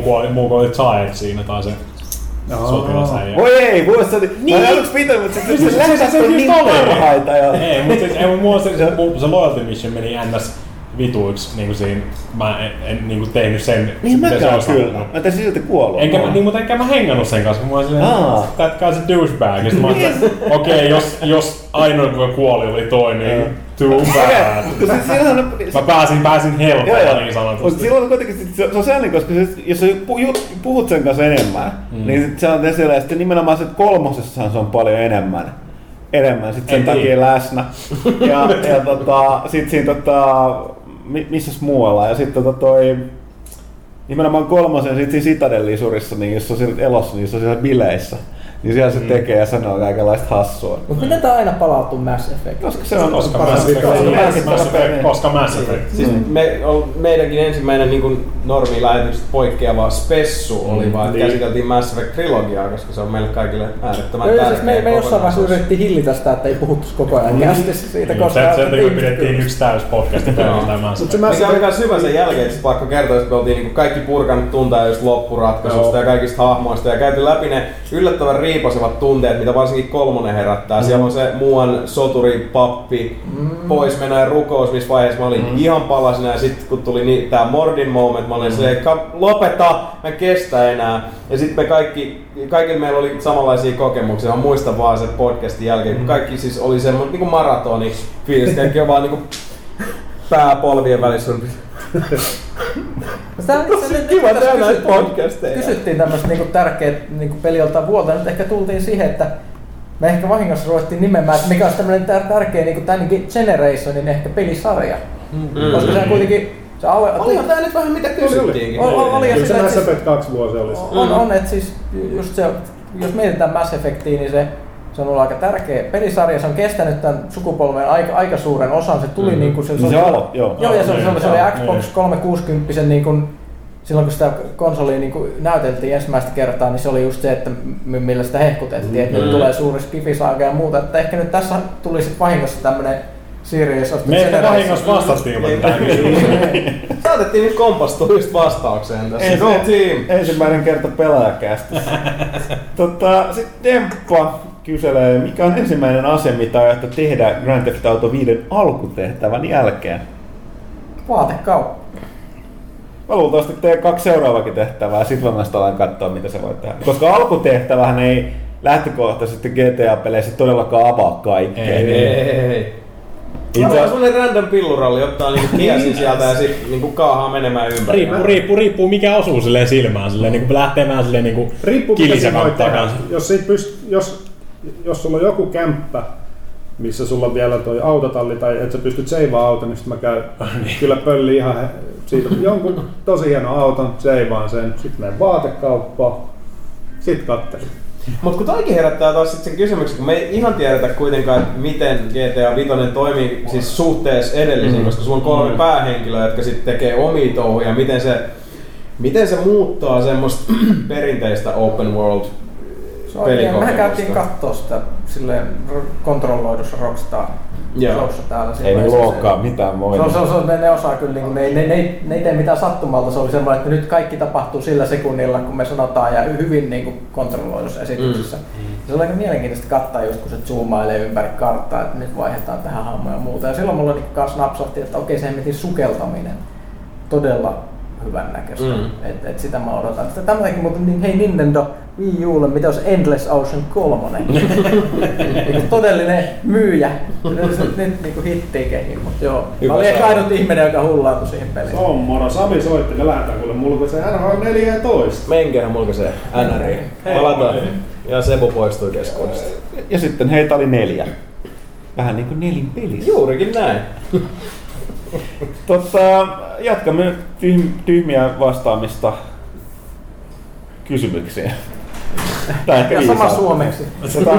Speaker 5: kun oli, mun kun oli Chaet siinä tai se.
Speaker 1: Niin.
Speaker 5: sotilasäijä.
Speaker 1: Voi ei, se oli... Niin. Mä en aluksi pitänyt, mutta se, se, se, se, se, se, on niin parhaita. Ja...
Speaker 5: Ei, mutta siis, ei, mulla se, se, mun- se loyalty mission meni ns vituiksi niin kuin siinä. Mä en, en niin kuin tehnyt sen,
Speaker 1: Niin
Speaker 5: mitä se
Speaker 1: kyllä. Mä tein silti kuollut.
Speaker 5: Enkä, mä- niin, mutta enkä mä hengannut sen kanssa, kun mä olin silleen, that guy's a douchebag. Ja mä että okei, okay, jos, jos ainoa joka kuoli oli toi, niin too bad.
Speaker 1: Siis on...
Speaker 5: Mä pääsin, pääsin helpolla niin
Speaker 1: Mutta
Speaker 5: sanotusti.
Speaker 1: silloin on kuitenkin se, se on sellainen, koska se, jos sä puhut sen kanssa enemmän, mm. niin sit se on esillä. Ja sitten nimenomaan se kolmosessahan se on paljon enemmän. Enemmän sit sen
Speaker 5: En
Speaker 1: takia
Speaker 5: tiedä.
Speaker 1: läsnä. Ja, ja tota, sit siinä tota, missäs muualla. Ja sitten tota toi, nimenomaan kolmosen sit siinä Citadel-lisurissa, niin jos on siellä elossa, niin se on siellä bileissä. Niin siellä se tekee ja sanoo kaikenlaista hassua.
Speaker 6: Mutta miten tämä aina palautuu Mass Effect?
Speaker 1: Koska se on
Speaker 5: Koska Mass Effect, koska Mass Effect,
Speaker 1: peli.
Speaker 5: koska Mass Effect.
Speaker 3: Siis
Speaker 1: Mm.
Speaker 3: me, meidänkin ensimmäinen niin normi-lähetyksestä poikkeava spessu oli vaan, että
Speaker 8: Niin.
Speaker 3: käsiteltiin Mass Effect trilogiaa, koska se on meille kaikille äärettömän
Speaker 6: Joo, ja
Speaker 3: tärkeä
Speaker 6: siis me, me jossain vaiheessa yritettiin hillitä sitä, että ei puhuttu koko ajan kästissä siitä,
Speaker 5: Niin,
Speaker 6: koska...
Speaker 5: sen, takia pidettiin yksi täys podcasti pelkästään Mass
Speaker 8: se
Speaker 5: Effect.
Speaker 3: Mikä oli myös hyvä sen jälkeen, että pakko kertoa, että me oltiin niinku kaikki purkanut tunteja just loppuratkaisusta ja kaikista hahmoista ja käytiin läpi ne yllättävän riipasevat tunteet, mitä varsinkin kolmonen herättää. Siellä on se muuan soturi, pappi, pois mennä ja rukous, missä vaiheessa mä olin ihan palasina ja sitten kun tuli niin, tää Mordin moment, mä olin silleen, "Ka- lopeta, mä kestä enää. Ja sitten me kaikki, kaikilla meillä oli samanlaisia kokemuksia. Mä muistan vaan sen podcastin jälkeen, kun kaikki siis oli semmoinen niinku maratoni fiilis, kaikki on vaan niinku pää polvien välissä.
Speaker 6: Sitä,
Speaker 3: Tosi
Speaker 6: se-
Speaker 3: kiva tehdä näitä
Speaker 6: kysyttiin-
Speaker 3: podcasteja.
Speaker 6: Kysyttiin tämmöistä niinku tärkeät niinku peliolta vuotta. Nyt ehkä tultiin siihen, että me ehkä vahingossa ruvettiin nimemään, että mikä olisi tämmöinen tär- tärkeä niinku tämän Generationin ehkä pelisarja.
Speaker 3: Mm.
Speaker 6: Koska sehän kuitenkin... Se ale,
Speaker 3: Olihan tää nyt vähän mitä kysyttiinkin.
Speaker 6: Oli, oli, oli
Speaker 8: Kyllä se Mass
Speaker 6: siis-
Speaker 8: Effect 2 vuosi olisi.
Speaker 6: on, on, että siis just se, jos mietitään Mass Effectia, niin se, se on ollut aika tärkeä pelisarja. Se on kestänyt tämän sukupolven aika, aika suuren osan. Se tuli
Speaker 3: Mm.
Speaker 6: niin kuin se,
Speaker 1: Se alo- joo.
Speaker 6: Joo, ja se, oli- se, oli, se oli
Speaker 5: Joo,
Speaker 6: Xbox
Speaker 5: niin.
Speaker 6: 360 niin kuin, silloin kun sitä konsolia niin kuin näyteltiin ensimmäistä kertaa, niin se oli just se, että millä sitä hehkutettiin, että nyt
Speaker 3: Mm.
Speaker 6: tulee suuri skifisaaga ja muuta. Että ehkä nyt tässä tuli sitten vahingossa tämmöinen Series of the
Speaker 5: Me ehkä
Speaker 6: Generation.
Speaker 5: vahingossa vastattiin jopa tähän kysymykseen.
Speaker 3: Saatettiin nyt kompastua just vastaukseen tässä.
Speaker 1: Ei,
Speaker 3: Go
Speaker 1: se-
Speaker 3: team!
Speaker 1: Ensimmäinen kerta pelaajakästissä. tota, Sitten Demppa kyselee, mikä on ensimmäinen ase, mitä ajatte tehdä Grand Theft Auto 5 alkutehtävän jälkeen?
Speaker 6: Vaatekauppa.
Speaker 1: Mä luultavasti teen kaksi seuraavakin tehtävää, sit mä vasta alan katsoa, mitä se voi tehdä. Koska alkutehtävähän ei lähtökohtaisesti GTA-peleissä todellakaan avaa kaikkea.
Speaker 5: Ei,
Speaker 3: Ei, ei, ei.
Speaker 1: Itse asiassa-
Speaker 3: semmonen random pilluralli, ottaa niinku kiesin sieltä ja sit niinku kaahaa menemään ympäri.
Speaker 5: Riippuu, riippuu, riippuu mikä osuu silleen silmään, silleen niin lähtee vähän silleen niin
Speaker 8: Riippuu
Speaker 5: kautta
Speaker 8: tehdä.
Speaker 5: kanssa.
Speaker 8: Jos, siitä pyst, jos, jos sulla on joku kämppä, missä sulla on vielä toi autotalli tai että sä pystyt seivaa auton, niin mä käyn kyllä pölli ihan siitä jonkun tosi hieno auton, seivaan sen, sitten menen vaatekauppaan, sit kattelin.
Speaker 3: Mut kun toikin herättää taas sit sen kysymyksen, kun me ei ihan tiedetä kuitenkaan, että miten GTA 5 toimii siis suhteessa edellisiin, mm. koska sulla on kolme mm. päähenkilöä, jotka sitten tekee omia touhuja, miten se, miten se muuttaa semmoista perinteistä open world
Speaker 6: Se ihan, mehän käytiin
Speaker 3: pelikokemusta.
Speaker 6: kattoo sitä silleen ro- kontrolloidussa Rockstar
Speaker 3: Joo.
Speaker 6: showssa täällä.
Speaker 1: Ei
Speaker 6: silloin.
Speaker 1: niinku
Speaker 6: Se-
Speaker 1: luokkaa mitään
Speaker 6: Se
Speaker 1: voi.
Speaker 6: on, se on, se on, ne, ne osaa kyllä, niin ne, ne, ne, ne ei tee mitään sattumalta, se oli semmoinen, että nyt kaikki tapahtuu sillä sekunnilla, kun me sanotaan, ja hyvin niin kuin kontrolloidussa esityksessä. Mm. Se oli aika mielenkiintoista katsoa just, kun se zoomailee ympäri karttaa, että nyt vaihdetaan tähän hahmoja ja muuta. Ja silloin mulla niin kanssa napsahti, että okei, se hemmetin sukeltaminen todella hyvän näköistä.
Speaker 3: Mm.
Speaker 6: Mm. Et, et sitä mä odotan. Sitten tämmöinenkin, mutta niin, hei Nintendo Wii Ulle, mitä olisi Endless Ocean 3? niin todellinen myyjä. Nyt, niin hittiin kehiin, mutta joo.
Speaker 3: Hyvä
Speaker 6: mä olin ehkä ainut ihminen, joka hullaantui siihen peliin.
Speaker 8: Se on moro, Sami soitti, me lähdetään kuule mulko se NHL 14.
Speaker 3: Menkerä mulko se NRI. Palataan. Ja Sebu poistui keskuudesta.
Speaker 1: Ja sitten heitä oli neljä. Vähän niinku nelin pelissä.
Speaker 3: Juurikin näin.
Speaker 1: Tota, jatkamme tyhm, tyhmiä vastaamista kysymyksiin. Tai ehkä
Speaker 6: Ja sama suomeksi.
Speaker 1: Tota,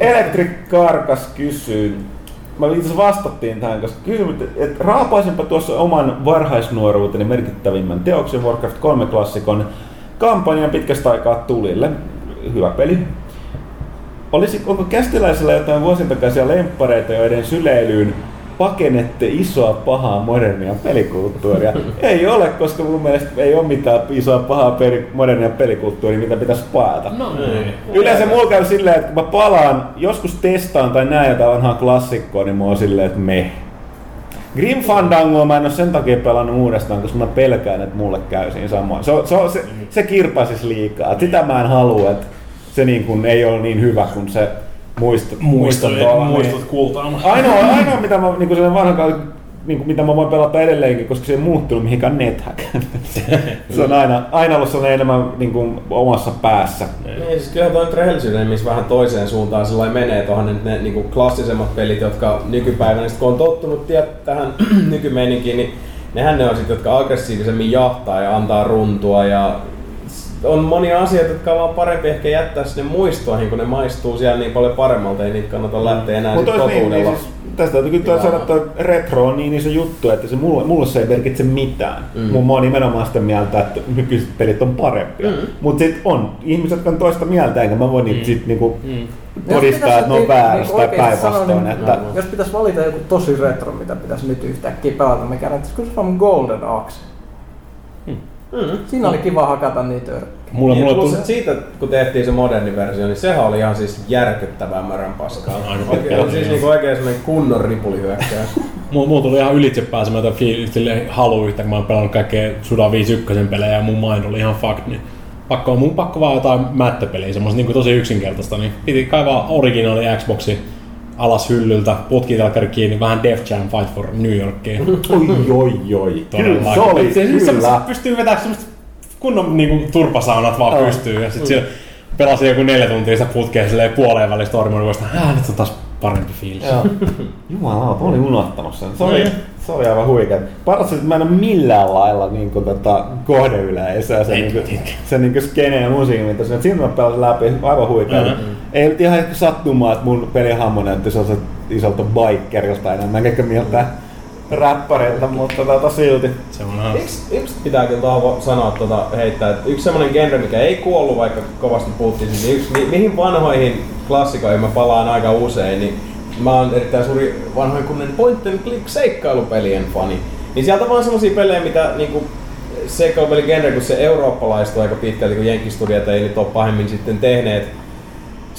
Speaker 1: Electric Karkas kysyy, mä itse asiassa vastattiin tähän, koska kysymys, että raapaisinpa tuossa oman varhaisnuoruuteni merkittävimmän teoksen Warcraft 3 klassikon kampanjan pitkästä aikaa tulille. Hyvä peli. Olisi, onko kästiläisellä jotain vuosien takaisia lemppareita, joiden syleilyyn pakenette isoa pahaa modernia pelikulttuuria? ei ole, koska mun mielestä ei ole mitään isoa pahaa peri, modernia pelikulttuuria, mitä pitäisi paeta.
Speaker 5: No niin.
Speaker 1: Yleensä mulla käy silleen, että kun mä palaan, joskus testaan tai näen jotain vanhaa klassikkoa, niin mä oon silleen, että me. Grim Fandangoa mä en oo sen takia pelannut uudestaan, koska mä pelkään, että mulle käy siinä samoin. Se, se, se, se kirpasis liikaa. Sitä mä en halua, että se niin kun ei ole niin hyvä kuin se muisto,
Speaker 5: Muistot,
Speaker 1: tuolla, niin.
Speaker 5: muistot kultaan.
Speaker 1: Ainoa, ainoa mitä mä, niin kuin vanhan niin kuin, mitä mä voin pelata edelleenkin, koska se ei muuttunut mihinkään NetHack. se on aina, aina ollut sellainen enemmän niin kuin, omassa päässä.
Speaker 3: Niin, siis kyllähän toi Trailsy missä vähän toiseen suuntaan sillä menee tuohon ne, ne niinku klassisemmat pelit, jotka nykypäivänä, kun on tottunut tiet, tähän nykymeininkiin, niin nehän ne on sit, jotka aggressiivisemmin jahtaa ja antaa runtua ja on monia asioita, jotka on vaan parempi ehkä jättää sinne muistoihin, kun ne maistuu siellä niin paljon paremmalta, ei niitä kannata lähteä enää
Speaker 1: Mutta niin, niin, siis, tästä täytyy kyllä
Speaker 3: Hyvä.
Speaker 1: sanoa, että retro on niin iso juttu, että se mulle, mulle se ei merkitse mitään.
Speaker 3: Mm.
Speaker 1: Mm. Mä oon nimenomaan sitä mieltä, että nykyiset pelit on parempia.
Speaker 3: Mm.
Speaker 1: Mm. Mutta sit on ihmiset, jotka on toista mieltä, enkä mä voi niitä
Speaker 5: Mm.
Speaker 1: sit niinku
Speaker 5: Mm.
Speaker 1: todistaa, että ne on
Speaker 6: Jos
Speaker 1: väärässä tai
Speaker 6: oikeesti sanoa,
Speaker 1: päinvastoin.
Speaker 6: niin
Speaker 1: Että
Speaker 6: Jos pitäisi valita joku tosi retro, mitä pitäisi nyt yhtäkkiä pelata, mikä näyttäisi, kun se on Golden Axe.
Speaker 3: Mm.
Speaker 6: Siinä oli kiva hakata niitä örkkejä.
Speaker 5: Mulla,
Speaker 3: Niin,
Speaker 5: mulla
Speaker 3: plus,
Speaker 5: tuli,
Speaker 3: siitä, kun tehtiin se moderni versio, niin sehän oli ihan siis järkyttävää märän paskaa. Oikein, on siis niinku oikein semmonen kunnon ripulihyökkäys.
Speaker 5: mulla, mulla tuli ihan ylitse pääsemätön fiilis, silleen halu yhtä, kun mä oon pelannut kaikkea Suda 51 pelejä ja mun mind oli ihan fucked, niin pakko, mun pakko vaan jotain mättöpeliä, semmoista niin tosi yksinkertaista, niin piti kaivaa originaali Xboxi alas hyllyltä, putkitelkari kiinni, vähän Def Jam Fight for New Yorkia.
Speaker 1: oi, oi, oi. Kyllä, se oli,
Speaker 5: se, se,
Speaker 1: kyllä.
Speaker 5: se, pystyy vetämään semmoista kunnon niinku, turpasaunat vaan
Speaker 1: Joo.
Speaker 5: pystyy. Ja sit siellä pelasin joku neljä tuntia sitä putkea silleen puoleen välistä Tormon vuosta. Ää, nyt on taas parempi fiilis.
Speaker 1: Mä olin unohtanut sen. Se oli, se oli aivan huikea. Paras, että mä en ole millään lailla niin kuin, tota, kohdeyleisöä, se, niin kuin, se niin kuin skene ja musiikin, mitä siinä. Siinä mä pelasin läpi, aivan huikea.
Speaker 5: Mhm.
Speaker 1: Ei nyt ihan ehkä sattumaa, että mun pelihahmo näytti sellaiselta isolta bikerilta enemmän, eikä miltä räppäriltä, mutta tota silti.
Speaker 5: Se on.
Speaker 3: Yksi, yksi pitää kyllä tuohon sanoa, tuota, heittää, että yksi semmoinen genre, mikä ei kuollut, vaikka kovasti puhuttiin, niin yksi, mi, mihin vanhoihin klassikoihin mä palaan aika usein, niin mä oon erittäin suuri vanhoin kunnen point and click seikkailupelien fani. Niin sieltä vaan semmosia pelejä, mitä niinku, seikkailupeligenre, kun se eurooppalaistuu aika pitkälti, kun Jenkkistudiot ei nyt ole pahemmin sitten tehneet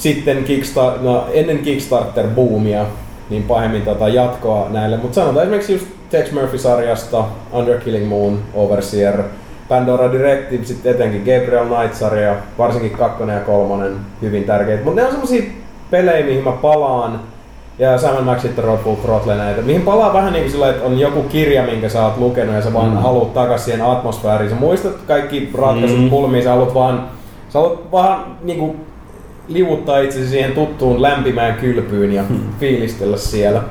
Speaker 3: sitten Kickstar- no, ennen Kickstarter-boomia niin pahemmin tota jatkoa näille. Mutta sanotaan esimerkiksi just Tex Murphy-sarjasta, Under Killing Moon, Overseer, Pandora Directive, sitten etenkin Gabriel Knight-sarja, varsinkin kakkonen ja kolmonen, hyvin tärkeitä. Mutta ne on semmosia pelejä, mihin mä palaan, ja Sam Max sitten Throttle näitä, mihin palaa vähän niin kuin sillä, että on joku kirja, minkä sä oot lukenut ja sä vaan mm. haluat takas siihen atmosfääriin. Sä muistat kaikki ratkaisut, mm. pulmiin, sä haluat vaan, sä haluat vaan niin kuin, livuttaa itsesi siihen tuttuun lämpimään kylpyyn ja fiilistellä siellä.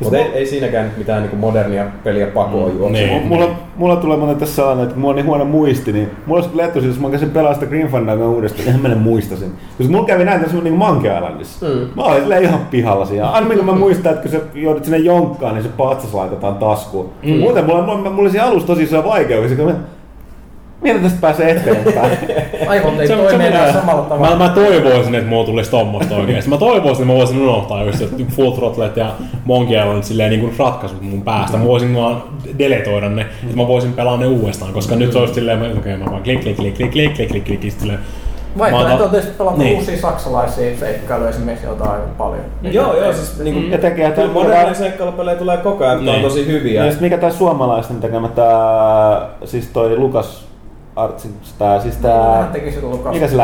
Speaker 3: Mutta ei, ei siinäkään mitään niin modernia peliä pakoa juokse.
Speaker 5: Niin.
Speaker 1: Mulla, mulla tulee muuten tässä sellainen, että mulla on niin huono muisti, niin mulla olisi etu, jos mä käsin pelaa sitä Green Fandangoa uudestaan, ihan mä ne muistasin. Koska mulla kävi näin tässä niin Monkey Islandissa.
Speaker 3: Mm.
Speaker 1: Mä olin silleen ihan pihalla siinä. Aina kun mä muistan, että kun sä joudut sinne jonkkaan, niin se patsas laitetaan taskuun. Mm. Muuten mulla, mulla, mulla, oli siinä alussa tosi iso vaikeuksia, kun mä Miten tästä pääsee eteenpäin?
Speaker 6: Aivot ei toimi enää samalla tavalla.
Speaker 5: Mä, mä toivoisin, että mulla tulisi tommoista oikeesti. Mä toivoisin, että mä voisin unohtaa just että Full Throttlet ja Monkey Island silleen niin kuin ratkaisut mun päästä. Mä voisin vaan deletoida ne, että mä voisin pelaa ne uudestaan, koska nyt se olisi silleen, että okei, mä vaan klik, klik, klik, klik, klik, klik, klik, klik, klik, silleen.
Speaker 6: Vaihtoehto
Speaker 5: Mä
Speaker 6: on tietysti pelata
Speaker 5: Niin.
Speaker 6: uusia saksalaisia seikkailuja esimerkiksi, joita on aika paljon.
Speaker 3: Joo, joo, siis niinku,
Speaker 1: Ja tekee tämän-
Speaker 3: moderneja seikkailupelejä tulee koko ajan, niin. on
Speaker 5: Niin.
Speaker 3: tosi hyviä.
Speaker 1: Ja mikä tää suomalaisten tekemä tää, siis toi Lukas Artsin, tää, siis
Speaker 6: Hän
Speaker 1: tää,
Speaker 6: teki silloin Lukas
Speaker 1: mikä se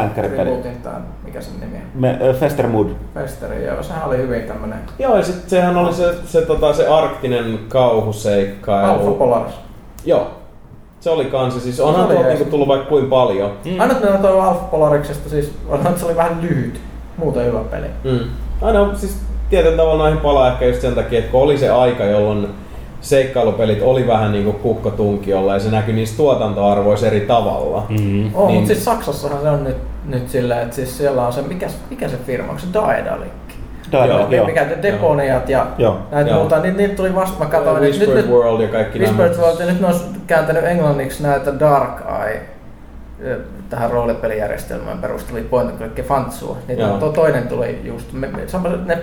Speaker 6: tämän, mikä sen nimi on?
Speaker 1: me, ö, Festermood.
Speaker 6: Festeri, joo, sehän oli hyvin tämmönen
Speaker 3: Joo, ja sit sehän oli se, se, tota, se arktinen kauhuseikkailu.
Speaker 6: Alpha Polaris.
Speaker 3: Joo. Se oli kanssa, siis onhan
Speaker 6: Se
Speaker 3: tuolta niinku tullut vaikka kuin paljon.
Speaker 6: Mm. Aina kun toi Alpha Polariksesta, siis on, että se oli vähän lyhyt. Muuten hyvä peli.
Speaker 3: Mm. Aina siis tietyllä tavalla noihin palaa ehkä just sen takia, että kun oli se aika, jolloin seikkailupelit oli vähän niinku kukkotunkiolla ja se näkyi niissä tuotantoarvoissa eri tavalla.
Speaker 5: Mm.
Speaker 6: Oh,
Speaker 3: Niin.
Speaker 6: niin. mutta siis Saksassahan se on nyt, nyt silleen, että siis siellä on se, mikä, mikä se firma, onko se Daedalic?
Speaker 1: Daedalic,
Speaker 3: Joo.
Speaker 6: Mikä te Deponiat ja
Speaker 1: Joo.
Speaker 6: näitä
Speaker 3: Joo.
Speaker 6: muuta, niin niitä tuli vasta, mä katsoin, että nyt,
Speaker 3: World ja kaikki
Speaker 6: Whispered
Speaker 3: nämä.
Speaker 6: World, ja nyt ne on kääntänyt englanniksi näitä Dark Eye tähän roolipelijärjestelmään perustui point and click Fantsua. Niin tuo toinen tuli just, me, me, sama, ne,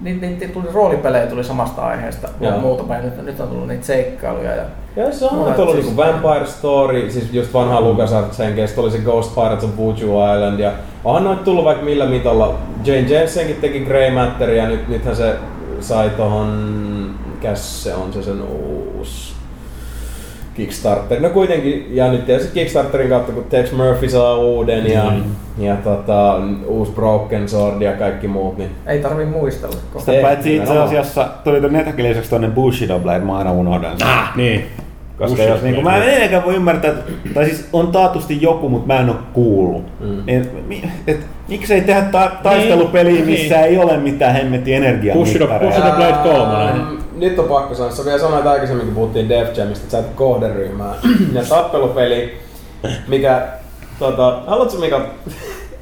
Speaker 6: niitä, niitä tuli roolipelejä tuli samasta aiheesta
Speaker 3: Joo.
Speaker 6: muutama ja nyt, nyt on tullut niitä seikkailuja. Ja,
Speaker 3: Ja se on ollut
Speaker 6: siis-
Speaker 3: niinku Vampire Story, siis just vanha LucasArts henkeistä, oli se Ghost Pirates of Voodoo Island ja onhan noita tullut vaikka millä mitolla. Jane Jensenkin teki Grey Matter ja nyt, nythän se sai tohon, mikäs se on se sen uusi Kickstarter. No kuitenkin, ja nyt tietysti Kickstarterin kautta, kun Tex Murphy saa uuden ja,
Speaker 5: Mm.
Speaker 3: ja tota, uusi Broken Sword ja kaikki muut, niin
Speaker 6: ei tarvi muistella.
Speaker 1: Sitä paitsi itse asiassa tuli ton netäkin lisäksi tonne Bushido Blade, mä aina unohdan sen.
Speaker 5: Ah, niin.
Speaker 1: Koska
Speaker 5: Bushido
Speaker 1: jos niinku,
Speaker 5: Blade.
Speaker 1: mä en ennenkään voi ymmärtää, että- tai siis on taatusti joku, mutta mä en oo kuullut.
Speaker 3: Mm.
Speaker 1: Et, mi- et, miksei tehdä ta- taistelupeliä, missä
Speaker 5: Niin.
Speaker 1: ei ole mitään hemmetin energiaa.
Speaker 5: Bushido, Bushido Blade 3.
Speaker 3: Nyt on pakko sanoa, sä vielä sanoit aikaisemmin, kun puhuttiin Def Jamista, että sä et kohderyhmää. ja tappelupeli, mikä, tota, haluatko Mika,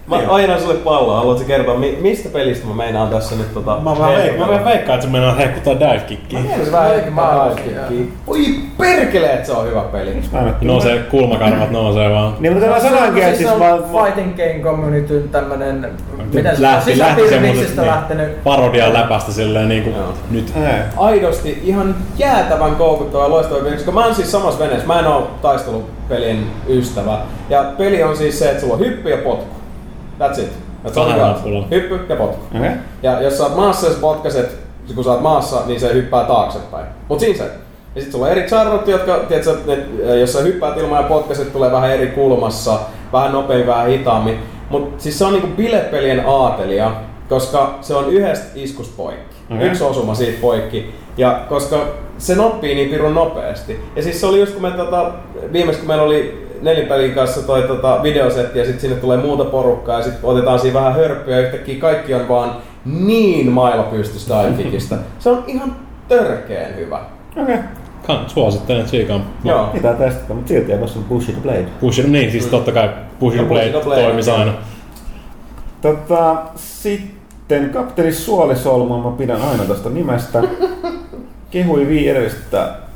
Speaker 3: mä aina sulle palloa, haluatko kertoa, mi- mistä pelistä mä meinaan tässä nyt tota...
Speaker 5: Mä vaan, veik- mä veikkaan, että se mennään hehkuttaa dive kickiä.
Speaker 3: Mä se vähän
Speaker 6: Mä
Speaker 3: mä
Speaker 6: haluaisin,
Speaker 3: Oi perkele, että se on hyvä peli.
Speaker 5: Nousee, kulmakarvat nousee vaan.
Speaker 1: Niin, mutta mä sanoinkin, että siis
Speaker 6: se
Speaker 1: mä,
Speaker 6: Fighting Game Communityn tämmönen, miten se
Speaker 5: Lähti,
Speaker 6: on,
Speaker 5: lähti
Speaker 6: sisäpiirimiksistä
Speaker 5: semmoset
Speaker 6: lähtenyt.
Speaker 5: parodian läpästä silleen niinku nyt.
Speaker 3: Aidosti ihan jäätävän koukuttava ja loistava peli, koska mä oon siis samassa veneessä, mä en oo taistelupelien ystävä. Ja peli on siis se, että sulla on hyppy ja potku. That's it. That's all
Speaker 5: Kahdella
Speaker 3: you got.
Speaker 5: nappulla.
Speaker 3: Hyppy ja potku.
Speaker 1: Okei.
Speaker 3: Ja jos sä oot maassa ja sä potkaset, kun sä oot maassa, niin se hyppää taaksepäin. Mut siinä se. Ja sit sulla on eri charrot, jotka, tiedätkö, ne, jos sä hyppäät ilman ja potkaset, tulee vähän eri kulmassa, vähän nopeammin, vähän hitaammin. Mut siis se on niinku bilepelien aatelia, koska se on yhdestä iskusta poikki.
Speaker 1: Okei.
Speaker 3: Yksi osuma siitä poikki. Ja koska se noppii niin pirun nopeasti. Ja siis se oli just kun me tota, viimeis kun meillä oli nelipelin kanssa toi tota, videosetti ja sitten sinne tulee muuta porukkaa ja sitten otetaan siinä vähän hörppyä ja yhtäkkiä kaikki on vaan niin mailla pystystä divekickistä. Se on ihan törkeen hyvä.
Speaker 1: Okei.
Speaker 5: Kan, suosittelen tsiikaan.
Speaker 3: Joo.
Speaker 1: Pitää testata, mutta silti ei tuossa Bushido Blade.
Speaker 5: Bushido, niin siis totta kai Bushido
Speaker 3: No,
Speaker 5: Blade
Speaker 3: Blade,
Speaker 5: toimisi aina.
Speaker 1: Tota, sitten Kapteeni Suolisolmu, mä pidän aina tästä nimestä. kehui Vii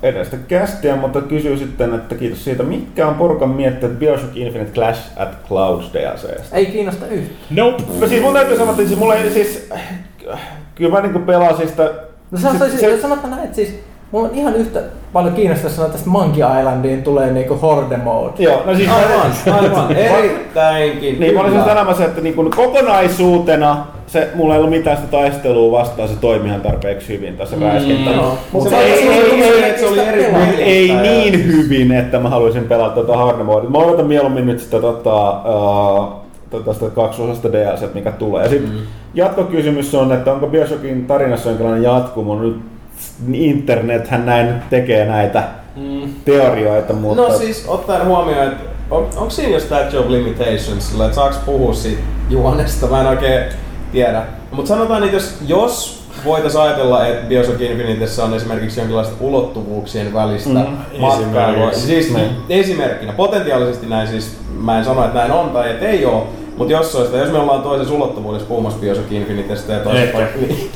Speaker 1: edellistä kästiä, mutta kysyy sitten, että kiitos siitä, mitkä on porukan mietteet Bioshock Infinite Clash at Clouds DLCstä?
Speaker 6: Ei kiinnosta yhtään.
Speaker 5: Nope.
Speaker 1: No siis mun täytyy sanoa, että siis mulla ei siis... Kyllä mä niinku pelasin sitä...
Speaker 6: No se, se,
Speaker 1: se-
Speaker 6: se, sanotaan näin, että siis mulla on ihan yhtä paljon kiinnostaa sanoa, että tästä Monkey Islandiin tulee niinku horde mode.
Speaker 1: Joo, no siis...
Speaker 3: Aivan, aivan. Erittäinkin.
Speaker 1: Niin, mä siis sanomassa, että niin kuin kokonaisuutena se, mulla ei ollut mitään sitä taistelua vastaan, se toimi ihan tarpeeksi hyvin tässä mm, räiskintä.
Speaker 6: joo.
Speaker 1: Mutta
Speaker 3: Se
Speaker 1: se ei,
Speaker 3: oli-
Speaker 1: ei, ei,
Speaker 3: se oli eri
Speaker 1: ei
Speaker 3: Tai-
Speaker 1: niin hyvin, että mä haluaisin pelata tuota hard mode. Mä odotan mieluummin nyt sitä tota, uh, tota, sitä kaksosasta DLC, mikä tulee. Ja sitten mm. jatkokysymys on, että onko Bioshockin tarinassa jonkinlainen jatkumo. Nyt internethän näin nyt tekee näitä
Speaker 3: Mm.
Speaker 1: teorioita, mutta...
Speaker 3: No siis ottaen huomioon, että on, onko siinä jo Statue of Limitations, sillä että saaks puhua siitä juonesta, mä en oikein tiedä. Mutta sanotaan, että jos, jos voitais ajatella, että Bioshock Infinitessä on esimerkiksi jonkinlaista ulottuvuuksien välistä
Speaker 1: Mm,
Speaker 3: matkailua. Siis
Speaker 1: Niin.
Speaker 3: esimerkkinä, potentiaalisesti näin siis, mä en sano, että näin on tai että ei ole, mutta jos, olisi, jos me ollaan toisessa ulottuvuudessa puhumassa Bioshock Infinitestä ja toisessa
Speaker 5: Ehkä.
Speaker 3: paik- niin,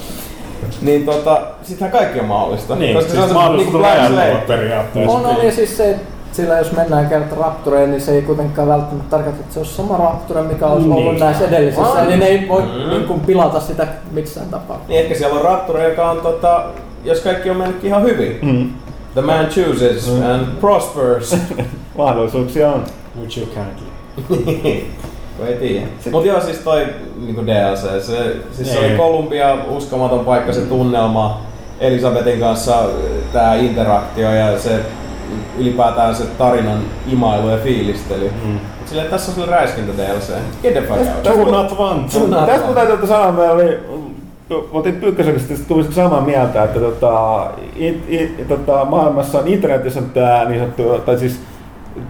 Speaker 3: niin tota, sittenhän kaikki on mahdollista.
Speaker 5: Niin,
Speaker 3: Koska
Speaker 5: siis
Speaker 3: on se-
Speaker 5: tulee
Speaker 3: Blank Slate.
Speaker 5: ajatella periaatteessa.
Speaker 6: On, on ja siis se, sillä jos mennään kerta Raptureen, niin se ei kuitenkaan välttämättä tarkoita, että se on sama Rapture, mikä olisi ollut
Speaker 5: Niin.
Speaker 6: näissä edellisissä.
Speaker 3: On.
Speaker 6: Eli ne ei voi
Speaker 3: Mm.
Speaker 6: niin kuin pilata sitä missään tapaa.
Speaker 3: Niin ehkä siellä on Rapture, joka on tota, jos kaikki on mennytkin ihan hyvin.
Speaker 1: Mm.
Speaker 3: The man chooses
Speaker 1: Mm.
Speaker 3: and prospers.
Speaker 1: Mahdollisuuksia on.
Speaker 5: Which you can't.
Speaker 3: Kun ei tiedä. Mut joo, siis toi niinku DLC, se, siis se oli
Speaker 5: Niin.
Speaker 3: Columbia, uskomaton paikka, se tunnelma, Elisabetin kanssa tää interaktio ja se ylipäätään se tarinan imailu ja fiilistely.
Speaker 5: Mm.
Speaker 3: Silleen, tässä on sille räiskintä DLC. Get the fuck out.
Speaker 5: Do not want.
Speaker 1: Tästä mun täytyy sanoa, me oli, me oltiin Pyykkösökistä tuli samaa mieltä, että tota, it, it, tota, maailmassa on internetissä on tää niin sanottu, tai siis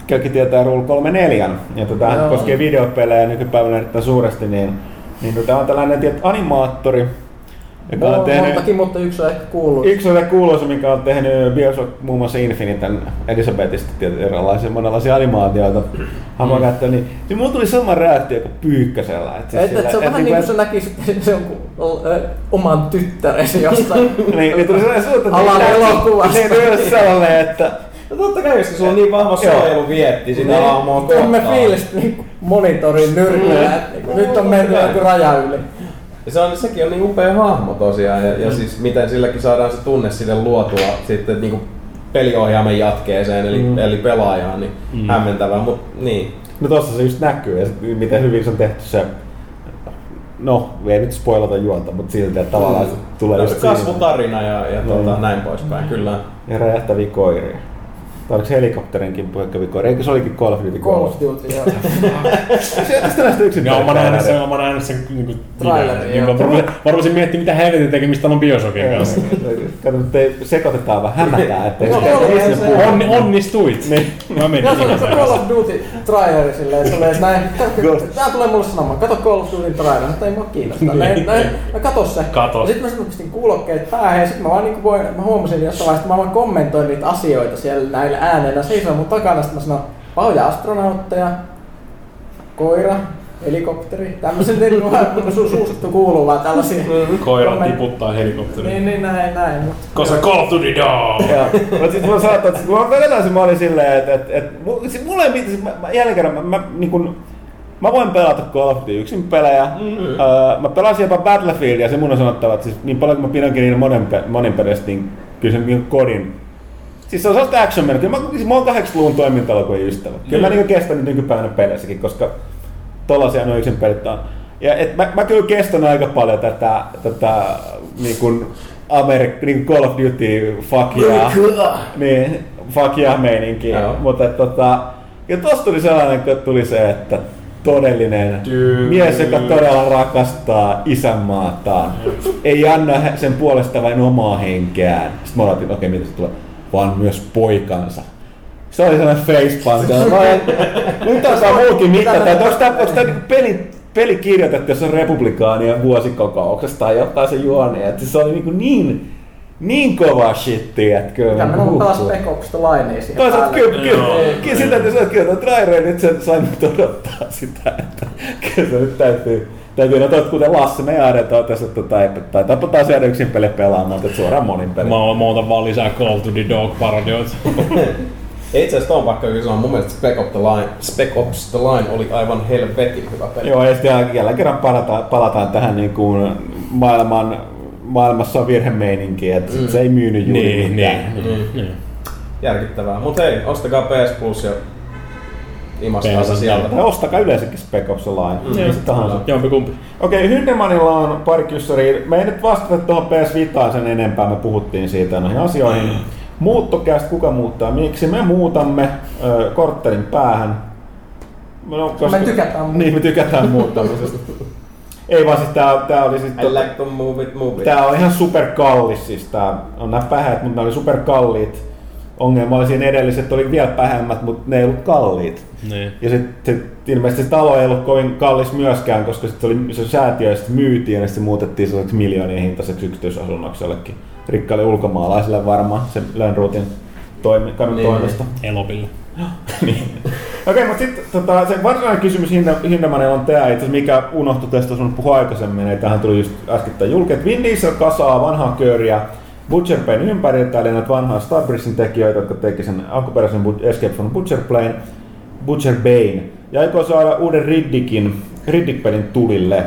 Speaker 1: kaikki tietää Rule 34, ja tota,
Speaker 6: Joo.
Speaker 1: koskee videopelejä nykypäivänä erittäin suuresti, niin, niin tota, on tällainen tiet, animaattori, joka
Speaker 6: Mulla
Speaker 1: on tehnyt,
Speaker 6: montakin, mutta yksi on ehkä kuullut.
Speaker 1: Yksi on kuuluisa, mikä on tehnyt Bioshock muun muassa Infiniten Elisabetista erilaisia monenlaisia animaatioita hamakättä, niin, niin mulla tuli sama reaktio kuin Pyykkösellä. Et, siis
Speaker 6: Et, et se on
Speaker 1: et
Speaker 6: vähän niin kuin sä näkisit se on ö, oman tyttäresi jostain.
Speaker 1: niin, niin tuli sellainen suunta,
Speaker 6: Alan elokuvasta.
Speaker 1: Niin tuli sellainen, että
Speaker 3: No totta kai, jos sulla on niin vahva
Speaker 1: Joo.
Speaker 3: suojeluvietti sitä aamoa
Speaker 6: Niin, me
Speaker 3: kohtaan.
Speaker 6: fiilistä niin monitorin nyrkillä, että niin kuin nyt on mennyt joku raja yli.
Speaker 3: Ja se on, sekin on niin upea hahmo tosiaan, ja, ja siis miten silläkin saadaan se tunne sille luotua sitten niin peliohjaamen jatkeeseen, eli,
Speaker 1: Mm.
Speaker 3: eli pelaajaan, niin
Speaker 1: Mm.
Speaker 3: hämmentävää, mutta niin.
Speaker 1: no tossa se just näkyy, ja sit miten hyvin se on tehty se No, ei nyt spoilata juonta, mutta silti, että tavallaan se tulee
Speaker 3: No,
Speaker 1: just siinä.
Speaker 3: kasvutarina ja, ja tuota,
Speaker 1: Mm.
Speaker 3: näin poispäin, kyllä.
Speaker 1: Ja räjähtäviä koiria. Tai oliko se helikopterinkin puhekkäviä koiria? Eikö se olikin Call of Duty
Speaker 6: Call of Duty, joo.
Speaker 1: Se tästä näistä yksin
Speaker 5: Joo, mä oon nähnyt sen, mä oon nähnyt sen niinku
Speaker 6: Traileri,
Speaker 5: videon.
Speaker 6: joo.
Speaker 5: Niin, mä rupesin- Mä miettimään, mitä helvetin tekemistä on Bioshockin kanssa.
Speaker 1: Kato, nyt ei sekoitetaan vaan, hämätään, ettei
Speaker 6: No,
Speaker 1: se
Speaker 6: joo,
Speaker 1: business
Speaker 6: se-
Speaker 1: puhu.
Speaker 5: Onni, onnistuit.
Speaker 1: Niin.
Speaker 5: Mä menin
Speaker 6: Joo, se on se Call of Duty traileri silleen, että tulee näin, tää tulee mulle sanomaan, kato Call of Duty traileri, että ei mua kiinnosta. Näin, näin, no kato se.
Speaker 5: Kato.
Speaker 6: Ja sit mä sitten pistin kuulokkeet päähän ja sit mä vaan niinku voin, mä huomasin jossain vaiheessa, että mä vaan kommentoin niitä asioita siellä näillä äänellä. Seisoo mun takana, sit mä sanon, vauja astronautteja, koira, helikopteri, niinku vähän mun su- suusta kuuluu vaan tällaisia.
Speaker 5: Koira
Speaker 6: komment-
Speaker 5: tiputtaa helikopterin.
Speaker 6: Niin, niin näin, näin. Mut,
Speaker 5: Koska Call of Duty dog!
Speaker 1: Mutta sitten mä saatan, että kun mä vedetään mä olin silleen, että, että, että mu- siis mulle ei mitään, siis mä, mä, jälleen kerran, mä, mä, niin kun, mä voin pelata Call of Duty yksin pelejä. Mm. Öö, mä pelasin jopa Battlefieldia, se mun on sanottava, että siis niin paljon kuin mä pidänkin niiden monen, monin pelistä, niin kyllä se niin kodin. Siis se on sellaista action menoa. Kyllä mä, siis mä oon 80-luvun toimintalokuvien ystävä. Kyllä mä niin kestänyt nykypäivänä peleissäkin, koska tollasia nuo yksin pelit on. Ja et mä, mä kyllä kestän aika paljon tätä, tätä niin kuin Amerik, niin Call of Duty fuck yeah, niin, fuck yeah meininkiä. Mutta et, tota, ja tossa tuli sellainen, kun tuli se, että todellinen
Speaker 3: Tyy.
Speaker 1: mies, joka todella rakastaa isänmaataan, ei anna sen puolesta vain omaa henkeään. Sitten mä odotin, okei, mitä se tulee, vaan myös poikansa. Se oli sellainen facepalm. Nyt alkaa muukin mittata, että onko tämä, onko tämä niinku peli, peli kirjoitettu jossain republikaanien vuosikokouksessa tai jotain se juoni. Että se oli niinku niin, niin kova shitti, että kyllä.
Speaker 6: Mitä mä
Speaker 1: niinku
Speaker 6: taas Opsista laineja siihen
Speaker 1: Toisaalta kyllä, kyllä, kyllä, sitä, että kyllä tuon trailerin, nyt se sai mut odottaa sitä, että kyllä se nyt täytyy, Täytyy sanoa, että kuten Lasse, me jäädetään tässä, että tai, tai tapataan siellä yksin peli pelaamaan, että suoraan monin peli.
Speaker 5: Mä, mä otan vaan lisää Call to the Dog parodioita.
Speaker 3: Itse asiassa on kyllä sanoa, mun mielestä Spec Ops The Line, Spec Ops The Line oli aivan helvetin hyvä peli.
Speaker 1: Joo, ja sitten jälleen kerran palataan, palataan tähän niin kuin maailman, maailmassa on virhemeininkiin, että mm. se ei myynyt juuri
Speaker 5: niin,
Speaker 1: mitään.
Speaker 5: niin, niin, niin.
Speaker 3: Järkyttävää. Mut hei, ostakaa PS Plus ja imastaa se sieltä.
Speaker 1: Ja ostakaa yleensäkin Spec Ops Line. Mm.
Speaker 5: Niin.
Speaker 1: tahansa.
Speaker 5: Jompi kumpi.
Speaker 1: Okei, Hyndemanilla on pari kyssäriä. Me ei nyt vastata tuohon PS Vitaan sen enempää, me puhuttiin siitä noihin asioihin. Muuttokästä, kuka muuttaa, miksi me muutamme ö, korttelin päähän. No,
Speaker 6: Me tykätään
Speaker 1: Niin, me tykätään muuttamisesta. ei vaan siis tää, tää oli siis...
Speaker 3: I like to move it, move it.
Speaker 1: Tää on ihan superkallis, siis tää on nämä pähät, mutta ne oli superkalliit. Ongelma oli siinä edelliset, oli vielä pähemmät, mutta ne ei ollut kalliit.
Speaker 5: Niin.
Speaker 1: Ja sitten ilmeisesti se talo ei ollut kovin kallis myöskään, koska sitten oli se säätiö ja sitten myytiin ja sitten se muutettiin sellaiseksi miljoonien hintaiseksi yksityisasunnoksi jollekin rikkaalle ulkomaalaiselle varmaan sen Lönnruutin toimi, kadun
Speaker 3: Niin.
Speaker 1: toimesta.
Speaker 5: Elopille.
Speaker 1: niin. Okei, mutta sitten tota, se varsinainen kysymys Hinde- Hindemanilla on tämä, itse mikä unohtui tästä sun puhua aikaisemmin, että tähän tuli just äskettäin julki, että Vin Diesel kasaa vanhaa kööriä Butcher Playn ympäriltä, eli näitä vanhaa Starbreezin tekijöitä, jotka teki sen alkuperäisen But- Escape from Butcher Playn, Butcher Bane, ja aikoo saada uuden Riddickin, Riddick-pelin tulille.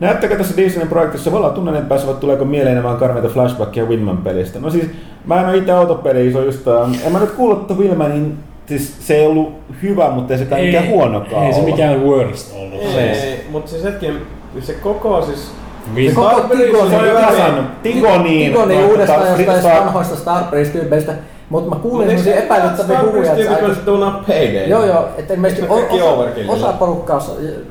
Speaker 1: Näyttäkö tässä Disneyn projektissa vallan tunnen pääsevät, tuleeko mieleen enemmän karmeita flashbackia Winman pelistä? No siis, mä en ole itse autopeli iso just, ähm, en mä nyt kuullut, että Winmanin, siis se ei ollut hyvä, mutta ei sekään mikään huonokaan
Speaker 5: Ei se mikään worst ollut.
Speaker 3: Ei, ei, mut siis hetken, se koko siis...
Speaker 5: Vi-
Speaker 6: Koko Tigoni-.
Speaker 1: Tigoniin.
Speaker 6: Tigoni uudesta jostain
Speaker 1: Star-
Speaker 6: vanhoista Starbreeze-tyypeistä, mutta mä kuulin
Speaker 3: Mut eikö
Speaker 6: semmosia
Speaker 3: se
Speaker 6: epäilyttäviä huhuja, että aika-
Speaker 3: se tuunaa Payday?
Speaker 6: Joo joo, että ilmeisesti osa, osa porukkaa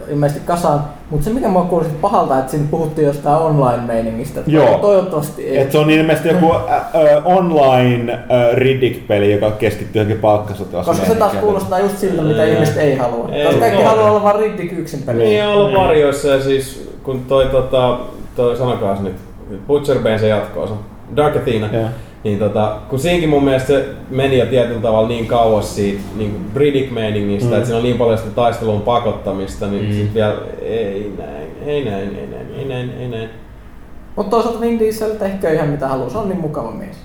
Speaker 6: ilmeisesti kasaan, mutta se mikä mua kuulosti pahalta, että siinä puhuttiin jostain online-meiningistä. että
Speaker 1: Joo.
Speaker 6: Toivottavasti ei.
Speaker 1: Et se on ilmeisesti joku ä, ä, online Riddick-peli, joka keskittyy johonkin palkkasotilas.
Speaker 6: Koska se taas kuulostaa just siltä, mitä ihmiset ei halua. Koska kaikki haluaa olla vaan Riddick yksin peli.
Speaker 3: Niin, on ollut varjoissa ja siis kun toi tota, toi sanokaas nyt, Butcher Bane se jatkoosa, Dark Athena,
Speaker 1: Joo.
Speaker 3: niin tota, kun siinkin mun mielestä se meni jo tietyllä tavalla niin kauas siitä niin Riddick-meiningistä,
Speaker 1: Mm.
Speaker 3: että siinä on niin paljon sitä taistelun pakottamista, niin
Speaker 5: Mm.
Speaker 3: sit vielä ei näin, ei näin, ei näin, ei näin, ei näin.
Speaker 6: Mutta toisaalta Vin Diesel tehkö ihan mitä haluaa, se on niin mukava mies.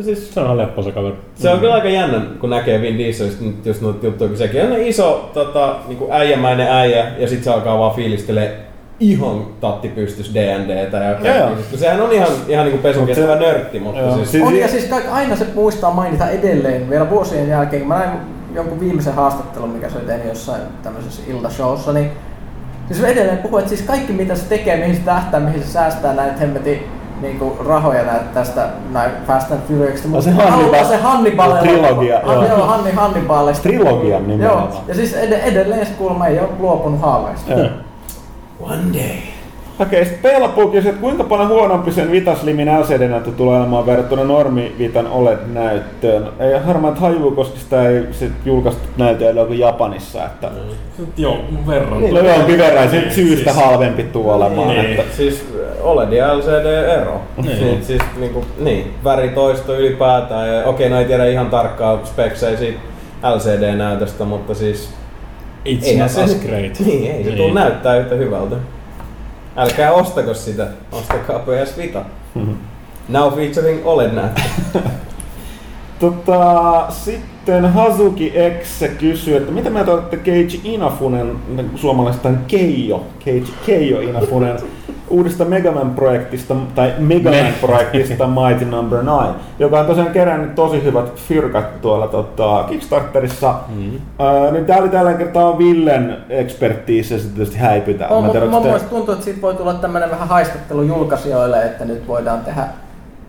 Speaker 3: Siis,
Speaker 5: Se on ihan lepposa kaveri.
Speaker 3: se on kyllä aika jännä, kun näkee Vin Dieselistä nyt just noita juttuja, kun sekin on iso tota, niin kuin äijämäinen äijä, ja sit se alkaa vaan fiilistelee ihan tatti pystys D&Dtä ja
Speaker 1: Joo, joo.
Speaker 3: Sehän on ihan, ihan niin
Speaker 1: Mut se-
Speaker 3: nörtti, mutta
Speaker 1: Joo.
Speaker 3: siis...
Speaker 1: Siis-
Speaker 6: On ja siis aina se muistaa mainita edelleen vielä vuosien jälkeen. Mä näin jonkun viimeisen haastattelun, mikä se tein jossain tämmöisessä iltashowssa, niin siis se edelleen puhuu, että siis kaikki mitä se tekee, mihin se tähtää, mihin se säästää näitä hemmetin niinku rahoja näitä tästä näin Fast and Furiousista.
Speaker 1: No se
Speaker 6: Mutta
Speaker 1: Hannibal-
Speaker 6: se Hannibal.
Speaker 1: trilogia,
Speaker 6: Han,
Speaker 1: joo.
Speaker 6: joo, Hanni Hannibalista.
Speaker 1: Trilogian nimenomaan.
Speaker 6: Joo, ja siis ed- edelleen se kuulemma ei ole luopunut haaveista.
Speaker 1: Joo.
Speaker 3: One day.
Speaker 1: Okei, sitten Pelapuu kysyi, että kuinka paljon huonompi sen Vitaslimin LCD-näyttö tulee olemaan verrattuna normi Vitan OLED-näyttöön. Ei harmaan haju, koska sitä ei sit julkaistu näytöillä kuin Japanissa. Että...
Speaker 5: Joo, verran.
Speaker 1: No joo, verran se syystä
Speaker 5: Siis-
Speaker 1: halvempi tuu olemaan.
Speaker 5: Niin.
Speaker 1: Että...
Speaker 3: Siis OLED ja LCD-ero.
Speaker 5: Niin.
Speaker 3: Niin. Siis niinku, niin, väritoisto ylipäätään. Ja, okei, no ei tiedä ihan tarkkaa speksejä siitä LCD-näytöstä, mutta siis...
Speaker 5: It's not
Speaker 3: se
Speaker 5: as great.
Speaker 3: Niin, ei se
Speaker 5: Niin.
Speaker 3: näyttää yhtä hyvältä. Älkää ostako sitä, ostakaa PS Vita. Now featuring OLED-näyttö.
Speaker 1: Tota, sitten Hazuki X kysyy, että mitä mieltä olette Keiji Inafunen, suomalaista Keijo, Keiji, Keijo Inafunen, uudesta Megaman-projektista, tai Megaman-projektista Mighty Number 9, joka on tosiaan kerännyt tosi hyvät fyrkat tuolla tota, Kickstarterissa.
Speaker 5: Mm.
Speaker 1: Ää, niin tää oli tällä kertaa Villen ekspertiisi ja se tietysti häipytään.
Speaker 6: On,
Speaker 1: Mä en tiedä,
Speaker 6: mutta
Speaker 1: onko
Speaker 6: mun
Speaker 1: te-
Speaker 6: mielestä tuntuu, että siitä voi tulla tämmöinen vähän haistattelu julkaisijoille, että nyt voidaan tehdä,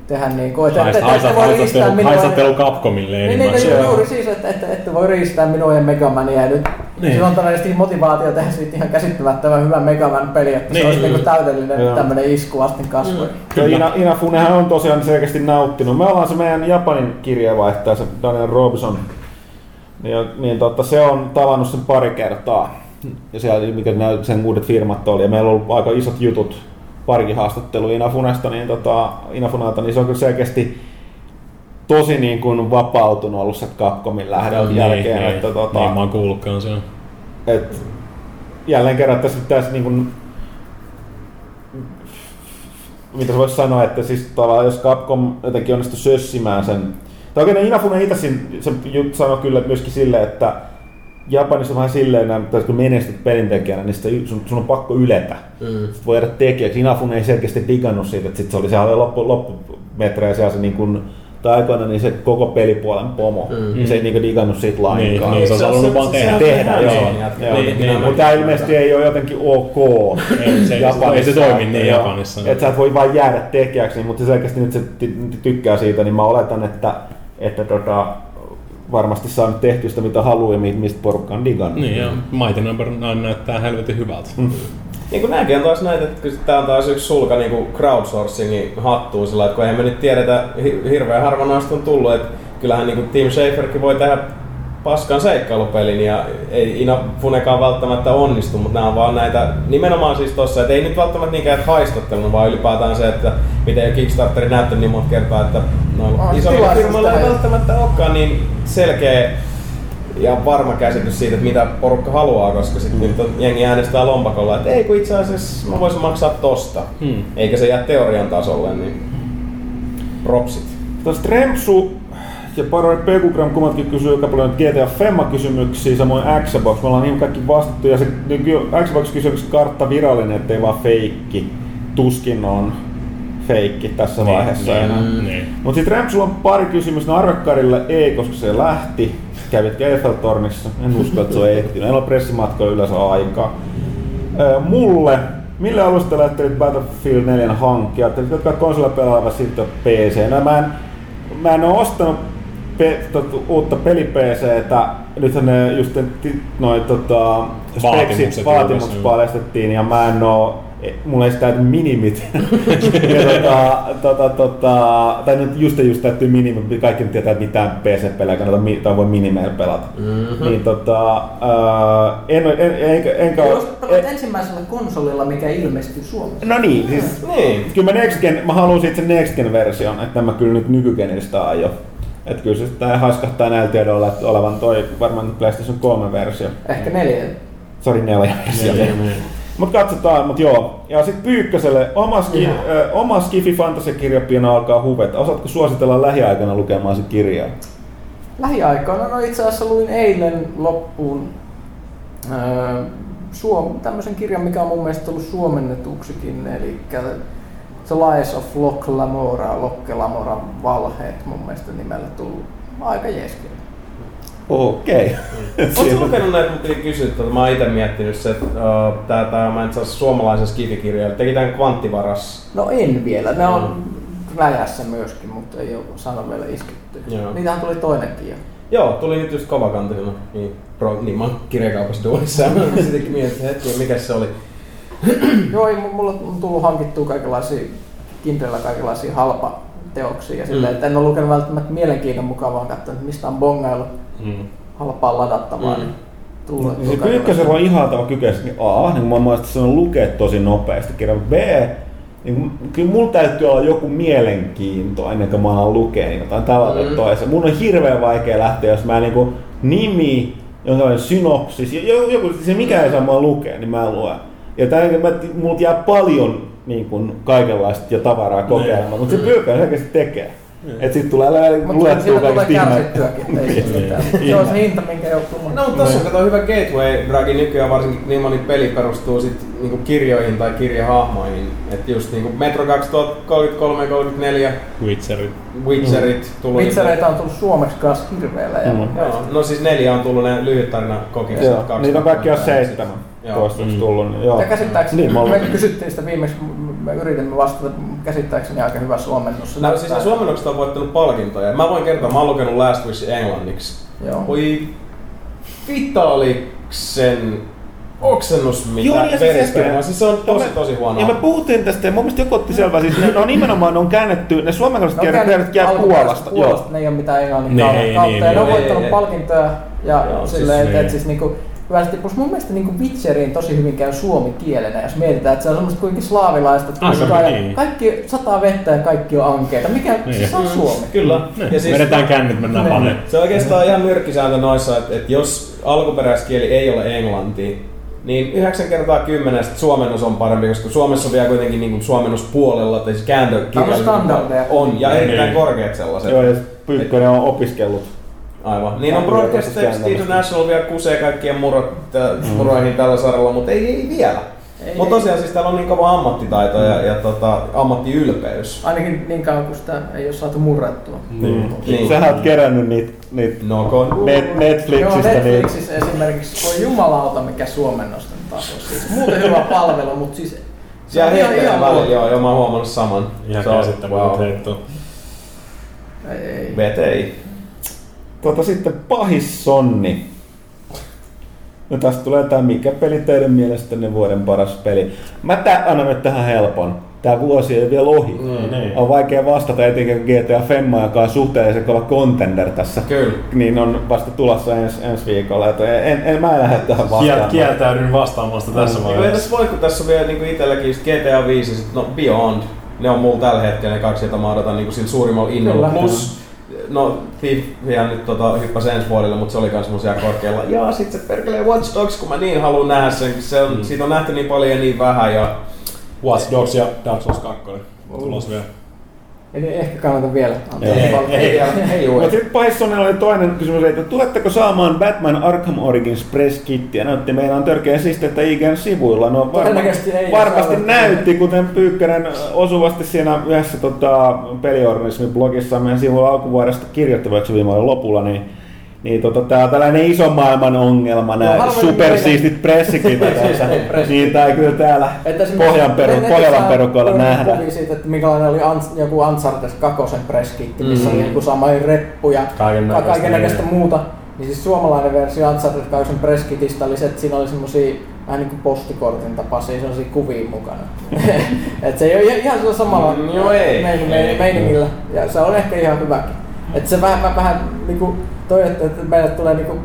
Speaker 6: tehdä niin kuin, että, että, että, että voi riistää minua.
Speaker 5: Haistattelu Capcomille
Speaker 6: Niin, niin, niin, juuri siis, että, että, että voi riistää minua ja Megamania ja nyt
Speaker 5: Niin.
Speaker 6: niin. on todennäköisesti motivaatio tehdä siitä ihan käsittämättömän hyvä Megaman peli, että
Speaker 5: Niin.
Speaker 6: se olisi niin täydellinen
Speaker 1: Joo.
Speaker 6: tämmöinen isku astin kasvoihin.
Speaker 1: Ja Ina, Inafunehan on tosiaan selkeästi nauttinut. Me ollaan se meidän Japanin kirjeenvaihtaja, se Daniel Robson. Niin, niin totta, se on tavannut sen pari kertaa. Ja siellä, mikä nämä sen uudet firmat oli. Ja meillä on ollut aika isot jutut, parikin haastattelua Inafunesta, niin, tota, Inafunalta, niin se on kyllä selkeästi tosi niin kuin vapautunut ollut sieltä Capcomin lähdön jälkeen.
Speaker 5: Niin,
Speaker 1: että,
Speaker 5: niin,
Speaker 1: tota,
Speaker 5: niin, mä oon kuullutkaan sen.
Speaker 1: et, jälleen kerran tässä, tässä niin kuin, mitä se voisi sanoa, että siis tavallaan jos Capcom jotenkin onnistui sössimään sen, tai oikein Inafune itse siinä- se jut- sanoi kyllä myöskin silleen, että Japanissa on vähän silleen, että kun menestyt pelintekijänä, niin sitä, sun, sun on pakko yletä.
Speaker 3: Mm.
Speaker 1: Voi jäädä tekijäksi. Inafune ei selkeästi digannut siitä, että sit se oli, oli loppu, loppumetrejä siellä se niin kuin, tai aikoina niin se koko pelipuolen pomo,
Speaker 3: Mm.
Speaker 1: niin se ei niinku digannut siitä lainkaan.
Speaker 5: Niin, niin, se olisi halunnut vaan tehdä.
Speaker 1: tehdä, joo.
Speaker 3: Niin,
Speaker 1: joo.
Speaker 3: niin,
Speaker 1: Niin,
Speaker 3: niin,
Speaker 1: mutta tämä ilmeisesti ei ole jotenkin ok.
Speaker 5: Ei se- ei se toimi niin. Japanissa.
Speaker 1: Että sä et voi vain jäädä tekijäksi, mutta se selkeästi nyt se ty- tykkää siitä, niin mä oletan, että, että tota, varmasti saa nyt tehtyä sitä mitä haluaa ja mi- mistä porukka on digannut.
Speaker 5: Niin, ja Mighty Number 9 näyttää helvetin hyvältä.
Speaker 3: Niin kuin nämäkin on taas näitä, että tää on taas yksi sulka niin kuin crowdsourcingin hattuun sillä, että kun eihän me nyt tiedetä, hi- hirveän harva noista on tullut, että kyllähän niin kuin Team Schaferkin voi tehdä paskan seikkailupelin ja ei Inafunekaan välttämättä onnistu, mutta nämä on vaan näitä, nimenomaan siis tossa, että ei nyt välttämättä niinkään että haistatteluna, vaan ylipäätään se, että miten jo Kickstarterin näyttänyt niin monta kertaa, että noilla
Speaker 6: tilaisuus
Speaker 3: firmoilla ei välttämättä olekaan niin selkeä ja varma käsitys siitä, että mitä porukka haluaa, koska sitten nyt on, jengi äänestää lompakolla, että ei kun itse asiassa mä voisin maksaa tosta,
Speaker 5: Hmm.
Speaker 3: eikä se jää teorian tasolle, niin propsit.
Speaker 1: Tuossa Trempsu ja Paroi Pekugram kummatkin kysyy aika paljon GTA Femma-kysymyksiä, samoin Xbox. Me ollaan niin kaikki vastattu ja se niin kyllä Xbox kysymys kartta virallinen, ettei vaan feikki. Tuskin on feikki tässä vaiheessa
Speaker 5: niin,
Speaker 1: enää.
Speaker 5: niin.
Speaker 1: Mutta sitten Rempsulla on pari kysymystä. No Arvekkarille ei, koska se lähti. Kävitkö Eiffel-tornissa? En usko, että se on ehtinyt. En ole pressimatkoilla yleensä aikaa. Mulle, millä alusta lähtenyt Battlefield 4 hankkia? Ajattelin, että konsolilla pelaava sitten PC. No, mä, en, mä en ole ostanut pe, tot, uutta peli PCtä. Nythän ne just ti- noi tota,
Speaker 5: Vaatimukset
Speaker 1: speksit, vaatimukset paljastettiin ja mä en oo mulla ei sitä minimit. ja tota, tota, tota, tai nyt just just täytyy minimit, kaikki nyt tietää, että mitään PC-pelejä kannata tai voi minimeillä pelata. Mm-hmm. Niin tota, äh, en, en, en, enkä, enkä
Speaker 6: Jos pelaat
Speaker 1: en,
Speaker 6: ensimmäisellä konsolilla, mikä ilmestyy Suomessa.
Speaker 1: No niin, siis
Speaker 3: Niin.
Speaker 1: kyllä mä Next Gen, mä haluan siitä sen Next Gen version, että mä kyllä nyt nykygenistä ajo. Että kyllä se tää haiskahtaa näillä tiedoilla että olevan toi varmaan PlayStation 3 versio.
Speaker 6: Ehkä neljä.
Speaker 1: Sori, neljä versio. Mut katsotaan, mut joo. Ja sit Pyykköselle, oma, ski,
Speaker 6: Joo.
Speaker 1: ö, oma Skifi Fantasia-kirjapiina alkaa huveta. Osaatko suositella lähiaikana lukemaan se kirjaa?
Speaker 6: Lähiaikoina, no itse asiassa luin eilen loppuun öö, Suom, tämmöisen kirjan, mikä on mun mielestä tullut suomennetuksikin, eli The Lies of Locke Lamora, Locke Lamoran valheet mun mielestä nimellä tullut. Aika jees kirja.
Speaker 1: Okei.
Speaker 3: Oletko lukenut näitä, mun piti kysyä, että mä oon itse miettinyt se, että uh, tää, tää mä itse asiassa suomalaisen skiffikirjan, teki tämän kvanttivaras.
Speaker 6: No en vielä, ne on läjässä myöskin, mutta ei ole saanut vielä isketty.
Speaker 3: Joo.
Speaker 6: Niitähän tuli toinenkin jo.
Speaker 3: Joo, tuli nyt just kovakantisena. Niin, pro, niin mä oon kirjakaupassa duunissa ja mä sittenkin mietin, että hetki, mikä se oli.
Speaker 6: Joo, ei, mu- mulla on tullut hankittua kaikenlaisia, Kindrellä kaikenlaisia halpa teoksia ja silleen,
Speaker 3: Mm.
Speaker 6: että en ole lukenut välttämättä mielenkiinnon mukaan, vaan katsonut, mistä on bongailu
Speaker 5: Mm.
Speaker 6: halpaa ladattavaa.
Speaker 3: Mm.
Speaker 6: Niin tullut,
Speaker 1: Niin se Pyykkösellä on ihaltava kyky, niin A, niin mä mielestä se on lukea tosi nopeasti kirja. B, niin kyllä mulla täytyy olla joku mielenkiinto ennen kuin mä alan lukea niin jotain tavalla
Speaker 3: Mm.
Speaker 1: mm. toiseen. Mun on hirveän vaikea lähteä, jos mä niinku nimi, jonkinlainen synopsis, ja joku, joku, se mikä ei saa mua lukea, niin mä en lue. Ja tää, mä, multa jää paljon niin kuin, kaikenlaista ja tavaraa kokemaan, mutta se Pyykkönen selkeästi tekee. Et sit tulee luettua kaikista ihme-
Speaker 6: kärsittyäkin, että ei se on se hinta, minkä joutuu
Speaker 3: No mutta tossa on kato hyvä gateway dragi nykyään varsinkin niin moni peli perustuu sit niinku kirjoihin tai kirjahahmoihin. Et just niinku Metro 2033 34
Speaker 5: Witcherit.
Speaker 3: Witcherit tullut.
Speaker 6: Vitsereitä on tullut suomeksi kanssa hirveellä. Ja
Speaker 1: Mm.
Speaker 3: Joo, no siis neljä on tullut ne lyhyt tarina.
Speaker 1: Joo, niitä on kaikkiaan seitsemän
Speaker 3: Joo.
Speaker 1: Toistaiseksi
Speaker 5: Mm.
Speaker 1: tullut. Niin, joo.
Speaker 6: Ja käsittääkseni,
Speaker 1: Niin, mä
Speaker 6: me
Speaker 1: olen-
Speaker 6: kysyttiin sitä viimeksi, me yritimme vastata, käsittääkseni aika hyvä suomennos. Se
Speaker 3: No siis suomennokset on voittanut palkintoja. Mä voin kertoa, mä oon lukenut Last Wish englanniksi.
Speaker 6: Joo.
Speaker 3: Voi Vitaliksen oksennus, mitä
Speaker 1: Joo, ja siis
Speaker 3: verispeli
Speaker 1: äsken-
Speaker 3: on. Siis se on tosi
Speaker 1: me-
Speaker 3: tosi huono.
Speaker 1: Ja me puhuttiin tästä, ja mun mielestä joku otti selvää, siis ne, ne on nimenomaan ne on käännetty, ne
Speaker 6: on
Speaker 1: kirjat
Speaker 6: käynyt
Speaker 1: jää Puolasta.
Speaker 6: Puolasta,
Speaker 1: Joo.
Speaker 6: ne ei ole mitään englannin
Speaker 5: Ne
Speaker 6: kautta.
Speaker 5: niin,
Speaker 6: ja ne on
Speaker 3: niin.
Speaker 6: voittanut
Speaker 3: ei.
Speaker 6: palkintoja ja
Speaker 3: Joo, siis
Speaker 6: silleen, että,
Speaker 5: niin.
Speaker 6: että siis niinku, hyvästi. Plus mun mielestä niinku Witcherin tosi hyvin käy suomikielenä, jos mietitään, että se on semmoista kuitenkin slaavilaista, että
Speaker 5: Aika,
Speaker 6: ja
Speaker 5: niin.
Speaker 6: kaikki sataa vettä ja kaikki on ankeita. Mikä
Speaker 5: Niin.
Speaker 6: siis on Suomi?
Speaker 3: Kyllä.
Speaker 5: Ne, vedetään kännit, mennään
Speaker 6: Niin.
Speaker 5: paneen.
Speaker 3: Se on oikeastaan ihan nyrkkisääntö noissa, että, että jos alkuperäiskieli ei ole englanti, niin 9 kertaa 10 sit suomennos on parempi, koska Suomessa on vielä kuitenkin niin kuin suomennospuolella, tai siis kääntökirjallisuus
Speaker 6: standardeja.
Speaker 3: on, ja erittäin
Speaker 5: Niin.
Speaker 3: korkeat sellaiset.
Speaker 1: Joo, ja Pyykkönen on opiskellut.
Speaker 3: Aivan. Niin on
Speaker 1: Kyllä,
Speaker 3: Broadcast. International vielä kusee kaikkien murot, tä- muroihin tällä saralla, mutta ei, ei vielä. Mutta tosiaan siis täällä on niin kova ammattitaito ja, ja tota, ammattiylpeys.
Speaker 6: Ainakin niin kauan kuin sitä ei ole saatu murrettua.
Speaker 1: Niin.
Speaker 3: Niin.
Speaker 1: Sähän oot kerännyt niitä, niitä
Speaker 3: No kun...
Speaker 1: net,
Speaker 6: Joo,
Speaker 1: Netflixistä niin
Speaker 6: Netflixissä esimerkiksi voi jumalauta mikä taas on. Siis muuten hyvä palvelu, mutta siis
Speaker 3: Siellä
Speaker 6: ihan
Speaker 3: välillä, joo, joo, mä oon huomannut saman.
Speaker 5: Ihan
Speaker 3: Se on-
Speaker 5: käsittämätöntä
Speaker 3: wow.
Speaker 5: heittoa.
Speaker 6: Ei, ei.
Speaker 3: VTI.
Speaker 1: Tota sitten pahis sonni. No tästä tulee tää mikä peli teidän mielestänne vuoden paras peli. Mä tää annan nyt tähän helpon. Tää vuosi ei vielä ohi.
Speaker 3: Mm.
Speaker 5: Niin.
Speaker 1: On vaikea vastata etenkin GTA Femma, joka on suhteellisen kova contender tässä.
Speaker 3: Kyllä.
Speaker 1: Niin on vasta tulossa ens, ensi viikolla. Et en, en, mä en lähde tähän vastaamaan.
Speaker 5: kieltäydyn vastaamasta tässä
Speaker 3: Niin, ei
Speaker 5: vaiheessa.
Speaker 3: tässä voi, kun tässä on vielä niin kuin itselläkin GTA 5 ja sit, no Beyond. Ne on mulla tällä hetkellä ne kaksi, joita mä odotan niin kuin sillä suurimmalla innolla.
Speaker 6: Kyllä.
Speaker 3: Plus, no Thief ihan nyt tota, hyppäsi ensi vuodelle, mutta se oli kans mun siellä korkealla. Ja sit se perkelee Watch Dogs, kun mä niin haluan nähdä sen. Se on, mm. Siitä on nähty niin paljon ja niin vähän. Ja
Speaker 5: Watch Dogs ja Dark Souls 2. Tulos vielä.
Speaker 6: Eli ehkä kannata vielä antaa
Speaker 1: Ei,
Speaker 6: paljon.
Speaker 3: ei, ei, ei
Speaker 1: Mutta
Speaker 3: juu.
Speaker 1: sitten Pahissonilla oli toinen kysymys, että tuletteko saamaan Batman Arkham Origins press kittiä? Näytti meillä on törkeä siistettä IGN sivuilla. No,
Speaker 6: ei
Speaker 1: varmasti
Speaker 6: saa.
Speaker 1: näytti, kuten Pyykkönen osuvasti siinä yhdessä tota, peliorganismin blogissa meidän sivuilla alkuvuodesta kirjoittavaksi viime lopulla, niin niin tota, tää on tällainen iso maailman ongelma,
Speaker 6: No,
Speaker 1: nämä supersiistit pressikitit.
Speaker 6: Pressikit.
Speaker 1: Niitä ei kyllä täällä
Speaker 6: Että
Speaker 1: Pohjan peru,
Speaker 6: on
Speaker 1: perukoilla
Speaker 6: kuvia
Speaker 1: nähdä.
Speaker 6: siitä, että minkälainen oli Ans, joku Uncharted 2 presskitti, missä
Speaker 3: Mm.
Speaker 6: oli joku sama reppu ja
Speaker 5: Kaikennäköistä,
Speaker 6: kaiken näköistä
Speaker 5: niin.
Speaker 6: muuta. Niin siis suomalainen versio Uncharted 2 presskitistä oli se, että siinä oli semmosia vähän niin kuin postikortin tapaisia sellaisia kuvia mukana. et se ei ole ihan sillä samalla
Speaker 3: Mm, joo, ei.
Speaker 6: mein- mein-
Speaker 3: Ei.
Speaker 6: meiningillä. Ja se on ehkä ihan hyväkin. Et se vähän, vähän, vähän niinku toi, että, että meille tulee niinku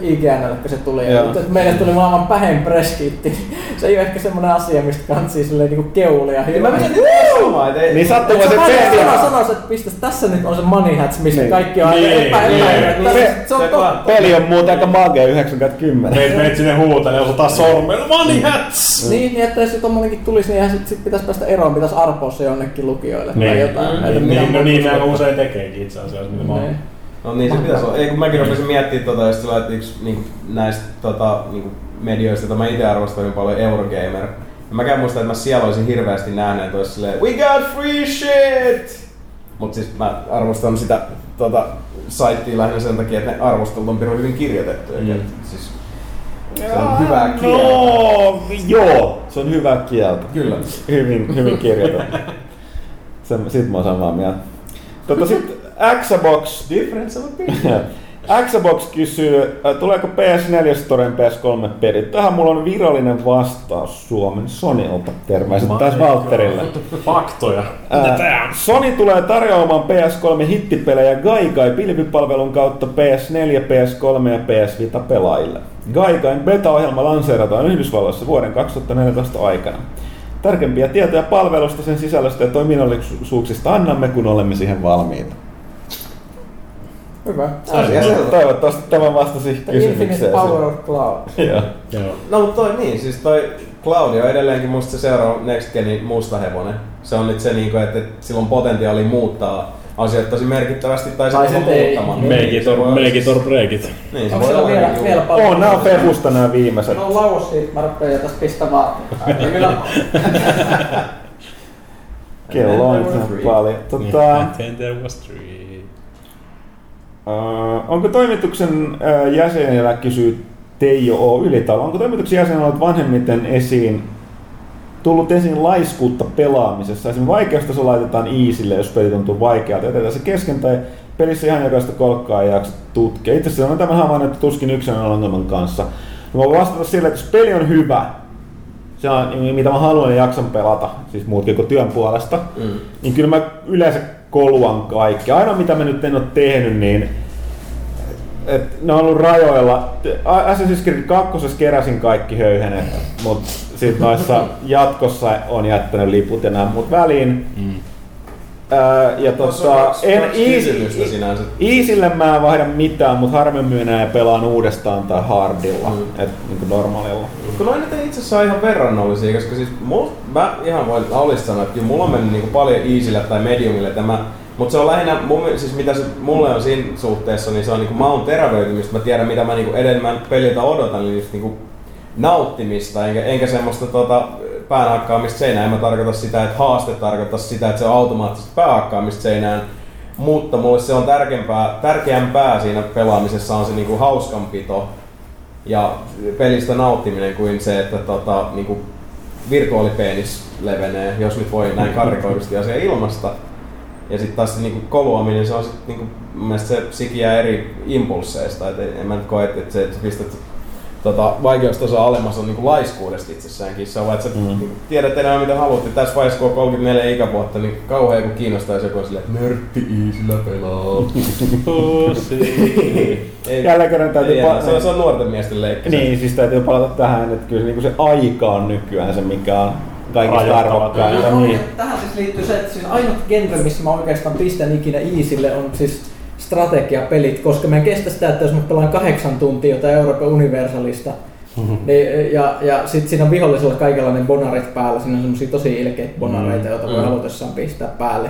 Speaker 6: IGNlle, kun se tuli.
Speaker 1: Joo.
Speaker 6: Mutta että meille tuli maailman pähen preskitti. Se ei ole ehkä semmoinen asia, mistä kantsii silleen niinku keulia.
Speaker 3: Niin mä mietin tätä samaa, et ei...
Speaker 1: Niin
Speaker 6: Et
Speaker 1: sattumoiset
Speaker 6: se
Speaker 1: peli.
Speaker 6: sana sanoisi, että pistäs tässä nyt on se money hats, missä
Speaker 1: Niin.
Speaker 6: kaikki on
Speaker 5: Niin,
Speaker 6: epä,
Speaker 5: niin,
Speaker 3: niin.
Speaker 6: se,
Speaker 1: Se-
Speaker 6: se on totta.
Speaker 1: Peli on muuten aika magea 90
Speaker 5: Meet, meet sinne huutelee, osataan sormella. Money hats!
Speaker 6: Niin, niin että jos se tommonenkin tulisi, niin sit, sit pitäisi päästä eroon, pitäisi arpoa se jonnekin lukijoille tai
Speaker 5: Niin.
Speaker 6: jotain.
Speaker 3: Mm.
Speaker 6: Että
Speaker 5: Niin,
Speaker 6: mitä
Speaker 5: niin, no niin nämä usein tekeekin itse asiassa. Mitä mä oon.
Speaker 6: Niin.
Speaker 3: No niin se pitäisi olla. Ei kun mäkin rupesin miettimään tota, just sillä, että yksi niin näistä tota, niin medioista, joita mä itse arvostan hyvin paljon, Eurogamer. Ja mäkään muistan, että mä siellä olisin hirveästi nähnyt, että olisi silleen, we got free shit! Mut siis mä arvostan sitä tota, saittia lähinnä sen takia, että ne arvostelut on pirun hyvin kirjoitettuja.
Speaker 5: Mm.
Speaker 3: Siis, se on hyvää kieltä.
Speaker 1: No, joo, se on hyvä kieltä.
Speaker 3: Kyllä.
Speaker 1: Hyvin, hyvin kirjoitettu. Sen, sit mä oon samaa mieltä. Tota sit Xbox,
Speaker 3: Difference of opinion.
Speaker 1: Xbox kysyy, äh, tuleeko PS4 Storen PS3 pelit? Tähän mulla on virallinen vastaus Suomen Sonilta. Terveiset taas Valtterille.
Speaker 5: Faktoja.
Speaker 1: Ää, Sony tulee tarjoamaan PS3 hittipelejä Gaikai pilvipalvelun kautta PS4, PS3 ja PS Vita pelaajille. Gaikain beta-ohjelma lanseerataan Yhdysvalloissa vuoden 2014 aikana. Tarkempia tietoja palvelusta, sen sisällöstä ja toiminnallisuuksista annamme, kun olemme siihen valmiita.
Speaker 6: Hyvä.
Speaker 3: Asia selvä.
Speaker 1: Toivottavasti tämä vastasi kysymykseen.
Speaker 6: Power of Cloud.
Speaker 1: Joo.
Speaker 5: Joo.
Speaker 3: No mutta toi niin, siis toi Claudio on edelleenkin musta se seuraava Next Genin musta hevonen. Se on nyt se niinku, että että sillä on potentiaali muuttaa asioita tosi merkittävästi tai muuttamaan. Se voi
Speaker 5: or,
Speaker 3: olla
Speaker 5: make it
Speaker 3: siis-
Speaker 5: or break it.
Speaker 3: Niin, se
Speaker 6: Onko
Speaker 3: voi
Speaker 6: siellä
Speaker 3: olla
Speaker 6: vielä,
Speaker 3: niin
Speaker 6: vielä
Speaker 3: juu.
Speaker 6: paljon?
Speaker 1: On, nämä on Fefusta nämä viimeiset.
Speaker 6: No lausi, mä rupean jo tässä pistä vaan. Ai, Minä...
Speaker 1: Kello on paljon. Tota,
Speaker 5: And then there was three.
Speaker 1: Uh, onko toimituksen uh, jäsenillä kysyy Teijo O. Ylitalo, onko toimituksen jäsenillä ollut vanhemmiten esiin tullut esiin laiskuutta pelaamisessa? Esimerkiksi vaikeustaso laitetaan easylle, jos peli tuntuu vaikealta. Jätetään se kesken tai pelissä ihan jokaista kolkkaa ei jaksa tutkia. Itse asiassa olen tämän havainnut, että tuskin yksin on ongelman kanssa. Mä voin vastata sille, että jos peli on hyvä, se on, mitä mä haluan ja jaksan pelata, siis muutkin kuin työn puolesta,
Speaker 3: Mm.
Speaker 1: niin kyllä mä yleensä koluan kaikki. Aina mitä mä nyt en ole tehnyt, niin et ne on ollut rajoilla. Assassin's Creed 2 keräsin kaikki höyhenet, mutta sitten noissa jatkossa on jättänyt liput ja nämä muut väliin.
Speaker 5: Mm.
Speaker 1: Ää, ja tota,
Speaker 3: kaksi-
Speaker 1: en easy,
Speaker 3: sinänsä.
Speaker 1: easylle mä en vaihda mitään, mutta harvemmin enää pelaan uudestaan tai hardilla,
Speaker 3: Mm.
Speaker 1: et niin kuin normaalilla.
Speaker 3: Kun noin nyt itse asiassa ihan verrannollisia, koska siis mul, mä ihan voin aulista sanoa, että kyllä mulla on mennyt niinku paljon easylle tai mediumille tämä, mutta se on lähinnä, siis mitä se mulle on siinä suhteessa, niin se on niinku maun terävöitymistä. Mä tiedän mitä mä niinku enemmän peliltä odotan, niin just niinku nauttimista, enkä, enkä semmoista tota, päänhakkaamista seinään. En mä tarkoita sitä, että haaste tarkoittaa sitä, että se on automaattisesti päähakkaamista seinään. Mutta mulle se on tärkeämpää, tärkeämpää siinä pelaamisessa on se niinku hauskanpito ja pelistä nauttiminen kuin se, että tota, niinku, virtuaalipenis levenee, jos nyt voi näin karrikoidusti asia ilmasta. Ja sitten taas se niinku, koluaminen, se on sit, niinku, se sikiää eri impulseista. Et en mä nyt koe, että se, että pistät tota, vaikeustasoa alemmas on niinku laiskuudesta itsessäänkin. Se on vaan, että sä mm. niinku, tiedät enää mitä haluat. Ja tässä vaiheessa, kun on 34 ikävuotta, niin kauhean kun kiinnostaisi joku silleen, että nörtti Iisillä pelaa. Ei-
Speaker 1: Jälleen kerran täytyy
Speaker 3: ei
Speaker 1: pa-
Speaker 3: enää. se, on, se on nuorten miesten leikki.
Speaker 1: Niin, siis täytyy palata tähän, että kyllä se, niin se aika on nykyään se, mikä on kaikista arvokkainta. Niin.
Speaker 6: Tähän siis liittyy se, että siis ainut genre, missä mä oikeastaan pistän ikinä Easille, on siis strategiapelit, koska mä en kestä sitä, että jos mä pelaan kahdeksan tuntia jotain Euroopan Universalista, niin, ja, ja sitten siinä on vihollisella kaikenlainen bonarit päällä, siinä on semmosia tosi ilkeitä bonareita, joita voi
Speaker 3: Mm.
Speaker 6: halutessaan pistää päälle.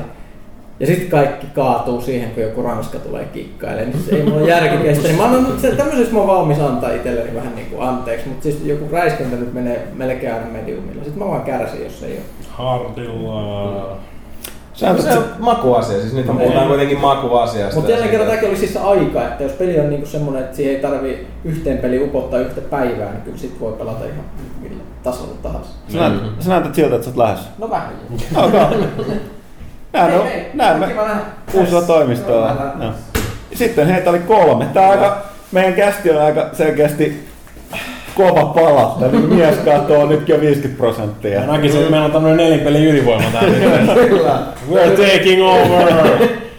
Speaker 6: Ja sitten kaikki kaatuu siihen, kun joku ranska tulee kikkailemaan, niin se ei mulla järki kestä. Niin mä annan, se, tämmöisessä mä oon valmis antaa itselleni vähän niin kuin anteeksi, mutta siis joku räiskintä nyt menee melkein aina mediumilla. Sitten mä vaan kärsin, jos ei ole.
Speaker 5: Hardilla.
Speaker 1: Sä
Speaker 3: Se on makuasia, siis nyt puhutaan kuitenkin makuasiasta.
Speaker 6: Mutta jälleen kerran tämäkin oli siis se aika, että jos peli on niinku semmoinen, että siihen ei tarvi yhteen peliin upottaa yhtä päivää, niin kyllä sit voi pelata ihan millä tasolla tahansa.
Speaker 1: Sä, näytät, sä näytät siltä, että sä oot lähes.
Speaker 6: No vähän.
Speaker 1: Okay. Näin, no,
Speaker 6: Hei, hei,
Speaker 1: näin me uusilla toimistolla. No. Sitten heitä oli kolme. Tää on aika, meidän kästi on aika selkeästi kova pala. Tää niin mies katsoo nytkin jo 50 prosenttia.
Speaker 5: Mä näkisin, että meillä on tämmönen nelinpeli ydinvoima täällä.
Speaker 3: Kyllä.
Speaker 5: We're taking over!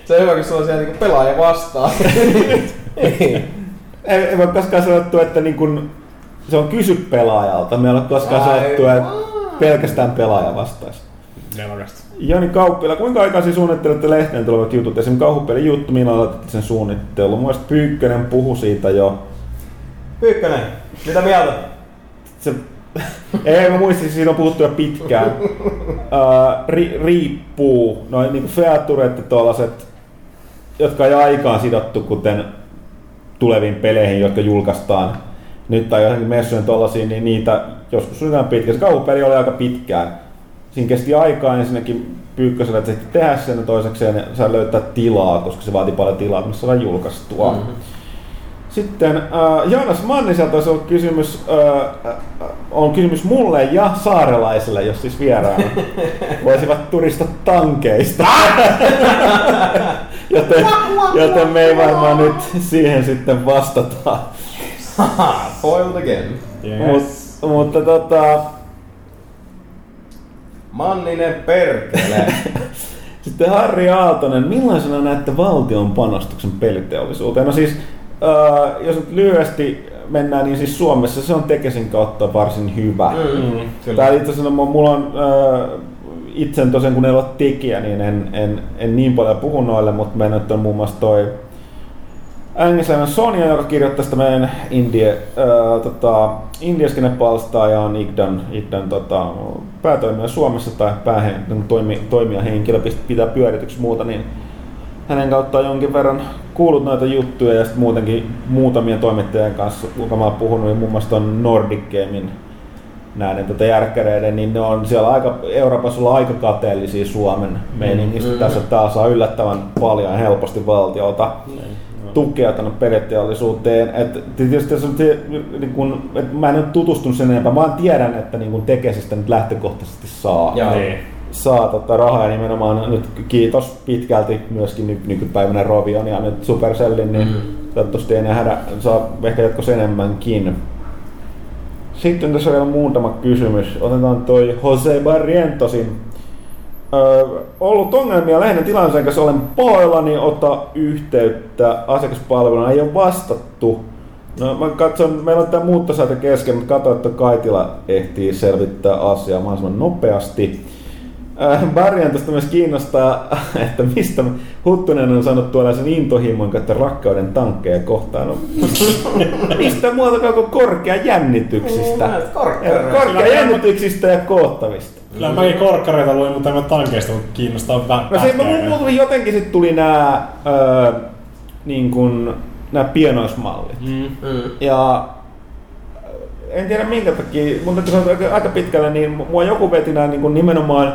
Speaker 3: Se on hyvä, kun sulla on siellä niinku pelaaja vastaan.
Speaker 1: ei, ei voi koskaan sanottu, että niin kun, se on kysy pelaajalta. Me ei ole koskaan
Speaker 3: Ai,
Speaker 1: sanottu, että pelkästään pelaaja vastaisi.
Speaker 5: Nelokasta.
Speaker 1: Jani Kauppila, kuinka aikaisin suunnittelette lehteen tulevat jutut? Esimerkiksi kauhupelin juttu, milloin aloititte sen suunnittelu? Mun Pyykkönen puhui siitä jo.
Speaker 3: Pyykkönen, mitä mieltä?
Speaker 1: Se, ei, mä muistin, siitä on puhuttu jo pitkään. Uh, ri, riippuu, noin niinku featuret ja tuollaiset, jotka jo aikaan sidottu, kuten tuleviin peleihin, jotka julkaistaan nyt tai johonkin messujen tollasia, niin niitä joskus on pitkä. Se kauhupeli oli aika pitkään. Siinä kesti aikaa ensinnäkin Pyykkösellä, että se tehdä sen ja toisekseen saa löytää tilaa, koska se vaatii paljon tilaa, missä saadaan julkaistua. Mm-hmm. Sitten äh, Joonas Manniselta ollut kysymys, äh, äh, on kysymys mulle ja saarelaisille, jos siis vieraana voisivat turista tankeista. joten, joten me ei varmaan nyt siihen sitten vastata.
Speaker 3: Foiled again.
Speaker 1: Mut, mutta tota,
Speaker 3: Manninen perkele.
Speaker 1: Sitten Harri Aaltonen, millaisena näette valtion panostuksen peliteollisuuteen? No siis, äh, jos nyt lyhyesti mennään, niin siis Suomessa se on Tekesin kautta varsin hyvä.
Speaker 3: Mm, kyllä.
Speaker 1: Tää itse asiassa, mulla on äh, itse tosiaan kun ei ole tekijä, niin en, en, en niin paljon puhu noille, mutta meillä nyt on muun muassa toi Englannin Sonja, joka kirjoittaa sitä meidän Indie, äh, tota, Indiaskene-palstaa ja on Igdan, Igdan tota, päätoimija Suomessa tai päähe, toimi, toimijahenkilö pitää pyörityksi muuta, niin hänen kauttaan jonkin verran kuullut noita juttuja ja sitten muutenkin muutamien toimittajien kanssa, kuka mä oon puhunut, niin muun muassa ton Nordic Gamein näiden tota järkkäreiden, niin ne on siellä aika, Euroopassa olla aika kateellisia Suomen meiningistä. Mm. Tässä taas saa yllättävän paljon ja helposti valtiolta tukea tänne peliteollisuuteen. Et tietysti jos on se, niin kun, et mä en ole tutustunut sen enempää, mä vaan tiedän, että niin kun Tekesistä nyt lähtökohtaisesti saa
Speaker 3: Joo.
Speaker 5: Niin.
Speaker 1: Saa tota rahaa nimenomaan nyt kiitos pitkälti myöskin ny- nykypäivänä Rovion ja nyt Supercellin, niin mm. toivottavasti ei nähdä, saa ehkä jatkossa enemmänkin. Sitten tässä on vielä muutama kysymys. Otetaan toi Jose Barrientosin. Öö, ollut ongelmia lehden tilanteen kanssa, olen pahoillani, ota yhteyttä asiakaspalveluna, ei ole vastattu. No mä katson, meillä on tämä muuttosaite kesken, mutta katsoin, että Kaitila ehtii selvittää asiaa mahdollisimman nopeasti. Äh, Barrian tuosta myös kiinnostaa, että mistä Huttunen on saanut tuolla sen intohimon kautta rakkauden tankkeja kohtaan. No, mistä muuta kuin korkea jännityksistä.
Speaker 3: Korkea.
Speaker 1: Korkea jännityksistä ja koottavista.
Speaker 5: Kyllä mäkin korkkareita luin, mutta en mä tankeista mutta kiinnostaa vä-
Speaker 1: No se, mulla tuli jotenkin sit tuli nää, öö, niin pienoismallit.
Speaker 5: Mm.
Speaker 3: Mm.
Speaker 1: Ja äh, en tiedä minkä takia, mutta kun se on aika- aika pitkälle, niin mua joku veti nää niin nimenomaan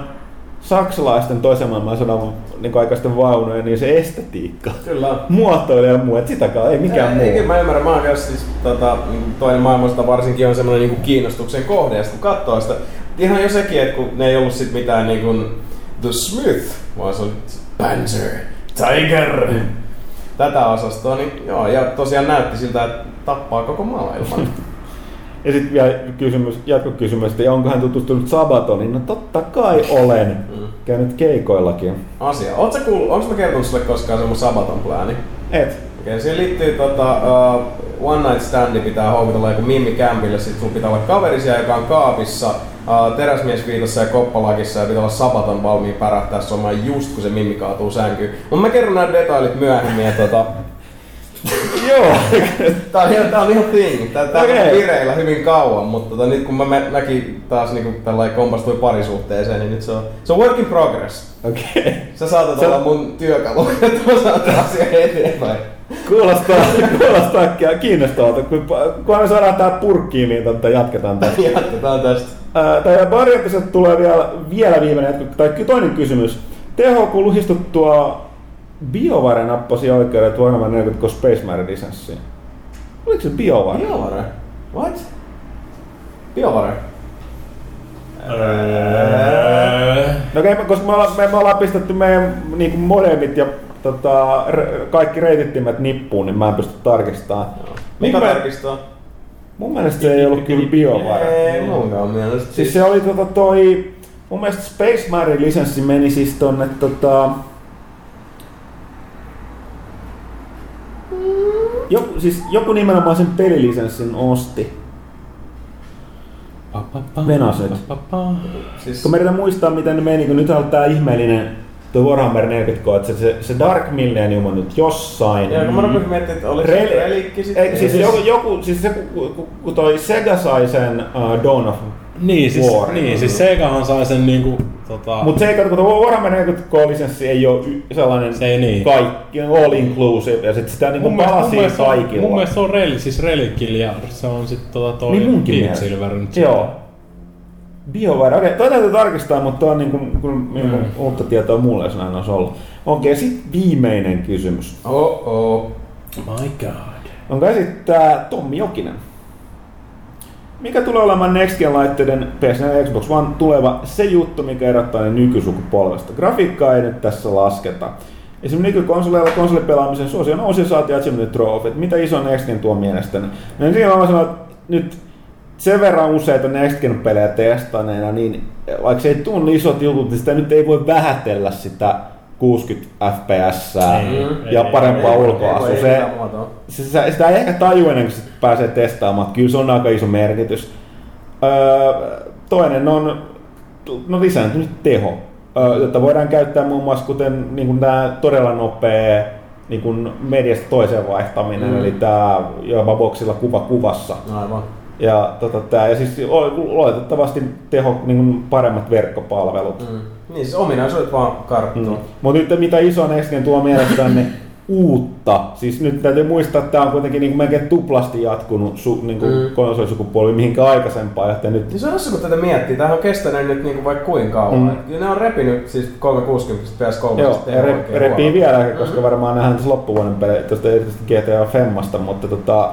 Speaker 1: saksalaisten toisen maailmansodan niin aikaisten vaunujen, niin se estetiikka,
Speaker 3: Kyllä.
Speaker 1: muotoilu ja muu, että sitäkään ei mikään
Speaker 3: Ei,
Speaker 1: muu.
Speaker 3: mä ymmärrän, mä oon kanssa siis tota, toinen maailmasta varsinkin on semmoinen niinku kiinnostuksen kohde, ja sit kun katsoo sitä, ihan jo sekin, että kun ne ei ollut sit mitään niinku The Smith, vaan se oli Panzer, Tiger, tätä osastoa, niin joo, ja tosiaan näytti siltä, että tappaa koko maailman.
Speaker 1: Ja sitten vielä kysymys, jatkokysymys, että onko hän tutustunut Sabatoniin? No totta kai olen.
Speaker 3: Mm.
Speaker 1: Käynyt keikoillakin.
Speaker 3: Asia. Sä kuullut, onks mä kertonut sulle koskaan semmonen Sabaton plääni?
Speaker 1: Et.
Speaker 3: Okei, siihen liittyy tota, uh, One Night Standi pitää houkutella joku Mimmi Campille, sit sun pitää olla kaverisia, joka on kaapissa, uh, teräsmiesviitossa ja koppalakissa ja pitää olla sabaton valmiin pärähtää somaan just kun se Mimmi kaatuu sänkyyn. Mut mä kerron nämä detailit myöhemmin ja tota,
Speaker 1: Joo.
Speaker 3: tää on ihan, tää on ihan thing. Tää, tää
Speaker 1: Okei.
Speaker 3: on vireillä hyvin kauan, mutta tota, nyt kun mä näkin taas niinku tällainen kompastui parisuhteeseen, niin nyt se on, se on work in progress.
Speaker 1: Okei. Okay.
Speaker 3: Sä saatat
Speaker 1: Se-
Speaker 3: olla mun työkalu, että mä saan asiaa eteenpäin.
Speaker 1: Kuulostaa, kuulostaa ki- kiinnostavalta. Kun, kun me saadaan tää purkkiin, niin tota, jatketaan tästä.
Speaker 3: Jatketaan tästä.
Speaker 1: Tämä Barriattisesta tulee vielä, vielä viimeinen, tai toinen kysymys. THQ luhistuttua BioVare nappasi oikeudet Warhammer 40 Space Marine lisenssiin. Oliko se BioVare?
Speaker 3: Biovare? What? Biovare?
Speaker 1: No okei, okay, koska me ollaan, me, me ollaan pistetty meidän niin modemit ja tota, r- kaikki reitittimet nippuun, niin mä en pysty tarkistamaan.
Speaker 3: Mikä
Speaker 1: mä-
Speaker 3: tarkistaa?
Speaker 1: mun mielestä se ei ollut kyllä BioVare.
Speaker 3: Ei munkaan mielestä.
Speaker 1: Siis se oli tota toi, mun mielestä Space Marine lisenssi meni siis tonne tota... Joku, siis joku nimenomaan sen pelilisenssin osti. Venaset.
Speaker 3: siis,
Speaker 1: Kun me yritetään muistaa, miten ne meni, kun nyt on tää ihmeellinen tuo Warhammer 40 että se, se Dark Millennium on nyt jossain.
Speaker 3: ja kun mä rupesin miettimään, että oli
Speaker 1: Rel-
Speaker 3: se relikki sitten.
Speaker 1: Ei, siis joku, joku, siis se, kun, kun- kun toi Sega sai sen uh, Dawn of
Speaker 5: Niin, siis,
Speaker 1: War.
Speaker 5: niin, siis Segahan sai sen niinku, tota,
Speaker 1: Mutta se ei kato, kun Warhammer 40 lisenssi ei ole sellainen
Speaker 5: Se ei niin.
Speaker 1: kaikki, all inclusive, ja sit sitä niinku
Speaker 5: mun mielestä, mun,
Speaker 1: palasii
Speaker 5: on,
Speaker 1: kaikilla.
Speaker 5: mun mielestä se on rel, siis Reliquil ja se on sitten tota toi
Speaker 1: Niin
Speaker 5: Deep. Silver nyt.
Speaker 1: Joo. BioWare, okei, toi täytyy tarkistaa, mutta toi on niinku, kun, niinku
Speaker 5: Mm.
Speaker 1: uutta tietoa mulle, jos näin olisi ollut. Okei, sit viimeinen kysymys.
Speaker 3: Oh oh.
Speaker 5: My god.
Speaker 1: Onko esittää Tommi Jokinen? Mikä tulee olemaan Next Gen laitteiden PS4 ja Xbox One tuleva se juttu, mikä erottaa ne nykysukupolvesta? Grafiikkaa ei nyt tässä lasketa. Esimerkiksi nykykonsoleilla konsolipelaamisen suosio nousi ja saatiin Achievement Trophy. Mitä iso Next Gen tuo mielestäni? No siinä mä sanon, että nyt sen verran useita Next Gen pelejä testaneena, niin vaikka se ei tunne isot jutut, niin sitä nyt ei voi vähätellä sitä 60 fps
Speaker 5: Ei,
Speaker 1: ja
Speaker 5: ei,
Speaker 1: parempaa ulkoasua. Se,
Speaker 3: muotoa.
Speaker 1: se, sitä, sitä ei ehkä taju ennen kuin pääsee testaamaan, kyllä se on aika iso merkitys. Öö, toinen on no lisääntynyt teho, öö, jota voidaan käyttää muun muassa kuten niin kuin tämä todella nopea niin kuin mediasta toiseen vaihtaminen,
Speaker 3: mm.
Speaker 1: eli tämä jopa boksilla kuva kuvassa.
Speaker 3: Aivan.
Speaker 1: Ja, tota, tää, ja siis oletettavasti teho, niin kuin paremmat verkkopalvelut.
Speaker 3: Mm. Niin siis ominaisuudet vaan karttuu.
Speaker 1: Mm. Mutta nyt mitä iso Nextgen tuo mielestään ne uutta. Siis nyt täytyy muistaa, että tämä on kuitenkin niin melkein tuplasti jatkunut su, niin kuin
Speaker 3: Mm.
Speaker 1: mm. konsolisukupolvi mihinkä aikaisempaan. Että nyt,
Speaker 3: Niin se on kun tätä miettii. Tämähän on kestänyt nyt niinku vaikka kuinka kauan.
Speaker 1: Mm.
Speaker 3: Mm. Kyllä ne on repinyt siis 360 PS3.
Speaker 1: joo, ja re, repii
Speaker 3: huolella.
Speaker 1: vieläkin, koska varmaan nähdään tässä loppuvuoden pelejä, tuosta erityisesti GTA Femmasta, mutta tota,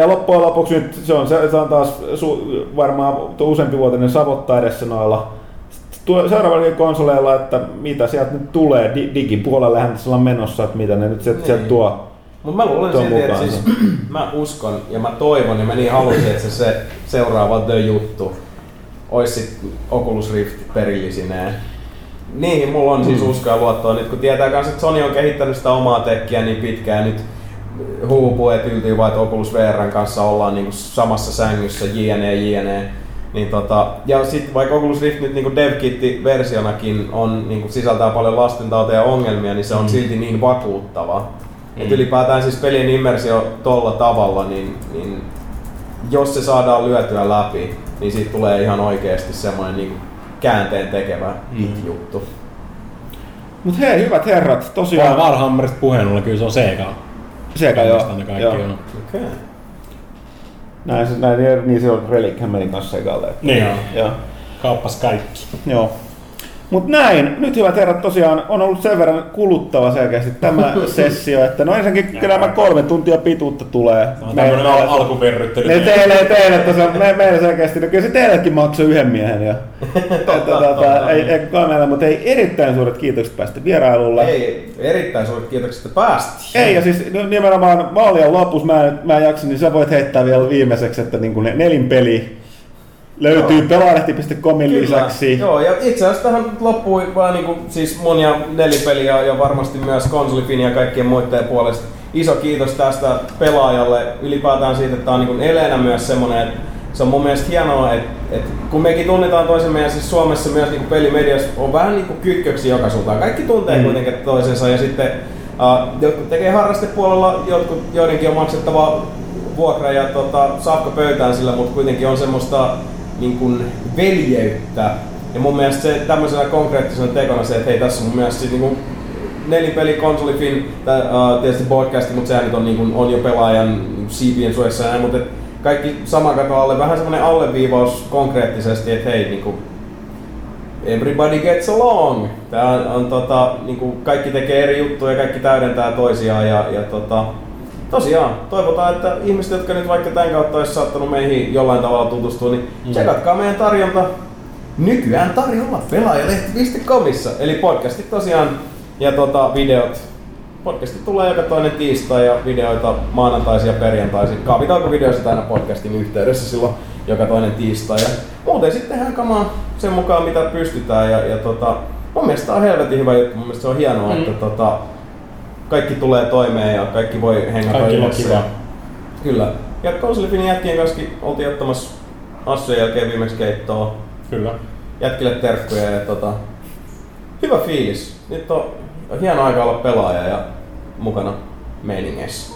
Speaker 1: ja loppujen lopuksi nyt se on, se, on taas su, varmaan useampi vuotinen savotta edessä noilla seuraavalla konsoleilla, että mitä sieltä nyt tulee, Di, digipuolellehan tässä ollaan menossa, että mitä ne nyt sieltä,
Speaker 3: Niin.
Speaker 1: sieltä tuo.
Speaker 3: Mutta mä luulen silti, että siis, mä uskon ja mä toivon ja mä niin halusin, että se, se seuraava The Juttu olisi sit Oculus Rift perillisineen. Niihin mulla on siis uskoa ja luottoa nyt, kun tietää kans, että Sony on kehittänyt sitä omaa tekkiä niin pitkään nyt huupuu, että yltyy vaan, että Oculus VRn kanssa ollaan niinku samassa sängyssä, jne, jne. Niin tota, ja sitten vaikka Oculus Rift nyt niin DevKit-versionakin on, niin sisältää paljon lastentauteja ja ongelmia, niin se on mm. silti niin vakuuttava. Mm. Et ylipäätään siis pelien immersio tolla tavalla, niin, niin jos se saadaan lyötyä läpi, niin siitä tulee ihan oikeasti semmoinen niin käänteen tekevä mm. juttu.
Speaker 1: Mut hei, hyvät herrat, tosiaan...
Speaker 5: Warhammerista puheen ollen kyllä se on Sega.
Speaker 1: Sega joo.
Speaker 5: Ne kaikki
Speaker 1: joo.
Speaker 5: on.
Speaker 3: Okei. Okay.
Speaker 1: Näin, se, näin, niin se on Relic Hammerin kanssa Segalle.
Speaker 5: Niin.
Speaker 1: Joo.
Speaker 5: Kauppas kaikki.
Speaker 1: Joo. Mutta näin, nyt hyvät herrat tosiaan on ollut sen verran kuluttava selkeästi tämä sessio, että no ensinnäkin kyllä nämä kolme tuntia pituutta tulee.
Speaker 5: Tämä on tämmönen al- alkuverryttely.
Speaker 1: Ne teille, teille tosiaan, me, meille selkeästi, no kyllä se teillekin maksoi yhden miehen ja että, tota, ei, ei kukaan meillä, mutta ei erittäin suuret kiitokset päästä vierailulle.
Speaker 3: Ei, erittäin suuret kiitokset, että päästiin.
Speaker 1: Ei, ja siis nimenomaan vaalien lopussa mä, en- mä en jaksa, niin sä voit heittää vielä viimeiseksi, että niin kuin nelinpeli löytyy pelaalehti.comin lisäksi.
Speaker 3: Joo, ja itse asiassa tähän loppui vaan niinku, siis mun ja nelipeliä ja varmasti myös konsolifin ja kaikkien muiden puolesta. Iso kiitos tästä pelaajalle ylipäätään siitä, että tää on niinku Elena myös semmonen, että se on mun mielestä hienoa, että, että kun mekin tunnetaan toisemme ja siis Suomessa myös niinku pelimediassa on vähän niinku kytköksiä joka suuntaan. Kaikki tuntee mm. kuitenkin toisensa ja sitten uh, jotkut tekee harrastepuolella, jotkut, joidenkin on maksettava vuokra ja tota, saakka pöytään sillä, mutta kuitenkin on semmoista niin kuin veljeyttä. Ja mun mielestä se tämmöisenä konkreettisena tekona se, että hei tässä on mun mielestä sit niin kuin nelipeli, konsolifin, tää, uh, tietysti podcasti, mutta sehän nyt on, niin kuin, on jo pelaajan siipien suojassa ja mutta kaikki sama kato alle, vähän semmoinen alleviivaus konkreettisesti, että hei, niin kuin, everybody gets along. Tää on, on tota, niin kuin kaikki tekee eri juttuja ja kaikki täydentää toisiaan ja, ja tota, tosiaan, toivotaan, että ihmiset, jotka nyt vaikka tämän kautta olisi saattanut meihin jollain tavalla tutustua, niin mm. tsekatkaa meidän tarjonta nykyään tarjolla pelaajalehti.comissa. Eli podcastit tosiaan ja tota, videot. Podcastit tulee joka toinen tiistai ja videoita maanantaisin ja perjantaisin. Kaavitauko videoista aina podcastin yhteydessä silloin joka toinen tiistai. Ja muuten sitten tehdään kamaa sen mukaan mitä pystytään. Ja, ja tota, mun mielestä on helvetin hyvä juttu. Mun mielestä se on hienoa, mm. että tota, kaikki tulee toimeen ja kaikki voi hengata
Speaker 5: Kaikilla
Speaker 3: yhdessä.
Speaker 5: kiva.
Speaker 3: Kyllä. Ja konsolifinin jätkien kanssa oltiin ottamassa Assujen jälkeen viimeksi keittoa.
Speaker 5: Kyllä.
Speaker 3: Jätkille terkkuja ja tota, hyvä fiilis. Nyt on hieno aika olla pelaaja ja mukana meiningeissä.